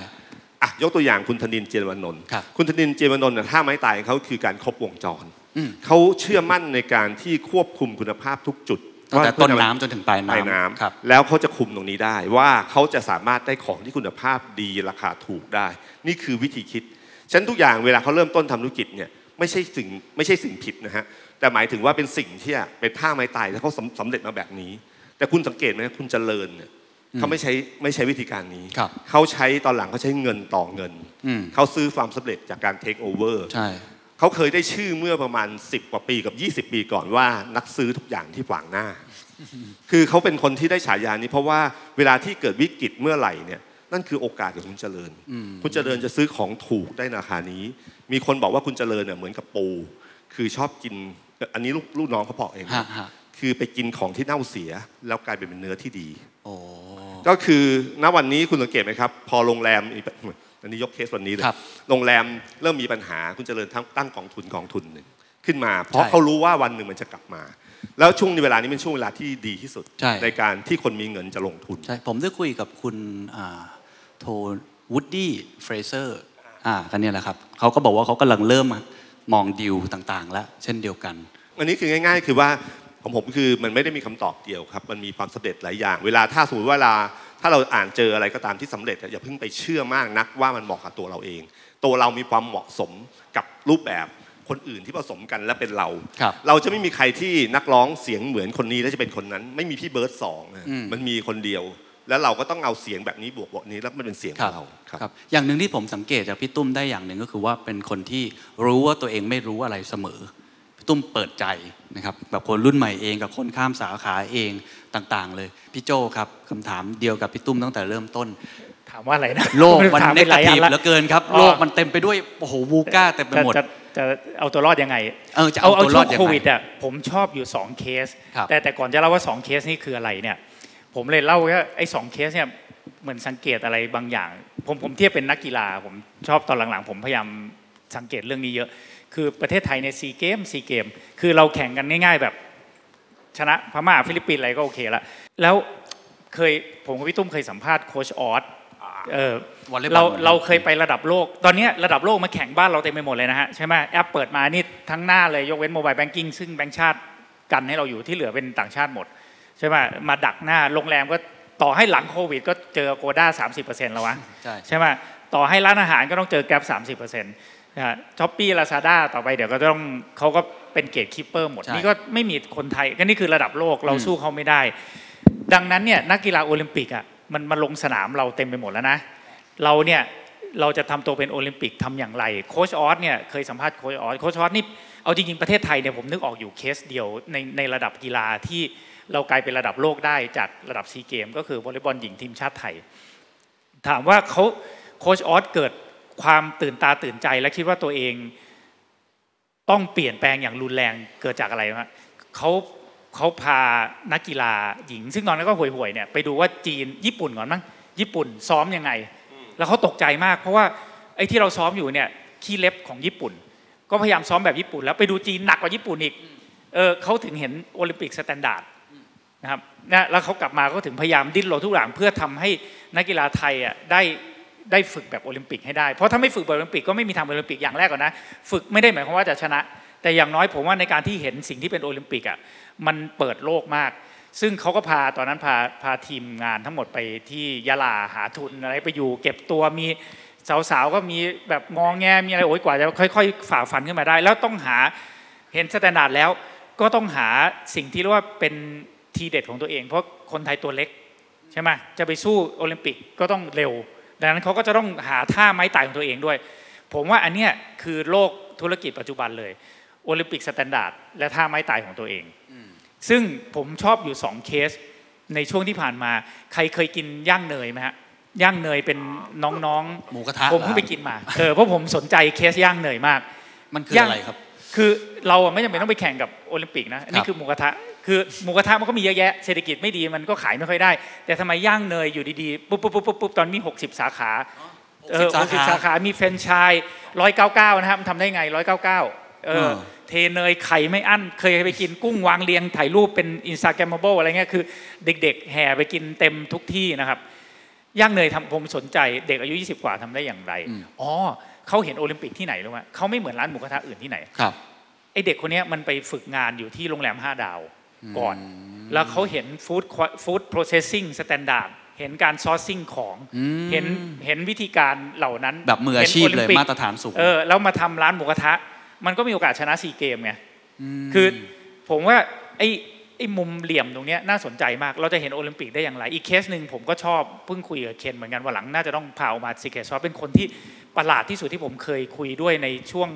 อะยกตัวอย่างคุณธนินทร์เจยรวนนท์ครับคุณธนินทร์เจยรวนนท์เนี่ยท่าไม้ตายของเขาคือการครบวงจรอืมเขาเชื่อมั่นในการที่ควบคุมคุณภาพทุกจุด ตั้งแต่ว่าต้นน้ำจนถึงปลายปลายน้ำน้ำครับแล้วเขาจะคุมตรงนี้ได้ว่าเขาจะสามารถได้ของที่คุณภาพดีราคาถูกได้ นี่คือวิธีคิดฉะนันทุกอย่างเวลาเขาเริ่มต้นทำธุรกิจเนี่ยไม่ใช่สิ่งไม่ใช่สิ่งผิดนะฮะแต่หมายถึงว่าเป็นสิ่งที่เป็นท่าไม้ตายแล้วเขาสำสำเร็จมาแบบนี้ แต่คุณสังเกตไหมคุณเจริญเนี่ยเขาไม่ใช้ไม่ใช้วิธีการนี้ครับเขาใช้ตอนหลังเขาใช้เงินต่อเงินอืมเขาซื้อความสำเร็จจากการเทคโอเวอร์ใช่ เขาเคยได้ชื่อเมื่อประมาณ 10 กว่าปีกับ 20 ปีก่อนว่านักซื้อทุกอย่างที่ขวางหน้า คือเขาเป็นคนที่ได้ฉายานี้ เพราะว่าเวลาที่เกิดวิกฤตเมื่อไหร่เนี่ยนั่นคือโอกาสของคุณเจริญ คุณเจริญจะซื้อของถูกได้ราคานี้ มีคนบอกว่าคุณเจริญเนี่ยเหมือนกับปู คือชอบกินอันนี้ลูกลูกน้องเขาบอกเองนะฮะฮะคือไปกินของที่เน่าเสีย แล้วกลายเป็นเนื้อที่ดีโอ้ก็คือณวันนี้คุณสังเกตไหมครับ พอโรงแรมมี อันนี้ยกเคสวันนี้เลยครับโรงแรมเริ่มมีปัญหาคุณเจริญทั้งตั้งกองทุนกองทุนหนึ่งขึ้นมา เพราะใช่เขารู้ว่าวันหนึ่งมันจะกลับมา แล้วช่วงในเวลานี้เป็นช่วงเวลาที่ดีที่สุดใช่การที่คนมีเงินจะลงทุนใช่ผมได้คุยกับคุณอ่าโทวูดดี้เฟรเซอร์อ่ากันเนี่ยแหละครับเขาก็บอกว่าเขากำลังเริ่มมองดิวต่างๆ แล้วเช่นเดียวกัน อันนี้คือง่าย ๆ คือว่าของผมคือมันไม่ได้มีคำตอบเดียวครับ มันมีความสำเร็จหลายอย่าง เวลาถ้าสมมติว่าเวลา ถ้าเราอ่านเจออะไรก็ตามที่สำเร็จอะอย่าเพิ่งไปเชื่อมากนักว่ามันเหมาะกับตัวเราเอง ตัวเรามีความเหมาะสมกับรูปแบบคนอื่นที่ผสมกันและเป็นเราครับเราจะไม่มีใครที่นักร้องเสียงเหมือนคนนี้แล้วจะเป็นคนนั้น ไม่มีพี่เบิร์ดสองอะอืมมันมีคนเดียว แล้วเราก็ต้องเอาเสียงแบบนี้บวกบวกนี้แล้วมันเป็นเสียงของเราครับครับ อย่างหนึ่งที่ผมสังเกตจากพี่ตุ้มได้อย่างหนึ่งก็คือว่าเป็นคนที่รู้ว่าตัวเองไม่รู้อะไรเสมอพี่ ตุ้มเปิดใจนะครับแบบคนรุ่นใหม่เองกับคนข้ามสาขาเองต่างๆ เลยพี่โจครับคำถามเดียวกับพี่ตุ้มตั้งแต่เริ่มต้นถามว่าอะไรนะโลกมันถาเนไปกาหลายทีอัฟนละเหลือเกินครับอ๋อโลกมันเต็มไปด้วยโอ้โหวูก้าเต็มไปหมดจะจะจะเอาตัวรอดยังไง เออจะเอาตัวรอดช่วยังโคไงวิดอะผมชอบอยู่ 2 เคสครับแต่แต่ก่อนจะเล่าว่า 2 เคสนี่คืออะไรเนี่ยผมเลยเล่าว่าไอ้สองเคสเนี่ยเหมือนสังเกตอะไรบางอย่าง ผมผมเทียบเป็นนักกีฬา ผมชอบตอนหลังๆ ผมพยายามสังเกตเรื่องนี้เยอะ คือประเทศไทยใน SEA Games SEA Games คือเราแข่งกันง่าย ๆ แบบชนะพม่าฟิลิปปินส์อะไรก็โอเคละแล้วเคยผมกับพี่ตุ้มเคยสัมภาษณ์โค้ชอ๊อตเออวอลเลย์บอลเราเราเคยไประดับโลก ตอนเนี้ยระดับโลกมาแข่งบ้านเราเต็มไปหมดเลยนะฮะใช่ไหมแอปเปิดมานี่ทั้งหน้าเลยยกเว้น mobile banking ซึ่งแบงก์ชาติกันให้เราอยู่ที่เหลือเป็นต่างชาติหมดใช่ไหมมาดักหน้าโรงแรมก็ต่อให้หลังโควิด ก็เจออโกด้า30%แล้ววะใช่ใช่ไหมต่อให้ร้านอาหารก็ต้องเจอแกร็บ30%นะฮะ ช้อปปี้ลาซาด้าต่อไปเดี๋ยวก็ต้องเขาก็เป็น gatekeeper หมดใช่นี่ก็ไม่มีคนไทยก็นี่คือระดับโลกเราอืมสู้เขาไม่ได้ ดังนั้นเนี่ยนักกีฬาโอลิมปิกอะมันมาลงสนามเราเต็มไปหมดแล้วนะ เราเนี่ยเราจะทำตัวเป็นโอลิมปิกทำอย่างไรโค้ชอ๊อตเนี่ยเคยสัมภาษณ์โค้ชอ๊อตโค้ชอ๊อตนี่เอาจริงๆประเทศไทยเนี่ยผมนึกออกอยู่เคสเดียวในในระดับกีฬาที่เรากลายเป็นระดับโลกได้จากระดับซีเกม ก็คือวอลเลย์บอลหญิงทีมชาติไทย ถามว่าเขาโค้ชออสเกิด ความตื่นตาตื่นใจและคิดว่าตัวเองต้องเปลี่ยนแปลงอย่างรุนแรงเกิดจากอะไรฮะเขาเขาพานักกีฬาหญิง ซึ่งตอนนั้นก็ห่วยๆเนี่ยไปดูว่าจีนญี่ปุ่นก่อนมั้งญี่ปุ่นซ้อมยังไง แล้วเขาตกใจมาก เพราะว่าไอ้ที่เราซ้อมอยู่เนี่ยขี้เล็บของญี่ปุ่น ก็พยายามซ้อมแบบญี่ปุ่น แล้วไปดูจีนหนักกว่าญี่ปุ่นอีกเออเขาถึงเห็นโอลิมปิก standard นะครับนะแล้วเขากลับมาก็ถึงพยายามดิ้นรนทุกอย่างเพื่อทำให้นักกีฬาไทยอะได้ ได้ฝึกแบบโอลิมปิกให้ได้ เพราะถ้าไม่ฝึกแบบโอลิมปิกก็ไม่มีทางโอลิมปิกอย่างแรกก่อนนะ ฝึกไม่ได้หมายความว่าจะชนะ แต่อย่างน้อยผมว่าในการที่เห็นสิ่งที่เป็นโอลิมปิกอะมันเปิดโลกมาก ซึ่งเขาก็พาตอนนั้นพาพาทีมงานทั้งหมดไปที่ยะลาหาทุนอะไรไปอยู่ เก็บตัวมีสาวๆก็มีแบบงองแงมีอะไรโอ้ยกว่าจะค่อยๆฝ่าฟันขึ้นมาได้ แล้วต้องหาเห็น standard แล้ว ก็ต้องหาสิ่งที่เรียกว่าเป็นทีเด็ดของตัวเอง เพราะคนไทยตัวเล็กใช่ไหมจะไปสู้โอลิมปิกก็ต้องเร็ว ดังนั้นเขาก็จะต้องหาท่าไม้ตายของตัวเองด้วย ผมว่าอันเนี้ยคือโลกธุรกิจปัจจุบันเลย Olympic standard และท่าไม้ตายของตัวเอง ซึ่งผมชอบอยู่สองเคสในช่วงที่ผ่านมา ใครเคยกินย่างเนยไหมฮะย่างเนยเป็นน้องหมูกระทะๆผมเพิ่งไปกินมาเออเพราะผมสนใจเคสย่างเนยมาก มันคืออะไรครับ คือเราอะไม่จำเป็นต้องไปแข่งกับโอลิมปิกนะอันคนี่รับคือหมูกระทะ คือหมูกระทะมันก็มีเยอะแยะเศรษฐกิจไม่ดีมันก็ขายไม่ค่อยได้ แต่ทำไมย่างเนยอยู่ดีๆปุ๊บปุ๊บปุ๊บปุ๊บปุ๊บตอนนี้60 สาขาเออสา60ขาสาขา มีแฟรนไชส์ร้อยเก้าเก้านะครับมันทำได้ไงร้อยเก้าเก้าเออเออเทเนยไข่ไม่อั้น เคยไปกินกุ้งวางเรียงถ่ายรูปเป็นอินสตาแกรมเบิลอะไรเงี้ยคือ เด็ก ๆ แห่ไปกินเต็มทุกที่นะครับย่างเนยทำผมสนใจเด็กอายุ 20 กว่าทำได้อย่างไรอืมอ๋อเขาเห็นโอลิมปิกที่ไหนรู้ไหมเขาไม่เหมือนร้านหมูกระทะอื่นที่ไหนครับไอเด็กคนเนี้ยมันไปฝึกงานอยู่ที่โรงแรม5ดาว ก่อน แล้วเขาเห็น food food processing standard เห็นการ sourcing ของอืมเห็นเห็นวิธีการเหล่านั้นแบบมืออาชีพเลยห็นโปิกมาตรฐานสูงเออแล้วมาทำร้านหมูกระทะ มันก็มีโอกาสชนะ SEA Games ไงคือผมว่าไอ้ไอ้มุมเหลี่ยมตรงเนี้ยน่าสนใจมาก เราจะเห็นโอลิมปิกได้อย่างไร อีกเคสหนึ่งผมก็ชอบเพิ่งคุยกับเคนเหมือนกันว่าหลังน่าจะต้องพาออกมาซีเคซอเป็นคนที่ประหลาดที่สุดที่ผมเคยคุยด้วยในช่วง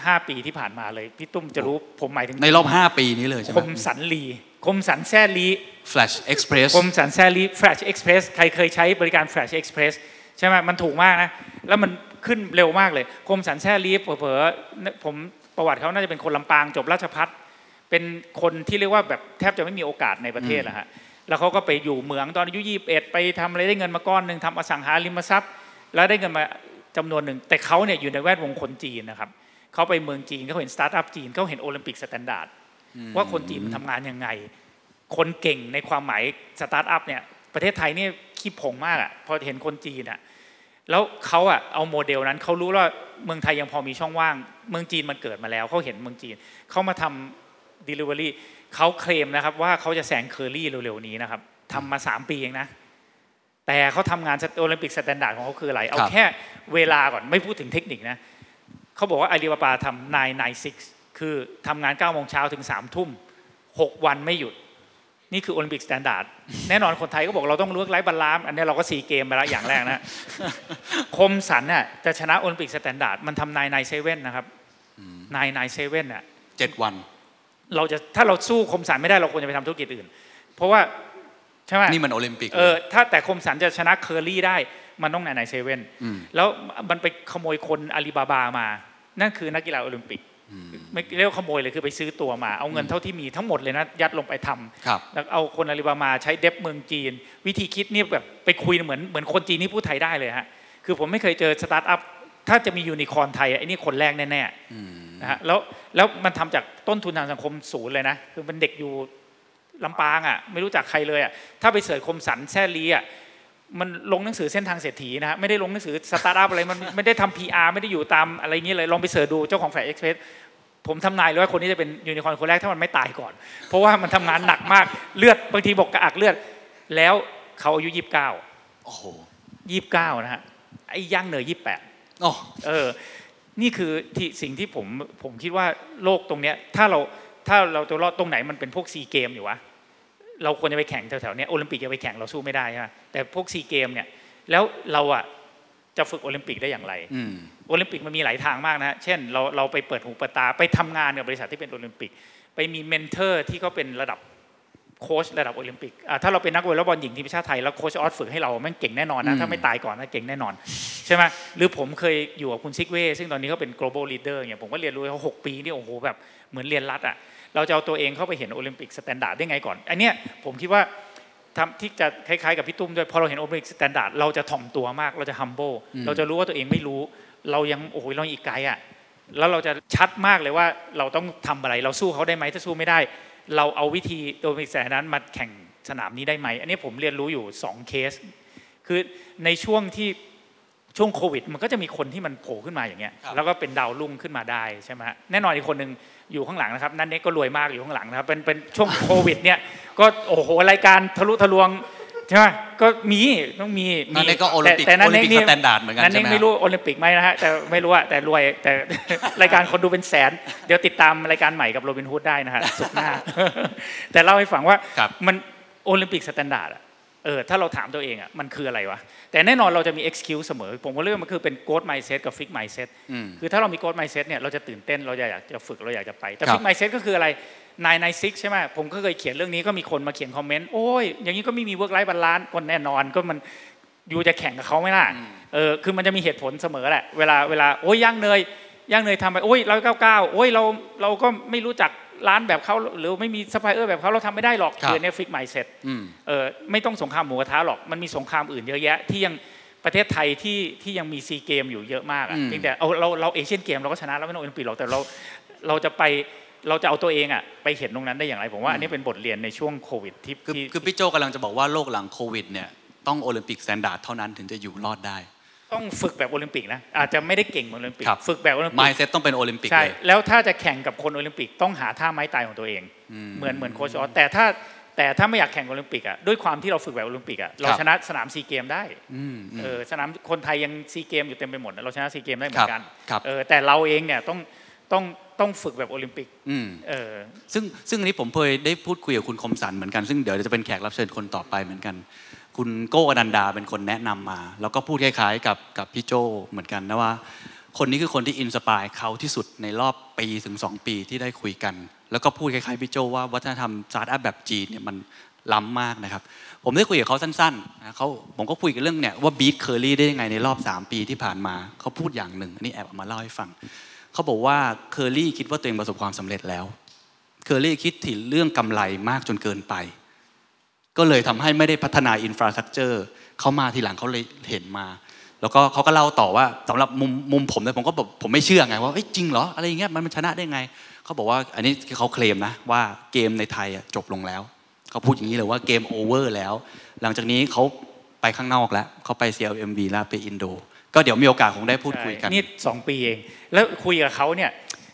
5ปีที่ผ่านมาเลยพี่ตุ้มจะรู้ผมหมายถึงในรอบ 5 ปีนี้เลยใช่ไหคมมสันลีคมสันแซ่ลี Flash Express คมสันแซ่ลี Flash Express ใครเคยใช้บริการ Flash Express ใช่ไหมมันถูกมากนะ แล้วมันขึ้นเร็วมากเลยคมสันแซ่ลีเผลอๆผมประวัติเขาน่าจะเป็นคนลำปางจบราชภัฏเป็นคนที่เรียกว่าแบบแทบจะไม่มีโอกาสในประเทศนะฮะแล้วเขาก็ไปอยู่เหมืองตอนอายุ21ไปทำอะไรได้เงินมาก้อนหนึ่งทำอสังหาริมทรัพย์ แล้วได้เงินมาจำนวนหนึ่ง แต่เขาเนี่ยอยู่ในแวดวงคนจีนนะครับ เขาไปเมืองจีนเขาเห็นสตาร์ทอัพจีนเขาเห็น Olympic standard ว่าคนจีนมันทำงานยังไง คนเก่งในความหมายสตาร์ทอัพเนี่ยประเทศไทยนี่ขี้ผงมากอะพอเห็นคนจีนอะแล้วเขาอะเอาโมเดลนั้นเขารู้ว่าเมืองไทยยังพอมีช่องว่าง เมืองจีนมันเกิดมาแล้วเขาเห็นเมืองจีนเขามาทำ Delivery เขาเคลมนะครับว่าเขาจะแซงเคอรี่เร็วๆนี้นะครับทำมา 3 ปีเองนะ แต่เขาทำงาน Olympic standard ของเขาคืออะไร เอาครับแค่เวลาก่อนไม่พูดถึงเทคนิคนะ เขาบอกว่าอาลีบาบาทำ996คือทำงาน9โมงเช้าถึง3ทุ่ม6วันไม่หยุด นี่คือ Olympic standardแน่นอนคนไทยก็บอกเราต้องเลือกไร้บาลานซ์อันนี้เราก็สีเกมไปแล้วอย่างแรกนะ คมสันน่ะจะชนะโอลิมปิกสแตนดาร์ดมันทำนายนายเซเว่นนะครับนายนายเซเว่นน่ะ7วัน เราจะถ้าเราสู้คมสันไม่ได้เราควรจะไปทำธุรกิจอื่น เพราะว่าใช่ไหมนี่มันโอลิมปิกเออถ้าแต่คมสันจะชนะเคอรี่ได้มันต้องนายนายเซเว่นมแล้วมันไปขโมยคนอาลีบาบามา นั่นคือนักกีฬาโอลิมปิกไม่เรียกว่าขโมยเลยคือไปซื้อตัวมา เอาเงินเท่าที่มีทั้งหมดเลยนะยัดลงไปทำครับแล้วเอาคนอาลีบามาใช้เดฟเมืองจีน วิธีคิดเนี่ยแบบไปคุยเหมือนเหมือนคนจีนที่พูดไทยได้เลยฮะคือผมไม่เคยเจอสตาร์ทอัพถ้าจะมียูนิคอร์นไทยไอ้นี่คนแรกแน่ๆนะฮะแล้วแล้วมันทำจากต้นทุนทางสังคมศูนย์เลยนะคือเป็นเด็กอยู่ลำปางอะไม่รู้จักใครเลยอะถ้าไป search คมสันแซ่ลีอะ มันลงหนังสือเส้นทางเศรษฐีนะฮะไม่ได้ลงหนังสือสตาร์ทอัพอะไรมันไม่ได้ทำ PR ไม่ได้อยู่ตามอะไรอย่างเงี้ยเลยลองไป search ดูเจ้าของ Flash Express ผมทำนายเลยว่าคนนี้จะเป็นยูนิคอร์นคนแรกถ้ามันไม่ตายก่อน เพราะว่ามันทำงานหนักมากเลือดบางทีบอกกระอักเลือด แล้วเขาอายุยี่สิบเก้าโอ้โหยี่สิบเก้านะฮะไอ้ย่างเนยยี่สิบแปดโอ้เออ นี่คือที่สิ่งที่ผมผมคิดว่าโลกตรงเนี้ยถ้าเราถ้าเราจะรอดตรงไหนมันเป็นพวกซีเกมอยู่วะ เราควรจะไปแข่งแถวๆเนี้ยโอลิมปิกจะไปแข่งเราสู้ไม่ได้ใช่ไหมแต่พวกซีเกมเนี่ยแล้วเราอะจะฝึกโอลิมปิกได้อย่างไรอืมโอลิมปิกมันมีหลายทางมากนะฮะเช่นเราเราไปเปิดหูเปิดตาไปทำงานกับบริษัทที่เป็นโอลิมปิก ไปมี mentor ที่เขาเป็นระดับโค้ชระดับโอลิมปิกอะถ้าเราเป็นนักวอลเลย์บอลหญิงทีมชาติไทยแล้วโค้ชอ๊อตฝึกให้เราแม่งเก่งแน่นอนอืมนะถ้าไม่ตายก่อนนะเก่งแน่นอนใช่ไหมหรือผมเคยอยู่กับคุณซิกเว่ซึ่งตอนนี้เขาเป็น global leader เนี่ยผมก็เรียนรู้เขาหกปีนี่โอ้โหแบบเหมือนเรียนรัดอะ เราจะเอาตัวเองเข้าไปเห็น Olympic standard ได้ไงก่อน อันเนี้ยผมคิดว่าทำที่จะคล้ายๆกับพี่ตุ้มด้วยพอเราเห็น Olympic standard เราจะถ่อมตัวมากเราจะ humble เราจะรู้ว่าตัวเองไม่รู้ เรายังโอ้โหเราอีกไกลอะแล้วเราจะชัดมากเลยว่าเราต้องทำอะไร เราสู้เขาได้ไหมถ้าสู้ไม่ได้ เราเอาวิธีโดมิกแสนั้นมาแข่งสนามนี้ได้ไหมอันนี้ผมเรียนรู้อยู่ 2 เคส คือในช่วงที่ช่วงโควิด มันก็จะมีคนที่มันโผล่ขึ้นมาอย่างเงี้ยครับแล้วก็เป็นดาวรุ่งขึ้นมาได้ใช่ไหมฮะแน่นอนอีกคนหนึ่ง อยู่ข้างหลังนะครับนั่นเน็กก็รวยมากอยู่ข้างหลังนะครับเป็นเป็นช่วงโควิดเนี่ยก็โอ้โหรายการทะลุทะลวงใช่ไหมก็มีต้องมีนั่นเองก็โอลิมปิกแต่แต่นั่นโอลิเน็มกปิกนี่สแตนดาร์ดเหมือนกันนั่นใช่เองไหมไม่รู้โอลิมปิกไหมนะฮะแต่ไม่รู้อะแต่รวยแต่รายการคนดูเป็นแสน เดี๋ยวติดตามรายการใหม่กับโรบินฮูดได้นะฮะศุกร์หน้า แต่เล่าให้ฟังว่าครับมันโอลิมปิก standard อะ เออถ้าเราถามตัวเองอะมันคืออะไรวะแต่แน่นอนเราจะมี excuse เสมอ ผมก็เรียกว่ามันคือเป็น growth mindset กับ fix mindset อืมคือถ้าเรามี growth mindset เนี่ยเราจะตื่นเต้นเราจะอยากจะฝึกเราอยากจะไป แต่ครับ fix mindset ก็คืออะไร nine nine six ใช่ไหมผมก็เคยเขียนเรื่องนี้ก็มีคนมาเขียนคอมเมนต์โอ้ยอย่างนี้ก็ไม่มี work life balance ก็แน่นอนก็มันอยู่จะแข่งกับเขาไหมล่ะเออคือมันจะมีเหตุผลเสมอแหละเวลาเวลาโอ้ยย่างเนยย่างเนยทำไปโอ้ยร้อยเก้าเก้าโอ้ยเราเราก็ไม่รู้จัก ร้านแบบเขาหรือไม่มีซัพพลายเออร์แบบเขาเราทำไม่ได้หรอกครับคือเนี่ย fix mindset อืมเออไม่ต้องสงครามหมูกระทะหรอกมันมีสงครามอื่นเยอะแยะที่ยังประเทศไทยที่ที่ยังมีซีเกมอยู่เยอะมากอะอืมเพียงแต่เอาเราเราเอเชียนเกมเราก็ชนะแล้วไม่ต้องโอลิมปิกหรอกแต่เราเราจะไปเราจะเอาตัวเองอะไปเห็นตรงนั้นได้อย่างไรผมว่าอันนี้เป็นบทเรียนในช่วงโควิดที่คือที่คือพี่โจกำลังจะบอกว่าโลกหลังโควิดเนี่ยต้องโอลิมปิก standard เท่านั้นถึงจะอยู่รอดได้ ต้องฝึกแบบโอลิมปิกนะอาจจะไม่ได้เก่งเหมือนโอลิมปิกครับฝึกแบบโอลิมปิก mindset ต้องเป็นโอลิมปิกใช่เลยแล้วถ้าจะแข่งกับคนโอลิมปิกต้องหาท่าไม้ตายของตัวเอง เหมือนเหมือนโค้ชออสแต่ถ้าแต่ถ้าไม่อยากแข่งโอลิมปิกอะด้วยความที่เราฝึกแบบโอลิมปิกอะเราครับชนะสนามซีเกมได้อืมอืมเออสนามคนไทยยังซีเกมอยู่เต็มไปหมดเราชนะซีเกมได้เหมืคอรับนกันครับเออแต่เราเองเนี่ยต้องต้องต้องฝึกแบบโอลิมปิกอืมเออซึ่งซึ่งอันนี้ผมเคยได้พูดคุยกับคุณคมสันเหมือนกันซึ่งเดี๋ยวจะเป็นแขกรับเชิญคนต่อไปเหมือนกัน คุณโก้อนันดาเป็นคนแนะนำมา แล้วก็พูดคล้ายๆกับกับพี่โจเหมือนกันนะว่า คนนี้คือคนที่ inspire เขาที่สุดในรอบปีถึง 2 ปีที่ได้คุยกัน แล้วก็พูดคล้ายๆพี่โจว่าวัฒนธรรมสตาร์ทอัพแบบจีนเนี่ยมันล้ำมากนะครับ ผมได้คุยกับเขาสั้นๆนะเขาผมก็คุยกันเรื่องเนี่ยว่า beat เคอรี่ได้ยังไงในรอบ 3 ปีที่ผ่านมา เขาพูดอย่างหนึ่ง อันนี้แอบเอามาเล่าให้ฟัง เขาบอกว่าเคอรี่คิดว่าตัวเองประสบความสำเร็จแล้ว เคอรี่คิดถึงเรื่องกำไรมากจนเกินไป ก็เลยทำให้ไม่ได้พัฒนาอินฟราสตรักเจอร์เขามาทีหลังเขาเลยเห็นมา แล้วก็เขาก็เล่าต่อว่าสำหรับมุมมุมผมเนี่ยผมก็บอกผมไม่เชื่อไงว่าจริงเหรออะไรอย่างเงี้ยมันชนะได้ไงเขาบอกว่าอันนี้เขาเคลมนะว่าเกมในไทยจบลงแล้วเขาพูดอย่างนี้เลยว่าเกมโอเวอร์แล้ว หลังจากนี้เขาไปข้างนอกแล้วเขาไป CLMV แล้วไปอินโด ก็เดี๋ยวมีโอกาสคงได้พูดคุยกันนี่สองปีเอง แล้วคุยกับเขาเนี่ย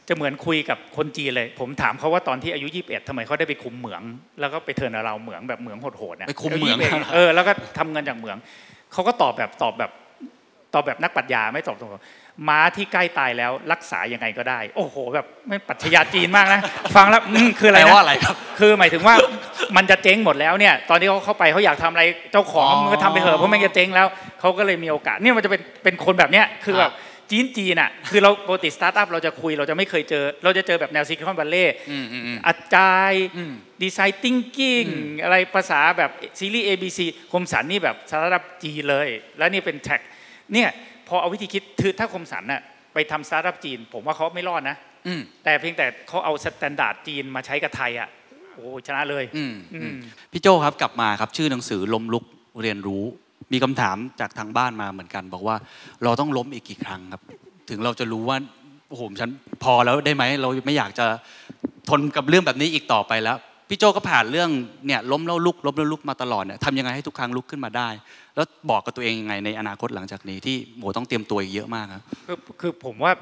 จะเหมือนคุยกับคนจีนเลย ผมถามเขาว่าตอนที่อายุ 21ทำไมเขาได้ไปคุมเหมือง แล้วก็ไปเทิร์นเราเหมืองแบบเหมืองโหดๆเนี่ยไปคุมเหมืองายุ21เออแล้วก็ทำเงินจากเหมืองเขาก็ตอบแบบตอบแบบตอบแบบนักปรัชญาไม่ตอบตรงๆม้าที่ใกล้ตายแล้วรักษายังไงก็ได้ โอ้โห แบบไม่ปรัชญาจีนมากนะ ฟังแล้วอืมคืออะไรแปลนะว่าอะไรครับ คือหมายถึงว่ามันจะเจ๊งหมดแล้วเนี่ย ตอนที่เขาเข้าไปเขาอยากทำอะไรเจ้าของอ๋อมันก็ทำไปเถอะเพราะมันจะเจ๊งแล้วเขาก็เลยมีโอกาสเนี่ยมันจะเป็นเป็นคนแบบเนี้ยคือแบบ จีนจีนอะคือเราปกติสตาร์ทอัพเราจะคุยเราจะไม่เคยเจอ เราจะเจอแบบแนวซิลิคอนวัลเลย์อืมอืมอืมอาจารย์อืม design thinking อะไรภาษาแบบซีรีส์ ABC คมสันนี่แบบสตาร์ทอัพจีนเลย แล้วนี่เป็นแท็กเนี่ยพอเอาวิธีคิดคือถ้าคมสันน่ะไปทำสตาร์ทอัพจีน ผมว่าเขาไม่รอดนะอืมแต่เพียงแต่เขาเอา standard จีนมาใช้กับไทยอะโอ้โหชนะเลยอืมอือืมมพี่โจครับกลับมาครับชื่อหนังสือล้มลุกเรียนรู้ มีคำถามจากทางบ้านมาเหมือนกัน บอกว่าเราต้องล้มอีกกี่ครั้งครับ ถึงเราจะรู้ว่าโอ้โหฉันพอแล้วได้ไหมเราไม่อยากจะทนกับเรื่องแบบนี้อีกต่อไปแล้วพี่โจก็ผ่านเรื่องเนี่ยล้มแล้วลุกล้มแล้วลุกมาตลอดเนี่ยทำยังไงให้ทุกครั้งลุกขึ้นมาได้ แล้วบอกกับตัวเองยังไงในอนาคตหลังจากนี้ที่โหต้องเตรียมตัวอีกเยอะมากครับคือคือผมว่า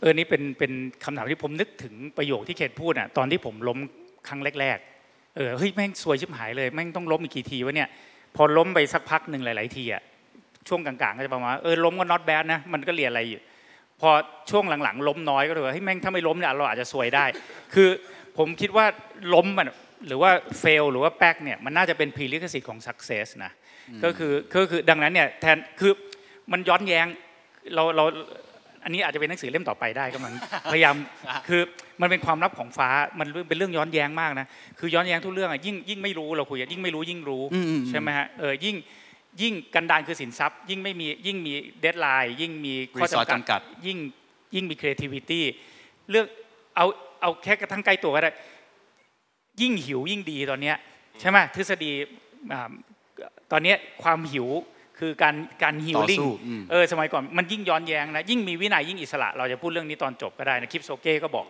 เออนี่เป็นเป็นคำถามที่ผมนึกถึงประโยคที่เคนพูดอะตอนที่ผมล้มครั้งแรกๆเออเฮ้ยแม่งซวยชิบหายเลยแม่งต้องล้มอีกกี่ทีวะเนี่ย พอล้มไปสักพักหนึ่งหลาย ๆ ทีอะช่วงกลางๆก็จะประมาณว่าเออล้มก็ not bad นะมันก็เรียนอะไรอยู่พอช่วงหลังๆ ล้มน้อยก็เลยว่าเฮ้ยแม่งถ้าไม่ล้มเนี่ยเราอาจจะซวยได้ คือผมคิดว่าล้มมันหรือว่า fail หรือว่าแป๊กเนี่ยมันน่าจะเป็น prerequisite ของ success นะก็คือก็คือดังนั้นเนี่ยแทนคือมันย้อนแย้งเราเรา อันนี้อาจจะเป็นหนังสือเล่มต่อไปได้ก็มันพยายามคือมันเป็นความลับของฟ้ามันเป็นเรื่องย้อนแย้งมากนะคือย้อนแย้งทุกเรื่องอะยิ่งยิ่งไม่รู้เราคุยอะยิ่งไม่รู้ยิ่งรู้อืมอืมใช่ไหมฮะเออยิ่งยิ่งกันดานคือสินทรัพย์ ยิ่งไม่มียิ่งมี deadline ยิ่งมีข้อ Resource จำกัดจำกัดยิ่งยิ่งมี creativity เลือกเอาเอาแค่กระทั่งใกล้ตัวก็ได้ยิ่งหิวยิ่งดีตอนเนี้ยใช่ไหมทฤษฎีอ่าตอนเนี้ยความหิว คือการการ healing ต่อสู้อืมเออสมัยก่อนมันยิ่งย้อนแย้งนะยิ่งมีวินัยยิ่งอิสระ เราจะพูดเรื่องนี้ตอนจบก็ได้นะคิปโชเก้ก็บอก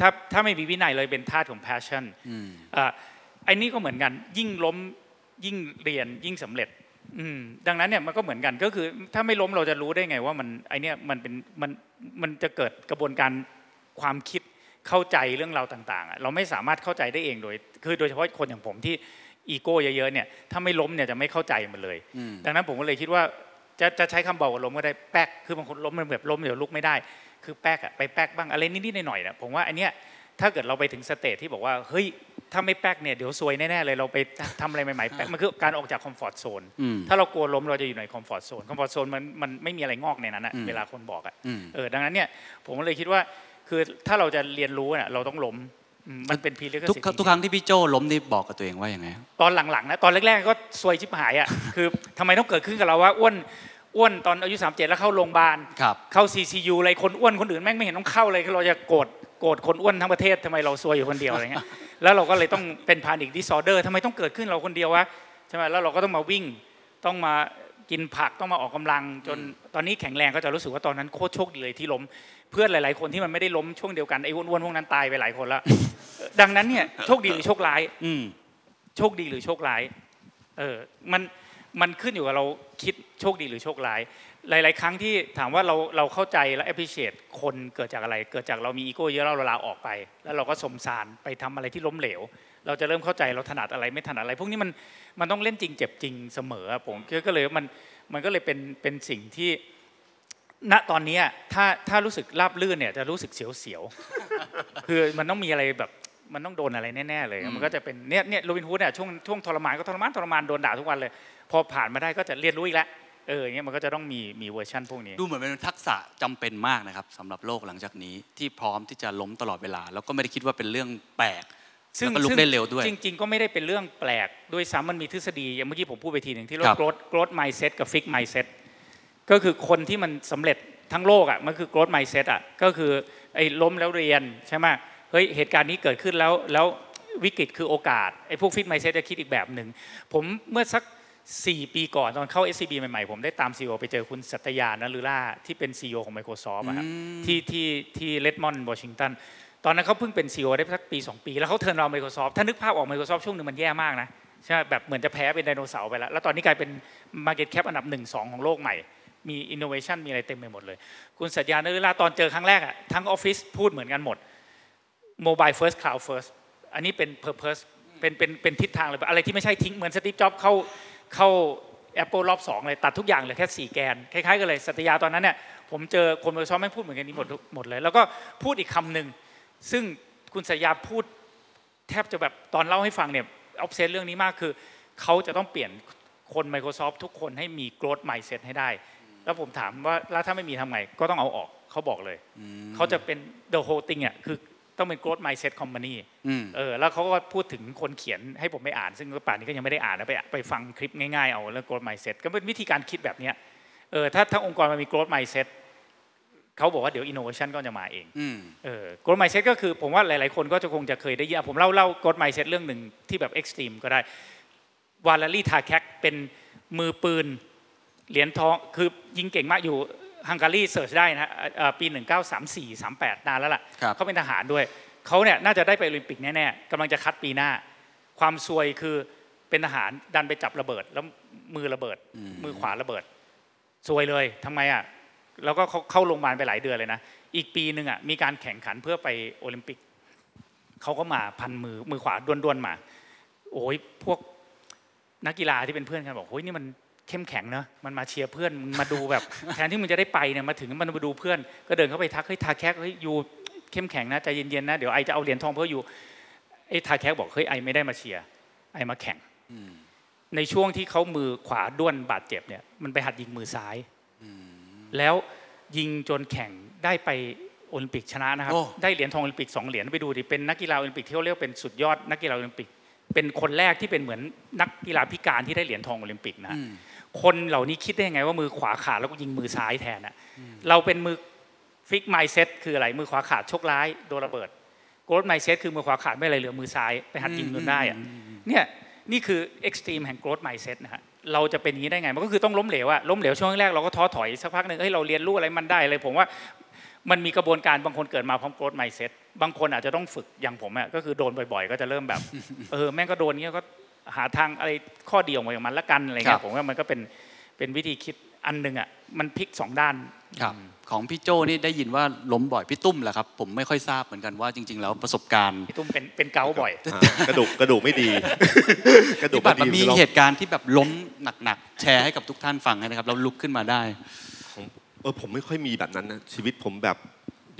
ถ้าถ้าไม่มีวินัยเลยเป็นทาสของ passion อืมอ่าไอ้นี่ก็เหมือนกันยิ่งล้มยิ่งเรียนยิ่งสำเร็จอืมดังนั้นเนี่ยมันก็เหมือนกันก็คือ ถ้าไม่ล้มเราจะรู้ได้ไงว่ามันไอเนี่ยมันเป็นมันมันจะเกิดกระบวนการความคิดเข้าใจเรื่องราวต่างๆอะเราไม่สามารถเข้าใจได้เองโดย คือโดยเฉพาะคนอย่างผมที่ อีโก้เยอะๆเนี่ยถ้าไม่ล้มเนี่ยจะไม่เข้าใจมันเลยอืมดังนั้นผมก็เลยคิดว่าจะจะใช้คำบอกว่าล้มก็ได้แป๊กคือบางคนล้มมันแบบล้มเดี๋ยวลุกไม่ได้ คือแป๊กอะไปแป๊กบ้างอะไรนิดๆหน่อยๆนะผมว่าอันเนี้ยถ้าเกิดเราไปถึง stage ที่บอกว่าเฮ้ยถ้าไม่แป๊กเนี่ยเดี๋ยวซวยแน่ๆเลยเราไปทำอะไรใหม่ๆแป๊กมันคือการออกจาก comfort zone อืมถ้าเรากลัวล้มเราจะอยู่ใน comfort zone comfort zone มันมันไม่มีอะไรงอกในนั้นอะอืมเวลาคนบอกอะอืมเออดังนั้นเนี่ยผมก็เลยคิดว่าคือถ้าเราจะเรียนรู้เนี่ยเราต้องล้มอื มมันเป็น period ทุกทุกครั้งที่พี่โจล้มนี่บอกกับตัวเองว่าอย่างไงตอนหลังๆนะตอนแรกๆก็ซวยชิบหายอะคือทำไมต้องเกิดขึ้นกับเราว่าอ้วนอ้วนตอนอายุ 37 แล้วเข้าโรงพยาบาลครับเข้า CCU อะไรคนอ้วนคนอื่นแม่งไม่เห็นต้องเข้าเลยคือเราจะโกรธโกรธคนอ้วนทั้งประเทศทำไมเราซวยอยู่คนเดียวอะไรเงี้ยแล้วเราก็เลยต้องเป็นพานิ c ดิสออเดอร์ทำไมต้องเกิดขึ้นเราคนเดียววะใช่ไหมแล้วเราก็ต้องมาวิ่งต้องมา กินผักต้องมาออกกำลัง จนตอนนี้แข็งแรงก็จะรู้สึกว่าตอนนั้นโคตรโชคดีเลยที่ล้ม เพื่อนหลาย ๆ คนที่มันไม่ได้ล้มช่วงเดียวกันไอ้อ้วนๆพวกนั้นตายไปหลายคนแล้วดังนั้นเนี่ยโชคดีหรือโชคร้าย อืมโชคดีหรือโชคร้าย เออมันมันขึ้นอยู่กับเราคิดโชคดีหรือโชคร้าย หลาย ๆ ครั้งที่ถามว่าเราเราเข้าใจและ appreciate คนเกิดจากอะไร เกิดจากเรามีอีโก้เยอะเราเราลาออกไป แล้วเราก็สมสารไปทำอะไรที่ล้มเหลว เราจะเริ่มเข้าใจเราถนัดอะไรไม่ถนัดอะไร พวกนี้มันมันต้องเล่นจริงเจ็บจริงเสมออะผมก็เลยมันมันก็เลยเป็นเป็นสิ่งที่ณตอนเนี้ยถ้าถ้ารู้สึกราบลื่นเนี่ยจะรู้สึกเสียวๆคือมันต้องมีอะไรแบบมันต้องโดนอะไรแน่ๆเลย มันก็จะเป็นเนี่ยเนี่ยโรบินฮูดเนี่ยช่วงช่วงทรมานก็ทรมานทรมานโดนด่าทุกวันเลย พอผ่านมาได้ก็จะเรียนรู้อีกแล้วเอออย่างเงี้ยมันก็จะต้องมีมีเวอร์ชันพวกนี้ ดูเหมือนเป็นทักษะจำเป็นมากนะครับสำหรับโลกหลังจากนี้ที่พร้อมที่จะล้มตลอดเวลา แล้วก็ไม่ได้คิดว่าเป็นเรื่องแปลก แล้วก็ลุกได้เร็วด้วย จริง ๆ ก็ไม่ได้เป็นเรื่องแปลกด้วยซ้ำมันมีทฤษฎีอย่างเมื่อกี้ผมพูดไปทีหนึ่งที่เรียกครัว่าบ growth growth mindset กับ fix mindset ก็คือคนที่มันสำเร็จทั้งโลกอะมันคือ growth mindset อะก็คือไอ้ล้มแล้วเรียนใช่ไหมเฮ้ยเหตุการณ์นี้เกิดขึ้นแล้วแล้ววิกฤตคือโอกาสไอ้พวก fix mindset จะคิดอีกแบบหนึ่งผมเมื่อสัก 4 ปีก่อนตอนเข้า SCB ใหม่ๆ ผมได้ตาม CEO ไปเจอคุณสัตยานะลือล่าที่เป็น CEO ของ Microsoft อะครับที่ที่ที่เลดมอนด์วอชิงตัน ตอนนั้นเขาเพิ่งเป็น CEO ได้สักปี 2 ปี แล้วเขาเทิร์นเรา Microsoft ถ้านึกภาพออก Microsoft ช่วงหนึ่งมันแย่มากนะใช่ไหมแบบเหมือนจะแพ้เป็นไดโนเสาร์ไปแล้ว แล้วตอนนี้กลายเป็น Market Cap อันดับ1 2 ของโลกใหม่ มี Innovation มีอะไรเต็มไปหมดเลย คุณสัตยานะลือลาตอนเจอครั้งแรกอะทั้งออฟฟิศพูดเหมือนกันหมด Mobile First Cloud First อันนี้เป็น Purpose เป็นเป็นเป็นทิศทางเลยอะไรที่ไม่ใช่ทิ้งเหมือนสตีฟจ็อบเข้าเข้า Apple รอบสองเลยตัดทุกอย่างเหลือแค่ 4 แกน คล้ายๆกันเลยสัตยาตอนนั้นเนี่ยผมเจอคนเมอร์ซอฟไม่พูดเหมือนกันนี้หมดหมดเลย แล้วก็พูดอีกคำหนึ่ง ซึ่งคุณสัตยาพูดแทบจะแบบตอนเล่าให้ฟังเนี่ยออฟเซนเรื่องนี้มากคือเขาจะต้องเปลี่ยนคน Microsoft ทุกคนให้มี growth mindset ให้ได้ แล้วผมถามว่าแล้วถ้าไม่มีทำไงก็ต้องเอาออกเขาบอกเลย เขาจะเป็น the whole thing อะคือต้องเป็น growth mindset company อืมเออแล้วเขาก็พูดถึงคนเขียนให้ผมไปอ่าน ซึ่งป่านนี้ก็ยังไม่ได้อ่านนะไปไปฟังคลิปง่ายๆเอาเรื่อง growth mindset ก็เป็นวิธีการคิดแบบเนี้ยเออถ้าถ้าองค์กรมันมี growth mindset เขาบอกว่าเดี๋ยว innovation ก็จะมาเองอืมเออ growth mindset ก็คือผมว่าหลายๆคนก็จะคงจะเคยได้ยินอะผมเล่าเล่า growth mindset เรื่องหนึ่งที่แบบ extreme ก็ได้วาลารีทาแคกเป็นมือปืนเหรียญทองคือยิงเก่งมากอยู่ฮังการีเสิร์ชได้นะฮะเอ่อปี 1934 38 นานแล้วล่ะครับเขาเป็นทหารด้วยเขาเนี่ยน่าจะได้ไปโอลิมปิกแน่ๆกำลังจะคัดปีหน้า ความซวยคือเป็นทหารดันไปจับระเบิด แล้วมือระเบิด มือขวาระเบิดซวยเลยทำไมอะ แล้วก็เขาเข้าโรงพยาบาลไปหลายเดือนเลยนะ อีกปีหนึ่งอะมีการแข่งขันเพื่อไปโอลิมปิกเขาก็มาพันมือมือขวาด้วนๆมา โอ้ยพวกนักกีฬาที่เป็นเพื่อนกันบอกโอ้ยนี่มันเข้มแข็งเนอะมันมาเชียร์เพื่อนมึงมาดูแบบแทนที่มึงจะได้ไปเนี่ยมาถึงมันมาดูเพื่อน ก็เดินเข้าไปทักเฮ้ยทาแคกเฮ้ยยูเข้มแข็งนะใจเย็นๆนะเดี๋ยวไอจะเอาเหรียญทองเพื่ออยู่ไอ้ทาแคกบอกเฮ้ยไอไม่ได้มาเชียร์ไอมาแข่งในช่วงที่เขามือขวาด้วนบาดเจ็บเนี่ยมันไปหัดยิงมือซ้าย แล้วยิงจนแข่งได้ไปโอลิมปิกชนะนะครับโอ้ได้เหรียญทองโอลิมปิกสองเหรียญไปดูดิเป็นนักกีฬาโอลิมปิกที่เขาเรียกว่าเป็นสุดยอดนักกีฬาโอลิมปิก เป็นคนแรกที่เป็นเหมือนนักกีฬาพิการที่ได้เหรียญทองโอลิมปิกนะอืมคนเหล่านี้คิดได้ยังไงว่ามือขวาขาดแล้วก็ยิงมือซ้ายแทนอะเราเป็นมือ fix mindset คืออะไรมือขวาขาดโชคร้ายโดนระเบิด growth mindset คือมือขวาขาดไม่อะไรเหลือมือซ้ายไปหัดยิงจนได้อะเนี่ยนี่คือ extreme แห่ง growth mindset นะฮะ เราจะเป็นอย่างนี้ได้ไง มันก็คือต้องล้มเหลวอะล้มเหลวช่วงแรกเราก็ท้อถอยสักพักหนึ่งเฮ้ยเราเรียนรู้อะไรมันได้เลย ผมว่ามันมีกระบวนการบางคนเกิดมาพร้อม growth mindset บางคนอาจจะต้องฝึกอย่างผมอะก็คือโดนบ่อย ๆ ก็จะเริ่มแบบเออแม่งก็โดนเงี้ยก็หาทางอะไรข้อดีออกมาอย่างมันละกันอะไรครัเงี้บยผมว่ามันก็เป็นเป็นวิธีคิด อันหนึ่งอะมันพลิกสองด้านครับของพี่โจนี่ได้ยินว่าล้มบ่อยพี่ตุ้มแหละครับ ผมไม่ค่อยทราบเหมือนกันว่าจริง ๆ แล้วประสบการณ์พี่ตุ้มเป็นเป็นเกาต์บ่อยอ่ากระดูกกระดูกไม่ดี กระดูกที่แบบไม่มันดีมีเราเหตุการณ์ที่แบบล้มหนักๆแชร์ให้กับทุกท่านฟังนะครับแล้วลุกขึ้นมาได้เออผมไม่ค่อยมีแบบนั้นนะชีวิตผมแบบ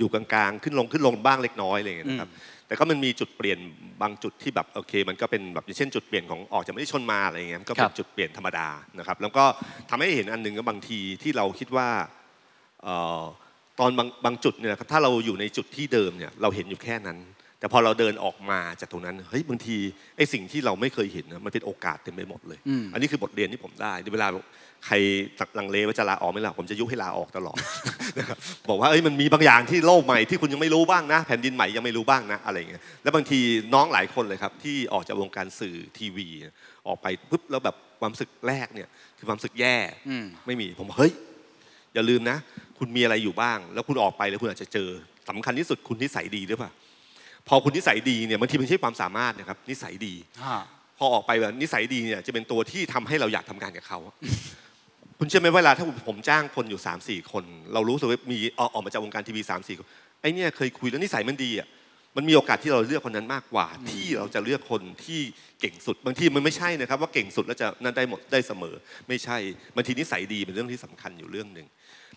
อยู่กลางๆ ขึ้นลงขึ้นลงบ้างเล็กน้อยอะไรอย่างเงี้ยนะครับแต่ก็มันมีจุดเปลี่ยนบางจุดที่แบบโอเค มันก็เป็นแบบอย่างเช่นจุดเปลี่ยนของออกจากไม่ได้ชนมาอะไรอย่างเงี้ยมันก็เป็ครันบจุดเปลี่ยนธรรมดานะครับ แล้วก็ทำให้เห็นอันหนึ่งก็บางทีที่เราคิดว่าเอ่อตอนบางบางจุดเนี่ยถ้าเราอยู่ในจุดที่เดิมเนี่ยเราเห็นอยู่แค่นั้น แต่พอเราเดินออกมาจากตรงนั้นเฮ้ยบางทีไอ้สิ่งที่เราไม่เคยเห็นนะมันเป็นโอกาสเต็มไปหมดเลยอืมอันนี้คือบทเรียนที่ผมได้เวลา ใครลังเลว่าจะลาออกไม่ลาผมจะยุให้ลาออกตลอดนะครับบอกว่าเอ้ยมันมีบางอย่างที่โลกใหม่ที่คุณยังไม่รู้บ้างนะ แผ่นดินใหม่ยังไม่รู้บ้างนะอะไรเงี้ยแล้วบางทีน้องหลายคนเลยครับ ที่ออกจากวงการสื่อทีวี ออกไปปุ๊บแล้วแบบความรู้สึกแรกเนี่ย คือความรู้สึกแย่อืมไม่มีผมบอกเฮ้ยอย่าลืมนะ คุณมีอะไรอยู่บ้าง แล้วคุณออกไปแล้วคุณอาจจะเจอสำคัญที่สุดคุณนิสัยดีหรือเปล่าพอคุณนิสัยดีเนี่ยบางทีมันไม่ใช่ความสามารถนะครับนิสัยดีพอออกไปแบบนิสัยดีเนี่ยจะเป็นตัวที่ทำให้เราอยากทำงานกับเขา คุณเชื่อไหมเวลาถ้าผมจ้างคนอยู่3ามสี่คน เรารู้สึกว่ามีออกออกมาจากวงการทีวีสามสี่คนไอ้เนี่ยเคยคุยแล้วนิสัยมันดีอะมันมีโอกาสที่เราเลือกคนนั้นมากกว่า ที่เราจะเลือกคนที่เก่งสุด บางทีมันไม่ใช่นะครับ ว่าเก่งสุดแล้วจะนั่นได้หมดได้เสมอ ไม่ใช่บางทีนิสัยดีเป็นเรื่องที่สำคัญอยู่เรื่องหนึ่ง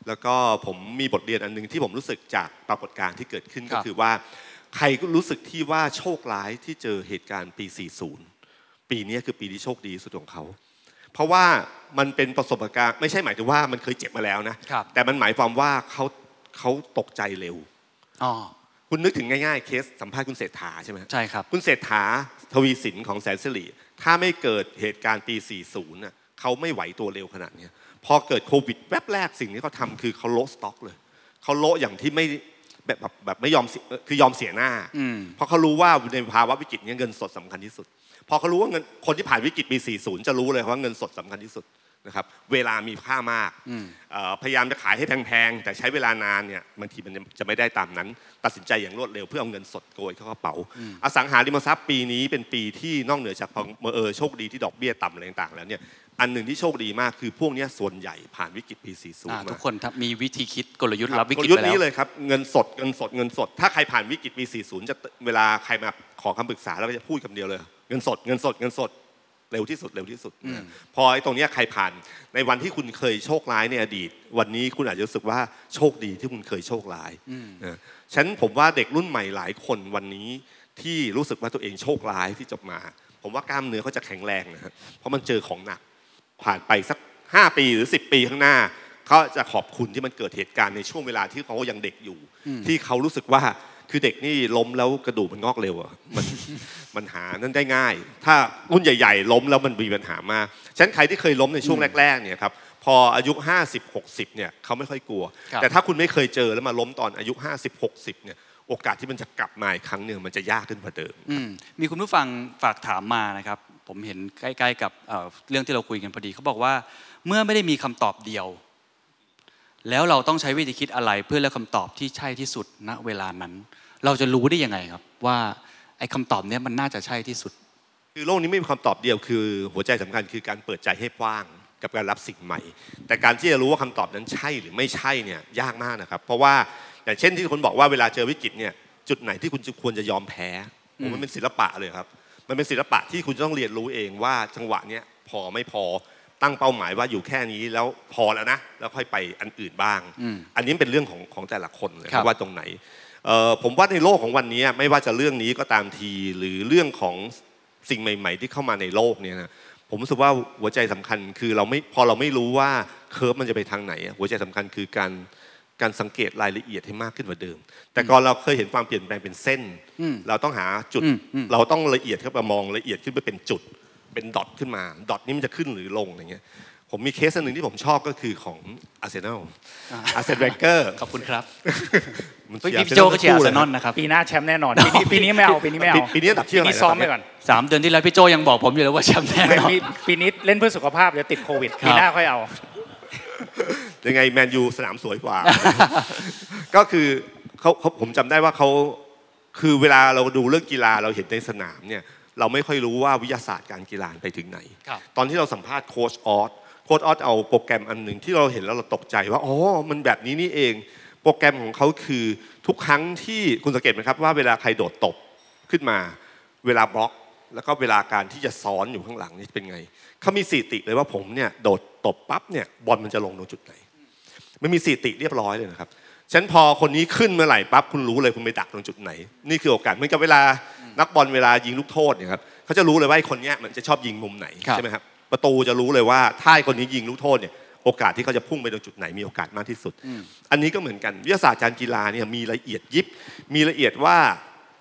แล้วก็ผมมีบทเรียนอันหนึ่งที่ผมรู้สึกจากปรากฏการณ์ที่เกิดขึ้นคก็รับคือว่า ใครก็รู้สึกที่ว่าโชคร้ายที่เจอเหตุการณ์ปี 40 ปีนี้คือปีที่โชคดีที่สุดของเขา เพราะว่ามันเป็นประสบการณ์ไม่ใช่หมายถึงว่ามันเคยเจ็บมาแล้วนะครับแต่มันหมายความว่าเขาเขาตกใจเร็วอ๋อคุณนึกถึงง่ายๆเคสสัมภาษณ์คุณเศรษฐาใช่ไหมใช่ครับคุณเศรษฐาทวีสินของแสนสิริถ้าไม่เกิดเหตุการณ์ปี 40น่ะเขาไม่ไหวตัวเร็วขนาดเนี้ยพอเกิดโควิดแวบแรกสิ่งที่เขาทำคือเขาโละสต็อกเลยเขาโละอย่างที่ไม่แบบแบบแบบไม่ยอมเสียคือยอมเสียหน้าอืมเพราะเขารู้ว่าในภาวะวิกฤตเนี้เงินสดสำคัญที่สุด พอเขารู้ว่าเงินคนที่ผ่านวิกฤตปี 40 จะรู้เลยว่าเงินสดสำคัญที่สุดนะครับเวลามีค่ามากอืมเอ่อพยายามจะขายให้แพงๆแต่ใช้เวลานานเนี่ยบางทีมันจะไม่ได้ตามนั้น ตัดสินใจอย่างรวดเร็วเพื่อเอาเงินสดโกยเข้ากระเป๋า อสังหาริมทรัพย์ปีนี้เป็นปีที่นอกเหนือจากเออโชคดีที่ดอกเบี้ยต่ำอะไรต่างๆแล้วเนี่ยอันหนึ่งที่โชคดีมากคือพวกเนี้ยส่วนใหญ่ผ่านวิกฤตปี 40อ่ามาทุกคนมีวิธีคิดกลยุทธ์ครับวิกฤตลยุทไปธ์แล้นี้วเลยครับเงินสดเงินสดเงินสด ถ้าใครผ่านวิกฤตปี 40 จะเวลาใครมาขอคำปรึกษาแล้วก็จะพูดคำเดียวเลย เงินสด เงินสด เงินสด เร็วที่สุด เร็วที่สุดอืมนะพอไอ้ตรงเนี้ยใครผ่าน ในวันที่คุณเคยโชคร้ายในอดีต วันนี้คุณอาจจะรู้สึกว่าโชคดีที่คุณเคยโชคร้ายอืมนะฉะนันผมว่าเด็กรุ่นใหม่หลายคนวันนี้ที่รู้สึกว่าตัวเองโชคร้ายที่จบมา ผมว่ากล้ามเนื้อเขาจะแข็งแรงนะฮะเพราะมันเจอของหนัก ผ่านไปสัก 5 ปีหรือ 10 ปีข้างหน้าเขาจะขอบคุณที่มันเกิดเหตุการณ์ในช่วงเวลาที่เขายังเด็กอยู่ ที่เขารู้สึกว่า คือเด็กนี่ล้มแล้วกระดูกมันงอกเร็วอะมันมันหานั่นได้ง่าย ถ้ารุ่นใหญ่ ๆ ล้มแล้วมันมีปัญหามากฉะนั้นใครที่เคยล้มในช่วงแรกๆเนี่ยครับพออายุ 50 60เนี่ยเขาไม่ค่อยกลัวครับแต่ถ้าคุณไม่เคยเจอแล้วมาล้มตอนอายุ 50 60เนี่ยโอกาสที่มันจะกลับมาอีกครั้งหนึ่งมันจะยากขึ้นกว่าเดิมอืมมีคุณผู้ฟังฝากถามมานะครับ ผมเห็นใกล้ ๆ กับเอ่อเรื่องที่เราคุยกันพอดีเขาบอกว่าเมื่อไม่ได้มีคำตอบเดียว แล้วเราต้องใช้วิธีคิดอะไรเพื่อเลือกคำตอบที่ใช่ที่สุดณเวลานั้น เราจะรู้ได้ยังไงครับ ว่าไอ้คำตอบเนี้ยมันน่าจะใช่ที่สุด คือโลกนี้ไม่มีคำตอบเดียวคือ หัวใจสำคัญคือการเปิดใจให้กว้าง กับการรับสิ่งใหม่ แต่การที่จะรู้ว่าคำตอบนั้นใช่หรือไม่ใช่เนี่ยยากมากนะครับ เพราะว่าอย่างเช่นที่คนบอกว่าเวลาเจอวิกฤตเนี่ยจุดไหนที่คุณจะควรจะยอมแพ้มันเป็นศิลปะเลยครับ มันเป็นศิลปะที่คุณต้องเรียนรู้เองว่าจังหวะเนี้ยพอไม่พอ ตั้งเป้าหมายว่าอยู่แค่นี้แล้วพอแล้วนะ แล้วค่อยไปอันอื่นบ้างอืมอันนี้เป็นเรื่องของของแต่ละคนเลยครับว่าตรงไหนเอ่อผมว่าในโลกของวันนี้ไม่ว่าจะเรื่องนี้ก็ตามทีหรือเรื่องของสิ่งใหม่ ๆ ที่เข้ามาในโลกเนี่ยนะผมรู้สึกว่าหัวใจสำคัญคือเราไม่พอเราไม่รู้ว่า curve มันจะไปทางไหนอะหัวใจสำคัญคือการการสังเกตรายละเอียดให้มากขึ้นกว่าเดิม แต่ก่อนเราเคยเห็นความเปลี่ยนแปลงเป็นเส้นอืมเราต้องหาจุดอืมอืมเราต้องละเอียดเข้าไปมองละเอียดขึ้นไปเป็นจุด เป็น dot ขึ้นมา dot นี้มันจะขึ้นหรือลงอย่างเงี้ยผมมีเคสอันหนึ่งที่ผมชอบก็คือของอาร์เซนอลอาร์แซนเวนเกอร์ขอบคุณครับมันพี่เชียร์พี่โจก็เชียร์อาร์เซนอลทั้งคู่ลนะครับปีหน้าแชมป์แน่นอน ปีนี้ปีนี้ไม่เอาปีนี้ไม่เอาปีปีนี้อันดับที่ปีเท่าไหร่นี้ซ้อมนะไปก่อนสามเดือนที่แล้วพี่โจยังบอกผมอยู่เลยว่าแชมป์แน่ไม่นอนปีปีนี้เล่นเพื่อสุขภาพเดี๋ยวติดโควิดครับปีหน้าค่อยเอายังไงแมนยูสนามสวยกว่า ก็คือเขาเขาผมจำได้ว่าเขาคือเวลาเราดูเรื่องกีฬาเราเห็นในสนามเนี่ย เราไม่ค่อยรู้ว่าวิทยาศาสตร์การกีฬาไปถึงไหนครับตอนที่เราสัมภาษณ์โค้ชออสโค้ชออสเอาโปรแกรมอันหนึ่งที่เราเห็นแล้วเราตกใจว่าอ๋อมันแบบนี้นี่เอง โปรแกรมของเขาคือทุกครั้งที่คุณสังเกตไหมครับว่าเวลาใครโดดตบขึ้นมา เวลาบล็อก แล้วก็เวลาการที่จะซ้อนอยู่ข้างหลังนี่เป็นไงเขามีสถิติเลยว่าผมเนี่ยโดดตบปั๊บเนี่ยบอลมันจะลงตรงจุดไหนมันมีสถิติเรียบร้อยเลยนะครับฉะนันพอคนนี้ขึ้นเมื่อไหร่ปั๊บคุณรู้เลยคุณไปดักตรงจุดไหน นี่คือโอกาสเหมือนกับเวลา นักบอลเวลายิงลูกโทษเนี่ยครับเขาจะรู้เลยว่าไอ้คนเนี้ยมันจะชอบยิงมุมไหนครับใช่ไหมครับประตูจะรู้เลยว่าถ้าไอ้คนนี้ยิงลูกโทษเนี่ยโอกาสที่เขาจะพุ่งไปตรงจุดไหนมีโอกาสมากที่สุด อันนี้ก็เหมือนกันวิทยาศาสตร์การกีฬาเนี่ยมีละเอียดยิบ มีละเอียดว่า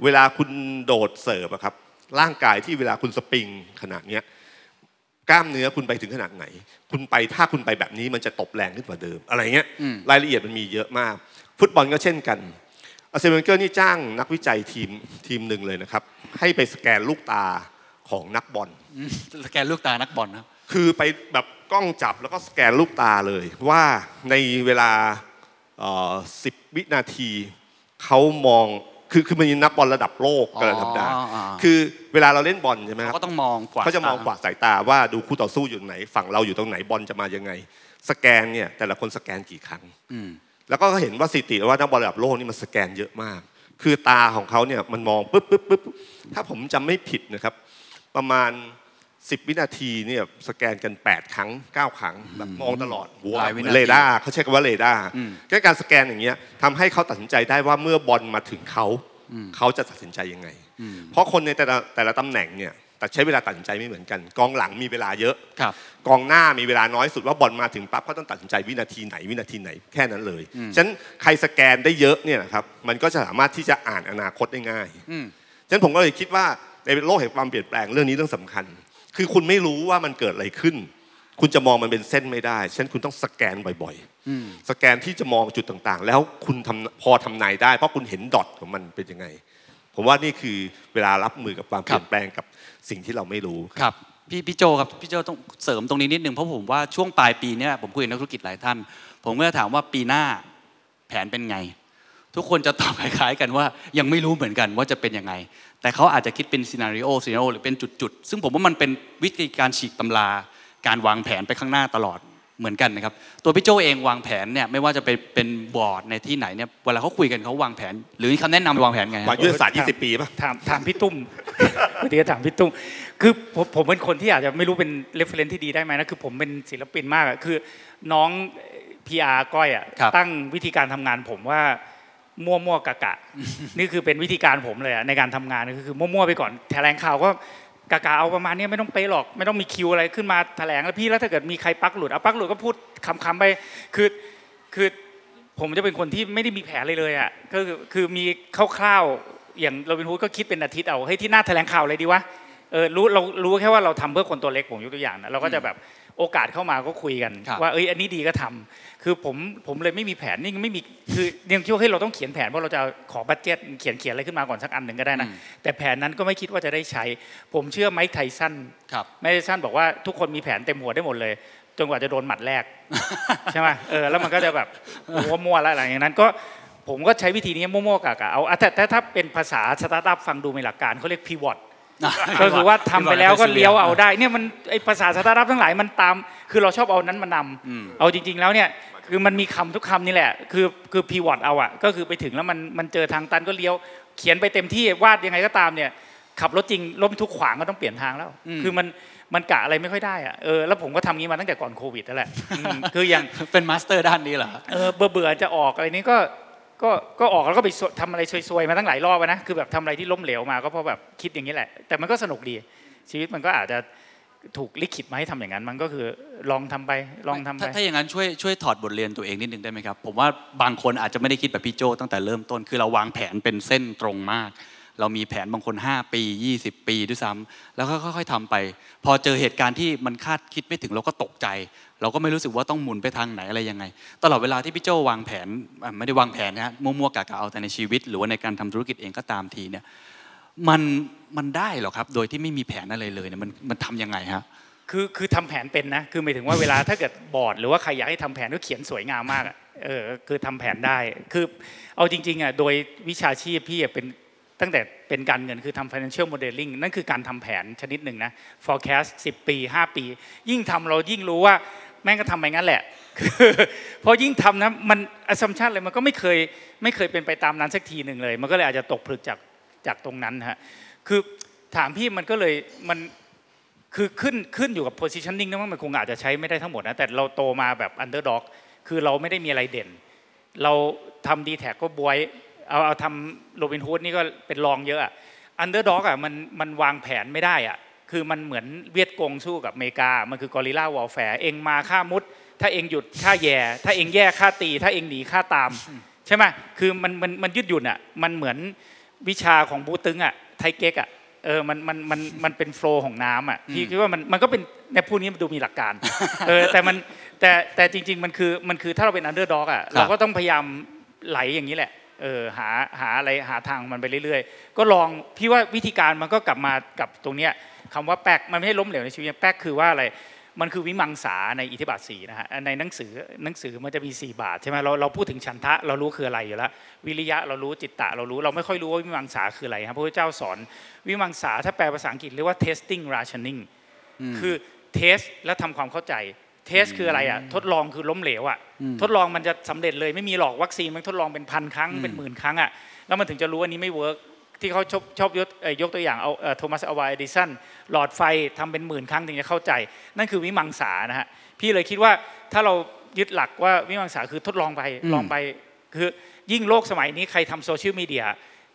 เวลาคุณโดดเสิร์ฟอะครับร่างกายที่เวลาคุณสปริงขนาดเนี้ยกล้ามเนื้อคุณไปถึงขนาดไหน คุณไปถ้าคุณไปแบบนี้มันจะตบแรงขึ้นกว่าเดิมอะไรเงี้ยอืมรายละเอียดมันมีเยอะมาก ฟุตบอลก็เช่นกัน อาร์เซนอลเกอร์นี่จ้างนักวิจัยทีมทีมหนึ่งเลยนะครับ ให้ไปสแกนลูกตาของนักบอลอืมสแกนลูกตานักบอลนะครับคือไปแบบกล้องจับแล้วก็สแกนลูกตาเลย ว่าในเวลาสิบวินาทีเขามองคือคือมันมีนักบอลระดับโลกก็เลยทำได้อ๋ออ๋อคือเวลาเราเล่นบอลใช่ไหมคเขารับก็ต้องมองกว่าเขาจะมองกวาดสายตาว่าดูคู่ต่อสู้อยู่ตรงไหน ฝั่งเราอยู่ตรงไหนบอลจะมายังไง สแกนเนี่ยแต่ละคนสแกนกี่ครั้งอืม แล้วก็เห็นว่าสถิติว่านักบอลระดับโลกนี่มันสแกนเยอะมาก คือตาของเขาเนี่ยมันมองปุ๊บปุ๊บปุ๊บถ้าผมจำไม่ผิดนะครับ ประมาณ 10 วินาทีเนี่ยสแกนกัน 8 ครั้ง 9 ครั้งแบบมองตลอดหัวหลายวินาทีเรดาร์เขาใช้คำว่าเรดาร์อืมก็การสแกนอย่างเงี้ยทำให้เขาตัดสินใจได้ว่าเมื่อบอลมาถึงเขาเขาจะตัดสินใจยังไง เพราะคนในแต่ละแต่ละตำแหน่งเนี่ย แต่ใช้เวลาตัดสินใจไม่เหมือนกัน กองหลังมีเวลาเยอะครับกองหน้ามีเวลาน้อยสุดว่าบอลมาถึงปั๊บเขาต้องตัดสินใจวินาทีไหนวินาทีไหนแค่นั้นเลยฉะนั้นใครสแกนได้เยอะเนี่ยนะครับมันก็จะสามารถที่จะอ่านอนาคตได้ง่ายอืมฉะนั้นผมก็เลยคิดว่าในโลกแห่งความเปลี่ยนแปลงเรื่องนี้เรื่องสำคัญ คือคุณไม่รู้ว่ามันเกิดอะไรขึ้น คุณจะมองมันเป็นเส้นไม่ได้ฉะนั้นคุณต้องสแกนบ่อยๆสแกนที่จะมองจุดต่างๆ แล้วคุณทำพอทำนายได้ เพราะคุณเห็นดอทของมันเป็นยังไง ผมว่านี่คือเวลารับมือกับความเปลี่ยนแปลงกับ สิ่งที่เราไม่รู้ครับพี่พี่โจครับพี่โจต้องเสริมตรงนี้นิดนึงเพราะผมว่าช่วงปลายปีเนี้ยผมคุยกับนักธุรกิจหลายท่าน ผมก็จะถามว่าปีหน้าแผนเป็นไง ทุกคนจะตอบคล้ายๆกันว่ายังไม่รู้เหมือนกันว่าจะเป็นยังไง แต่เขาอาจจะคิดเป็น scenario scenario หรือเป็นจุดๆ ซึ่งผมว่ามันเป็นวิธีการฉีกตำรา การวางแผนไปข้างหน้าตลอด เหมือนกันนะครับตัวพี่โจเองวางแผนเนี่ยไม่ว่าจะไปเป็นบอร์ดในที่ไหนเนี่ยเวลาเขาคุยกันเขาวางแผน หรือมีคำแนะนำวางแผนไงฮะ วางยุทธศาสตร์20 ปีป่ะ ถามถามพี่ตุ้มพอดีก็ถามพี่ตุ้ม คือผมผมเป็นคนที่อาจจะไม่รู้เป็น reference ที่ดีได้ไหมนะคือผมเป็นศิลปินมากอะคือน้อง PR ก้อยอะครับ ตั้งวิธีการทำงานผมว่ามั่วมั่วๆกะกะ นี่คือเป็นวิธีการผมเลยอะในการทำงานก็คือมั่วๆไปก่อนแถลงข่าวก็ กะกะเอาประมาณเนี้ยไม่ต้องเป๊ะหรอก ไม่ต้องมีคิวอะไรขึ้นมาแถลงแล้วพี่แล้วถ้าเกิดมีใครปลั๊กหลุดเอาปลั๊กหลุดก็พูดคำๆไปคือคือผมจะเป็นคนที่ไม่ได้มีแผนเลยเลยอะก็คือคือมีคร่าวๆอย่างโรบินฮูดก็คิดเป็นอาทิตย์เอาเฮ้ยที่หน้าแถลงข่าวอะไรดีวะเออรู้เรารู้แค่ว่าเราทำเพื่อคนตัวเล็กผมยกตัวอย่างนะเราก็จะแบบโอกาสเข้ามาก็คุยกันครับว่าเอ้ยอันนี้ดีก็ทำ คือผมผมเลยไม่มีแผนนี่ไม่มีคือยังคิดว่าเฮ้ยเราต้องเขียนแผนว่าเราจะขอ budget เขียนเขียนอะไรขึ้นมาก่อนสักอันหนึ่งก็ได้นะแต่แผนนั้นก็ไม่คิดว่าจะได้ใช้ ผมเชื่อไมค์ไทสันครับไมค์ไทสันบอกว่าทุกคนมีแผนเต็มหัวได้หมดเลยจนกว่าจะโดนหมัดแรกใช่ไหมเออแล้วมันก็จะแบบมั่วๆแล้วหลังจากนั้นก็ผมก็ใช้วิธีนี้มั่วๆกะๆเอาอะแต่แต่ถ้าเป็นภาษาสตาร์ทอัพฟังดูมีหลักการเขาเรียก pivot ก็คือว่าทำไปแล้วก็เลี้ยวเอาได้เนี่ยมันไอภาษาสตาร์ทอัพทั้งหลายมันตาม คือเราชอบเอานั้นมานำเอาจริง ๆแล้วเนี่ย คือมันมีคำทุกคำนี่แหละ คือคือ pivot เอาอะก็คือไปถึงแล้วมันมันเจอทางตันก็เลี้ยว เขียนไปเต็มที่วาดยังไงก็ตามเนี่ย ขับรถจริงรถบรรทุกขวางก็ต้องเปลี่ยนทางแล้ว คือมันมันกะอะไรไม่ค่อยได้อะเออแล้วผมก็ทำงี้มาตั้งแต่ก่อนโควิดนั่นแหละอืมคืออย่างเป็น master ด้านนี้เหรอฮะเออเบื่อเบื่อๆจะออกอะไรนี้ก็ก็ก็ออกแล้วก็ไปสทำอะไรซวยๆมาตั้งหลายรอบอะนะคือแบบทำอะไรที่ล้มเหลวมาก็เพราะแบบคิดอย่างนี้แหละ แต่มันก็สนุกดีชีวิตมันก็อาจจะ ถูกลิขิตมาให้ทำอย่างนั้น มันก็คือลองทำไปลองทำไปถ้าถ้าอย่างนั้นช่วยช่วยถอดบทเรียนตัวเองนิดนึงได้ไหมครับ ผมว่าบางคนอาจจะไม่ได้คิดแบบพี่โจตั้งแต่เริ่มต้น คือเราวางแผนเป็นเส้นตรงมาก เรามีแผนบางคน 5 ปี 20 ปีด้วยซ้ำแล้วก็ค่อย ๆทำไป พอเจอเหตุการณ์ที่มันคาดคิดไม่ถึงเราก็ตกใจ เราก็ไม่รู้สึกว่าต้องหมุนไปทางไหนอะไรยังไง ตลอดเวลาที่พี่โจวางแผนอะไม่ได้วางแผนนะฮะมั่วๆกะๆเอาแต่ในชีวิต หรือว่าในการทำธุรกิจเองก็ตามทีเนี่ย มันมันได้หรอครับ โดยที่ไม่มีแผนอะไรเลยเนี่ยมันมันทำยังไงฮะคือคือทำแผนเป็นนะคือหมายถึงว่าเวลาถ้าเกิดบอร์ดหรือว่าใครอยากให้ทำแผนก็เขียนสวยงามมากเออคือทำแผนได้คือเอาจริงๆอะโดยวิชาชีพพี่เป็นตั้งแต่เป็นการเงินคือทำ financial modeling นั่นคือการทำแผนชนิดหนึ่งนะ forecast 10 ปี 5 ปี ยิ่งทำเรายิ่งรู้ว่าแม่งก็ทำไปงั้นแหละคือพอยิ่งทำนะมัน assumption เลยมันก็ไม่เคยไม่เคยเป็นไปตามนั้นสักทีหนึ่งเลย มันก็เลยอาจจะตกผลึกจาก จากตรงนั้นฮะคือถามพี่มันก็เลยมันคือขึ้นขึ้นอยู่กับ positioning นะว่ามันคงอาจจะใช้ไม่ได้ทั้งหมดนะแต่เราโตมาแบบ underdog คือเราไม่ได้มีอะไรเด่น เราทำดีแท็กก็บ๊วย เอาเอาทำโรบินฮูดนี่ก็เป็นรองเยอะ underdog อะมันมันวางแผนไม่ได้อะคือมันเหมือนเวียดกงสู้กับอเมริกา มันคือกอริลลาวอลแฟร์เองมาฆ่ามุด ถ้าเองหยุดฆ่าแย่ ถ้าเองแย่ฆ่าตี ถ้าเองหนีฆ่าตาม ใช่ไหมคือมันมันมันยืดหยุ่นอะมันเหมือน วิชาของบูตึงอะไทเก๊กอะเออมันมันมันมันเป็นโฟล์ของน้ำอะพี่คิดว่ามันมันก็เป็นในพูดนี้มันดูมีหลักการเออแต่มันแต่แต่จริง ๆ มันคือมันคือถ้าเราเป็นอันเดอร์ด็อกอะเราก็ต้องพยายามไหลอย่างนี้แหละเออหาหาอะไรหาทางมันไปเรื่อยๆ ก็ลองพี่ว่าวิธีการมันก็กลับมากับตรงเนี้ยคำว่าแป๊กมันไม่ใช่ล้มเหลวในชีวิตแป๊กคือว่าอะไร มันคือวิมังสาในอิทธิบาทสีนะฮะในหนังสือหนังสือมันจะมี 4 บาทใช่ไหมเราเราพูดถึงฉันทะเรารู้คืออะไรอยู่แล้ว วิริยะเรารู้จิตตะเรารู้เราไม่ค่อยรู้ว่าวิมังสาคืออะไรครับพระพุทธเจ้าสอนวิมังสาถ้าแปลภาษาอังกฤษเรียกว่า testing reasoning คือ test และทำความเข้าใจ test คืออะไรอะทดลองคือล้มเหลวอะทดลองมันจะสำเร็จเลยไม่มีหรอกวัคซีนมันทดลองเป็นพันครั้งเป็นหมื่นครั้งอะแล้วมันถึงจะรู้ว่านี้ไม่ work ที่เขาชอบชอบยกยกตัวอย่างเอาโทมัสอัลวาเอดิสันหลอดไฟทำเป็นหมื่นครั้งถึงจะเข้าใจ นั่นคือวิมังสานะฮะพี่เลยคิดว่าถ้าเรายึดหลักว่าวิมังสาคือทดลองไปลองไป คือยิ่งโลกสมัยนี้ใครทำโซเชียลมีเดีย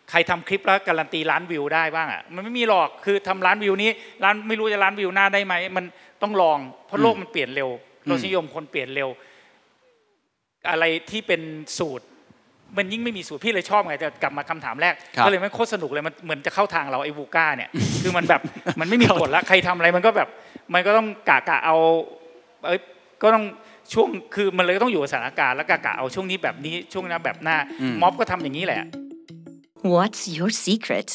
ใครทำคลิปแล้วการันตีล้านวิวได้บ้างอะมันไม่มีหรอกคือทำล้านวิวนี้ล้านไม่รู้จะล้านวิวหน้าได้ไหมมันต้องลองเพราะโลกมันเปลี่ยนเร็วรสนิยมคนเปลี่ยนเร็ว อะไรที่เป็นสูตร มันยิ่งไม่มีสูตรพี่เลยชอบไงแต่กลับมาคำถามแรกก็เลยไม่โคตรสนุกเลยมันเหมือนจะเข้าทางเราไอ้วูก้าเนี่ยคือมันแบบมันไม่มีกฎละใครทำอะไรมันก็แบบมันก็ต้องกะกะเอาเอ้ยก็ต้องช่วงคือมันเลยต้องอยู่กับสถานการณ์แล้วกะกะเอาช่วงนี้แบบนี้ช่วงนั้นแบบหน้าม็อบก็ทำอย่างนี้แหละ What's your secret?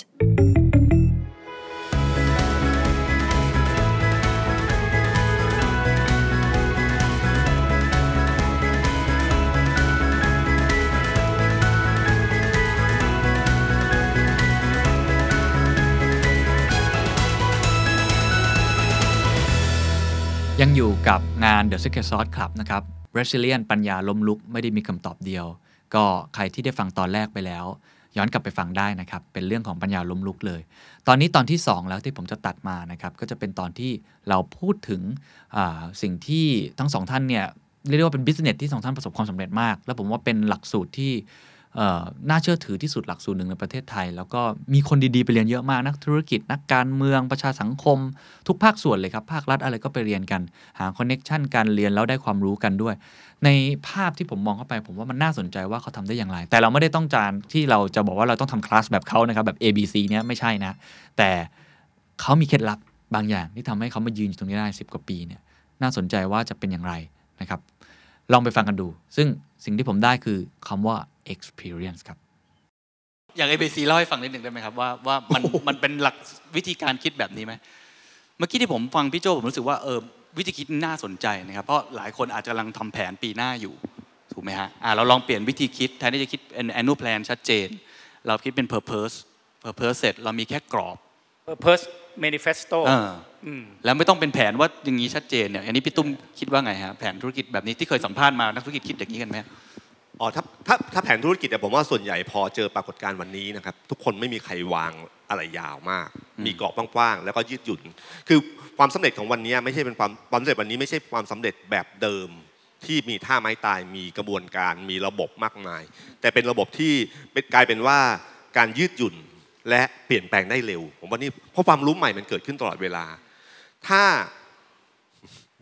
กับงาน The Secret Sauce Club นะครับ Resilient ปัญญาล้มลุกไม่ได้มีคำตอบเดียว ก็ใครที่ได้ฟังตอนแรกไปแล้ว ย้อนกลับไปฟังได้นะครับ เป็นเรื่องของปัญญาล้มลุกเลย ตอนนี้ตอนที่ 2 แล้วที่ผมจะตัดมานะครับ ก็จะเป็นตอนที่เราพูดถึงสิ่งที่ทั้งสองท่านเนี่ยเรียกว่าเป็นบิสเนสที่สองท่านประสบความสำเร็จมาก แล้วผมว่าเป็นหลักสูตรที่ น่าเชื่อถือที่สุดหลักสูตรหนึ่งในประเทศไทย แล้วก็มีคนดีๆไปเรียนเยอะมากนักธุรกิจ นักการเมืองประชาสังคม ทุกภาคส่วนเลยครับ ภาครัฐอะไรก็ไปเรียนกัน หาคอนเน็ชันการเรียนแล้วได้ความรู้กันด้วย ในภาพที่ผมมองเข้าไปผมว่ามันน่าสนใจว่าเขาทำได้อย่างไร แต่เราไม่ได้ต้องการที่เราจะบอกว่าเราต้องทำคลาสแบบเขานะครับแบบ A B C เนี้ยไม่ใช่นะ แต่เขามีเคล็ดลับบางอย่างที่ทำให้เขามายืนอยู่ตรงนี้ได้ 10 กว่าปีเนี่ยน่าสนใจว่าจะเป็นอย่างไรนะครับลองไปฟังกันดู ซึ่งสิ่งที่ผมได้คือคำว่า experience ครับอย่าง ABC เล่าให้ฟังนิดหนึ่งได้ไหมครับว่าว่ามันมันเป็นหลักวิธีการคิดแบบนี้ไหมเมื่อกี้ที่ผมฟังพี่โจผมรู้สึกว่าเออวิธีคิดน่าสนใจนะครับเพราะหลายคนอาจจะกำลังทำแผนปีหน้าอยู่ถูกไหมฮะอ่าเราลองเปลี่ยนวิธีคิดแทนที่จะคิดเป็น annual plan ชัดเจน เราคิดเป็น purpose purpose เสร็จเรามีแค่กรอบ purpose manifesto เออแล้วไม่ต้องเป็นแผนว่าอย่างนี้ชัดเจนเนี่ยอันนี้พี่ตุ้มคิดว่าไงฮะแผนธุรกิจแบบนี้ที่เคยสัมภาษณ์มานักธุรกิจคิดอย่างนี้กันไหม อ๋อถ้าถ้าถ้าแผนธุรกิจเนี่ยผมว่าส่วนใหญ่พอเจอปรากฏการณ์วันนี้นะครับทุกคนไม่มีใครวางอะไรยาวมาก มีกรอบกว้างๆแล้วก็ยืดหยุ่น คือความสำเร็จของวันนี้ไม่ใช่เป็นความความสำเร็จวันนี้ไม่ใช่ความสำเร็จแบบเดิมที่มีท่าไม้ตายมีกระบวนการมีระบบมากมาย แต่เป็นระบบที่เป็นกลายเป็นว่าการยืดหยุ่นและเปลี่ยนแปลงได้เร็ว ผมว่านี่เพราะความรู้ใหม่มันเกิดขึ้นตลอดเวลา ถ้า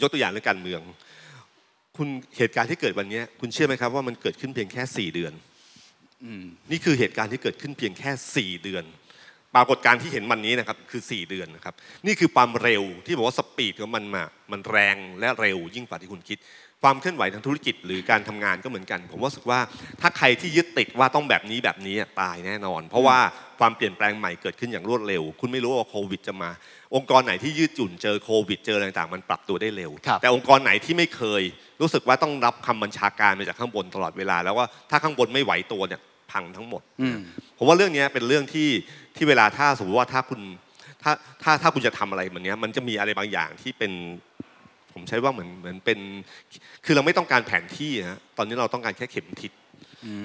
ยกตัวอย่างเรื่องการเมือง คุณเหตุการณ์ที่เกิดวันนี้คุณเชื่อไหมครับว่ามันเกิดขึ้นเพียงแค่สี่เดือนนี่คือเหตุการณ์ที่เกิดขึ้นเพียงแค่สี่เดือน ปรากฏการณ์ที่เห็นวันนี้นะครับคือสี่เดือนนะครับ นี่คือความเร็วที่บอกว่าสปีดของมันมา มันแรงและเร็วยิ่งกว่าที่คุณคิด ความเคลื่อนไหวทางธุรกิจ หรือการทำงานก็เหมือนกัน ผมว่าสึกว่าถ้าใครที่ยึดติดว่าต้องแบบนี้แบบนี้ตายแน่นอน เพราะว่าความเปลี่ยนแปลงใหม่เกิดขึ้นอย่างรวดเร็ว คุณไม่รู้ว่าโควิดจะมา องค์กรไหนที่ยืดหยุ่นเจอโควิดเจออะไรต่างมันปรับตัวได้เร็ว แต่องค์กรไหนที่ไม่เคย รู้สึกว่าต้องรับคำบัญชาการมาจากข้างบนตลอดเวลา แล้วว่าถ้าข้างบนไม่ไหวตัวเนี่ยพังทั้งหมดผมว่าเรื่องนี้เป็นเรื่องที่ที่เวลาถ้าสมมติว่าถ้าคุณถ้าถ้าถ้าคุณจะทำอะไรแบบนี้มันจะมีอะไรบางอย่างที่เป็น ผมใช้ว่าเหมือนเหมือนเป็น คือเราไม่ต้องการแผนที่ฮะตอนนี้เราต้องการแค่เข็มทิศ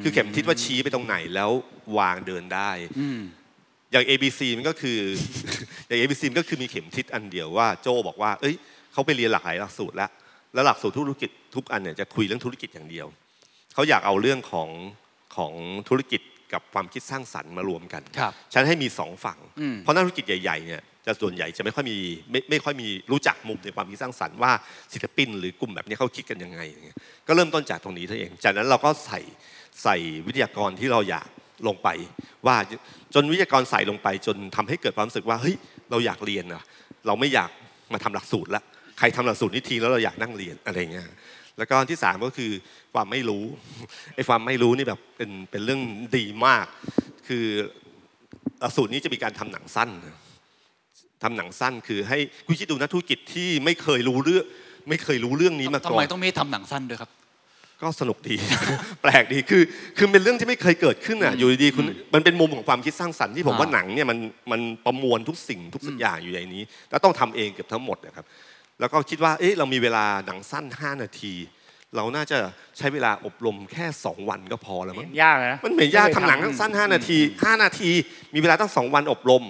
คือเข็มทิศว่าชี้ไปตรงไหนแล้ววางเดินได้อย่าง ABC มันก็คืออย่าง ABC มันก็คือมีเข็มทิศอันเดียวว่าโจบอกว่า เอ้ยเขาไปเรียนหลากหลายหลักสูตรแล้วแล้วหลักสูตรธุรกิจทุกอันเนี่ยจะคุยเรื่องธุรกิจอย่างเดียวเขาอยากเอาเรื่องของของธุรกิจกับความคิดสร้างสรรค์มารวมกันครับฉันให้มีสองฝั่งอืมเพราะนักธุรกิจใหญ่ๆเนี่ย จะส่วนใหญ่จะไม่ค่อยมีไม่ไม่ค่อยมีรู้จักมุมในความคิดสร้างสรรค์ว่าศิลปิน หรือกลุ่มแบบนี้เขาคิดกันยังไงเงี้ยก็เริ่มต้นจากตรงนี้เท่าเอง จากนั้นเราก็ใส่ใส่วิทยากรที่เราอยากลงไป ว่าจนวิทยากรใส่ลงไป จนทำให้เกิดความรู้สึกว่าเฮ้ยเราอยากเรียนอะเราไม่อยากมาทำหลักสูตรละใครทำหลักสูตรนี้ทีแล้วเราอยากนั่งเรียนอะไรเงี้ยแล้วก็ที่สามก็คือความไม่รู้ไอ้ความไม่รู้นี่แบบเป็นเป็นเรื่องดีมาก คือหลักสูตรนี้จะมีการทำหนังสั้นนะ ทำหนังสั้นคือให้คุณคิดดูนะธุรกิจที่ไม่เคยรู้เรื่องไม่เคยรู้เรื่องนี้มาทำก่อไมนต้องมีทำหนังสั้นด้วยครับ ก็สนุกดี แปลกดีคือ คือเป็นเรื่องที่ไม่เคยเกิดขึ้นอะอยู่ดีๆคุณมันเป็นมุมของความคิดสร้างสรรค์ที่ผมอ่าว่าหนังเนี่ยมันมันประมวลทุกสิ่งทุกสิ่งอย่างอยู่ในนี้ แล้วต้องทำเองเกือบทั้งหมดนะครับ แล้วก็คิดว่าเอ๊ะเรามีเวลาหนังสั้น 5 นาที เราน่าจะใช้เวลาอบรมแค่ 2 วันก็พอแล้วมั้งเห็นยากนะมันเหมือนยากทำหนังสั้น 5 นาที 5 นาที มีเวลาตั้งสองวันอบรม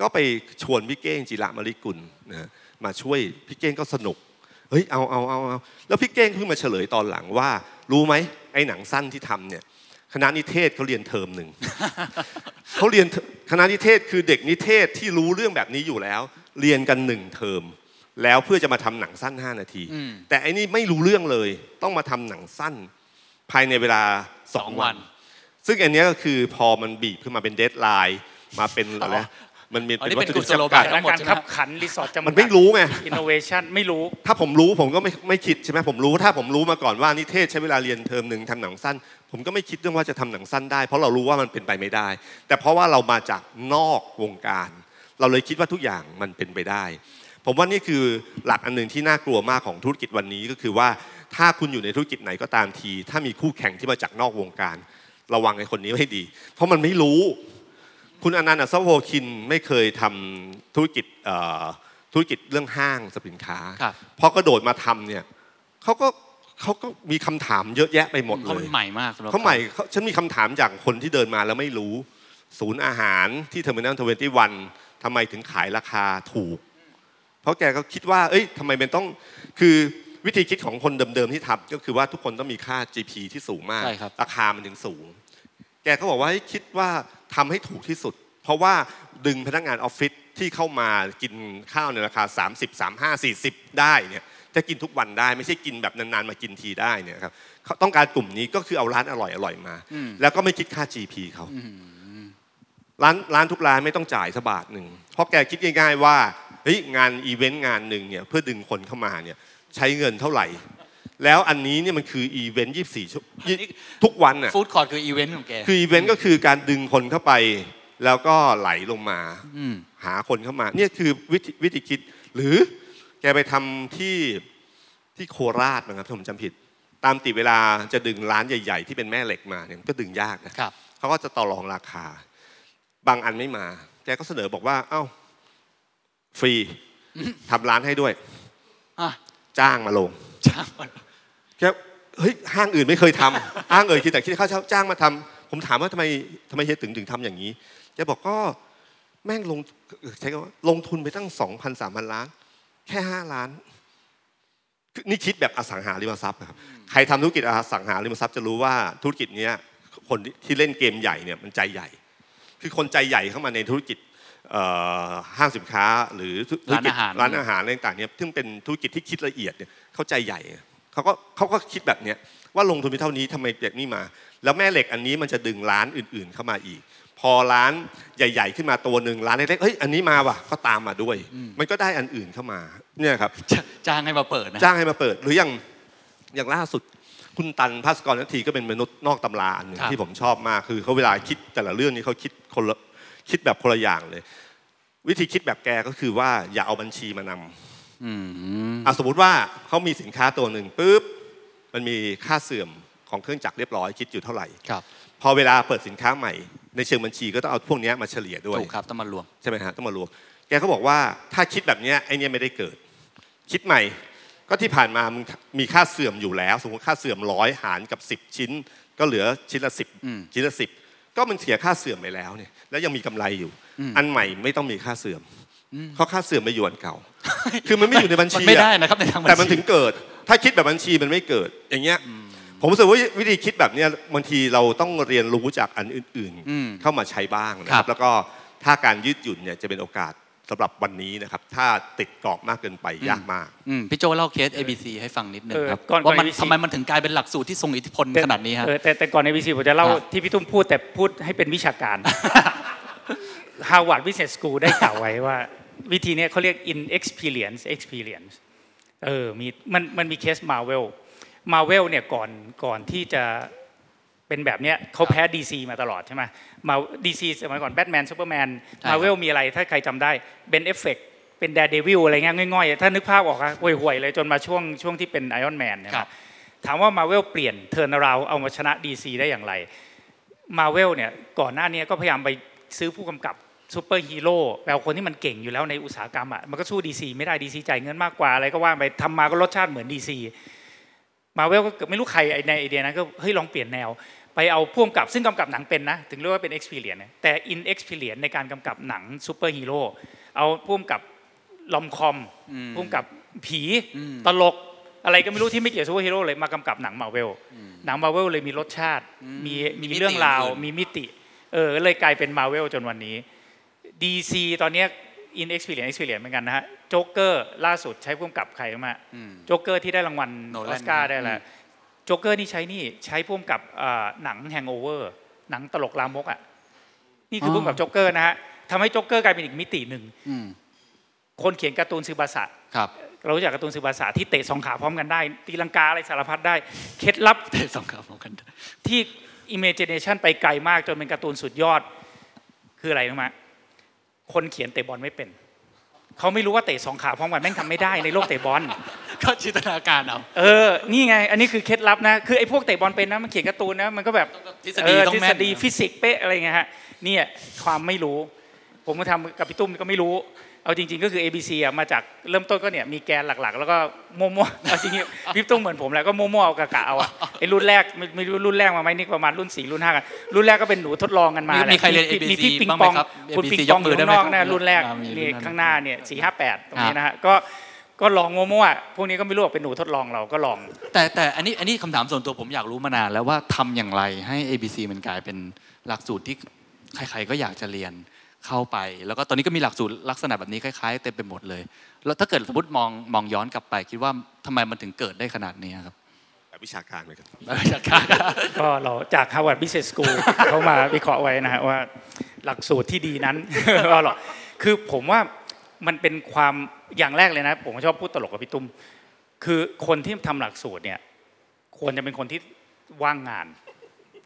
ก็ไปชวนพี่เก้งจิระมาริกุลนะฮะมาช่วยพี่เก้งก็สนุกเฮ้ยเอาเอาเอาเอาแล้วพี่เก้งเพิ่งมาเฉลยตอนหลังว่า รู้ไหมไอ้หนังสั้นที่ทำเนี่ยคณะนิเทศเขาเรียนเทอมหนึ่งเขาเรียนเทคณะนิเทศคือเด็กนิเทศที่รู้เรื่องแบบนี้อยู่แล้ว เรียนกันหนึ่งเทอม แล้วเพื่อจะมาทำหนังสั้น 5 นาทีอืมแต่อันนี้ไม่รู้เรื่องเลย ต้องมาทำหนังสั้น ภายในเวลาสองสองวัวันนซึ่งอันเนี้ยก็คือพอมันบีบขึ้นมาเป็นเดทไลน์มาเป็นอะไรนะ มันมีอ๋อนี่วัเป็นตถุดิบกุศโลบายจำกัดทั้งหมดการใช่ไหมขับขันรีสอร์ทจะมันไม่รู้ไงอินโนเวชันไม่รู้ ถ้าผมรู้ผมก็ไม่ไม่คิดใช่ไหมผมรู้ถ้าผมรู้มาก่อนว่านิเทศใช้เวลาเรียนเทอมหนึ่งทำหนังสั้น ผมก็ไม่คิดเรื่องว่าจะทำหนังสั้นได้ เพราะเรารู้ว่ามันเป็นไปไม่ได้ แต่เพราะว่าเรามาจากนอกวงการ เราเลยคิดว่าทุกอย่างมันเป็นไปได้ ผมว่านี่คือหลักอันหนึ่งที่น่ากลัวมากของธุรกิจวันนี้ก็คือว่าถ้าคุณอยู่ในธุรกิจไหนก็ตามที ถ้ามีคู่แข่งที่มาจากนอกวงการ ระวังไอ้คนนี้ไว้ให้ดี เพราะมันไม่รู้ คุณอนันต์อัศวโพคินไม่เคยทำธุรกิจเอ่อธุรกิจเรื่องห้างสินค้าครับพอกระโดดมาทำเนี่ยเขาก็เขาก็มีคำถามเยอะแยะไปหมดเลยเพราะมันใหม่มากสำหรับเขาใหม่เขาฉันมีคำถามจากคนที่เดินมาแล้วไม่รู้ ศูนย์อาหารที่ Terminal Twenty One ทำไมถึงขายราคาถูก เพราะแกก็คิดว่า เอ้ยทำไมมันต้องคือวิธีคิดของคนเดิมๆที่ทำก็คือว่าทุกคนต้องมีค่า GP ที่สูงมากใช่ครับราคามันถึงสูง แกก็บอกว่าให้คิดว่า ทำให้ถูกที่สุด เพราะว่าดึงพนักงานออฟฟิศที่เข้ามากินข้าวในราคา 30 35 40 ได้เนี่ยจะกินทุกวันได้ไม่ใช่กินแบบนานๆมากินทีได้เนี่ยครับเขาต้องการกลุ่มนี้ก็คือเอาร้านอร่อยอร่อยๆมาอืมแล้วก็ไม่คิดค่า GP เขาอืมร้านร้านทุกร้านไม่ต้องจ่ายสักบาทหนึ่งเพราะแกคิดง่าย ๆ ว่าเฮ้ยงานอีเวนต์งานหนึ่งเนี่ยเพื่อดึงคนเข้ามาเนี่ยใช้เงินเท่าไหร่ แล้วอันนี้เนี่ยมันคืออีเวนต์24ชั่วโมงทุกวันอะ food court คืออีเวนต์ของแกคืออีเวนต์ก็คือการดึงคนเข้าไป แล้วก็ไหลลงมาอืมหาคนเข้ามาเนี่ยคือวิธีวิธีคิด หรือแกไปทำที่ที่โคราชนะครับถ้าผมจำผิด ตามติเวลาจะดึงร้านใหญ่ ๆ ที่เป็นแม่เหล็กมาเนี่ยมันก็ดึงยากนะครับเขาก็จะต่อรองราคา บางอันไม่มา แกก็เสนอบอกว่า เอ้า ฟรีทำร้านให้ด้วยอะจ้างมาลงจ้างมั นแกเฮ้ยห้างอื่นไม่เคยทำห้างอื่นคิดแต่คิดค่าเช่าจ้างมาทำผมถามว่าทำไมทำไมเฮียถึงถึงทำอย่างนี้แกบอกก็แม่งลงใช้คำว่าลงทุนไปตั้งสองพันสามพันล้าน แค่ห้าล้านคือนี่คิดแบบอสังหาริมทรัพย์นะครับใครทำธุรกิจอสังหาริมทรัพย์จะรู้ว่าธุรกิจเนี้ยคนที่เล่นเกมใหญ่เนี่ยมันใจใหญ่ คือคนใจใหญ่เข้ามาในธุรกิจเอ่อห้างสินค้าหรือธุรกิจร้านอาหารร้านอาหารอะไรต่างๆเนี่ยซึ่งเป็นธุรกิจที่คิดละเอียดเนี่ยเขาใจใหญ่ เขาก็เขาก็คิดแบบเนี้ยว่าลงทุนไปเท่านี้ทำไมแบบนี้มา แล้วแม่เหล็กอันนี้มันจะดึงร้านอื่นๆเข้ามาอีก พอร้านใหญ่ ๆ ขึ้นมาตัวหนึ่งร้านเล็กๆเฮ้ยอันนี้มาว่ะก็ตามมาด้วย มันก็ได้อันอื่นเข้ามาเนี่ยครับจ้าจ้างให้มาเปิดนะจ้างให้มาเปิด หรืออย่างอย่างล่าสุดคุณตันภาสกรนัทีก็เป็นมนุษย์นอกตำราอันหนึ่งครับที่ผมชอบมากคือเขาเวลาคิดแต่ละเรื่องนี้เขาคิดคนละคิดแบบคนละอย่างเลย วิธีคิดแบบแกก็คือว่าอย่าเอาบัญชีมานำ อืมอะสมมติว่าเขามีสินค้าตัวหนึ่งปุ๊บมันมีค่าเสื่อมของเครื่องจักรเรียบร้อยคิดอยู่เท่าไหร่ครับพอเวลาเปิดสินค้าใหม่ ในเชิงบัญชีก็ต้องเอาพวกเนี้ยมาเฉลี่ยด้วยถูกครับต้องมารวมใช่ไหมฮะต้องมารวมแกก็บอกว่าถ้าคิดแบบเนี้ยไอเนี้ยไม่ได้เกิด คิดใหม่ก็ที่ผ่านมามึงมีค่าเสื่อมอยู่แล้ว สมมติค่าเสื่อมร้อยหารกับ 10 ชิ้น ก็เหลือชิ้นละสิบอืมชิ้นละสิบก็มันเสียค่าเสื่อมไปแล้วเนี่ยแล้วยังมีกำไรอยู่อืมอันใหม่ไม่ต้องมีค่าเสื่อมเพราะค่าเสื่อมไปอยู่อันเก่า คือมันไม่อยู่ในบัญมันชีไม่อะได้นะครับในทางบัญชีแต่มันถึงเกิด ถ้าคิดแบบบัญชีมันไม่เกิด อย่างเงี้ยพผมรู้สึกว่าวิธีคิดแบบเนี้ยบางทีเราต้องเรียนรู้จากอันอื่นอืมๆเข้ามาใช้บ้างนะคครัรับบแล้วก็ถ้าการยืดหยุ่นเนี่ยจะเป็นโอกาสสำหรับวันนี้นะครับ ถ้าติดกรอบมากเกินไปยากมากอืมพี่โจเล่าเคส ABC ให้ฟังนิดนึงเออครับก่อนว่ามันก่อน ABC ทำไมมันถึงกลายเป็นหลักสูตรที่ทรงอิทธิพลขนาดนี้ฮะเออแต่แต่ก่อนในวีซีผมจะเล่าครับที่พี่ตุ้มพูดแต่พูดให้เป็นวิชาการ Harvard Business School ได้กล่าวไว้ว่า วิธีเนี้ยเขาเรียก inexperience experience เออมีมันมันมีเคสมาร์เวลมาร์เวลเนี่ยก่อนก่อนที่จะเป็นแบบเนี้ยเขาแพ้ DC มาตลอดใช่ไหมมา DC สมัยก่อนแบทแมนซูเปอร์แมนใช่ครับมาเวลมีอะไรถ้าใครจำได้เบนแอฟเฟล็กเป็นแดร์เดวิลอะไรเงี้ยง่อยๆ ถ้านึกภาพออกอะห่วยๆเลยจนมาช่วงช่วงที่เป็นไอออนแมนเนี่ยครับถามว่ามาเวลเปลี่ยน turnaround เอามาชนะ DC ได้อย่างไรมาเวลเนี่ยก่อนหน้านี้ก็พยายามไปซื้อผู้กำกับ ซูเปอร์ฮีโร่แปลว่าคนที่มันเก่งอยู่แล้วในอุตสาหกรรมอะมันก็สู้ DC ไม่ได้ DC จ่ายเงินมากกว่าอะไรก็ว่าไปทำมาก็รสชาติเหมือน DC Marvel ก็เกิดไม่รู้ใครไอ้ในไอเดียนั้นก็เฮ้ยลองเปลี่ยนแนว ไปเอาผู้กำกับซึ่งกำกับหนังเป็นนะ ถึงเรียกว่าเป็น experience นะแต่ inexperience ในการกำกับหนังซูเปอร์ฮีโร่เอาผู้กำกับrom-com ผู้กำกับผีตลกอะไรก็ไม่รู้ที่ไม่เกี่ยวกับซูเปอร์ฮีโร่เลยมากำกับหนังมาเวลหนังมาเวลเลยมีรสชาติ มีมีมีมิติเรื่องราวอื่นมีมิติเออเลยกลายเป็นมาเวลจนวันนี้ DC ตอนเนี้ย inexperience experience เหมือนกันนะฮะโจ๊กเกอร์ล่าสุดใช้ผู้กำกับใครมาอืมโจ๊กเกอร์ที่ได้รางวัลอ Nolan อสการ์นะได้แหละโจ๊กเกอร์นี่ใช้นี่ใช้ผู้กำกับเอ่อหนัง Hangover หนังตลกลามกอะนี่คือผู้กำกับโจ๊กเกอร์นะฮะทำให้โจ๊กเกอร์กลายเป็นอีกมิติหนึ่งอืมคนเขียนการ์ตูนสึบาสะครับเรารู้จักการ์ตูนสึบาสะที่เตะสองขาพร้อมกันได้ ตีลังกาอะไรสารพัดได้เคล็ดลับเตะสองขาพร้อมกันที่ imagination ไปไกลมากจนเป็นการ์ตูนสุดยอดคืออะไรรู้ไหม คนเขียนเตะบอลไม่เป็น เขาไม่รู้ว่าเตะสองขาพร้อมกันแม่งทำไม่ได้ในโลกเตะบอล ก็จินตนาการเอาเออ นี่ไง อันนี้คือเคล็ดลับนะ คือไอ้พวกเตะบอลเป็นนะ มันเขียนการ์ตูนนะ มันก็แบบทฤษฎีเต้องทฤแม่ษนฎีฟิสิกส์เป๊ะอะไรเงี้ยฮะ เนี่ยความไม่รู้ ผมมาทำกับพี่ตุ้มก็ไม่รู้ เอาจริงๆก็คือ ABC อะมาจากเริ่มต้นก็เนี่ยมีแกนหลักๆ แล้วก็มั่วๆเอาจริงๆพี่ตุ้มเหมือนผมแหละก็มั่วๆเอากะกะเอาอะไอ้รุ่นแรกไม่ไม่รู้รุ่นแรกมาไหมนี่ประมาณรุ่นสี่รุ่นห้ากันรุ่นแรกก็เป็นหนูทดลองกันมามีแหละมีใครเรียนมี ABC มีที่ปิงบ้างไหปมองครับคุณ ABC ปิงปองอยกมืยู่อได้ข้างไหมนอกนะครับรุ่นแรกอ่ามีรุ่นนี่นั้นข้างหน้าเนี่ยสี่ห้าแปดตรงนี้นะฮะก็ก็ลองมั่วๆพวกนี้ก็ไม่รู้ว่าเป็นหนูทดลองเราก็ลอง แต่แต่อันนี้อันนี้คำถามส่วนตัวผมอยากรู้มานานแล้วว่าทำอย่างไรให้ ABC มันกลายเป็นหลักสูตรที่ใครๆก็อยากจะเรียน เข้าไป แล้วก็ตอนนี้ก็มีหลักสูตรลักษณะแบบนี้คล้ายๆเต็มไปหมดเลย แล้วถ้าเกิดสมมติมองมองย้อนกลับไป คิดว่าทำไมมันถึงเกิดได้ขนาดนี้ครับแบบวิชาการเลยครับจากการก็เราจาก Harvard Business School เขามาวิเคราะห์ไว้นะฮะว่าหลักสูตรที่ดีนั้นก็หรอกคือผมว่ามันเป็นความอย่างแรกเลยนะ ผมชอบพูดตลกกับพี่ตุ้มคือคนที่ทำหลักสูตรเนี่ยควรจะเป็นคนที่ว่างงาน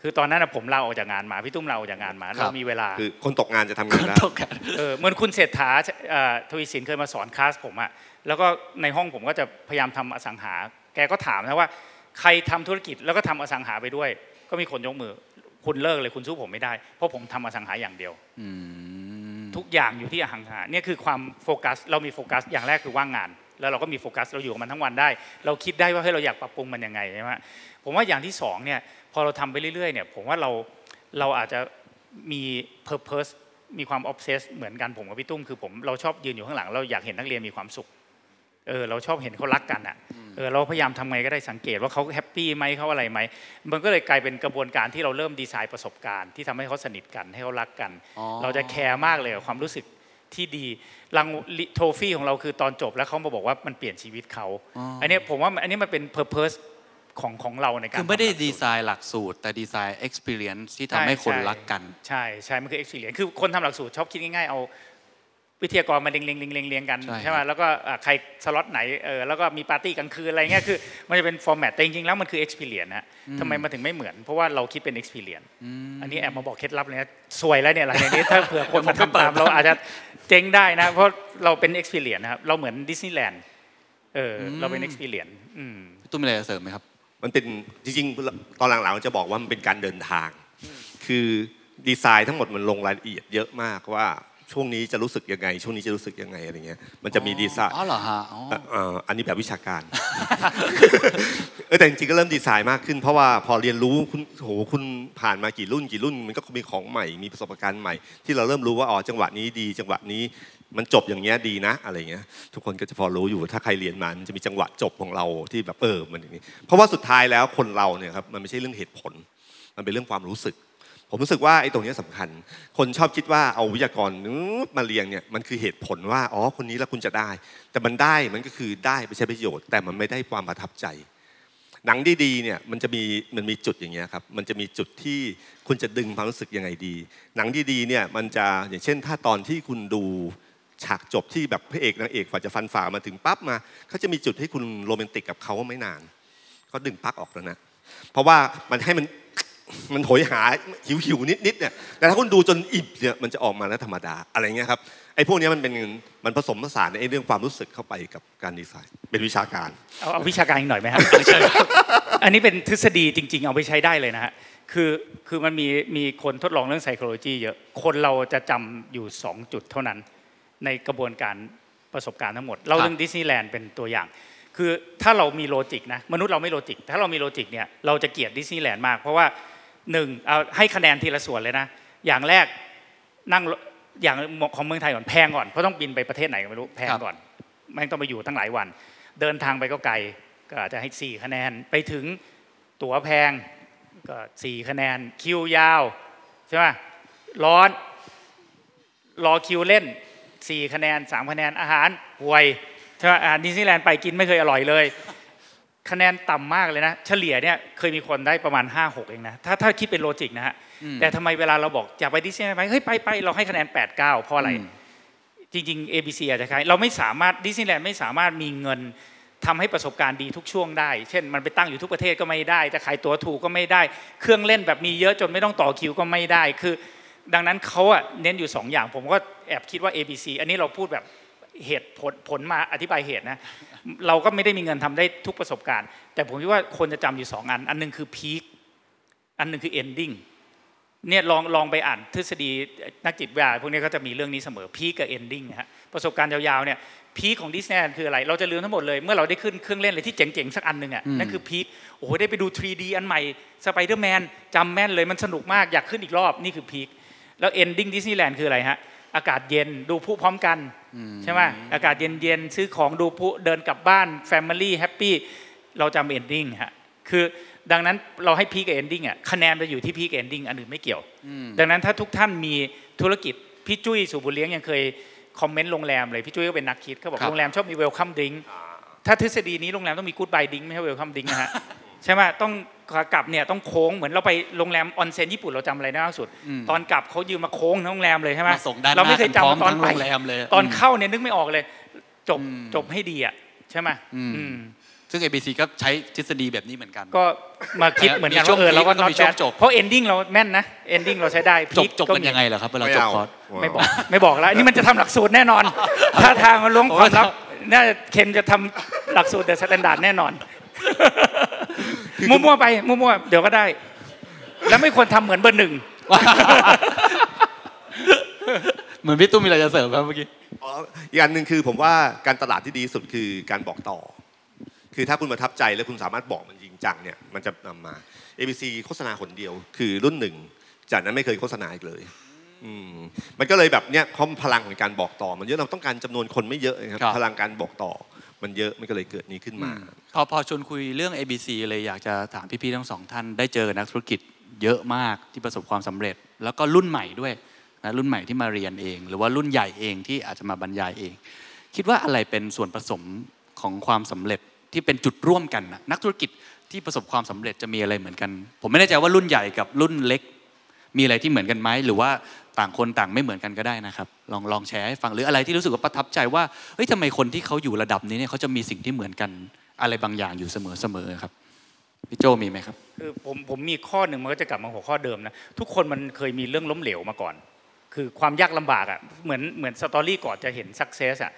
คือตอนนั้นนะผมลาออกจากงานมาพี่ตุ้มลาออกจากงานมาเรามีเวลาคือคนตกงานจะทำงานได้ตกกันเออเหมือนคุณเศรษฐาเอ่อทวีสินเคยมาสอนคลาสผมอะแล้วก็ในห้องผมก็จะพยายามทำอสังหา แกก็ถามนะว่า ใครทำธุรกิจแล้วก็ทำอสังหาไปด้วย ก็มีคนยกมือ คุณเลิกเลยคุณสู้ผมไม่ได้ เพราะผมทำอสังหาอย่างเดียวอืมทุกอย่างอยู่ที่อสังหาเนี่ยคือความโฟกัส เรามีโฟกัส อย่างแรกคือว่างงาน แล้วเราก็มีโฟกัสเราอยู่กับมันทั้งวันได้ เราคิดได้ว่าเฮ้ยเราอยากปรับปรุงมันยังไงใช่ไหมผมว่าอย่างที่สองเนี่ยพ อเราทำไปเรื่อยๆเนี่ยผมว่าเราเราอาจจะมี purpose มีความ obsess เหมือนกันผมกับพี่ตุ้มคือผมเราชอบยืนอยู่ข้างหลัง เราอยากเห็นนักเรียนมีความสุขเออเราชอบเห็นเขารักกันอะเออเราพยายามทำไงก็ได้สังเกตว่าเขา happy ไหมเขาอะไรไหมมันก็เลยกลายเป็นกระบวนการที่เราเริ่มดีไซน์ประสบการณ์ที่ทำให้เขาสนิทกันให้เขารักกันอ๋อเราจะแคร์มากเลยกับความรู้สึกที่ดีรางวัล trophy ของเราคือตอนจบแล้วเขามาบอกว่ามันเปลี่ยนชีวิตเขาอ๋ออัอันเนี้ยผมว่ามันอันนี้มันเป็น purpose ของของเราในการคือไม่ได้ทำหลักสูตรดีไซน์หลักสูตร แต่ดีไซน์ experience ที่ทำให้คนรักกัน ใช่ใช่มันคือ experience คือคนทำหลักสูตรชอบคิดง่ายๆเอาวิทยากรมาเรียงเรียงเรียงเรียงเรียงกันใช่ใช่ไหมแล้วก็อะใครสล็อตไหนเออแล้วก็มีปาร์ตี้กลางคืนอะไรเงี้ยคือมันจะเป็น format แต่จริงๆแล้วมันคือ experience นะทำไมมันถึงไม่เหมือน เพราะว่าเราคิดเป็น experience อันนี้แอบมาบอกเคล็ดลับเลยนะสวยแล้วเนี่ยหลังจากนี้ถ้าเผื่อคนมาทำตามเราอาจจะเจ๊งได้นะ เพราะเราเป็น experience นะครับเราเหมือนดิสนีย์แลนด์เออเราเป็น experience อืมพี่ตุ้มมีอะไรจะเสริมไหมครับ มันเป็นจริงๆ ตอนหลังๆจะบอกว่ามันเป็นการเดินทาง คือดีไซน์ทั้งหมดมันลงรายละเอียดเยอะมากว่าช่วงนี้จะรู้สึกยังไง ช่วงนี้จะรู้สึกยังไงอะไรเงี้ยมันจะมีดีไซน์อ๋อเหรอฮะอ๋อเอ่อเอ่ออันนี้แบบวิชาการเออแต่จริงๆก็เริ่มดีไซน์มากขึ้น เพราะว่าพอเรียนรู้คุณโหคุณผ่านมากี่รุ่นกี่รุ่น มันก็มีของใหม่มีประสบการณ์ใหม่ ที่เราเริ่มรู้ว่าอ๋อจังหวะนี้ดี จังหวะนี้ มันจบอย่างเงี้ยดีนะอะไรเงี้ยทุกคนก็จะพอรู้อยู่ถ้าใครเรียนมามันจะมีจังหวะจบของเราที่แบบเออมันอย่างนี้เพราะว่าสุดท้ายแล้วคนเราเนี่ยครับมันไม่ใช่เรื่องเหตุผล มันเป็นเรื่องความรู้สึก ผมรู้สึกว่าไอ้ตรงนี้ยสำคัญ คนชอบคิดว่าเอาวิทยากรมาเรียงเนี่ยมันคือเหตุผลว่าอ๋อคนนี้แล้วคุณจะได้ แต่มันได้มันก็คือได้ไปใช้ประโยชน์ แต่มันไม่ได้ความประทับใจหนังดีๆเนี่ยมันจะมีมันมีจุดอย่างเงี้ยครับมันจะมีจุดที่คุณจะดึงความรู้สึกยังไงดี หนังดีๆเนี่ยมันจะอย่างเช่น ถ้าตอนที่คุณดู ฉากจบที่แบบพระเอกนางเอกฝ่าจะฟันฝ่ามาถึงปั๊บมาเขาจะมีจุดให้คุณโรแมนติกกับเขาไม่นานเขาดึงปลั๊กออกแล้วนะเพราะว่ามันให้มันมันโหยหาหิวหิวนิดนิดๆเนี่ยแต่ถ้าคุณดูจนอิ่มเนี่ยมันจะออกมาแล้วธรรมดาอะไรเงี้ยครับไอ้พวกเนี้ยมันเป็นมันผสมผสานในไอ้เรื่องความรู้สึกเข้าไปกับการดีไซน์เป็นวิชาการเอาเอาวิชาการอีกหน่อยไหมครับอันนี้เป็นทฤษฎีจริง ๆ เอาไปใช้ได้เลยนะฮะคือคือมันมีมีคนทดลองเรื่อง psychology เยอะคนเราจะจำอยู่ 2 จุดเท่านั้น ในกระบวนการประสบการณ์ทั้งหมด เราเรื่องดิสนีย์แลนด์เป็นตัวอย่าง คือถ้าเรามี logic นะมนุษย์เราไม่ logic ถ้าเรามี logic เนี่ยเราจะเกลียดดิสนีย์แลนด์มากเพราะว่าหนึ่งเอาให้คะแนนทีละส่วนเลยนะอย่างแรกนั่งรถอย่างของเมืองไทยก่อนแพงก่อนเพราะต้องบินไปประเทศไหนก็ไม่รู้แพงก่อนไม่ต้องไปอยู่ตั้งหลายวัน เดินทางไปก็ไกลก็อาจจะให้ 4 คะแนนไปถึงตั๋วแพงก็4คะแนนคิวยาวใช่ไหมร้อนรอคิวเล่น 4 คะแนน 3 คะแนนอาหารห่วยใช่ไหมอาหารดิสนีย์แลนด์ไปกินไม่เคยอร่อยเลย คะแนนต่ำมากเลยนะ เฉลี่ยเนี่ยเคยมีคนได้ประมาณ 5 6 เองนะ ถ้าถ้าคิดเป็น logic นะฮะ แต่ทำไมเวลาเราบอกอยากไปดิสนีย์แลนด์ไปเฮ้ยไปไปเราให้คะแนน 8 9 เพราะอะไร จริง ๆ ABC อาจจะคล้ายเราไม่สามารถดิสนีย์แลนด์ไม่สามารถมีเงินทำให้ประสบการณ์ดีทุกช่วงได้ เช่น มันไปตั้งอยู่ทุกประเทศก็ไม่ได้ จะขายตั๋วถูกก็ไม่ได้ เครื่องเล่นแบบมีเยอะจนไม่ต้องต่อคิวก็ไม่ได้ คือ ดังนั้นเขาอะเน้นอยู่ 2 อย่าง ผมก็ แอบคิดว่า ABC อันนี้เราพูดแบบเหตุผลผลมาอธิบายเหตุนะเราก็ไม่ได้มีเงินทำได้ทุกประสบการณ์ แต่ผมคิดว่าคนจะจำอยู่ 2 อัน อันหนึงคือ peak อันหนึงคือ ending เนี่ยลองลองไปอ่านทฤษฎีนักจิตวิทยาพวกนี้ก็จะมีเรื่องนี้เสมอ peak กับ ending นะฮะประสบการณ์ยาวๆเนี่ย peak ของดิสนีย์คืออะไร เราจะลืมทั้งหมดเลยเมื่อเราได้ขึ้นเครื่องเล่นอะไรที่เจ๋งๆสักอันหนึ่งอะนั่นคือ peak โอ้โหได้ไปดู 3D อันใหม่สไปเดอร์แมนจำแม่นเลยมันสนุกมากอยากขึ้นอีกรอบนี่คือ peak แล้ว ending Disneyland คืออะไรฮะ อากาศเย็นดูพลุพร้อมกันใช่ไหมอากาศเย็นๆซื้อของดูพลุเดินกลับบ้าน family happy เราจำ ending ฮะคือดังนั้นเราให้ peak กับ ending อะคะแนนจะอยู่ที่ peak กับ ending อันอื่นไม่เกี่ยว ดังนั้นถ้าทุกท่านมีธุรกิจพี่จุ้ยศุบุญเลี้ยงยังเคยคอมเมนต์โรงแรมเลยพี่จุ้ยก็เป็นนักคิดเขาบอกครับโรงแรมชอบมี welcome drinkถ้าทฤษฎีนี้โรงแรมต้องมีกู๊ดบายดิงไม่ใช่เวลคัมดิงนะฮะ ใช่ไหมต้องขากลับเนี่ยต้องโค้งเหมือนเราไปโรงแรมออนเซ็นญี่ปุ่นเราจำอะไรได้ล่าสุด ตอนกลับเขายืมมาโค้งทั้งโรงแรมเลยใช่ไหมมาส่งด้านหเราน้าไม่เคยกันพร้อมจำมาตอนทั้งไปโรงแรมเลยตอนอืมเข้าเนี่ยนึกไม่ออกเลย จบอืมจบให้ดีอะใช่ไหมอืมอืมซึ่ง ABC ก็ใช้ทฤษฎีแบบนี้เหมือนกัน ก็มาคิดเหมือนกันมีช่วว่างเออเราก็พีคแล้วก็ not มีช่วง bad จบเพราะ ending เราแม่นนะ ending เราใช้ได้จบพีคจบกันยังไงเหรอครับเวลาไม่จบเอาคอร์สไม่บอกไม่บอกแล้วอันนี่มันจะทำหลักสูตรแน่นอนถ้าทางมันล้วงความลับน่าจะเคนจะทำหลักสูตร THE STANDARD แน่นอน มั่วๆไปมั่วๆเดี๋ยวก็ได้ แล้วไม่ควรทำเหมือนเบอร์หนึ่งเหมือนพี่ตุ้มมีอะไรจะเสริมครับเมื่อกี้อ๋ออีกอันหนึ่งคือผมว่าการตลาดที่ดีที่สุดคือการบอกต่อ คือถ้าคุณประทับใจแล้วคุณสามารถบอกมันจริงจังเนี่ยมันจะนำมา ABC โฆษณาคนเดียว คือรุ่นหนึ่งจากนั้นไม่เคยโฆษณาอีกเลยอืมมันก็เลยแบบเนี้ยเพราะพลังในการบอกต่อ มันเยอะเราต้องการจำนวนคนไม่เยอะนะครับครับพลังการบอกต่อ มันเยอะมันก็เลยเกิดนี้ขึ้นมา พอพอชวนคุยเรื่อง ABC เลยอยากจะถามพี่ๆทั้งสองท่านได้เจอนักธุรกิจเยอะมากที่ประสบความสำเร็จ แล้วก็รุ่นใหม่ด้วยนะรุ่นใหม่ที่มาเรียนเอง หรือว่ารุ่นใหญ่เองที่อาจจะมาบรรยายเอง คิดว่าอะไรเป็นส่วนผสมของความสำเร็จที่เป็นจุดร่วมกันนะนักธุรกิจที่ประสบความสำเร็จจะมีอะไรเหมือนกัน ผมไม่แน่ใจว่ารุ่นใหญ่กับรุ่นเล็ก มีอะไรที่เหมือนกันไหมหรือว่า ต่างคนต่างไม่เหมือนกันก็ได้นะครับลองลองแชร์ให้ฟังหรืออะไรที่รู้สึกว่าประทับใจว่าเฮ้ยทำไมคนที่เขาอยู่ระดับนี้เนี่ยเขาจะมีสิ่งที่เหมือนกันอะไรบางอย่างอยู่เสมอเสมอครับพี่โจมีไหมครับคือผมผมมีข้อหนึ่งมันก็จะกลับมาหัวข้อเดิมนะทุกคนมันเคยมีเรื่องล้มเหลวมาก่อน คือความยากลำบากอะเหมือนเหมือนสตอรี่ก่อนจะเห็นสักเซสอะ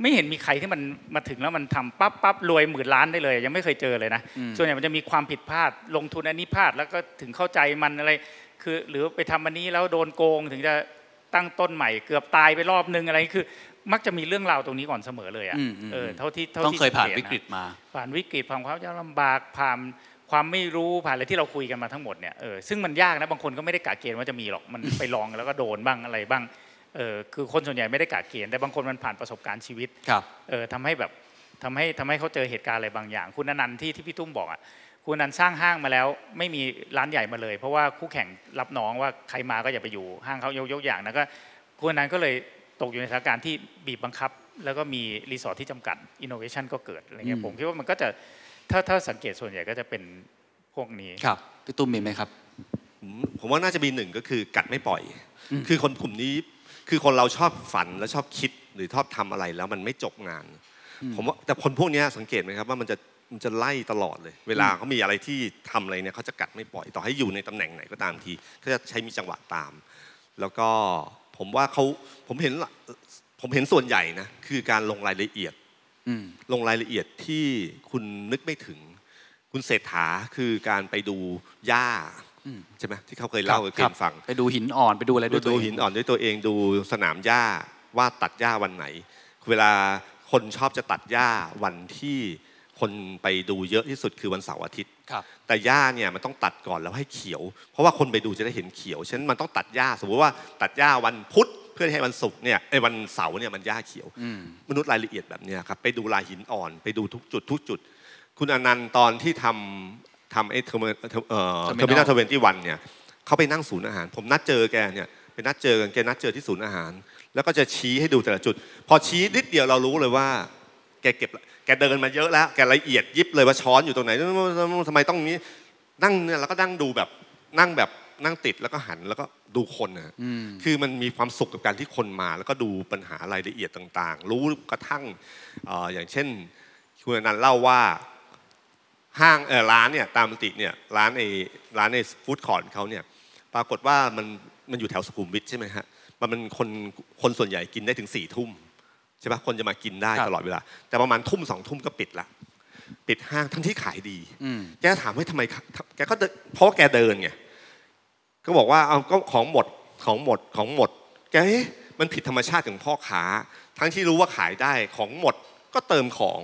ไม่เห็นมีใครที่มันมาถึงแล้วมันทำปั๊บปั๊บรวยหมื่นล้านได้เลย ยังไม่เคยเจอเลยนะอืมส่วนใหญ่มันจะมีความผิดพลาดลงทุนอันนี้พลาดแล้วก็ถึงเข้าใจมันอะไร คือหรือไปทำอันนี้แล้วโดนโกงถึงจะตั้งต้นใหม่เกือบตายไปรอบนึงอะไรคือ มักจะมีเรื่องราวตรงนี้ก่อนเสมอเลยอะอืมอืมเออเท่าที่เท่าต้องที่เคยผ่านสังวิตะกฤตมา ผ่านวิกฤตผ่านความยากลำบากผ่านความไม่รู้ผ่านอะไรที่เราคุยกันมาทั้งหมดเนี่ยเออซึ่งมันยากนะบางคนก็ไม่ได้กะเกณฑ์ว่าจะมีหรอกมันไปลองแล้วก็โดนบ้างอะไรบ้างเออคือคนส่วนใหญ่ไม่ได้กะเกณฑ์แต่บางคนมันผ่านประสบการณ์ชีวิตครับเออทำให้แบบทำให้ทำให้เขาเจอเหตุการณ์อะไรบางอย่าง คุณอนันต์ที่ที่พี่ตุ้มบอกอะ คุณอนันต์สร้างห้างมาแล้ว ไม่มีร้านใหญ่มาเลย เพราะว่าคู่แข่งรับน้องว่าใครมาก็อย่าไปอยู่ห้างเขายกยกอย่างนะก็คุณอนันต์ก็เลยตกอยู่ในสถานการณ์ที่บีบบังคับ แล้วก็มีรีสอร์ทที่จำกัดอินโนเวชันก็เกิดอะไรเงี้ยอืมผมคิดว่ามันก็จะถ้าถ้าสังเกตส่วนใหญ่ก็จะเป็นพวกนี้ครับพี่ตุ้มมีไหมครับผมผมว่าน่าจะมีหนึ่งก็คือกัดไม่ปล่อย คือคนกลุ่มนี้คือคนเราชอบฝันและชอบคิดหรือชอบทำอะไรแล้วมันไม่จบงาน ผมว่าแต่คนพวกเนี้ยสังเกตไหมครับว่ามันจะ มันจะไล่ตลอดเลย เวลาเขามีอะไรที่ทำอะไรเนี่ยเขาจะกัดไม่ปล่อยต่อให้อยู่ในตำแหน่งไหนก็ตามทีเขาจะใช้มีจังหวะตาม แล้วก็ผมว่าเขาผมเห็นละผมเห็นส่วนใหญ่นะคือการลงรายละเอียดอืมลงรายละเอียดที่คุณนึกไม่ถึง คุณเศรษฐาคือการไปดูหญ้าอืมใช่ไหมที่เขาเคยเล่าให้เกครัณฑ์ฟังไปดูหินอ่อนไปดูอะไรดูด้วยตัวดูเงหินอ่อนด้วยตัวเองดูสนามหญ้าว่าตัดหญ้าวันไหน เวลาคนชอบจะตัดหญ้าวันที่ คนไปดูเยอะที่สุดคือวันเสาร์อาทิตย์ครับแต่หญ้าเนี่ยมันต้องตัดก่อนแล้วให้เขียว เพราะว่าคนไปดูจะได้เห็นเขียว ฉะนั้นมันต้องตัดหญ้า สมมติว่าตัดหญ้าวันพุธเพื่อให้วันศุกร์เนี่ยไอ้ยวันเสาร์เนี่ยมันหญ้าเขียวอืมมนุษย์รายละเอียดแบบเนี้ยครับไปดูลายหินอ่อน ไปดูทุกจุดทุกจุด คุณอนันต์ตอนที่ทำทำไอ้เทอร์มิเอ่อ Terminal เทอร์มินอลทเวนตี้วันเนี่ยเขาไปนั่งศูนย์อาหาร ผมนัดเจอแกเนี่ยไปนัดเจอกันแกนัดเจอที่ศูนย์อาหาร แล้วก็จะชี้ให้ดูแต่ละจุด พอชี้นิดเดียวเรารู้เลยว่า แกเก็บ แกเดินมาเยอะแล้ว แกละเอียดยิบเลยว่าช้อนอยู่ตรงไหนทำไมต้องนี้ นั่งเนี่ยแล้วก็นั่งดูแบบนั่งแบบนั่งติดแล้วก็หันแล้วก็ดูคนนะอืมคือมันมีความสุขกับการที่คนมา แล้วก็ดูปัญหารายละเอียดต่างๆ รู้กระทั่งเอ่ออย่างเช่นคุณอนันต์เล่าว่าห้างเออร้านเนี่ยตามปกติเนี่ยร้านในร้านในฟู้ดคอร์ทเขาเนี่ยปรากฏว่ามันมันอยู่แถวสุขุมวิทใช่ไหมฮะมันเป็นคนคนส่วนใหญ่กินได้ถึงสี่ทุ่ม ใช่ปะคนจะมากินได้ครับตลอดเวลา แต่ประมาณทุ่มสองทุ่มก็ปิดละปิดห้างทั้งที่ขายดีอืมแกถามว่าทำไมแกก็เดินเพราะว่าแกเดินไงก็บอกว่าเอาก็ของหมดของหมดของหมด แกเอ๊ะมันผิดธรรมชาติของพ่อค้าทั้งที่รู้ว่าขายได้ของหมดก็เติมของ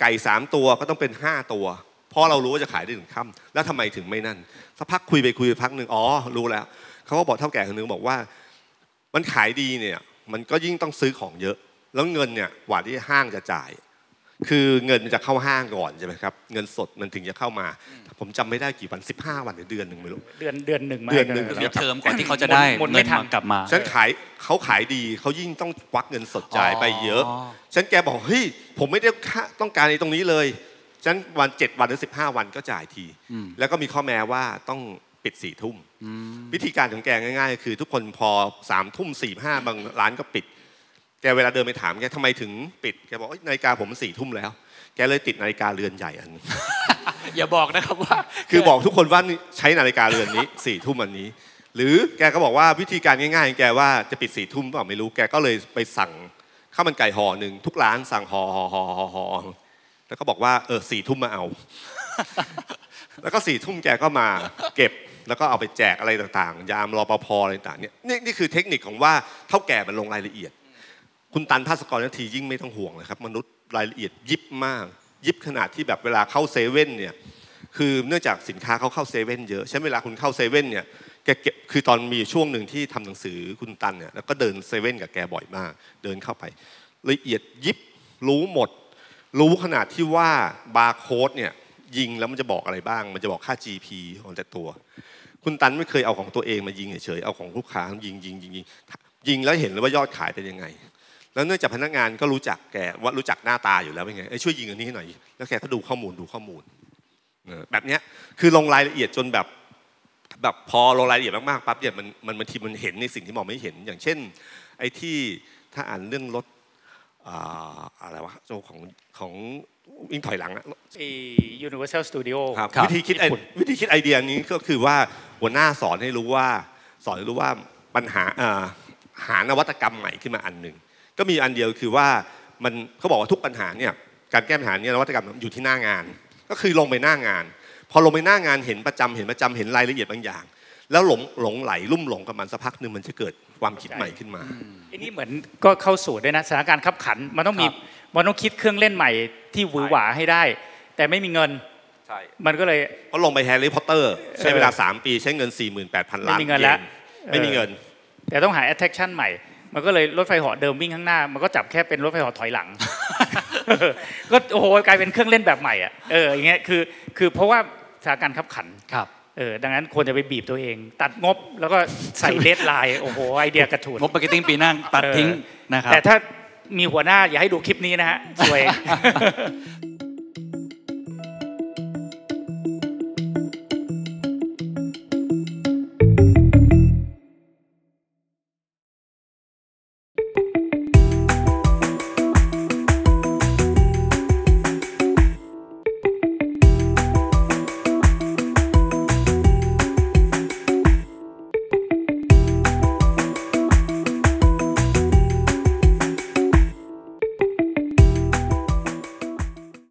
ไก่สามตัวก็ต้องเป็นห้าตัวเพราะเรารู้ว่าจะขายได้ถึงค่ำแล้วทำไมถึงไม่นั่นสักพักคุยไปคุยไปพักหนึ่งอ๋อรู้แล้วเขาก็บอกเท่าแก่คนนึงบอกว่า มันขายดีเนี่ย มันก็ยิ่งต้องซื้อของเยอะ แล้วเงินเนี่ยกว่าที่ห้างจะจ่าย คือเงินมันจะเข้าห้างก่อนใช่ไหมครับเงินสดมันถึงจะเข้ามา ผมจำไม่ได้กี่วัน 15 วันหรือเดือนหนึ่งไม่รู้เดือนเดือนหนึ่งมาเดือนหนึ่งแล้วเดี๋ยวเทอมก่อนที่เขาจะได้หมดไม่เงินทันมากลับมาฉะนันขายเขาขายดีเขายิ่งต้องควักเงินสดจ่ายไปเยอะอ๋อฉันแกบอกเฮ้ยผมไม่ได้ค่าต้องการในตรงนี้เลยฉันวันเจ็ดวันหรือสิบห้าวันก็จ่ายทีอืมแล้วก็มีข้อแม้ว่าต้อง ปิดสี่ทุ่มอืมวิธีการของแกง่ายๆ คือ ทุกคนพอสามทุ่มสี่ห้าบางร้านก็ปิด แกเวลาเดินไปถามแกทำไมถึงปิดแกบอกเอ้ยนาฬิกาผมสี่ทุ่มแล้ว แกเลยติดนาฬิกาเรือนใหญ่อันหนึงอย่าบอกนะครับว่า คือบอกทุกคนว่านี่ใช้นาฬิกาเรือนนี้สี่ทุ่มอันนี้ หรือแกก็บอกว่าวิธีการง่ายๆของแกว่าจะปิดสี่ทุ่มเปล่าไม่รู้แกก็เลยไปสั่งข้าวมันไก่ห่อหนึ่งทุกร้านสั่งห่อห่อห่อห่อห่อแล้วก็บอกว่าเออสี่ทุ่มมาเอา แล้วก็สี่ทุ่มแกก็มาเก็บ แล้วก็เอาไปแจกอะไรต่างๆ ยามรอปภอะไรต่างๆเนี่ยนี่นี่คือเทคนิคของว่าเท่าแก่มันลงรายละเอียด คุณตันภาสกรนทียิ่งไม่ต้องห่วงเลยครับ มนุษย์รายละเอียดยิบมาก ยิบขนาดที่แบบเวลาเข้าเซเว่นเนี่ยคือเนื่องจากสินค้าเขาเข้าเซเว่นเยอะใช่เวลาคุณเข้าเซเว่นเนี่ยแกเก็บคือตอนมีช่วงหนึ่งที่ทำหนังสือคุณตันเนี่ยแล้วก็เดินเซเว่นกับแกบ่อยมาก เดินเข้าไป ละเอียดยิบรู้หมด รู้ขนาดที่ว่าบาร์โค้ดเนี่ยยิงแล้วมันจะบอกอะไรบ้าง มันจะบอกค่า GP ของแต่ตัว คุณตันไม่เคยเอาของตัวเองมายิงเฉยๆเอาของลูกค้ายิงยิงยิงยิงยิงแล้วเห็นเลยว่ายอดขายเป็นยังไง แล้วเนื่องจากพนักงานก็รู้จักแกว่ารู้จักหน้าตาอยู่แล้วเป็นไงเอ้ช่วยยิงอันนี้ให้หน่อยแล้วแกก็ดูข้อมูลดูข้อมูลแบบเนี้ยคือลงรายละเอียดจนแบบแบบพอลงรายละเอียดมากๆปั๊บเนี่ยมันมันบางทีมันเห็นในสิ่งที่มองไม่เห็น อย่างเช่น ไอ้ที่ถ้าอ่านเรื่องรถอ่าอะไรวะโจของของ วิ่งถอยหลังอะไอ้ Universal Studio ครับครับวิธีคิดไอวิธีคิดไอเดียนี้ก็คือว่าหัวหน้าสอนให้รู้ว่า สอนให้รู้ว่าปัญหาเอ่อหานวัตกรรมใหม่ขึ้นมาอันหนึ่งก็มีอันเดียวคือว่ามันเขาบอกว่าทุกปัญหาเนี่ยการแก้ปัญหาเนี่ยนวัตกรรมอยู่ที่หน้างาน ก็คือลงไปหน้างาน พอลงไปหน้างานเห็นประจำเห็นประจำเห็นรายละเอียดบางอย่าง แล้วหลงหลงไหลลุ่มหลงกับมันสักพักหนึ่งมันจะเกิดความคิดใหม่ขึ้นมาไอ้นี่เหมือนก็เข้าสู่ด้วยนะสถานการณ์ขับขันมันต้องมี มันต้องคิดเครื่องเล่นใหม่ที่หวือหวาให้ได้ แต่ไม่มีเงินใช่มันก็เลยเพราะลงไปแฮร์รี่พอตเตอร์ใช้เวลา 3 ปีใช้เงิน 48,000 ล้านไม่มีเงินแล้วยไม่มีเงิน แต่ต้องหา attraction ใหม่ มันก็เลยรถไฟเหาะเดิมวิ่งข้างหน้า มันก็จับแค่เป็นรถไฟเหาะถอยหลัง ก็โอ้โหกลายเป็นเครื่องเล่นแบบใหม่อะเอออย่างเงี้ยคือคือเพราะว่าสถานการณ์คับขันครับเออดังนั้นควรจะไปบีบตัวเอง ตัดงบแล้วก็ใส่ deadline โอ้โหไอเดียกระฉูดงบ marketing ปีหน้าตัดทิ้งนะครับแต่ถ้า มีหัวหน้าอย่าให้ดูคลิปนี้นะฮะสวย